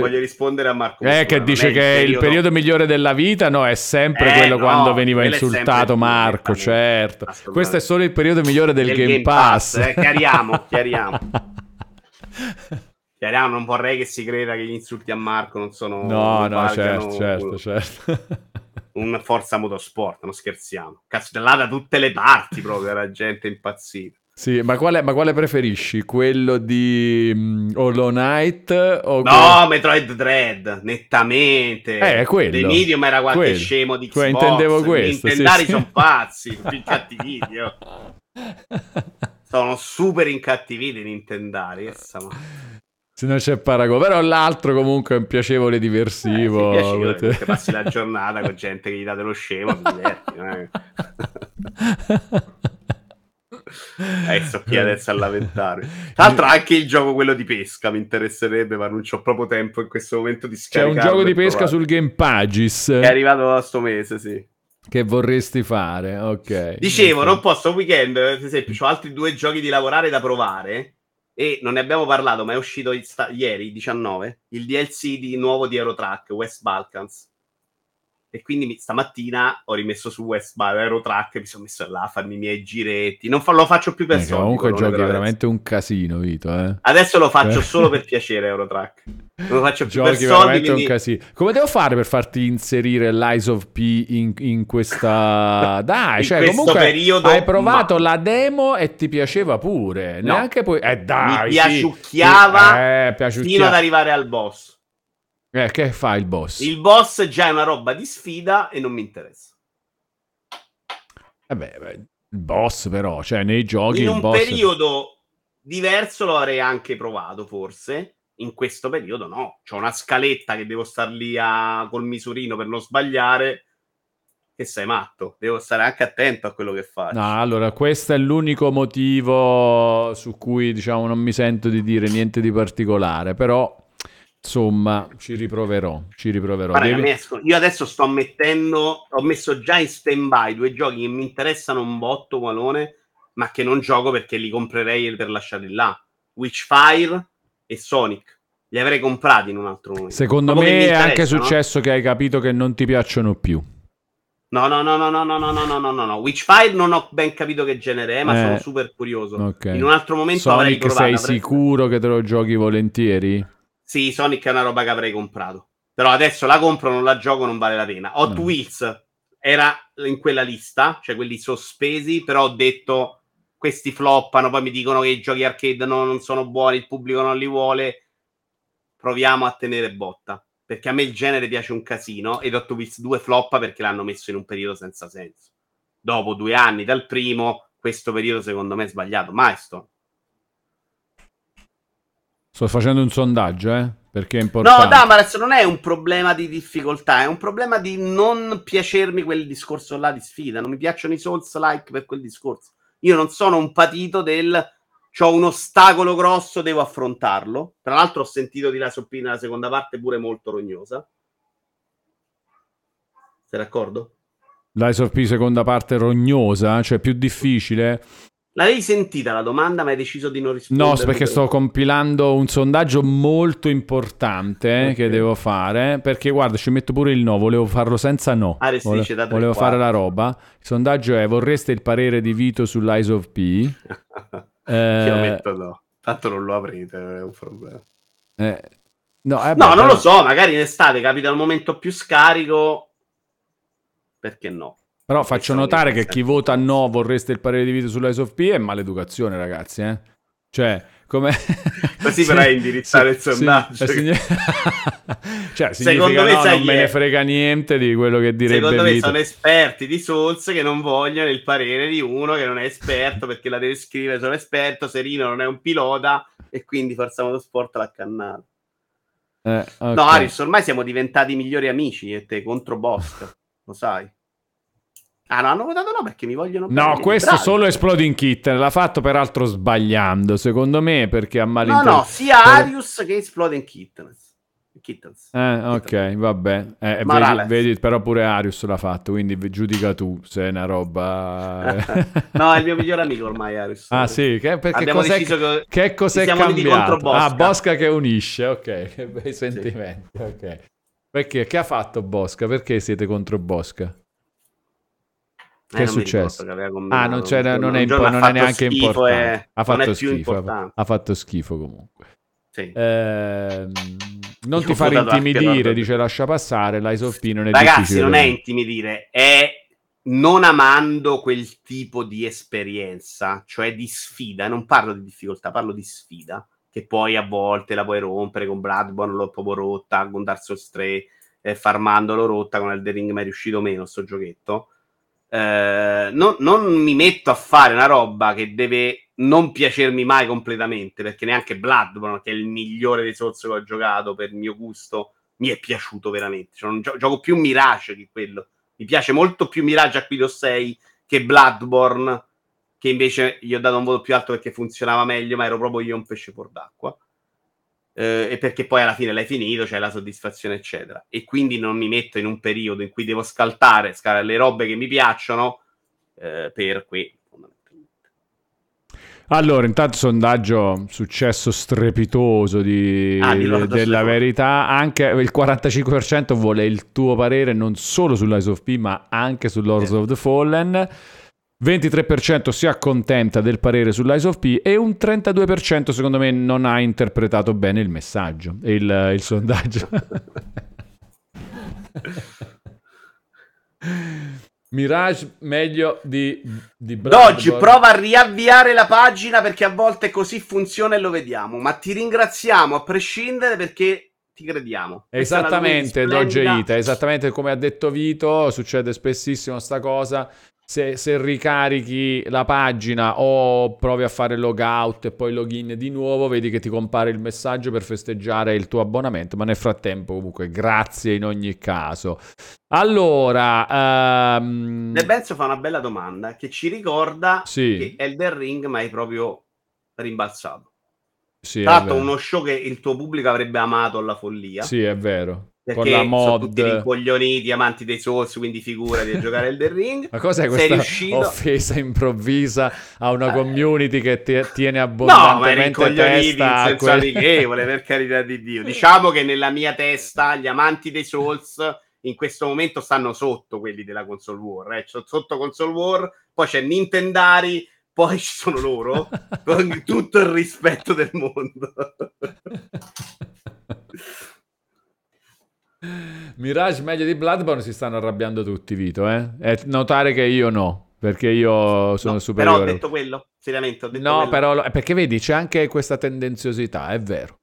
S1: Voglio rispondere a Marco.
S2: Eh, che dice che il periodo... periodo... migliore della vita no, è sempre eh, quello no, quando veniva insultato Marco, certo. Questo è solo il periodo migliore del, del Game, Game, Pass.
S1: Pass eh, chiariamo, <laughs> chiariamo. <laughs> chiariamo, non vorrei che si creda che gli insulti a Marco non sono...
S2: No, no, certo, certo, certo. <laughs>
S1: un Forza Motorsport, non scherziamo. Là da tutte le parti proprio la gente impazzita.
S2: Sì, ma quale, ma quale, preferisci? Quello di um, Hollow Knight o
S1: No, quello... Metroid Dread, nettamente.
S2: Eh, quello. The
S1: Medium era qualche quello. scemo di Xbox.
S2: intendevo questo,
S1: Gli intendari sì, sono sì. pazzi, più incattiviti. Oh. <laughs> sono super incattiviti i Nintendari.
S2: Se non c'è paragone, però l'altro comunque è un piacevole diversivo. Eh, sì, piacevole,
S1: perché passi la giornata con gente che gli dà dello scemo, ti diverti. Eh. <laughs> Eh, sto qui adesso a lamentarmi. <laughs> Tra l'altro, anche il gioco, quello di pesca, mi interesserebbe, ma non ho proprio tempo in questo momento di scaricare.
S2: C'è un gioco di pesca sul Game Pages.
S1: È arrivato sto mese, sì.
S2: Che vorresti fare, ok.
S1: Dicevo, okay. non posso, weekend, per esempio, ho altri due giochi di lavorare da provare. E non ne abbiamo parlato, ma è uscito sta- ieri, 19, il DLC di nuovo di Eurotrack, West Balkans e quindi stamattina ho rimesso su West Bar Aero Track mi sono messo là a farmi i miei giretti. Non fa- lo faccio più per eh, soldi.
S2: Comunque giochi veramente un casino, Vito. Eh?
S1: Adesso lo faccio eh. solo per piacere Eurotrack. Non lo faccio più per
S2: Giochi
S1: soldi,
S2: veramente
S1: quindi...
S2: un casino. Come devo fare per farti inserire l'Eyes of P in, in questa... <laughs> Dai,
S1: In
S2: cioè comunque
S1: periodo,
S2: hai provato
S1: ma-
S2: la demo e ti piaceva pure.
S1: No.
S2: Neanche poi... Eh dai,
S1: mi piaciucchiava
S2: Sì, eh,
S1: fino
S2: piaciucchiava.
S1: ad arrivare al boss.
S2: Eh, che fa il boss?
S1: Il boss già è una roba di sfida e non mi interessa.
S2: Eh beh, beh, il boss però, cioè nei giochi
S1: In un
S2: boss...
S1: periodo diverso lo avrei anche provato, forse. In questo periodo no. C'ho una scaletta che devo star lì a- col misurino per non sbagliare. Che sei matto. Devo stare anche attento a quello che faccio.
S2: No, allora, questo è l'unico motivo su cui, diciamo, non mi sento di dire niente di particolare, però, insomma, ci riproverò, ci riproverò.
S1: Guarda,
S2: Devi-
S1: escono- Io adesso sto mettendo, ho messo già in stand by due giochi che mi interessano un botto, Walone, ma che non gioco perché li comprerei per lasciarli là. Witchfire e Sonic. Li avrei comprati in un altro momento.
S2: Secondo me è anche successo che hai capito che non ti piacciono più.
S1: No, no, no, no, no, no, no, no, no, no, no, no. Witchfire non ho ben capito che genere è, ma
S2: Eh,
S1: sono super curioso.
S2: ok.
S1: In un altro momento avrei
S2: Sonic,
S1: provato.
S2: sei
S1: avrei-
S2: sicuro che te lo giochi volentieri?
S1: Sì, Sonic è una roba che avrei comprato. Però adesso la compro, non la gioco, non vale la pena. Hot
S2: No.
S1: Wheels era in quella lista, cioè quelli sospesi, però ho detto questi floppano, poi mi dicono che i giochi arcade non, non sono buoni, il pubblico non li vuole. Proviamo a tenere botta. Perché a me il genere piace un casino ed Hot Wheels 2 floppa perché l'hanno messo in un periodo senza senso. Dopo due anni dal primo, questo periodo secondo me è sbagliato. Milestone.
S2: Sto facendo un sondaggio, eh? Perché è
S1: No,
S2: importante.
S1: Damares non è un problema di difficoltà, è un problema di non piacermi quel discorso là di sfida. Non mi piacciono i Souls like per quel discorso. Io non sono un patito del c'ho un ostacolo grosso, devo affrontarlo. Tra l'altro, ho sentito di la soppina nella seconda parte pure molto rognosa. Sei d'accordo?
S2: L'Ice of P seconda parte rognosa, cioè più difficile.
S1: L'avevi sentita la domanda, ma hai deciso di non rispondere?
S2: No, perché sto compilando un sondaggio molto importante
S1: Ok.
S2: che devo fare. Perché guarda, ci metto pure il no. Volevo farlo senza no.
S1: Ares
S2: Vole-
S1: dice da
S2: volevo fare la roba. Il sondaggio è: vorreste il parere di Vito sull'Eyes of P? <laughs> Eh,
S1: Io metto no. Tanto non lo aprite, non è un problema.
S2: eh, no, eh,
S1: No,
S2: beh,
S1: non
S2: però-
S1: lo so, magari in estate capita il momento più scarico. Perché no?
S2: Però faccio notare che chi vota no vorreste il parere di Vito sull'Eyes of P è maleducazione, ragazzi. Eh? Cioè, come... <laughs> <laughs>
S1: Così però è indirizzare il sondaggio.
S2: eh, signi- cioè,
S1: Secondo me
S2: no, non me ne frega niente di quello che direbbe
S1: Secondo me
S2: Vito.
S1: sono esperti di Souls che non vogliono il parere di uno che non è esperto perché la deve scrivere. Sono esperto, Serino non è un pilota e quindi Forza Motorsport l'ha cannato.
S2: Eh, ok.
S1: No, Aris, ormai siamo diventati migliori amici e te contro Bosca, lo sai. Ah no, hanno votato no perché mi vogliono
S2: No,
S1: bene,
S2: questo
S1: bravi.
S2: solo Exploding Kitten l'ha fatto peraltro sbagliando, secondo me, perché a
S1: No,
S2: malinteso...
S1: no, sia Arius che Exploding Kittens. Kittens.
S2: Eh, ok, vabbè. Eh, vedi, vedi, però pure Arius l'ha fatto, quindi giudica tu se è una roba... <laughs>
S1: no, è il mio migliore amico ormai Arius.
S2: ah sì, che, perché
S1: Abbiamo
S2: cos'è,
S1: deciso che
S2: che cos'è cambiato?
S1: contro Bosca.
S2: Ah, Bosca che unisce, ok, <laughs> che bei sentimenti, ok. Perché, che ha fatto Bosca? Perché siete contro Bosca?
S1: Eh,
S2: Che è successo?
S1: che.
S2: Ah, non,
S1: giorno-
S2: non è, impo-
S1: ha
S2: non è neanche
S1: schifo
S2: importante.
S1: e
S2: Ha
S1: non
S2: fatto
S1: è
S2: schifo.
S1: importante.
S2: Ha fatto schifo comunque.
S1: Sì.
S2: Ehm, non
S1: Io
S2: ti fare intimidire, dice lascia passare. L'Eyes of P non è
S1: Ragazzi, non è intimidire, è non amando quel tipo di esperienza, cioè di sfida. Non parlo di difficoltà, parlo di sfida. Che poi a volte la puoi rompere con Bloodborne, l'ho proprio rotta, con Dark Souls 3, eh, Farmando l'ho rotta, con Elden Ring mi è riuscito meno sto giochetto. Eh, non, non mi metto a fare una roba che deve non piacermi mai completamente, perché neanche Bloodborne, che è il migliore dei Souls che ho giocato per mio gusto, mi è piaciuto veramente. Cioè, gio- gioco più Mirage che quello. Mi piace molto più Mirage Acquido 6 che Bloodborne, che invece gli ho dato un voto più alto perché funzionava meglio, ma ero proprio io un pesce fuor d'acqua. Eh, e perché poi alla fine l'hai finito, c'è la soddisfazione, eccetera. E quindi non mi metto in un periodo in cui devo scaltare, scalare le robe che mi piacciono eh, per qui.
S2: Allora, intanto sondaggio successo strepitoso di-
S1: Ah, di
S2: della
S1: Fallen.
S2: verità. Anche il 45% vuole il tuo parere non solo sull'Eyes of P, ma anche su Lords
S1: Sì.
S2: of the Fallen. 23% si accontenta del parere sull'Eyes of P e un 32% secondo me non ha interpretato bene il messaggio, il, il sondaggio. <laughs> Mirage meglio di, di
S1: Doggi, prova a riavviare la pagina perché a volte così funziona e lo vediamo. Ma ti ringraziamo a prescindere perché ti crediamo.
S2: Esattamente,
S1: splendida.
S2: Ita, esattamente come ha detto Vito, succede spessissimo sta cosa. Se, se ricarichi la pagina o provi a fare logout e poi login di nuovo, vedi che ti compare il messaggio per festeggiare il tuo abbonamento. Ma nel frattempo, comunque, grazie in ogni caso. Allora, ehm,
S1: De Benzo fa una bella domanda che ci ricorda
S2: Sì.
S1: che Elden Ring ma hai proprio rimbalzato.
S2: sì, è
S1: Tra l'altro uno show che il tuo pubblico avrebbe amato alla follia.
S2: Sì, è vero.
S1: Perché
S2: Con la
S1: sono tutti
S2: mod.
S1: rincoglioniti, amanti dei Souls, quindi figurati a giocare Elden Ring. <laughs>
S2: Ma cos'è questa
S1: riuscito-
S2: offesa improvvisa a una
S1: Eh.
S2: community che ti- tiene
S1: No,
S2: abbondantemente
S1: in
S2: testa a
S1: senso
S2: quel-
S1: amichevole, <laughs> per carità di Dio. Diciamo che nella mia testa gli amanti dei Souls in questo momento stanno sotto quelli della console war. Eh. C'ho Sotto console war, poi c'è Nintendari, poi ci sono loro, <laughs> con tutto il rispetto del mondo.
S2: Mirage meglio di Bloodborne si stanno arrabbiando tutti, Vito, eh? E notare che io no, perché io sono
S1: No, però ho
S2: superiore.
S1: detto quello, seriamente ho detto
S2: No,
S1: quello.
S2: però perché vedi, c'è anche questa tendenziosità, è vero.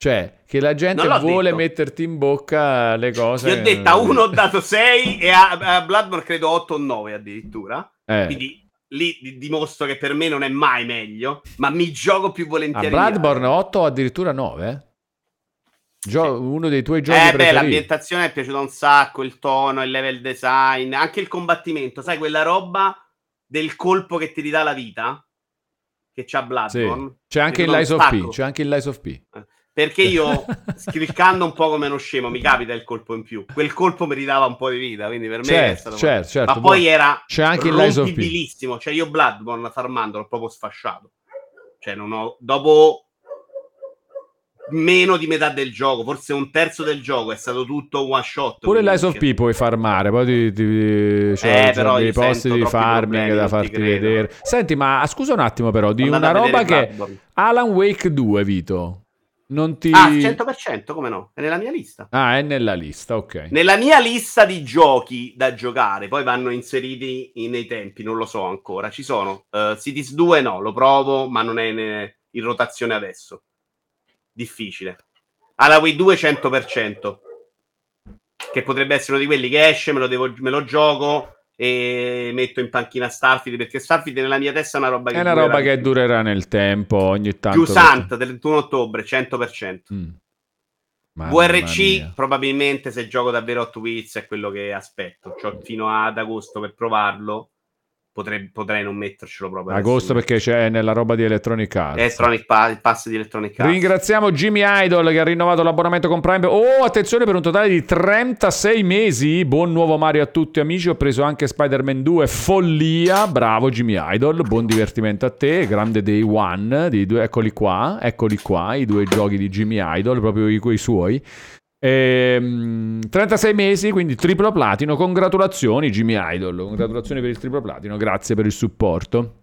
S2: Cioè, che la gente vuole
S1: detto.
S2: metterti in bocca le cose.
S1: Ti ho detto a uno ho dato 6 e a, a Bloodborne credo 8 o 9 addirittura.
S2: Eh.
S1: Quindi lì di- dimostro che per me non è mai meglio, ma mi gioco più
S2: A
S1: volentieri.
S2: Bloodborne
S1: gli altri.
S2: 8 o addirittura 9? Gio-
S1: Sì.
S2: Uno dei tuoi giochi
S1: Eh beh,
S2: preferiti.
S1: l'ambientazione è piaciuta un sacco, il tono, il level design, anche il combattimento, sai quella roba del colpo che ti ridà la vita che c'ha
S2: Sì.
S1: Bloodborne.
S2: C'è anche il Lies of P. C'è anche il Lies of P.
S1: Perché io, <laughs> cliccando un po' come uno scemo, mi capita il colpo in più. Quel colpo mi ridava un po' di vita, quindi per me è
S2: Certo,
S1: stato...
S2: certo, certo.
S1: Ma poi
S2: buono.
S1: era
S2: C'è anche il Lies of P.
S1: Cioè, io Bloodborne farmando l'ho proprio sfasciato. Cioè, non ho. Dopo meno di metà del gioco, forse un terzo del gioco, è stato tutto one shot.
S2: Pure Lies of P puoi farmare, poi ti, ti- cioè,
S1: Eh, però
S2: dei
S1: io
S2: posti di farming da farti vedere. Senti, ma scusa un attimo però, di
S1: Andate
S2: una roba che. Alan Wake 2, Vito, non ti...
S1: Ah, 100%, come no? È nella mia lista.
S2: Ah, è nella lista, ok.
S1: Nella mia lista di giochi da giocare, poi vanno inseriti in- nei tempi, non lo so ancora. Ci sono eh, Cities 2, no, lo provo, ma non è in rotazione adesso. Difficile. Alla Wii 2 100%. Che potrebbe essere uno di quelli che esce, me lo, devo- me lo gioco e metto in panchina Starfield, perché Starfield nella mia testa è una roba che
S2: È una
S1: durerà
S2: roba che durerà nel tempo, ogni tanto...
S1: Più Sant, 31 ottobre, 100%.
S2: Mm. Mamma
S1: VRC
S2: mia.
S1: probabilmente se gioco davvero 8 Wits è quello che aspetto. C'ho fino ad agosto per provarlo. Potrei, potrei non mettercelo proprio. adesso.
S2: Agosto perché c'è nella roba di Electronic Arts.
S1: Electronic Pa- il pass di Electronic Arts.
S2: Ringraziamo Jimmy Idol che ha rinnovato l'abbonamento con Prime. Oh, attenzione per un totale di 36 mesi. Buon nuovo Mario a tutti amici. Ho preso anche Spider-Man 2. Follia. Bravo Jimmy Idol. Buon divertimento a te. Grande Day One. Di due, eccoli qua. Eccoli qua. I due giochi di Jimmy Idol, proprio i, quei suoi. Ehm, 36 mesi, quindi triplo platino. Congratulazioni Jimmy Idol. Congratulazioni per il triplo platino. Grazie per il supporto.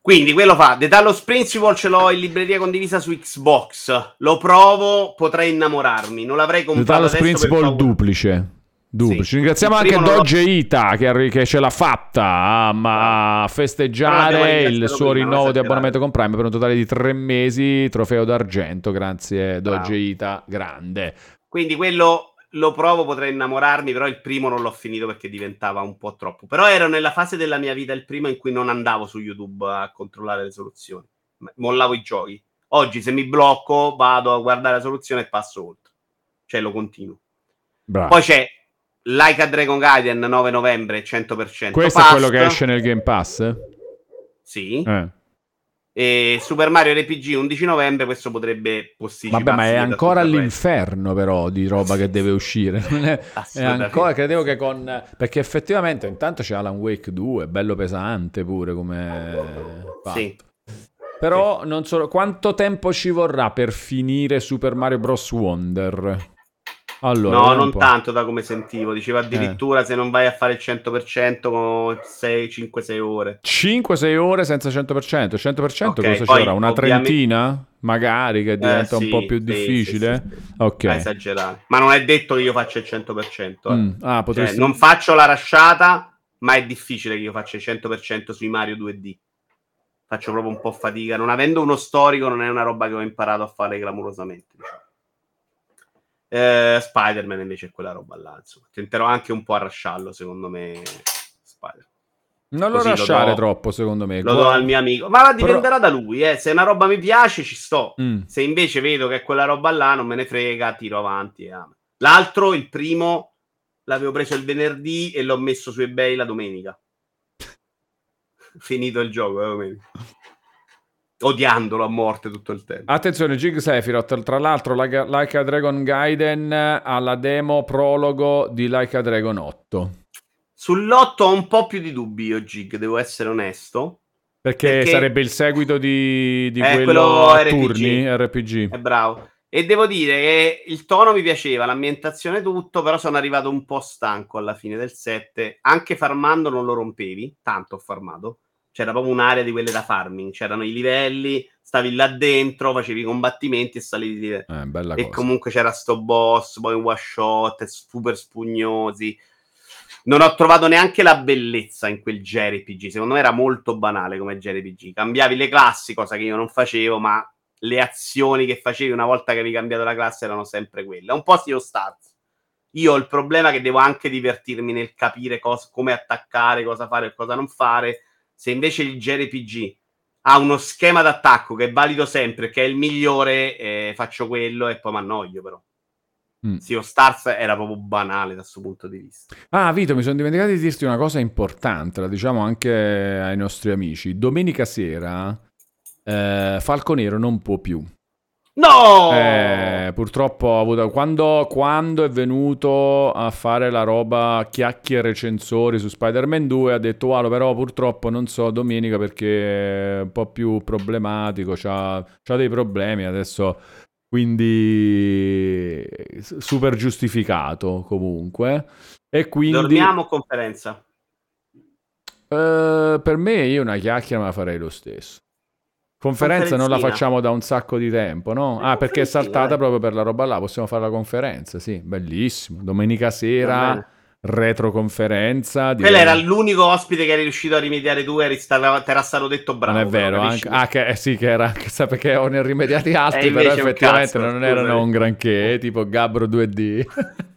S1: Quindi quello fa. The Talos Principle ce l'ho in libreria condivisa su Xbox. Lo provo, potrei innamorarmi. Non l'avrei
S2: The
S1: comprato adesso per
S2: Principle duplice. Duplice.
S1: Sì.
S2: Ringraziamo anche
S1: l'ho-
S2: Doge Ita che, che ce l'ha fatta a, a
S1: Però
S2: festeggiare il suo rinnovo di abbonamento con Prime per un totale di tre mesi. Trofeo d'argento. Grazie,
S1: Bravo.
S2: Ita. Grande.
S1: Quindi quello lo provo, potrei innamorarmi, però il primo non l'ho finito perché diventava un po' troppo. Però ero nella fase della mia vita il primo in cui non andavo su YouTube a controllare le soluzioni. Mollavo i giochi. Oggi se mi blocco vado a guardare la soluzione e passo oltre. Cioè lo continuo.
S2: Bravo.
S1: Poi c'è Like a Dragon Gaiden 9 novembre 100%.
S2: Questo è
S1: Fast,
S2: quello che esce nel Game Pass?
S1: Sì.
S2: Eh.
S1: E Super Mario RPG 11 novembre questo potrebbe posticiparsi.
S2: Vabbè, ma è ancora all'inferno, però, di roba che deve uscire. È, è ancora, credevo che con. Perché effettivamente intanto c'è Alan Wake 2, bello pesante pure come. fatto.
S1: Sì.
S2: Però non so quanto tempo ci vorrà per finire Super Mario Bros. Wonder. Allora,
S1: no, non
S2: un
S1: tanto da come sentivo. Diceva
S2: Eh.
S1: addirittura se non vai a fare il 100% con 6, 5-6 ore.
S2: 5-6 ore senza 100%. 100%
S1: Ok,
S2: cosa vorrà? Una
S1: ovviamente-
S2: trentina? Magari che diventa
S1: Eh,
S2: un
S1: sì,
S2: po' più
S1: sì,
S2: difficile.
S1: sì.
S2: Ok.
S1: Esagerare. Ma non è detto che io faccia il 100%. eh.
S2: Mm, Ah,
S1: Cioè,
S2: potresti...
S1: non faccio la rasciata, ma è difficile che io faccia il 100% sui Mario 2D. Faccio proprio un po' fatica. Non avendo uno storico, non è una roba che ho imparato a fare clamorosamente. Diciamo. Eh, Spider-Man invece è quella roba là. Insomma. Tenterò anche un po' a rasciarlo, secondo me. Spider.
S2: Non lo
S1: così lo
S2: lasciare
S1: do-
S2: troppo, secondo me.
S1: Lo do al mio amico. Ma dipenderà da lui. Eh. Se una roba mi piace, ci sto.
S2: Mm.
S1: Se invece vedo che è quella roba là, non me ne frega, tiro avanti. e amen. L'altro, il primo, l'avevo preso il venerdì e l'ho messo su eBay la domenica. <laughs> Finito il gioco la domenica. Odiandolo a morte tutto il tempo.
S2: Attenzione, Gig Sephiroth, tra l'altro Like Like a Dragon Gaiden alla demo prologo di Like a Dragon 8.
S1: Sull'otto ho un po' più di dubbi io, Gig, devo essere onesto.
S2: Perché,
S1: Perché-
S2: sarebbe il seguito di, di
S1: Eh,
S2: quello
S1: quello
S2: turni RPG.
S1: È bravo. E devo dire che il tono mi piaceva, l'ambientazione tutto, però sono arrivato un po' stanco alla fine del 7. Anche farmando non lo rompevi, tanto ho farmato. C'era proprio un'area di quelle da farming, c'erano i livelli, stavi là dentro, facevi i combattimenti e salivi di livello.
S2: Eh, bella
S1: E
S2: cosa.
S1: comunque c'era sto boss, poi one shot, super spugnosi. Non ho trovato neanche la bellezza in quel JRPG. Secondo me era molto banale come JRPG. Cambiavi le classi, cosa che io non facevo, ma le azioni che facevi una volta che avevi cambiato la classe erano sempre quelle. Un po' Sea of Stars. Io ho il problema che devo anche divertirmi nel capire cos- come attaccare, cosa fare e cosa non fare. Se invece il JRPG ha uno schema d'attacco che è valido sempre, che è il migliore, eh, faccio quello e poi mi annoio però.
S2: Mm.
S1: Sea of Stars era proprio banale da questo punto di vista.
S2: Ah, Vito, mi sono dimenticato di dirti una cosa importante, la diciamo anche ai nostri amici. Domenica sera eh, Falconero non può più.
S1: No!
S2: Eh, purtroppo ho avuto... Quando, quando è venuto a fare la roba chiacchiere recensori su Spider-Man 2 ha detto guarda però purtroppo non so domenica perché è un po' più problematico, c'ha, c'ha dei problemi adesso, quindi super giustificato comunque. E quindi
S1: Dormiamo conferenza.
S2: eh, per me io una chiacchiera me la farei lo stesso. Conferenza non la facciamo da un sacco di tempo, no? Ah, perché è saltata
S1: dai.
S2: proprio per la roba là. Possiamo fare la conferenza, sì, bellissimo. Domenica sera, retroconferenza.
S1: Quello
S2: direi-
S1: era l'unico ospite che eri riuscito a rimediare tu, eri stato, era stato detto bravo.
S2: Non è vero, anche, ah, che, eh, sì, che era anche perché ho ne rimediati <laughs> altri,
S1: Eh,
S2: però effettivamente
S1: cazzo,
S2: non erano un granché, tipo Gabbro 2D. <laughs>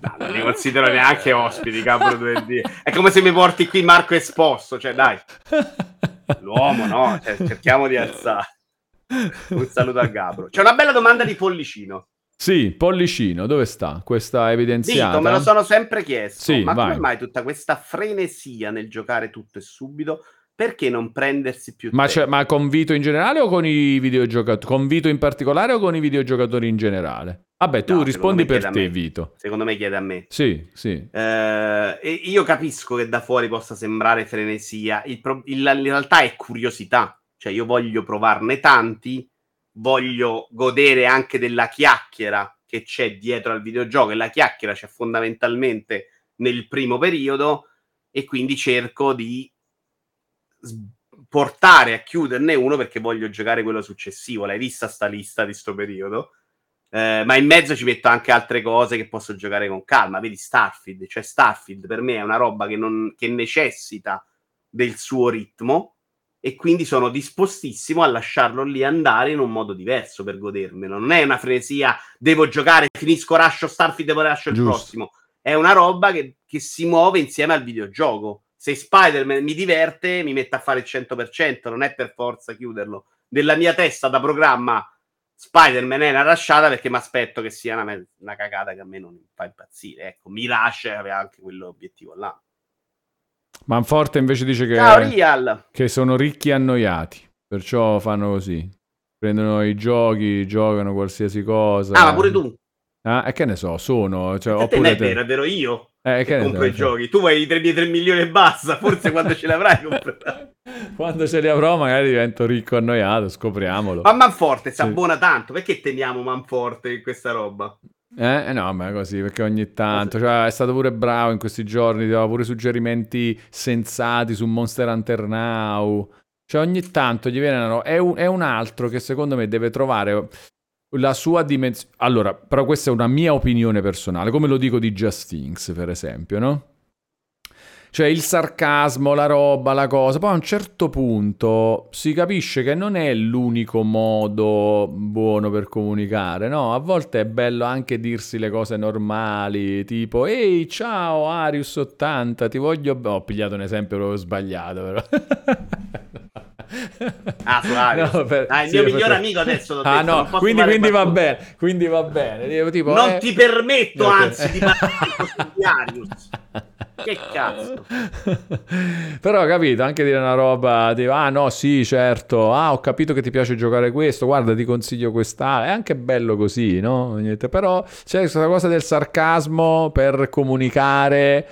S1: No, non li considero neanche ospiti, capo 2D. È come se mi porti qui Marco Esposto, cioè dai, <laughs> l'uomo no, cioè, cerchiamo di alzare. Un saluto a Gabro. C'è una bella domanda di Pollicino.
S2: sì, Pollicino, dove sta? Questa evidenziata?
S1: Dito, me lo sono sempre chiesto.
S2: Sì,
S1: ma
S2: vai.
S1: come mai tutta questa frenesia nel giocare tutto e subito? Perché non prendersi più
S2: Ma, c'è- ma con Vito in generale o con i videogiocatori? Con Vito in particolare o con i videogiocatori in generale? Vabbè, tu
S1: No,
S2: rispondi per te. Vito.
S1: Secondo me chiede a me.
S2: Sì, sì.
S1: Eh, io capisco che da fuori possa sembrare frenesia, il pro- il- in realtà è curiosità, cioè io voglio provarne tanti, voglio godere anche della chiacchiera che c'è dietro al videogioco e la chiacchiera c'è fondamentalmente nel primo periodo e quindi cerco di portare a chiuderne uno perché voglio giocare quello successivo. L'hai vista sta lista di sto periodo? Eh, ma in mezzo ci metto anche altre cose che posso giocare con calma. Vedi Starfield, cioè Starfield per me è una roba che, non, che necessita del suo ritmo e quindi sono dispostissimo a lasciarlo lì andare in un modo diverso per godermelo. Non è una frenesia, devo giocare, finisco, lascio Starfield e poi lascio il
S2: Giusto.
S1: prossimo. È una roba che, che si muove insieme al videogioco. Se Spider-Man mi diverte, mi mette a fare il 100%, non è per forza chiuderlo. Nella mia testa da programma Spider-Man è una lasciata perché mi aspetto che sia una, una cagata che a me non fa impazzire. Ecco, Mirage aveva anche quell'obiettivo là.
S2: Manforte invece dice che,
S1: Ciao
S2: che sono ricchi e annoiati, perciò fanno così. Prendono i giochi, giocano qualsiasi cosa.
S1: Ah, ma pure tu.
S2: Ah, e che ne so, sono... Cioè,
S1: A te
S2: oppure
S1: è vero, è vero io
S2: Eh, che
S1: compro i giochi. Tu vuoi i 3, 3 milioni e basta. Forse quando ce li avrai comprerai. <laughs>
S2: Quando ce li avrò magari divento ricco e annoiato, scopriamolo.
S1: Ma Manforte si
S2: Sì.
S1: abbona tanto. Perché teniamo Manforte in questa roba?
S2: Eh, eh no, ma è così, perché ogni tanto, cioè, è stato pure bravo in questi giorni, ti dava pure suggerimenti sensati su Monster Hunter Now. Cioè, ogni tanto gli viene una ro- è un, è un altro che secondo me deve trovare la sua dimensione. Allora, però questa è una mia opinione personale, come lo dico di Just Things, per esempio, no? Cioè il sarcasmo, la roba, la cosa. Poi a un certo punto si capisce che non è l'unico modo buono per comunicare, no? A volte è bello anche dirsi le cose normali, tipo ehi ciao Arius80, ti voglio... Ho pigliato un esempio proprio sbagliato però. <laughs>
S1: Ah.
S2: No, per-
S1: Ah, il
S2: sì,
S1: mio
S2: per-
S1: migliore amico adesso l'ho
S2: Ah
S1: detto,
S2: no, quindi, quindi va bene, quindi va bene. Tipo, tipo,
S1: Non
S2: eh,
S1: ti permetto,
S2: Ok.
S1: anzi, di parlare così di Arius. Che cazzo?
S2: Però ho capito, anche dire una roba tipo, ah no, sì, certo, ah ho capito che ti piace giocare questo, guarda ti consiglio questa, è anche bello così, no? Però c'è questa cosa del sarcasmo per comunicare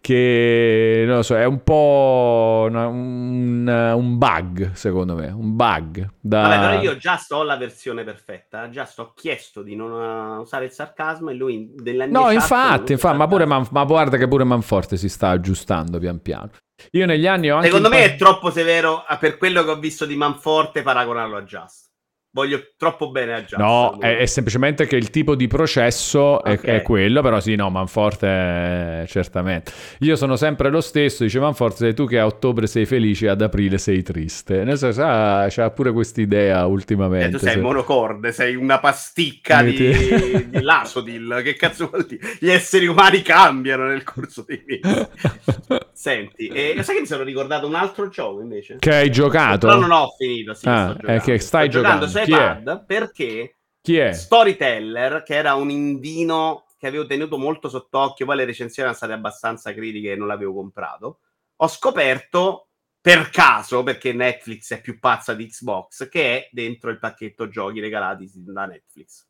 S2: che, non lo so, è un po' una- un, un bug, secondo me, un bug. Da...
S1: Vabbè, però io già sto la versione perfetta, già sto chiesto di non uh, usare il sarcasmo e lui nella mia
S2: No, infatti, infatti ma, pure. Man- ma guarda che pure Manforte si sta aggiustando pian piano. Io negli anni ho anche
S1: Secondo me
S2: impar-
S1: è troppo severo ah, per quello che ho visto di Manforte paragonarlo a Just. Voglio troppo bene a Just.
S2: No, è, è semplicemente che il tipo di processo è,
S1: Ok.
S2: è quello, però sì, no, Manforte è- certamente. Io sono sempre lo stesso, dice Manforte, sei tu che a ottobre sei felice e ad aprile sei triste. Nel senso, ah, c'ha pure quest'idea
S1: Eh,
S2: ultimamente.
S1: tu sei
S2: se-
S1: monocorde, sei una pasticca di, di Lasodil. Che cazzo vuol dire? Gli esseri umani cambiano nel corso dei mesi. <laughs> Senti, e sai che mi sono ricordato un altro gioco invece?
S2: che hai giocato?
S1: Però non ho finito, sì,
S2: Ah, è
S1: giocando.
S2: che stai
S1: Sto giocando
S2: giocando.
S1: Su
S2: Chi è?
S1: iPad perché
S2: Chi è?
S1: Storyteller, che era un indino che avevo tenuto molto sott'occhio, poi le recensioni erano state abbastanza critiche e non l'avevo comprato. Ho scoperto per caso, perché Netflix è più pazza di Xbox, che è dentro il pacchetto giochi regalati da Netflix.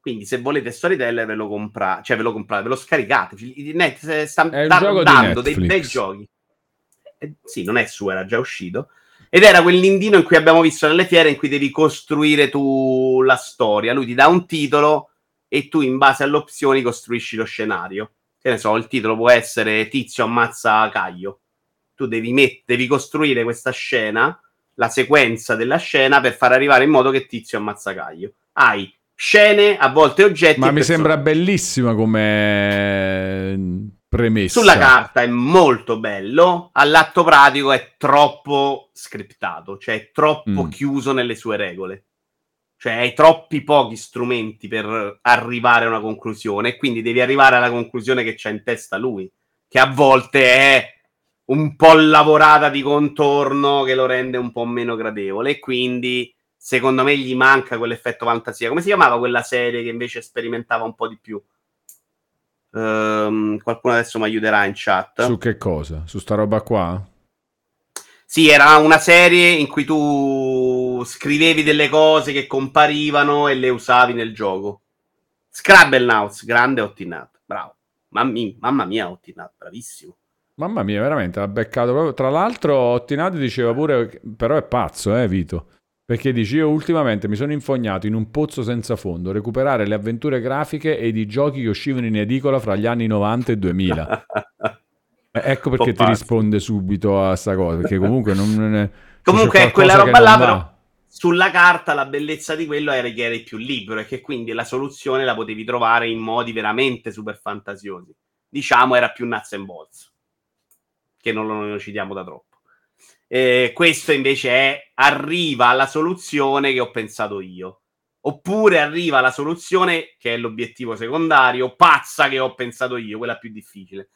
S1: Quindi se volete Storyteller ve lo comprate, cioè ve lo comprate, ve lo scaricate. Il Net eh, sta
S2: È
S1: dando dei bei giochi. Eh, sì, non è suo, era già uscito. Ed era quell'indino in cui abbiamo visto nelle fiere in cui devi costruire tu la storia. Lui ti dà un titolo e tu in base alle opzioni costruisci lo scenario. Che ne so, il titolo può essere Tizio ammazza Caio. Tu devi, met- devi costruire questa scena, la sequenza della scena per far arrivare in modo che Tizio ammazza Caio. Hai scene, a volte oggetti.
S2: Ma mi sembra
S1: personaggi.
S2: bellissima come premessa.
S1: Sulla carta è molto bello, all'atto pratico è troppo scriptato, cioè è troppo
S2: Mm.
S1: chiuso nelle sue regole. Cioè hai troppi pochi strumenti per arrivare a una conclusione e quindi devi arrivare alla conclusione che c'ha in testa lui, che a volte è un po' lavorata di contorno che lo rende un po' meno gradevole e quindi secondo me gli manca quell'effetto fantasia. Come si chiamava quella serie che invece sperimentava un po' di più? Ehm, qualcuno adesso mi aiuterà in chat.
S2: Su che cosa? Su sta roba qua?
S1: Sì, era una serie in cui tu scrivevi delle cose che comparivano e le usavi nel gioco. Scrabblenauts, grande Ottinat, bravo. Mammi, mamma mia, Ottinat, bravissimo.
S2: Mamma mia, veramente, l'ha beccato proprio. Tra l'altro, Ottinati diceva pure, però è pazzo, eh, Vito. Perché dici, io ultimamente mi sono infognato in un pozzo senza fondo, recuperare le avventure grafiche ed i giochi che uscivano in edicola fra gli anni 90 e 2000. <laughs> Eh, ecco perché ti risponde subito a sta cosa, perché comunque non... non è- <laughs>
S1: Comunque è quella
S2: qualcosa
S1: roba là, però sulla carta la bellezza di quello era che eri più libero e che quindi la soluzione la potevi trovare in modi veramente super fantasiosi. Diciamo era più nuts and bolts, che non lo non lo citiamo da troppo. Eh, questo invece è arriva alla soluzione che ho pensato io. Oppure arriva alla soluzione che è l'obiettivo secondario, pazza che ho pensato io, quella più difficile.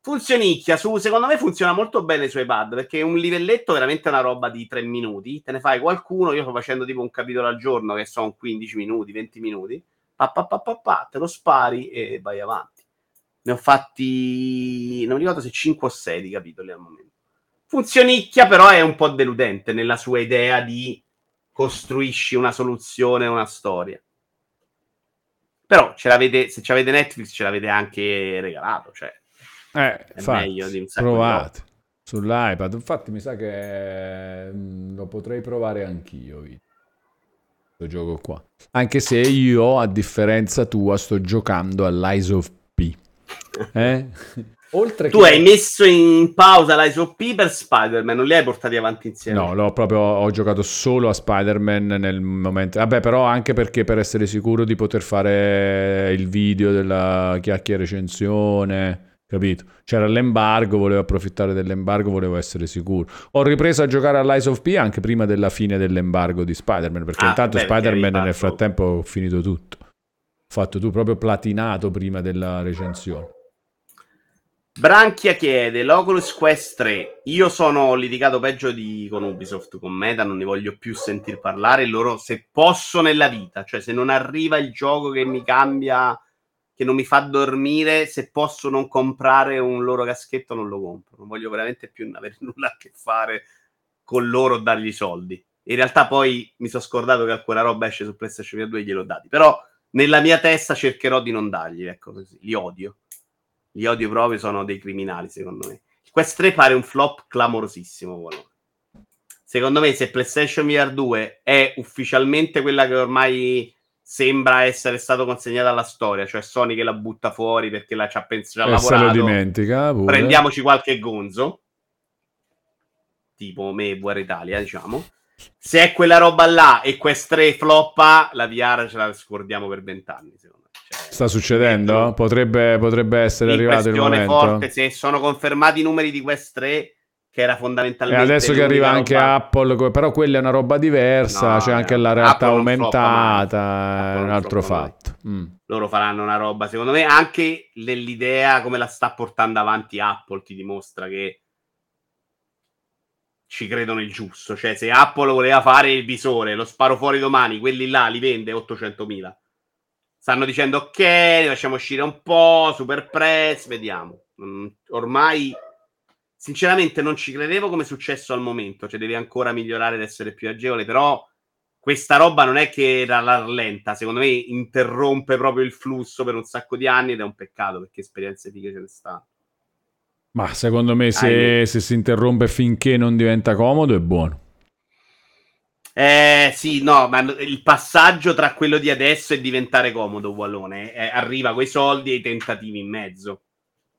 S1: Funzionicchia, su, secondo me funziona molto bene su iPad perché un livelletto veramente una roba di 3 minuti. Te ne fai qualcuno, io sto facendo tipo un capitolo al giorno che sono 15 minuti, 20 minuti. Pa, pa, pa, pa, pa, te lo spari e vai avanti. Ne ho fatti, non mi ricordo se 5 o 6 di capitoli al momento. Funzionicchia, però è un po' deludente nella sua idea di costruisci una soluzione, una storia. Però ce l'avete, se ci avete Netflix ce l'avete anche regalato, cioè
S2: Eh,
S1: è
S2: infatti,
S1: meglio di un sacco di
S2: provate sull'iPad. Infatti mi sa che mm, lo potrei provare anch'io, Vito. gioco qua. Anche se io, a differenza tua, sto giocando all'Eyes of P. Eh? <laughs> Oltre
S1: Tu hai messo in pausa l'ISOP per Spider-Man, non li hai portati avanti insieme?
S2: No, l'ho proprio, ho giocato solo a Spider-Man nel momento... Vabbè, però anche perché per essere sicuro di poter fare il video della chiacchiera recensione, capito? C'era l'embargo, volevo approfittare dell'embargo, volevo essere sicuro. Ho ripreso a giocare all'Eyes of P anche prima della fine dell'embargo di Spider-Man, perché
S1: Ah,
S2: intanto
S1: beh,
S2: Spider-Man nel frattempo ho finito tutto. Ho fatto tu proprio platinato prima della recensione.
S1: Branchia chiede l'Oculus Quest 3. Io sono litigato peggio di, con Ubisoft, con Meta, non ne voglio più sentir parlare. Loro, se posso nella vita, cioè se non arriva il gioco che mi cambia, che non mi fa dormire, se posso non comprare un loro caschetto, non lo compro. Non voglio veramente più avere <laughs> nulla a che fare con loro o dargli i soldi. In realtà poi mi sono scordato che quella roba esce su PlayStation 2 e gliel'ho dati. Però nella mia testa cercherò di non dargli, ecco così. Li odio. Li odio proprio, sono dei criminali, secondo me. Quest 3 pare un flop clamorosissimo. Valone. Secondo me, se PlayStation VR 2 è ufficialmente quella che ormai sembra essere stato consegnata alla storia, cioè Sony che la butta fuori perché la ci ha pensato, ci ha
S2: E se lo
S1: lavorato,
S2: dimentica pure.
S1: prendiamoci qualche gonzo, tipo me, VR Italia, diciamo. Se è quella roba là e Quest 3 floppa, la VR ce la scordiamo per vent'anni, secondo me. Cioè,
S2: Sta succedendo? Potrebbe, potrebbe essere arrivato il momento.
S1: forte, se sono confermati i numeri di Quest 3, che era
S2: E
S1: fondamentalmente
S2: adesso che arriva anche
S1: roba-
S2: Apple, però quella è una roba diversa,
S1: No,
S2: c'è anche
S1: eh,
S2: la realtà
S1: Apple
S2: aumentata, è un altro fatto. Mm.
S1: loro faranno una roba, secondo me, anche nell'idea come la sta portando avanti Apple ti dimostra che ci credono il giusto. Cioè, se Apple voleva fare il visore, lo sparo fuori domani, quelli là li vende 800.000. Stanno dicendo ok, li lasciamo uscire un po', super press, vediamo. Mm, ormai, sinceramente, non ci credevo come è successo al momento. Cioè, deve ancora migliorare ed essere più agevole, però questa roba non è che la rallenta, secondo me interrompe proprio il flusso per un sacco di anni ed è un peccato perché esperienze fighe ce ne stanno.
S2: Ma secondo me se, se si interrompe finché non diventa comodo è buono.
S1: Eh sì, no, ma il passaggio tra quello di adesso e diventare comodo, Wallone, eh, arriva coi soldi e i tentativi in mezzo.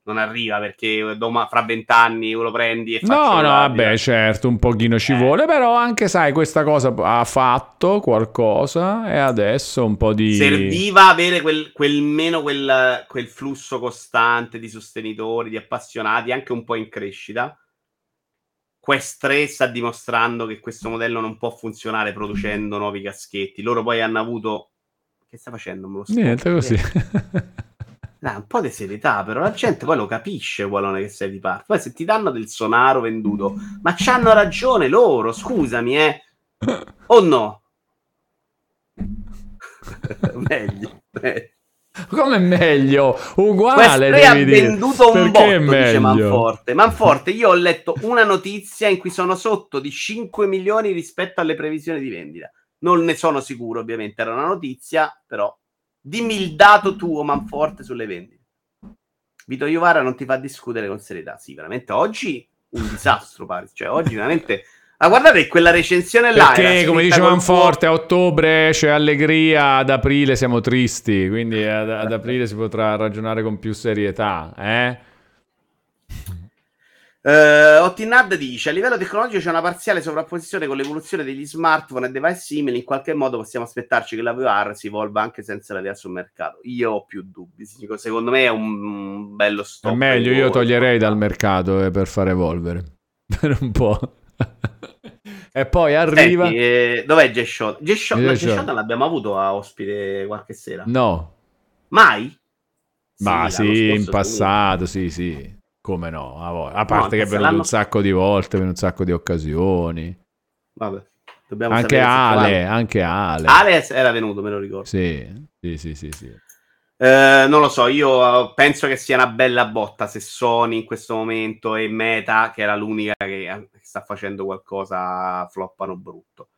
S1: Non arriva perché doma- fra vent'anni lo prendi e faccio
S2: No, no, vabbè, certo, un pochino ci
S1: Eh.
S2: vuole, però anche, sai, questa cosa ha fatto qualcosa e adesso un po' di...
S1: Serviva avere quel, quel meno quel, quel flusso costante di sostenitori, di appassionati, anche un po' in crescita. Quest 3 sta dimostrando che questo modello non può funzionare producendo nuovi caschetti. Loro poi hanno avuto. Che sta facendo? Me lo sto-
S2: Niente, così.
S1: Dai, un po' di serietà, però la gente poi lo capisce, Wallone, che sei di parte. Poi se ti danno del sonaro venduto, ma c'hanno ragione loro, scusami, eh. <laughs> O no? <laughs> meglio, meglio.
S2: Come meglio? Uguale,
S1: 3 ha
S2: devi dire.
S1: venduto un
S2: Perché
S1: botto, dice? Manforte. Manforte, io ho letto una notizia in cui sono sotto di 5 milioni rispetto alle previsioni di vendita. Non ne sono sicuro, ovviamente, era una notizia, però dimmi il dato tuo, Manforte, sulle vendite. Vito Iovara non ti fa discutere con serietà. Sì, veramente oggi un disastro, pare. Cioè, oggi veramente... Ma guardate quella recensione là...
S2: Perché, come dice Manforte, a ottobre c'è allegria, ad aprile siamo tristi, quindi ad, ad aprile si potrà ragionare con più serietà, eh?
S1: Uh, Ottinad dice: A livello tecnologico c'è una parziale sovrapposizione con l'evoluzione degli smartphone e device simili. In qualche modo possiamo aspettarci che la VR si evolva anche senza la VR sul mercato. Io ho più dubbi. Secondo me è un bello stop.
S2: È meglio, io toglierei dal mercato eh, per far evolvere. <laughs> Per un po'. E poi arriva...
S1: Senti, eh, dov'è G-Shot? G-Shot, no,
S2: G-Shot.
S1: L'abbiamo avuto a ospite qualche sera.
S2: No,
S1: Mai?
S2: ma
S1: l'anno
S2: sì, in passato, sì, sì. Come no? A, parte che è venuto
S1: l'anno-
S2: un sacco di volte, venuto un sacco di occasioni.
S1: Vabbè, dobbiamo
S2: Anche Ale, anche Ale.
S1: Ale era venuto, me lo ricordo.
S2: Sì, sì, sì, sì, sì.
S1: Eh, non lo so, io eh, penso che sia una bella botta se Sony in questo momento e Meta, che era l'unica che eh, sta facendo qualcosa, floppano brutto.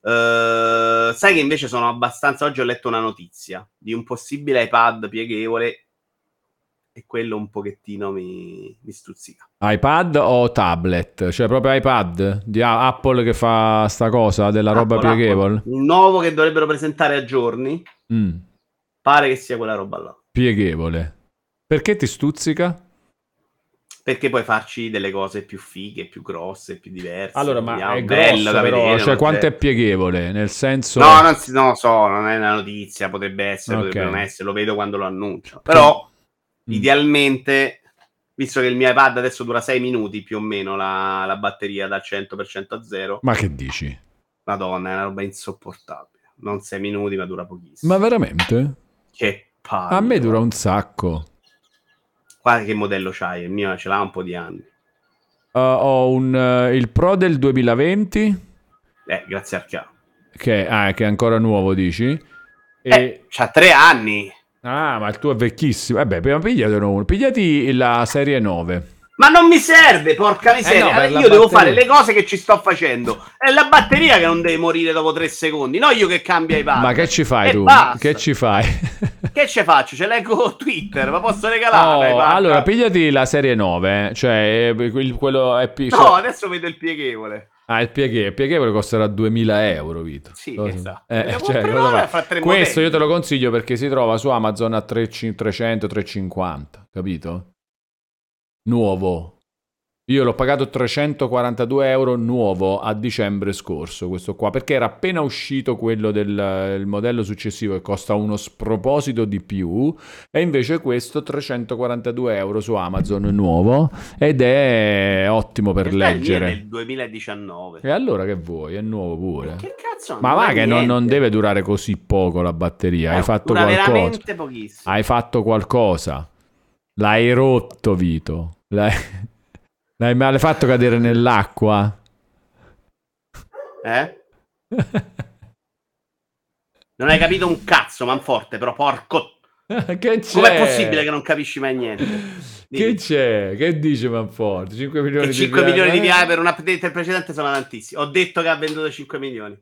S1: Eh, sai che invece sono abbastanza. Oggi ho letto una notizia di un possibile iPad pieghevole e quello un pochettino mi, mi stuzzica.
S2: iPad o tablet? Cioè proprio iPad di Apple che fa sta cosa della roba
S1: Apple,
S2: pieghevole?
S1: Apple. Il nuovo che dovrebbero presentare a giorni,
S2: Mm,
S1: pare che sia quella roba là.
S2: pieghevole. Perché ti stuzzica?
S1: Perché puoi farci delle cose più fighe, più grosse, più diverse.
S2: Allora, ma è
S1: bello
S2: grosso
S1: da
S2: però,
S1: vedere,
S2: cioè
S1: non
S2: quanto è pieghevole? Nel senso...
S1: No, non, si, non lo so, non è una notizia, potrebbe essere,
S2: Ok.
S1: potrebbe non essere, lo vedo quando lo annunciano. Però,
S2: Mm.
S1: idealmente, visto che il mio iPad adesso dura 6 minuti più o meno la, la batteria dal 100% a 0,
S2: Ma che dici?
S1: madonna, è una roba insopportabile. Non 6 minuti, ma dura pochissimo.
S2: Ma veramente?
S1: Che palle.
S2: A me dura un sacco.
S1: Guarda che modello c'hai, il mio ce l'ha un po' di anni.
S2: Uh, ho un, eh, il Pro del 2020,
S1: Eh, grazie al cavolo.
S2: che, ah, che è ancora nuovo, dici? E...
S1: Eh, c'ha 3 anni.
S2: Ah, ma il tuo è vecchissimo. Eh beh, prima pigliatelo uno. Pigliati la serie 9.
S1: Ma non mi serve, porca miseria.
S2: Eh no,
S1: io devo
S2: batteria.
S1: fare le cose che ci sto facendo. È la batteria che non deve morire dopo tre secondi, no io che cambia i pad.
S2: Ma che ci fai
S1: E
S2: tu?
S1: basta.
S2: Che ci fai?
S1: Che ce faccio? Ce leggo <laughs> Twitter, ma posso regalare?
S2: Oh, allora, pigliati la serie 9. eh. Cioè, eh, quello è pi-
S1: No,
S2: cioè-
S1: adesso vedo il pieghevole.
S2: Ah, il pieghevole, il pieghevole costerà 2000 euro, Vito.
S1: Sì,
S2: Cosa-
S1: esatto.
S2: Eh,
S1: lo
S2: cioè, Questo
S1: modelli.
S2: io te lo consiglio perché si trova su Amazon a 300, 300 350, capito? Nuovo. Io l'ho pagato 342 euro nuovo a dicembre scorso, questo qua, perché era appena uscito quello del il modello successivo che costa uno sproposito di più, e invece questo 342 euro su Amazon nuovo, ed è ottimo per
S1: il mio è
S2: leggere.
S1: del 2019.
S2: E allora che vuoi? È nuovo pure.
S1: Che cazzo?
S2: Ma va che non, non deve durare così poco la batteria. Hai
S1: Eh,
S2: fatto
S1: dura
S2: qualcosa.
S1: veramente pochissimo.
S2: Hai fatto qualcosa. L'hai rotto, Vito. L'hai, <laughs> l'hai male fatto cadere nell'acqua.
S1: Eh? Non hai capito un cazzo, Manforte, però porco... <laughs>
S2: che c'è?
S1: Com'è possibile che non capisci mai niente?
S2: Che
S1: Dimmi.
S2: c'è? Che dice Manforte? 5 milioni
S1: E
S2: di
S1: 5 milioni di
S2: via
S1: VI per un update precedente sono tantissimi. Ho detto che ha venduto 5 milioni.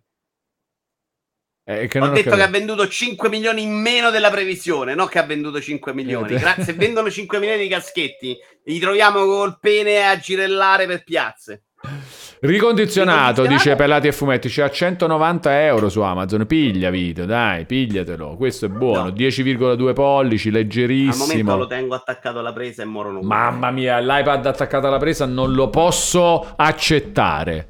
S2: Eh, che
S1: Ho
S2: non
S1: detto che ha venduto 5 milioni in meno della previsione, non che ha venduto 5 milioni. Gra- se <laughs> vendono 5 milioni di caschetti, li troviamo col pene a girellare per piazze.
S2: Ricondizionato,
S1: Ricondizionato?
S2: dice Pelati e Fumetti, c'è a 190 euro su Amazon. Piglia, Vito, dai, pigliatelo. Questo è buono.
S1: No.
S2: 10,2 pollici,
S1: Al momento
S2: leggerissimo.
S1: lo tengo attaccato alla presa e morono. uguali.
S2: Mamma mia, l'iPad attaccato alla presa non lo posso accettare.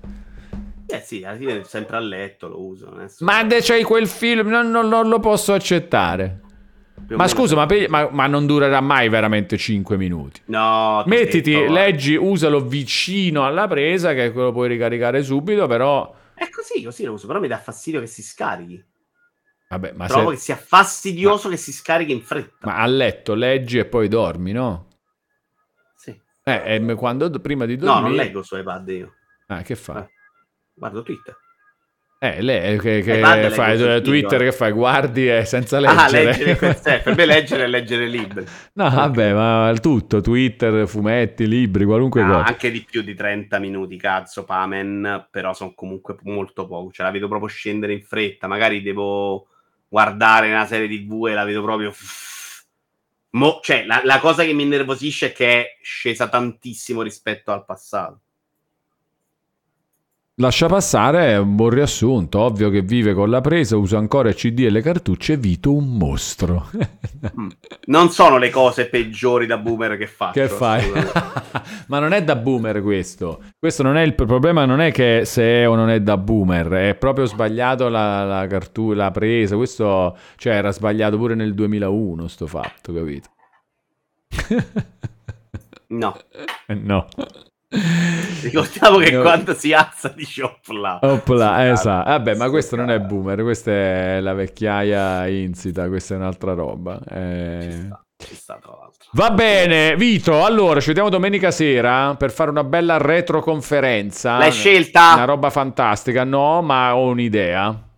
S1: Eh sì, alla fine sempre a letto lo uso.
S2: Ma c'hai quel film, non, non- non lo posso accettare.
S1: più
S2: Ma scusa, ma, ma- ma non durerà mai veramente 5 minuti.
S1: No,
S2: Mettiti,
S1: detto,
S2: leggi, usalo vicino alla presa, che quello puoi ricaricare subito, però...
S1: È così, così lo uso, però mi dà fastidio che si scarichi.
S2: Vabbè, ma,
S1: Trovo
S2: se-
S1: che sia fastidioso che si scarichi in fretta.
S2: ma a letto leggi e poi dormi, no?
S1: Sì.
S2: Eh, quando, prima di
S1: No,
S2: dormire...
S1: non leggo su iPad io.
S2: Ah, che fai?
S1: Eh. Guardo Twitter.
S2: Eh, lei, che, che
S1: leggo
S2: fai? Twitter
S1: sito.
S2: che fai? Guardi e senza
S1: Ah,
S2: leggere.
S1: leggere questo, <laughs> eh, per me leggere è leggere libri.
S2: No, vabbè, ma tutto, Twitter, fumetti, libri, qualunque
S1: Ah,
S2: cosa.
S1: anche di più di 30 minuti, cazzo, Pamen, però sono comunque molto poco. Cioè, la vedo proprio scendere in fretta. Magari devo guardare una serie TV e la vedo proprio... Mo- cioè, la, la cosa che mi innervosisce è che è scesa tantissimo rispetto al passato.
S2: Lascia passare è un buon riassunto. Ovvio che vive con la presa, usa ancora il CD e le cartucce. Vito un mostro. <laughs>
S1: Mm. Non sono le cose peggiori da boomer che faccio.
S2: che fai? <laughs> Ma non è da boomer questo. Questo non è il problema, non è che se è o non è da boomer, è proprio sbagliato la, la, cartu- la presa. Questo, cioè, era sbagliato pure nel 2001 sto fatto, capito?
S1: No. <laughs>
S2: No.
S1: Ricordiamo che
S2: No.
S1: quando si alza dice opla.
S2: Opla, esatto. Vabbè, ma questo non è boomer, questa è la vecchiaia insita, questa è un'altra roba. Eh,
S1: Ci sta, ci sta tra l'altro.
S2: Va bene, Vito, allora ci vediamo domenica sera per fare una bella retroconferenza.
S1: L'hai scelta?
S2: Una roba fantastica, no, ma ho un'idea.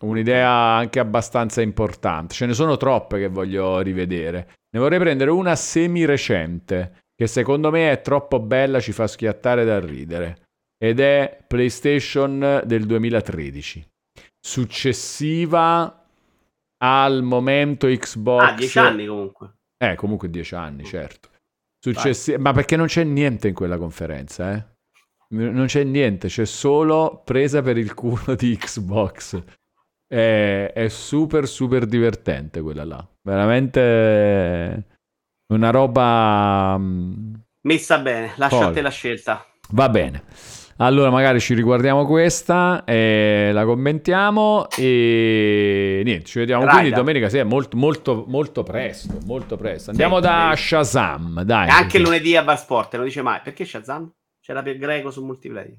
S2: Un'idea anche abbastanza importante. Ce ne sono troppe che voglio rivedere. Ne vorrei prendere una semi-recente, che secondo me è troppo bella, ci fa schiattare da ridere. Ed è PlayStation del 2013. Successiva al momento Xbox.
S1: Ah, dieci anni comunque.
S2: Eh, comunque dieci anni, certo. Successi- Ma perché non c'è niente in quella conferenza, eh? Non c'è niente, c'è solo presa per il culo di Xbox. È, è super, super divertente quella là. Veramente una roba... mm,
S1: Messa bene, lascia a
S2: Poi.
S1: te la scelta.
S2: Va bene. Allora magari ci riguardiamo questa e la commentiamo e niente, ci vediamo
S1: Raga.
S2: quindi domenica sera molto molto molto presto, molto presto. Andiamo
S1: Sì,
S2: da
S1: sì.
S2: Shazam, dai.
S1: Anche lunedì a Barsport, non dice mai. Perché Shazam? C'era per Greco su multiplayer.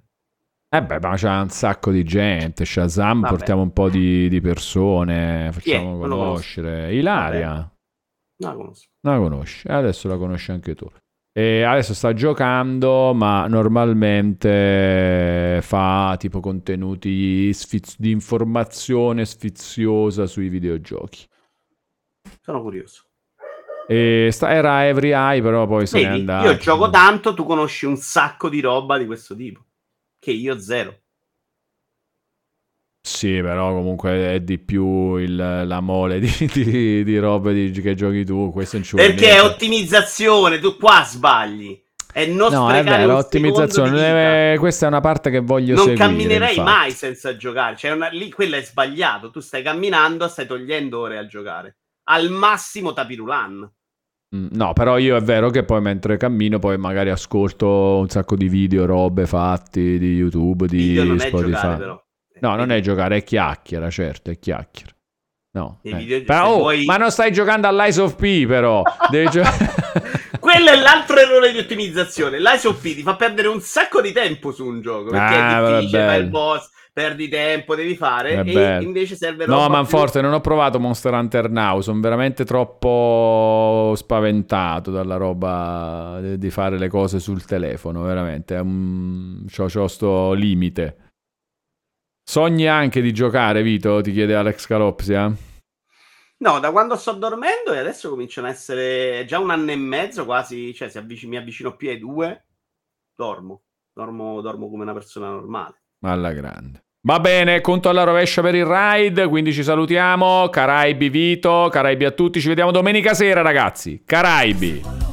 S2: Eh beh, ma c'è un sacco di gente, Shazam,
S1: Vabbè.
S2: portiamo un po' di, di persone, facciamo conoscere. Ilaria,
S1: No, la conosco.
S2: non la conosci, adesso la conosci anche tu. E adesso sta giocando, ma normalmente fa tipo contenuti sfiz- di informazione sfiziosa sui videogiochi.
S1: Sono curioso.
S2: E sta- era Every Eye, però poi se n'è
S1: Vedi,
S2: andato.
S1: io gioco tanto, tu conosci un sacco di roba di questo tipo. Che io zero.
S2: Sì, però comunque è di più il- la mole di, <laughs> di, di robe di- che giochi tu. Questo non ci vuole
S1: Perché è ottimizzazione, tu qua sbagli. È non
S2: No, è vero,
S1: un secondo di
S2: ottimizzazione.
S1: vita.
S2: eh, questa è una parte che voglio
S1: Non
S2: seguire.
S1: camminerei
S2: infatti.
S1: mai senza giocare. Cioè, una- lì quello è sbagliato. Tu stai camminando, stai togliendo ore a giocare. Al massimo tapirulan.
S2: Mm, No, però io è vero che poi mentre cammino poi magari ascolto un sacco di video, robe fatti di YouTube, di
S1: Video non è
S2: Spotify.
S1: giocare, però.
S2: No, non è giocare, è chiacchiera, certo, è chiacchiera. No. Eh.
S1: video-
S2: Però, oh,
S1: vuoi-
S2: ma non stai giocando all'Ice of P, però. Devi gio- <laughs>
S1: Quello è l'altro errore di ottimizzazione. L'ISOP ti fa perdere un sacco di tempo su un gioco. Perché
S2: Ah,
S1: è difficile,
S2: vabbè.
S1: fai il boss, perdi tempo, devi fare. E invece serve
S2: No, ma
S1: più-
S2: forte, non ho provato Monster Hunter Now, sono veramente troppo spaventato dalla roba di- fare le cose sul telefono, veramente. C'ho, c'ho sto limite. Sogni anche di giocare, Vito? Ti chiede Alex Calopsia.
S1: No, da quando sto dormendo e adesso cominciano a essere già un anno e mezzo quasi, cioè avvic- mi avvicino più ai due, dormo. Dormo, dormo come una persona normale.
S2: Alla grande. Va bene, conto alla rovescia per il ride, quindi ci salutiamo. Caraibi Vito, Caraibi a tutti, ci vediamo domenica sera ragazzi. Caraibi.